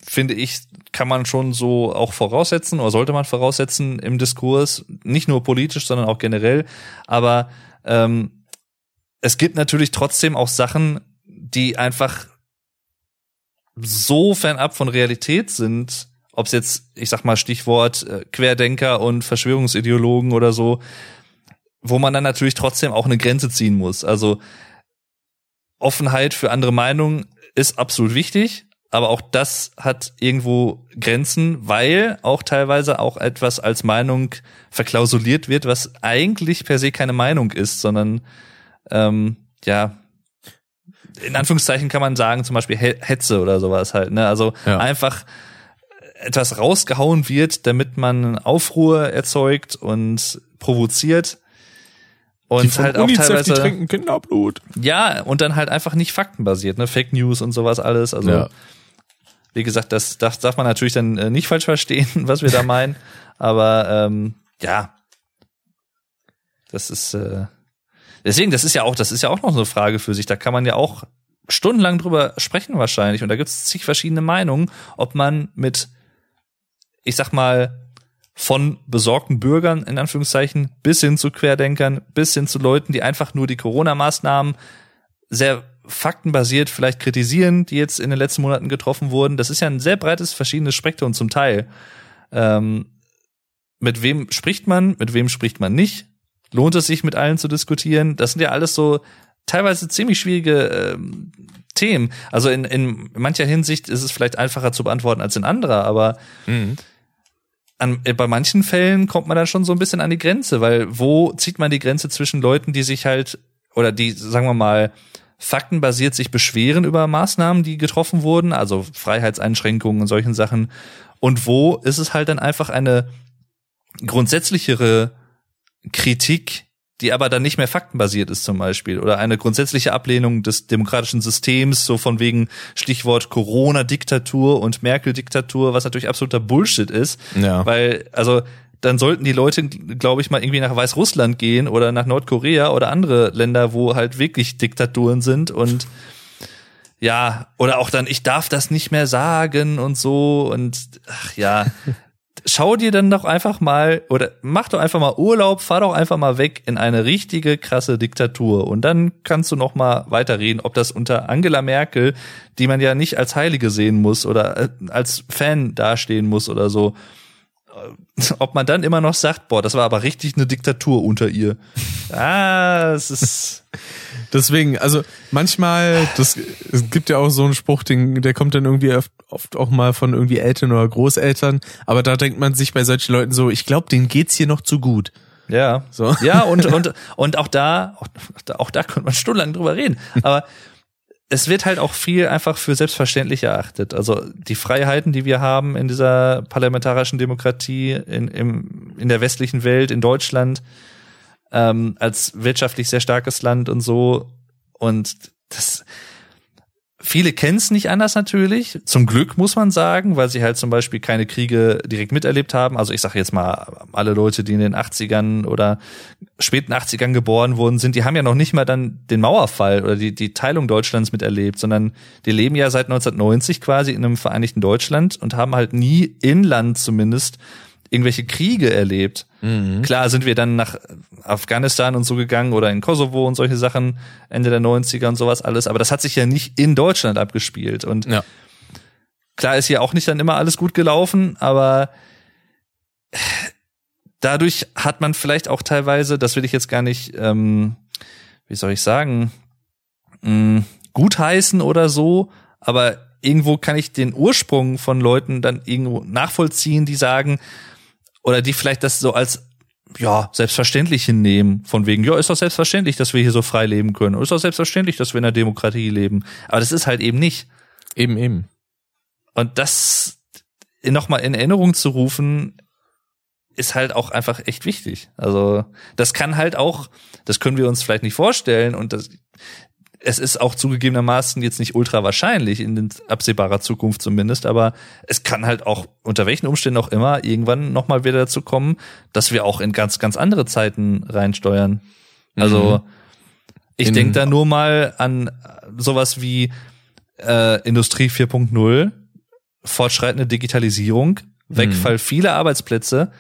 finde ich, kann man schon so auch voraussetzen oder sollte man voraussetzen im Diskurs, nicht nur politisch, sondern auch generell. Aber ähm, es gibt natürlich trotzdem auch Sachen, die einfach so fernab von Realität sind, ob es jetzt, ich sag mal, Stichwort äh, Querdenker und Verschwörungsideologen oder so, wo man dann natürlich trotzdem auch eine Grenze ziehen muss. Also Offenheit für andere Meinungen ist absolut wichtig, aber auch das hat irgendwo Grenzen, weil auch teilweise auch etwas als Meinung verklausuliert wird, was eigentlich per se keine Meinung ist, sondern ähm, ja, in Anführungszeichen kann man sagen, zum Beispiel He- Hetze oder sowas halt. Ne? Also Ja. einfach etwas rausgehauen wird, damit man Aufruhr erzeugt und provoziert. Und die halt auch UNICEF, die teilweise. trinken Kinderblut. Ja, und dann halt einfach nicht faktenbasiert, ne? Fake News und sowas alles. Also, Ja. Wie gesagt, das, das darf man natürlich dann äh, nicht falsch verstehen, was wir da meinen. Aber ähm, ja, das ist äh, deswegen, das ist ja auch, das ist ja auch noch eine Frage für sich. Da kann man ja auch stundenlang drüber sprechen wahrscheinlich. Und da gibt es zig verschiedene Meinungen, ob man mit, ich sag mal, von besorgten Bürgern in Anführungszeichen bis hin zu Querdenkern, bis hin zu Leuten, die einfach nur die Corona-Maßnahmen sehr faktenbasiert vielleicht kritisieren, die jetzt in den letzten Monaten getroffen wurden. Das ist ja ein sehr breites, verschiedenes Spektrum zum Teil. Ähm, mit wem spricht man, mit wem spricht man nicht? Lohnt es sich, mit allen zu diskutieren? Das sind ja alles so teilweise ziemlich schwierige ähm, Themen. Also in, in mancher Hinsicht ist es vielleicht einfacher zu beantworten als in anderer, aber mhm. an, bei manchen Fällen kommt man dann schon so ein bisschen an die Grenze, weil wo zieht man die Grenze zwischen Leuten, die sich halt oder die, sagen wir mal, faktenbasiert sich beschweren über Maßnahmen, die getroffen wurden, also Freiheitseinschränkungen und solchen Sachen. Und wo ist es halt dann einfach eine grundsätzlichere Kritik, die aber dann nicht mehr faktenbasiert ist zum Beispiel oder eine grundsätzliche Ablehnung des demokratischen Systems, so von wegen Stichwort Corona-Diktatur und Merkel-Diktatur, was natürlich absoluter Bullshit ist, ja. weil also dann sollten die Leute, glaube ich, mal irgendwie nach Weißrussland gehen oder nach Nordkorea oder andere Länder, wo halt wirklich Diktaturen sind und ja, oder auch dann, ich darf das nicht mehr sagen und so und ach ja, schau dir dann doch einfach mal oder mach doch einfach mal Urlaub, fahr doch einfach mal weg in eine richtige krasse Diktatur und dann kannst du noch mal weiterreden, ob das unter Angela Merkel, die man ja nicht als Heilige sehen muss oder äh, als Fan dastehen muss oder so, ob man dann immer noch sagt, boah, das war aber richtig eine Diktatur unter ihr. Ah, es ist Deswegen, also manchmal, das, es gibt ja auch so einen Spruch, den, der kommt dann irgendwie oft, oft auch mal von irgendwie Eltern oder Großeltern, aber da denkt man sich bei solchen Leuten so, ich glaube, denen geht's hier noch zu gut. Ja. So. Ja, und, und, und auch da, auch, auch da könnte man stundenlang drüber reden. Aber es wird halt auch viel einfach für selbstverständlich erachtet. Also die Freiheiten, die wir haben in dieser parlamentarischen Demokratie, in, im, in der westlichen Welt, in Deutschland, ähm, als wirtschaftlich sehr starkes Land und so. Und das, viele kennen es nicht anders natürlich. Zum Glück muss man sagen, weil sie halt zum Beispiel keine Kriege direkt miterlebt haben. Also ich sage jetzt mal, alle Leute, die in den 80ern oder späten 80ern geboren wurden sind, die haben ja noch nicht mal dann den Mauerfall oder die, die Teilung Deutschlands miterlebt, sondern die leben ja seit 1990 quasi in einem vereinigten Deutschland und haben halt nie inland zumindest irgendwelche Kriege erlebt. Mhm. Klar sind wir dann nach Afghanistan und so gegangen oder in Kosovo und solche Sachen Ende der 90er und sowas alles, aber das hat sich ja nicht in Deutschland abgespielt und ja. klar ist hier auch nicht dann immer alles gut gelaufen, aber dadurch hat man vielleicht auch teilweise, das will ich jetzt gar nicht, ähm, wie soll ich sagen, mh, mm, gutheißen oder so, aber irgendwo kann ich den Ursprung von Leuten dann irgendwo nachvollziehen, die sagen, oder die vielleicht das so als ja, selbstverständlich hinnehmen, von wegen, ja, ist doch selbstverständlich, dass wir hier so frei leben können. Ist doch selbstverständlich, dass wir in der Demokratie leben. Aber das ist halt eben nicht. Eben, eben. Und das nochmal in Erinnerung zu rufen, ist halt auch einfach echt wichtig. Also, das kann halt auch, das können wir uns vielleicht nicht vorstellen und das, es ist auch zugegebenermaßen jetzt nicht ultra wahrscheinlich in absehbarer Zukunft zumindest, aber es kann halt auch unter welchen Umständen auch immer irgendwann nochmal wieder dazu kommen, dass wir auch in ganz, ganz andere Zeiten reinsteuern. Also mhm. ich denke da nur mal an sowas wie äh, Industrie 4.0, fortschreitende Digitalisierung, Wegfall mhm. vieler Arbeitsplätze,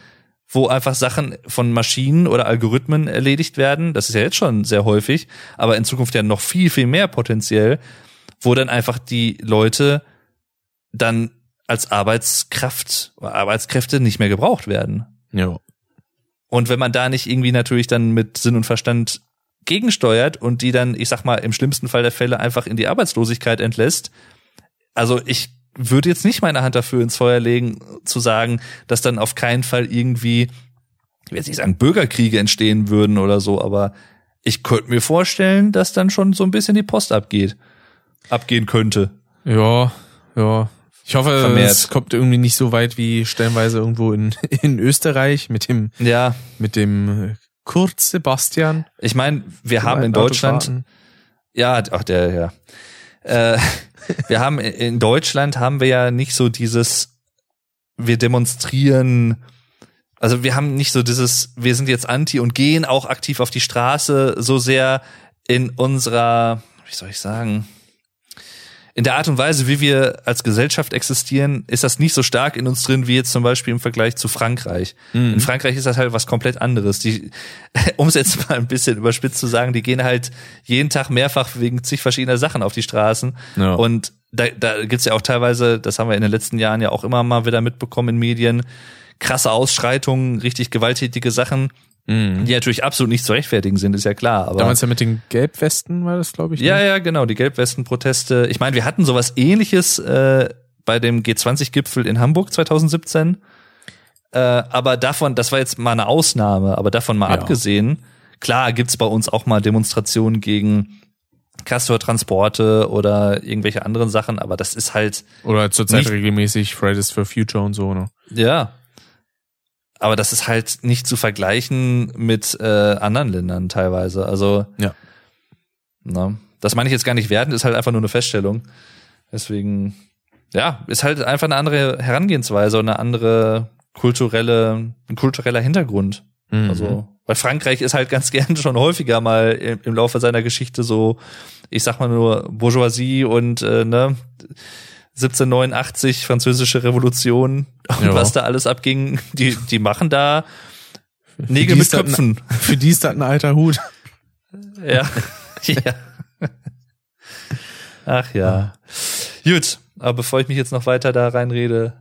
wo einfach Sachen von Maschinen oder Algorithmen erledigt werden. Das ist ja jetzt schon sehr häufig, aber in Zukunft ja noch viel, viel mehr potenziell, wo dann einfach die Leute dann als Arbeitskraft Arbeitskräfte nicht mehr gebraucht werden. Ja. Und wenn man da nicht irgendwie natürlich dann mit Sinn und Verstand gegensteuert und die dann, ich sag mal, im schlimmsten Fall der Fälle einfach in die Arbeitslosigkeit entlässt, also ich würde jetzt nicht meine Hand dafür ins Feuer legen, zu sagen, dass dann auf keinen Fall irgendwie, ich will jetzt nicht sagen, Bürgerkriege entstehen würden oder so, aber ich könnte mir vorstellen, dass dann schon so ein bisschen die Post abgeht, abgehen könnte. Ja, ja. Ich hoffe, Vermehrt. es kommt irgendwie nicht so weit wie stellenweise irgendwo in, in Österreich mit dem, ja. mit dem Kurt Sebastian. Ich meine, wir haben in Deutschland, ja, ach der, ja. Äh, wir haben in Deutschland haben wir ja nicht so dieses, wir demonstrieren, also wir haben nicht so dieses, wir sind jetzt anti und gehen auch aktiv auf die Straße so sehr in unserer, wie soll ich sagen, in der Art und Weise, wie wir als Gesellschaft existieren, ist das nicht so stark in uns drin wie jetzt zum Beispiel im Vergleich zu Frankreich. Mhm. In Frankreich ist das halt was komplett anderes. Die, um es jetzt mal ein bisschen überspitzt zu sagen, die gehen halt jeden Tag mehrfach wegen zig verschiedener Sachen auf die Straßen. Ja. Und da, da gibt's ja auch teilweise, das haben wir in den letzten Jahren ja auch immer mal wieder mitbekommen in Medien, krasse Ausschreitungen, richtig gewalttätige Sachen Mhm. Die natürlich absolut nicht zu rechtfertigen sind, ist ja klar. Aber Damals ja mit den Gelbwesten war das, glaube ich. Ja, ne? ja, genau, die Gelbwesten-Proteste. Ich meine, wir hatten sowas ähnliches äh, bei dem G20-Gipfel in Hamburg 2017. Äh, aber davon, das war jetzt mal eine Ausnahme, aber davon mal ja. abgesehen, klar gibt's bei uns auch mal Demonstrationen gegen Castor-Transporte oder irgendwelche anderen Sachen, aber das ist halt. Oder zurzeit regelmäßig Fridays for Future und so, ne? Ja, aber das ist halt nicht zu vergleichen mit äh, anderen Ländern teilweise. Also ja. Na, das meine ich jetzt gar nicht werten, ist halt einfach nur eine Feststellung. Deswegen, ja, ist halt einfach eine andere Herangehensweise und eine andere kulturelle, ein kultureller Hintergrund. Mhm. Also, weil Frankreich ist halt ganz gern schon häufiger mal im, im Laufe seiner Geschichte so, ich sag mal nur Bourgeoisie und äh, ne 1789, französische Revolution und ja. was da alles abging, die, die machen da Nägel mit Köpfen. Ein, für die ist das ein alter Hut. Ja. ja. Ach ja. Gut, aber bevor ich mich jetzt noch weiter da reinrede,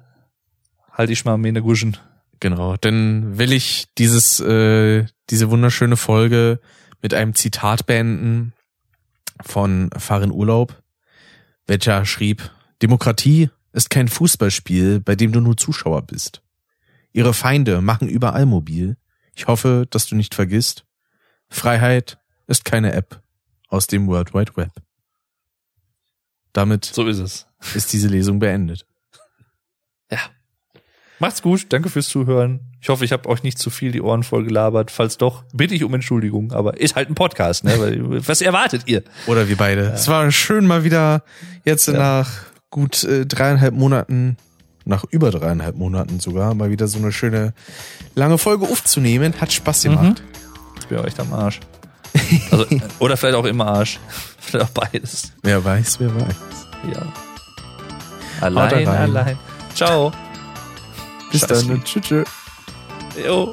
halte ich mal meine Guschen. Genau, dann will ich dieses, äh, diese wunderschöne Folge mit einem Zitat beenden von Farin Urlaub, welcher schrieb, Demokratie ist kein Fußballspiel, bei dem du nur Zuschauer bist. Ihre Feinde machen überall mobil. Ich hoffe, dass du nicht vergisst. Freiheit ist keine App aus dem World Wide Web. Damit so ist es. Ist diese Lesung beendet. Ja. Macht's gut, danke fürs Zuhören. Ich hoffe, ich habe euch nicht zu viel die Ohren voll gelabert. Falls doch, bitte ich um Entschuldigung, aber ist halt ein Podcast, ne? Was erwartet ihr? Oder wir beide. Ja. Es war schön mal wieder jetzt ja. nach gut äh, dreieinhalb Monaten, nach über dreieinhalb Monaten sogar, mal wieder so eine schöne lange Folge aufzunehmen. Hat Spaß gemacht. Mhm. Ich bin echt am Arsch. Also, oder vielleicht auch im Arsch. Vielleicht auch beides. Wer weiß, wer weiß. Ja. Allein, allein. Ciao. Bis Scheiß dann. Tschüss. Jo.